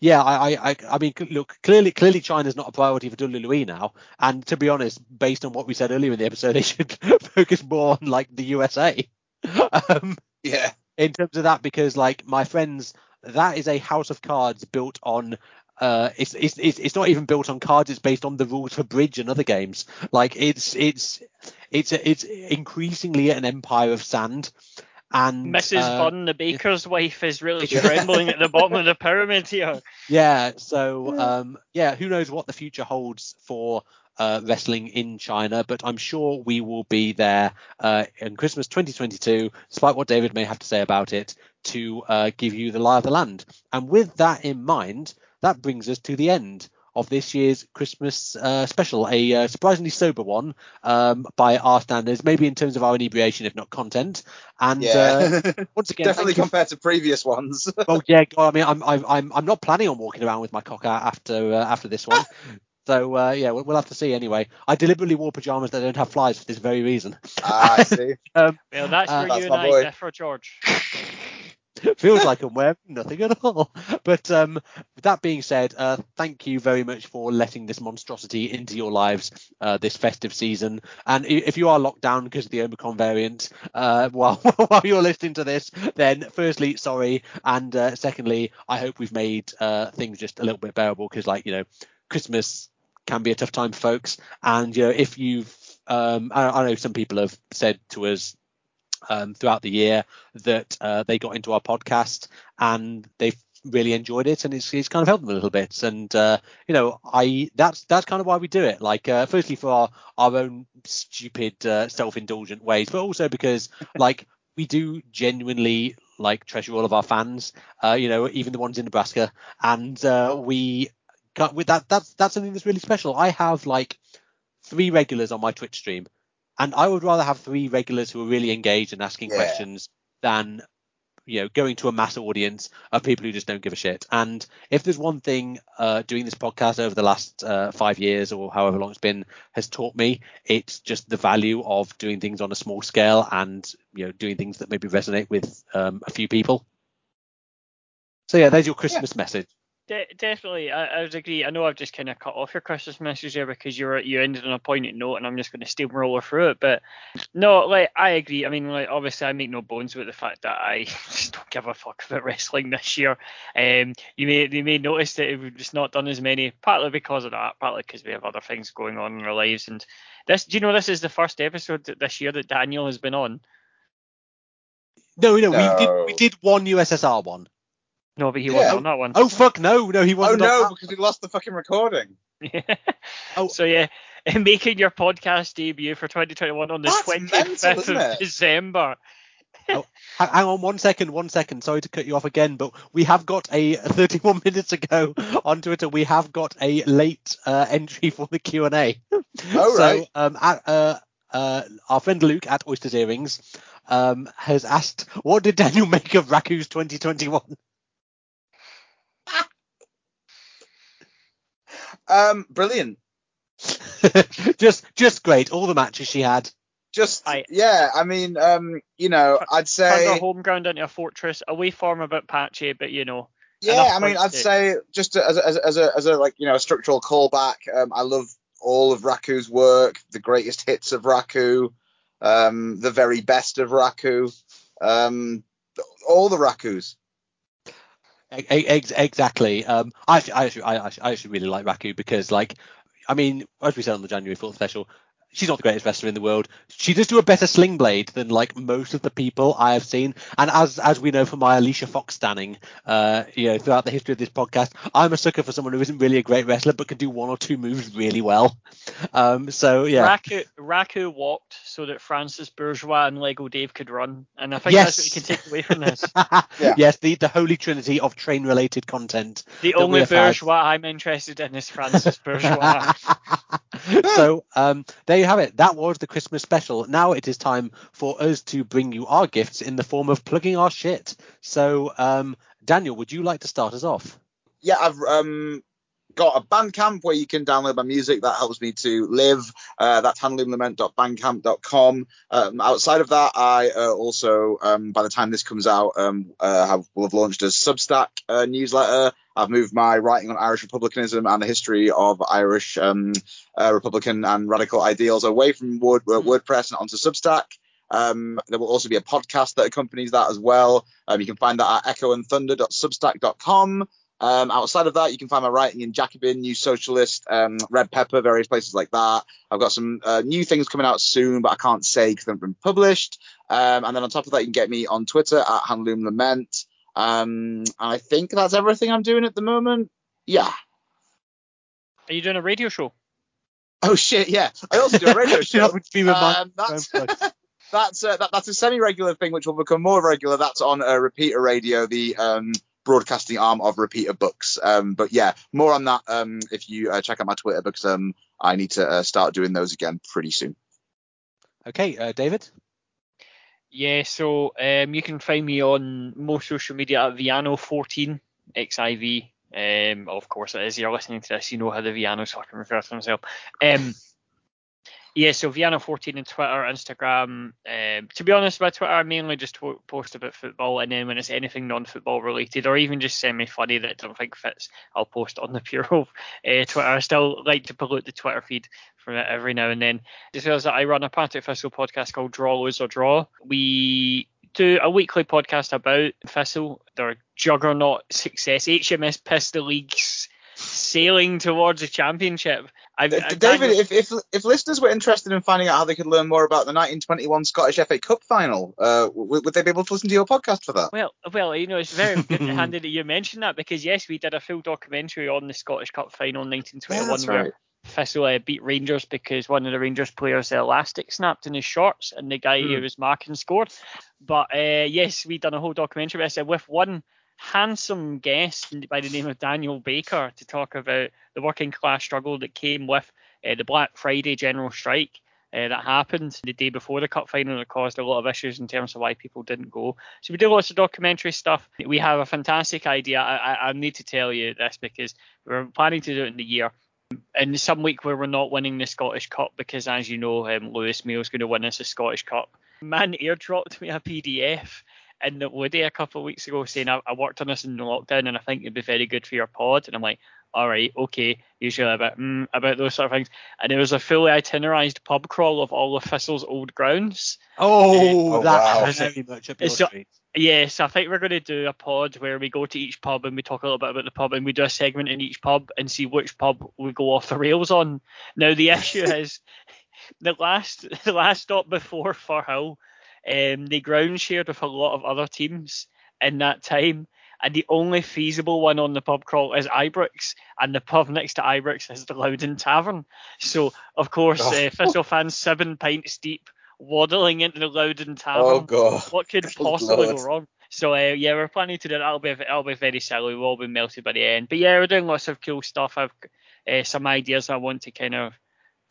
yeah, I, I, I mean, look, clearly, clearly China's not a priority for WWE now, and to be honest, based on what we said earlier in the episode, *laughs* they should focus more on like the USA. *laughs* um, yeah. In terms of that, because like my friends, that is a house of cards built on uh, it's, it's it's not even built on cards. It's based on the rules for bridge and other games. Like it's it's it's it's increasingly an empire of sand. And Mrs. Uh, the baker's wife, is really *laughs* trembling at the bottom of the pyramid here. Yeah. So um, yeah, who knows what the future holds for uh, wrestling in China, but I'm sure we will be there uh, in Christmas 2022, despite what David may have to say about it, to uh, give you the lie of the land. And with that in mind, that brings us to the end of this year's Christmas uh, special, a uh, surprisingly sober one um, by our standards, maybe in terms of our inebriation, if not content. And yeah. uh, *laughs* once again, definitely compared to previous ones. *laughs* oh yeah, I mean, I'm I'm I'm not planning on walking around with my cock out after uh, after this one. *laughs* So uh, yeah, we'll, we'll, have to see anyway. I deliberately wore pajamas that don't have flies for this very reason. Ah, I see. um, well, that's uh, where you and I differ, George. *laughs* feels like I'm wearing nothing at all. But um, that being said, uh, thank you very much for letting this monstrosity into your lives uh, this festive season. And if you are locked down because of the Omicron variant uh, *laughs* while while you're listening to this, then firstly, sorry, and uh, secondly, I hope we've made uh, things just a little bit bearable because, like you know, Christmas can be a tough time for folks. And you know, if you've um, I, I know some people have said to us um, throughout the year that uh, they got into our podcast and they've really enjoyed it and it's, it's kind of helped them a little bit. And uh, you know i that's that's kind of why we do it. Like uh, firstly for our, our own stupid uh, self-indulgent ways but also because *laughs* like we do genuinely like treasure all of our fans uh, you know even the ones in nebraska. And uh, we with that that's that's something that's really special. I have like three regulars on my twitch stream and I would rather have three regulars who are really engaged and asking yeah. questions than you know going to a mass audience of people who just don't give a shit. And if there's one thing uh, doing this podcast over the last uh, five years or however long it's been has taught me, it's just the value of doing things on a small scale and you know doing things that maybe resonate with um, a few people. So yeah, there's your Christmas yeah. message. De- definitely, I, I would agree. I know I've just kind of cut off your Christmas message there because you're you ended on a poignant note, and I'm just going to steamroller through it. But no, like I agree. I mean, like obviously, I make no bones with the fact that I *laughs* just don't give a fuck about wrestling this year. Um, you may you may notice that we've just not done as many, partly because of that, partly because we have other things going on in our lives. And this, do you know, this is the first episode that this year that Daniel has been on. No, no, we did we did one USSR one. No, but he Yeah. wasn't on that one. Oh fuck no, no, he Oh wasn't. on no, because we lost the fucking recording. Oh. So yeah, *laughs* making your podcast debut for 2021 on the That's 25th mental, of? December. Ha- Hang on one second, one second. Sorry to cut you off again, but we have got a *laughs* 31 minutes ago on Twitter. We have got a late uh, entry for the Q and A. *laughs* Oh, so, right. um, at, uh, uh, our friend Luke at Oysters Earrings um, has asked, "What did Daniel make of Raku's 2021?" Um, brilliant. *laughs* just, just great. All the matches she had. Just I- yeah, I mean, um, you know, I'd Turned our say home ground into a fortress, away form a bit patchy, but you know, yeah, I mean, I'd to- say just as a, as a, as a, as a like you know a structural callback. Um, I love all of Raku's work, the greatest hits of Raku, um, the very best of Raku, um, all the Rakus. Ex- exactly. Um, I actually, I actually, I actually really like Raku because, like, I mean, as we said on the January 4th special, she's not the greatest wrestler in the world. She does do a better sling blade than like most of the people I have seen. And as as we know from my Alicia Fox standing, uh, you know, throughout the history of this podcast, I'm a sucker for someone who isn't really a great wrestler but can do one or two moves really well. Um, so yeah. Raku, Raku walked so that Francis Bourgeois and Lego Dave could run, and I think Yes. that's what you can take away from this. *laughs* Yeah. Yes, the, the holy trinity of train related content. The only have had. bourgeois I'm interested in is Francis Bourgeois. *laughs* *laughs* so um, there you have it. That was the Christmas special. Now it is time for us to bring you our gifts in the form of plugging our shit. So um, Daniel, would you like to start us off? yeah, I've um got a Bandcamp where you can download my music. That helps me to live. Uh, that's handloomlament.bandcamp.com. Um, outside of that, I uh, also, um, by the time this comes out, um, uh, have, will have launched a Substack uh, newsletter. I've moved my writing on Irish republicanism and the history of Irish um, uh, republican and radical ideals away from Word, uh, WordPress and onto Substack. Um, there will also be a podcast that accompanies that as well. Um, you can find that at echoandthunder.substack.com. Um, outside of that, you can find my writing in Jacobin, New Socialist, um, Red Pepper, various places like that. I've got some uh, new things coming out soon, but I can't say because they haven't been published. Um, and then on top of that, you can get me on Twitter at Handloom Lament. Um, and I think that's everything I'm doing at the moment. Yeah. Are you doing a radio show? Oh shit, yeah. I also do a radio *laughs* show. haven't been remind- Um, that's *laughs* that's uh, that, that's a semi-regular thing, which will become more regular. That's on uh, Repeater Radio, the um, broadcasting arm of Repeater Books. Um, but yeah, more on that um, if you uh, check out my Twitter because um, I need to uh, start doing those again pretty soon. Okay, uh, David. Yeah, so um, you can find me on most social media at Viano14 XIV. Um, of course, it is. You're listening to this, you know how the Vianos fucking refers to himself. Um, yeah, so Viano14 on Twitter, Instagram. Um, to be honest, my Twitter, I mainly just post about football, and then when it's anything non-football related, or even just semi-funny that I don't think fits, I'll post on the Pure uh, Twitter. I still like to pollute the Twitter feed from it every now and then. Just realised that I run a part Partick Thistle podcast called Draw, Lose or Draw. We do a weekly podcast about Thistle, their juggernaut success, HMS Pistol Leagues sailing towards a championship. I've, Uh, I've- David, if, if if listeners were interested in finding out how they could learn more about the 1921 Scottish FA Cup final, uh, w- would they be able to listen to your podcast for that? Well, well, you know, it's very *laughs* handy that you mentioned that because yes, we did a full documentary on the Scottish Cup final in 1921 that's where right. Thistle uh, beat Rangers because one of the Rangers players' the elastic snapped in his shorts and the guy who Hmm. was marking scored. But uh, yes, we done a whole documentary about it with one handsome guest by the name of Daniel Baker to talk about the working class struggle that came with uh, the Black Friday general strike. Uh, that happened the day before the cup final that caused a lot of issues in terms of why people didn't go. So we do lots of documentary stuff. We have a fantastic idea. I, I, I need to tell you this because we're planning to do it in the year in some week where we're not winning the Scottish Cup because, as you know, um, Lewis Mayo's going to win us the Scottish Cup. Man airdropped me a PDF in the Woody a couple of weeks ago saying I, I worked on this in lockdown and I think it'd be very good for your pod. And I'm like, all right, okay, usually about mm, about those sort of things. And it was a fully itinerized pub crawl of all of Thistle's old grounds. Oh, Oh, that's wow. very much up your It's so- street. Yes, I think we're going to do a pod where we go to each pub and we talk a little bit about the pub and we do a segment in each pub and see which pub we go off the rails on. Now the issue *laughs* is the last *laughs* the last stop before Firhill, um, they ground shared with a lot of other teams in that time. And the only feasible one on the pub crawl is Ibrox, and the pub next to Ibrox is the Louden Tavern. So, of course, Oh. uh, Thistle fans seven pints deep, waddling into the Louden Tavern Oh god. what could *laughs* possibly Lord. go wrong? So uh, yeah, we're planning to do that. That'll be that'll be very silly. We'll all be melted by the end. But yeah, we're doing lots of cool stuff. I've uh, some ideas I want to kind of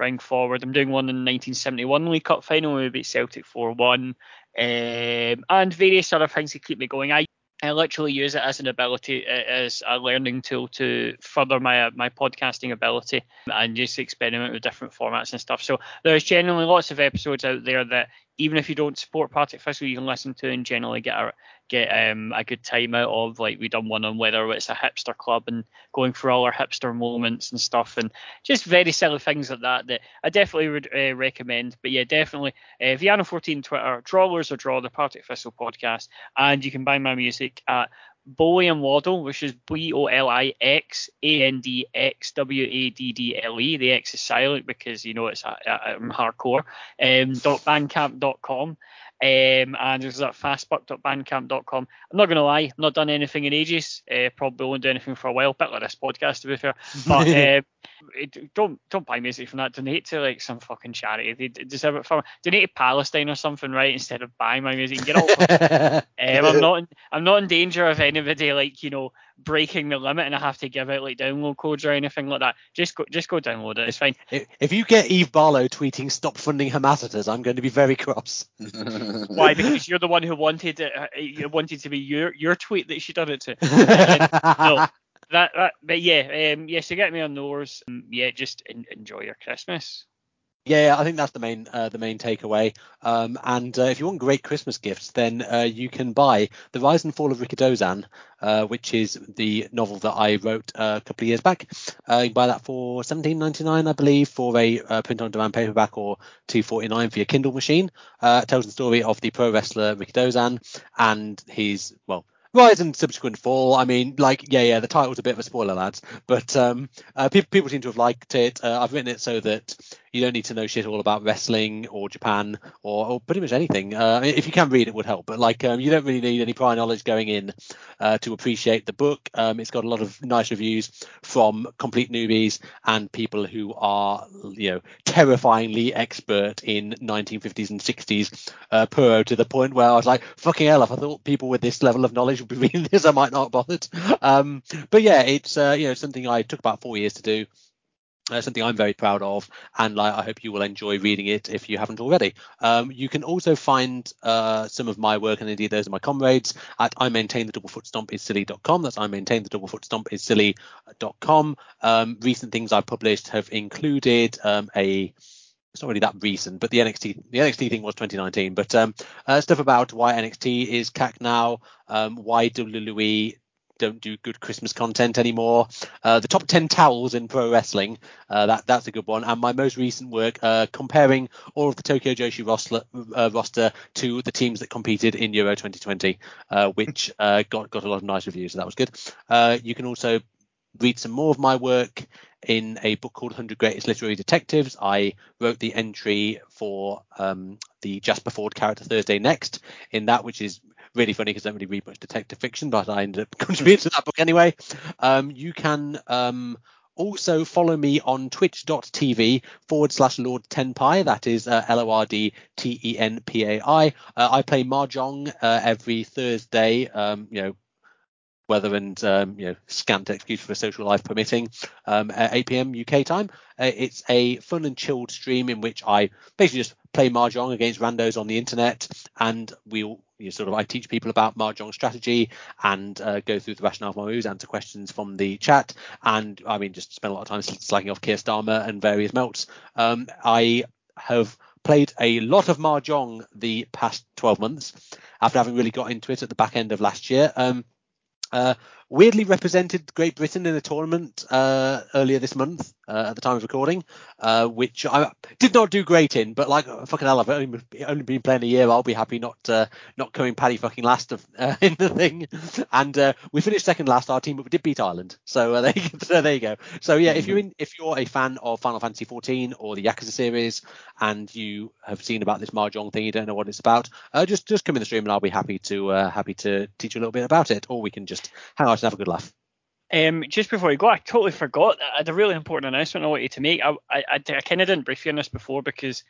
bring forward. I'm doing one in the 1971 League Cup final beat Celtic 4-1, um, and various other things to keep me going. I I literally use it as an ability, as a learning tool to further my my podcasting ability and just experiment with different formats and stuff. So there's generally lots of episodes out there that even if you don't support Partick Thistle, you can listen to and generally get a get um, a good time out of. Like we done one on whether it's a hipster club and going through all our hipster moments and stuff, and just very silly things like that that I definitely would uh, recommend. But yeah, definitely uh, Viano14 Twitter, Drawlers or Draw the Partick Thistle podcast, and you can buy my music at Bowie and Waddle, which is B O L I X A N D X W A D D L E. The X is silent because you know it's a, a, I'm hardcore. Um, dot bandcamp.com. Um, and there's at fastbuck.bandcamp.com. I'm not gonna lie, I've not done anything in ages. Uh, probably won't do anything for a while. Bit like this podcast to be fair. But *laughs* uh, don't don't buy music from that. Donate to like some fucking charity. They deserve it for donate to Palestine or something, right? Instead of buying my music, get all *laughs* um, I'm not in, I'm not in danger of anybody like you know breaking the limit and I have to give out like download codes or anything like that. Just go just go download it. It's fine. if if you get Eve Barlow tweeting "Stop funding Hamasators," I'm going to be very cross. *laughs* Why? Because you're the one who wanted it. uh, You wanted to be your your tweet that she done it to. *laughs* no, that, that but yeah, um, yeah. So get me on those. Um, yeah, just en- enjoy your Christmas. Yeah, I think that's the main uh, the main takeaway. Um, and uh, if you want great Christmas gifts, then uh, you can buy The Rise and Fall of Rikidozan, uh, which is the novel that I wrote uh, a couple of years back. Uh, you can buy that for 17.99, I believe, for a uh, print on demand paperback, or 2.49 for your Kindle machine. It tells the story of the pro wrestler Rikidozan and his well. Rise and subsequent fall. I mean, like, yeah, yeah. The title's a bit of a spoiler, lads, but um, uh, people people seem to have liked it. Uh, I've written it so that you don't need to know shit all about wrestling or Japan or, or pretty much anything. Uh, if you can read, it would help. But like, um, you don't really need any prior knowledge going in uh, to appreciate the book. Um, it's got a lot of nice reviews from complete newbies and people who are, you know, terrifyingly expert in 1950s and 60s uh, to the point where I was like, fucking hell, if I thought people with this level of knowledge *laughs* be reading this, I might not have bothered. Um, but yeah, it's uh, you know something I took about four years to do. Uh, something I'm very proud of, and like, I hope you will enjoy reading it if you haven't already. Um, you can also find uh, some of my work, and indeed those of my comrades, at I maintain the double foot stomp is silly.com. That's I maintain the double foot stomp is silly.com. Um, recent things I've published have included um, a it's not really that recent, but the NXT the NXT thing was 2019. But um, uh, stuff about why NXT is cack now, um, why WWE don't do good Christmas content anymore. Uh, the top 10 towels in pro wrestling, uh, that that's a good one. And my most recent work uh, comparing all of the Tokyo Joshi roster, uh, roster to the teams that competed in Euro 2020, uh, which got got a lot of nice reviews. So that was good. You can also read some more of my work in a book called 100 Greatest Literary Detectives. I wrote the entry for um, the Jasper Fforde character Thursday Next in that, which is really funny because I don't really read much detective fiction, but I ended up *laughs* contributing to that book anyway. Um, you can um, also follow me on twitch.tv forward slash Lord Tenpai. That is uh, L O R D T E N P A I. Uh, I play Mahjong uh, every Thursday, um, you know, weather and um, you know scant excuse for social life permitting um, at 8 p.m. UK time. Uh, it's a fun and chilled stream in which I basically just play mahjong against randos on the internet, and we'll you know, sort of I teach people about mahjong strategy and uh, go through the rationale of my moves, answer questions from the chat, and I mean just spend a lot of time slagging off Keir Starmer and various melts. Um, I have played a lot of mahjong the past 12 months after having really got into it at the back end of last year. Um, uh, weirdly represented Great Britain in a tournament uh, earlier this month uh, at the time of recording, uh, which I did not do great in. But like fucking hell, I've only, only been playing a year. I'll be happy not uh, not coming paddy fucking last of, uh, *laughs* in the thing. And we finished second last. Our team, but we did beat Ireland. So, there, you, *laughs* so there you go. So yeah, if you're in, if you're a fan of Final Fantasy 14 or the Yakuza series, and you have seen about this mahjong thing, you don't know what it's about, just just come in the stream and I'll be happy to happy to teach you a little bit about it, or we can just hang out and have a good laugh. Um, just before we go, I totally forgot. I had a really important announcement I want you to make. I, I, I, kind of didn't brief you on this before because,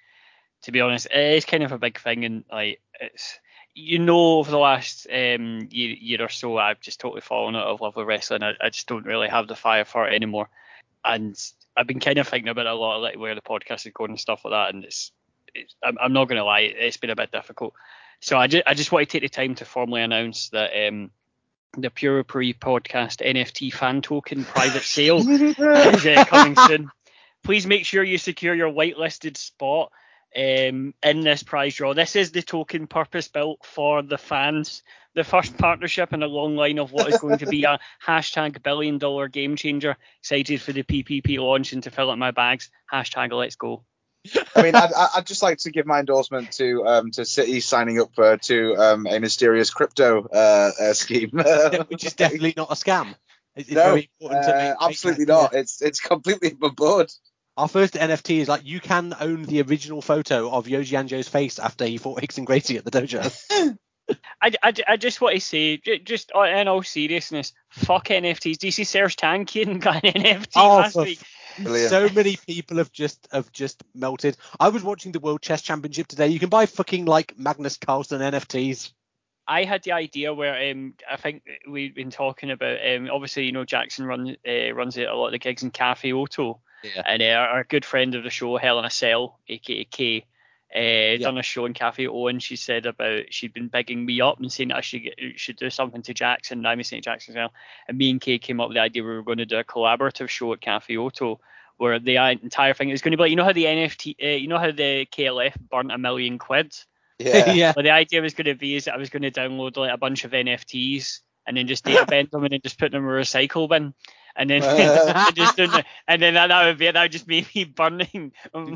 to be honest, it is kind of a big thing, and like it's you know over the last um, year, year or so, I've just totally fallen out of love with wrestling. I, I just don't really have the fire for it anymore, and I've been kind of thinking about a lot of like where the podcast is going and stuff like that, and it's, it's I'm, I'm not going to lie, it's been a bit difficult. So I just I just want to take the time to formally announce that um, the Pure Pre podcast NFT fan token private *laughs* sale is uh, coming soon. Please make sure you secure your whitelisted spot um, in this prize draw. This is the token purpose built for the fans. The first partnership in a long line of what is going to be a *laughs* hashtag billion dollar game changer. Excited for the PPP launch and to fill up my bags. Hashtag let's go. I mean, I'd, I'd, just like to give my endorsement to um, to City signing up uh, to um, a mysterious crypto uh, uh, scheme, *laughs* *laughs* which is definitely not a scam. It's, no, make, uh, absolutely not. It's it's completely *laughs* above board. Our first NFT is like you can own the original photo of Yoji Anjo's face after he fought Rickson Gracie at the dojo. I, I, I just want to say, just in all seriousness, fuck NFTs. Do you see Serj Tankian got an NFT oh, last week? Brilliant. So many people have just have just melted. I was watching the World Chess Championship today. You can buy fucking like Magnus Carlsen NFTs. I had the idea where um, I think we've been talking about. Um, obviously, you know Jackson runs uh, runs a lot of the gigs in Cafe Oto, yeah. and uh, our good friend of the show, Helena Celle, aka Kay, uh, yeah. done a show in Cafe O, and she said about she'd been begging me up and saying I should get, should do something to Jackson. I'm saying Jackson as well. And me and Kay came up with the idea we were going to do a collaborative show at Cafe Oto where the entire thing is going to be like you know how the NFT, uh, you know how the KLF burnt a million quid. Yeah. *laughs* yeah. But the idea was going to be is that I was going to download like a bunch of NFTs and then just data bend them and then just put them in a recycle bin and then *laughs* *laughs* just and then that, that would be. That would just be *laughs* me burning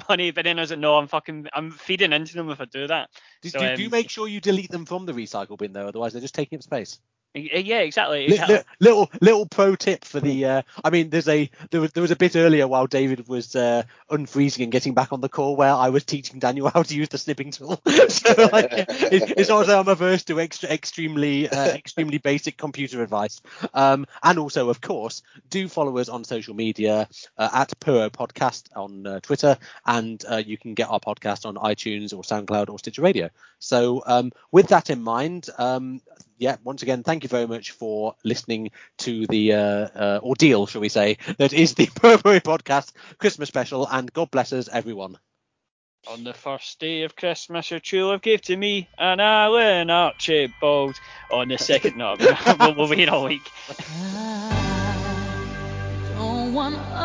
money. But then I was like, no, I'm fucking, I'm feeding into them if I do that. Do, so, do, um, do you make sure you delete them from the recycle bin though? Otherwise, they're just taking up space. Yeah, exactly. exactly. Little little pro tip for the. Uh, I mean, there's a there was there was a bit earlier while David was uh, unfreezing and getting back on the call where I was teaching Daniel *laughs* how to use the snipping tool. *laughs* so like, it, it's not as I'm averse to extra extremely uh, extremely basic computer advice. Um, and also, of course, do follow us on social media uh, at Puro Podcast on uh, Twitter, and uh, you can get our podcast on iTunes or SoundCloud or Stitcher Radio. So um, with that in mind, um, yeah, once again, thank you very much for listening to the uh, uh, ordeal, shall we say, that is the *laughs* Burberry Podcast Christmas special, and God bless us, everyone. On the first day of Christmas, your true love gave to me an Alan Archibald. On the second, no, *laughs* we'll, we'll wait all week. *laughs*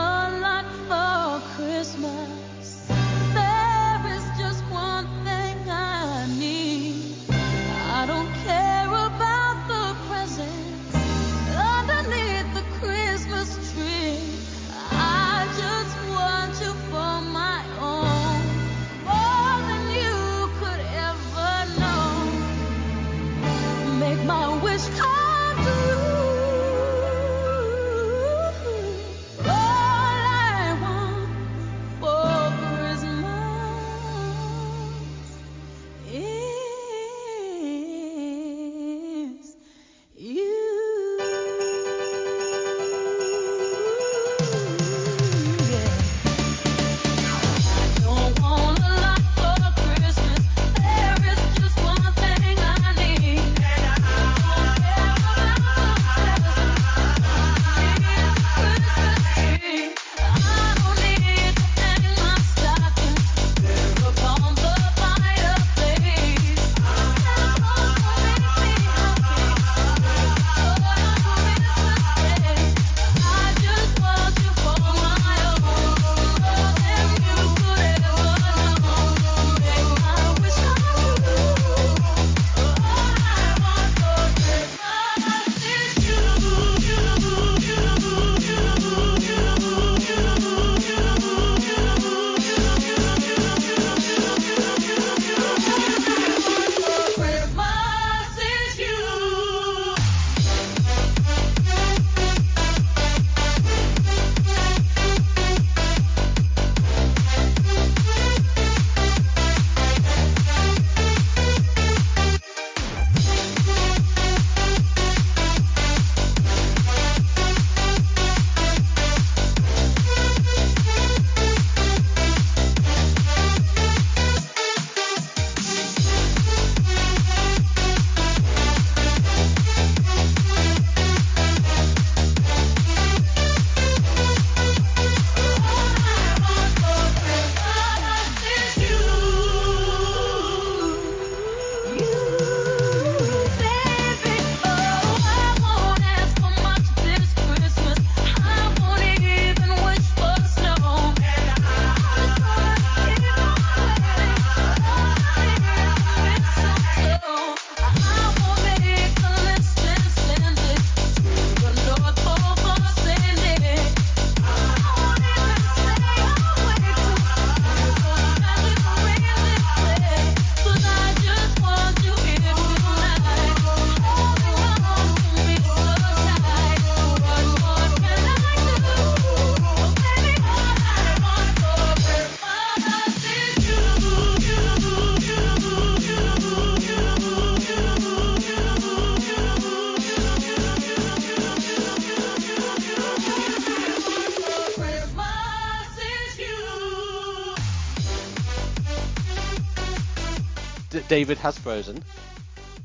David has frozen.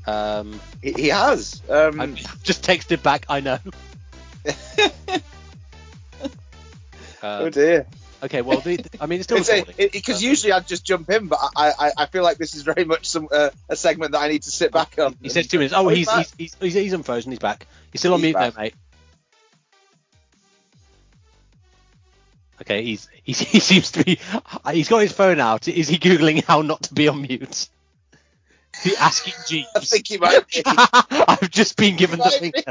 Um, He, he has. Um, I've just texted back. I know. *laughs* oh Uh, dear. okay, well, the, I mean, it's still. Because usually I'd just jump in, but I, I, I feel like this is very much some uh, a segment that I need to sit back on. He says two minutes. Oh, Oh, he's he's he's, he's he's he's unfrozen. He's back. He's still on He's mute back. though, mate. Okay, he's, he's *laughs* he seems to be. He's got his phone out. Is he googling how not to be on mute? Is he asking Jeeves? I think he might be. *laughs* I've just been given the finger.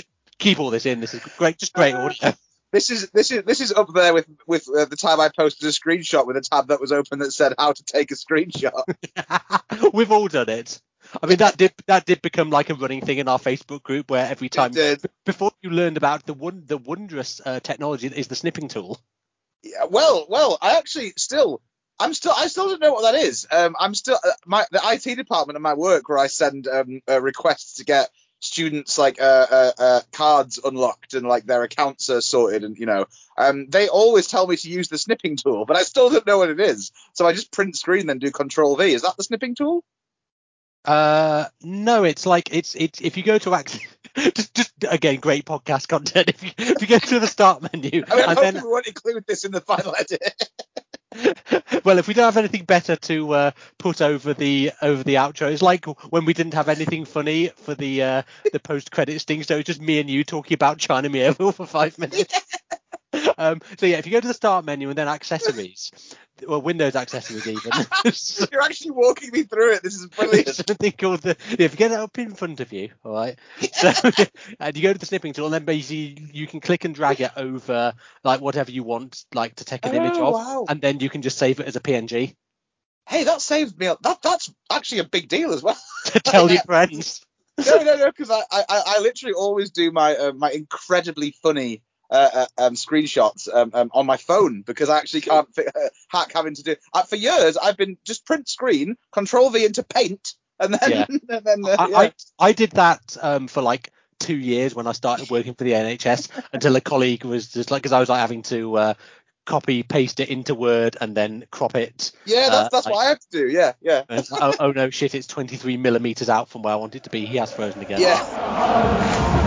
*laughs* Keep all this in. This is great. Just great audio. This is this is this is up there with with uh, the time I posted a screenshot with a tab that was open that said how to take a screenshot. *laughs* We've all done it. I mean, that did that did become like a running thing in our Facebook group where every time did. before you learned about the one the wondrous uh, technology that is the snipping tool. Yeah, well, well, I actually still, I'm still, I still don't know what that is. Um, I'm still uh, my the IT department at my work where I send um uh, requests to get students like uh, uh, uh cards unlocked and like their accounts are sorted and you know um they always tell me to use the snipping tool but I still don't know what it is so I just print screen then do control V is that the snipping tool Uh, no, it's like it's it's if you go to act *laughs* just just again great podcast content. *laughs* If you if you go to the start menu I mean and then we won't include this in the final edit *laughs* *laughs* well, if we don't have anything better to uh, put over the over the outro, it's like when we didn't have anything funny for the uh, the post credit sting. So it's just me and you talking about China Mieville *laughs* for five minutes. *laughs* um, so yeah, if you go to the start menu and then accessories, well, Windows accessories even. *laughs* you're actually walking me through it. This is brilliant. Something called the if you get it up in front of you all right so *laughs* and you go to the snipping tool and then basically you can click and drag it over like whatever you want like to take an image Oh, of wow. and then you can just save it as a png hey that saved me that that's actually a big deal as well. *laughs* To tell your friends. No, no, no, because I, I, I literally always do my uh, my incredibly funny uh, uh, um, screenshots um, um, on my phone because I actually can't uh, hack having to do. Uh, for years, I've been just print screen, Control V into Paint, and then Yeah. *laughs* and then uh, I, yeah. I i did that um for like two years when i started working for the nhs *laughs* until a colleague was just like because i was like having to uh copy paste it into word and then crop it yeah, that's uh, that's like- what I have to do. Yeah, yeah, *laughs* like, oh, oh no shit it's 23 millimeters out from where i want it to be he has frozen again yeah.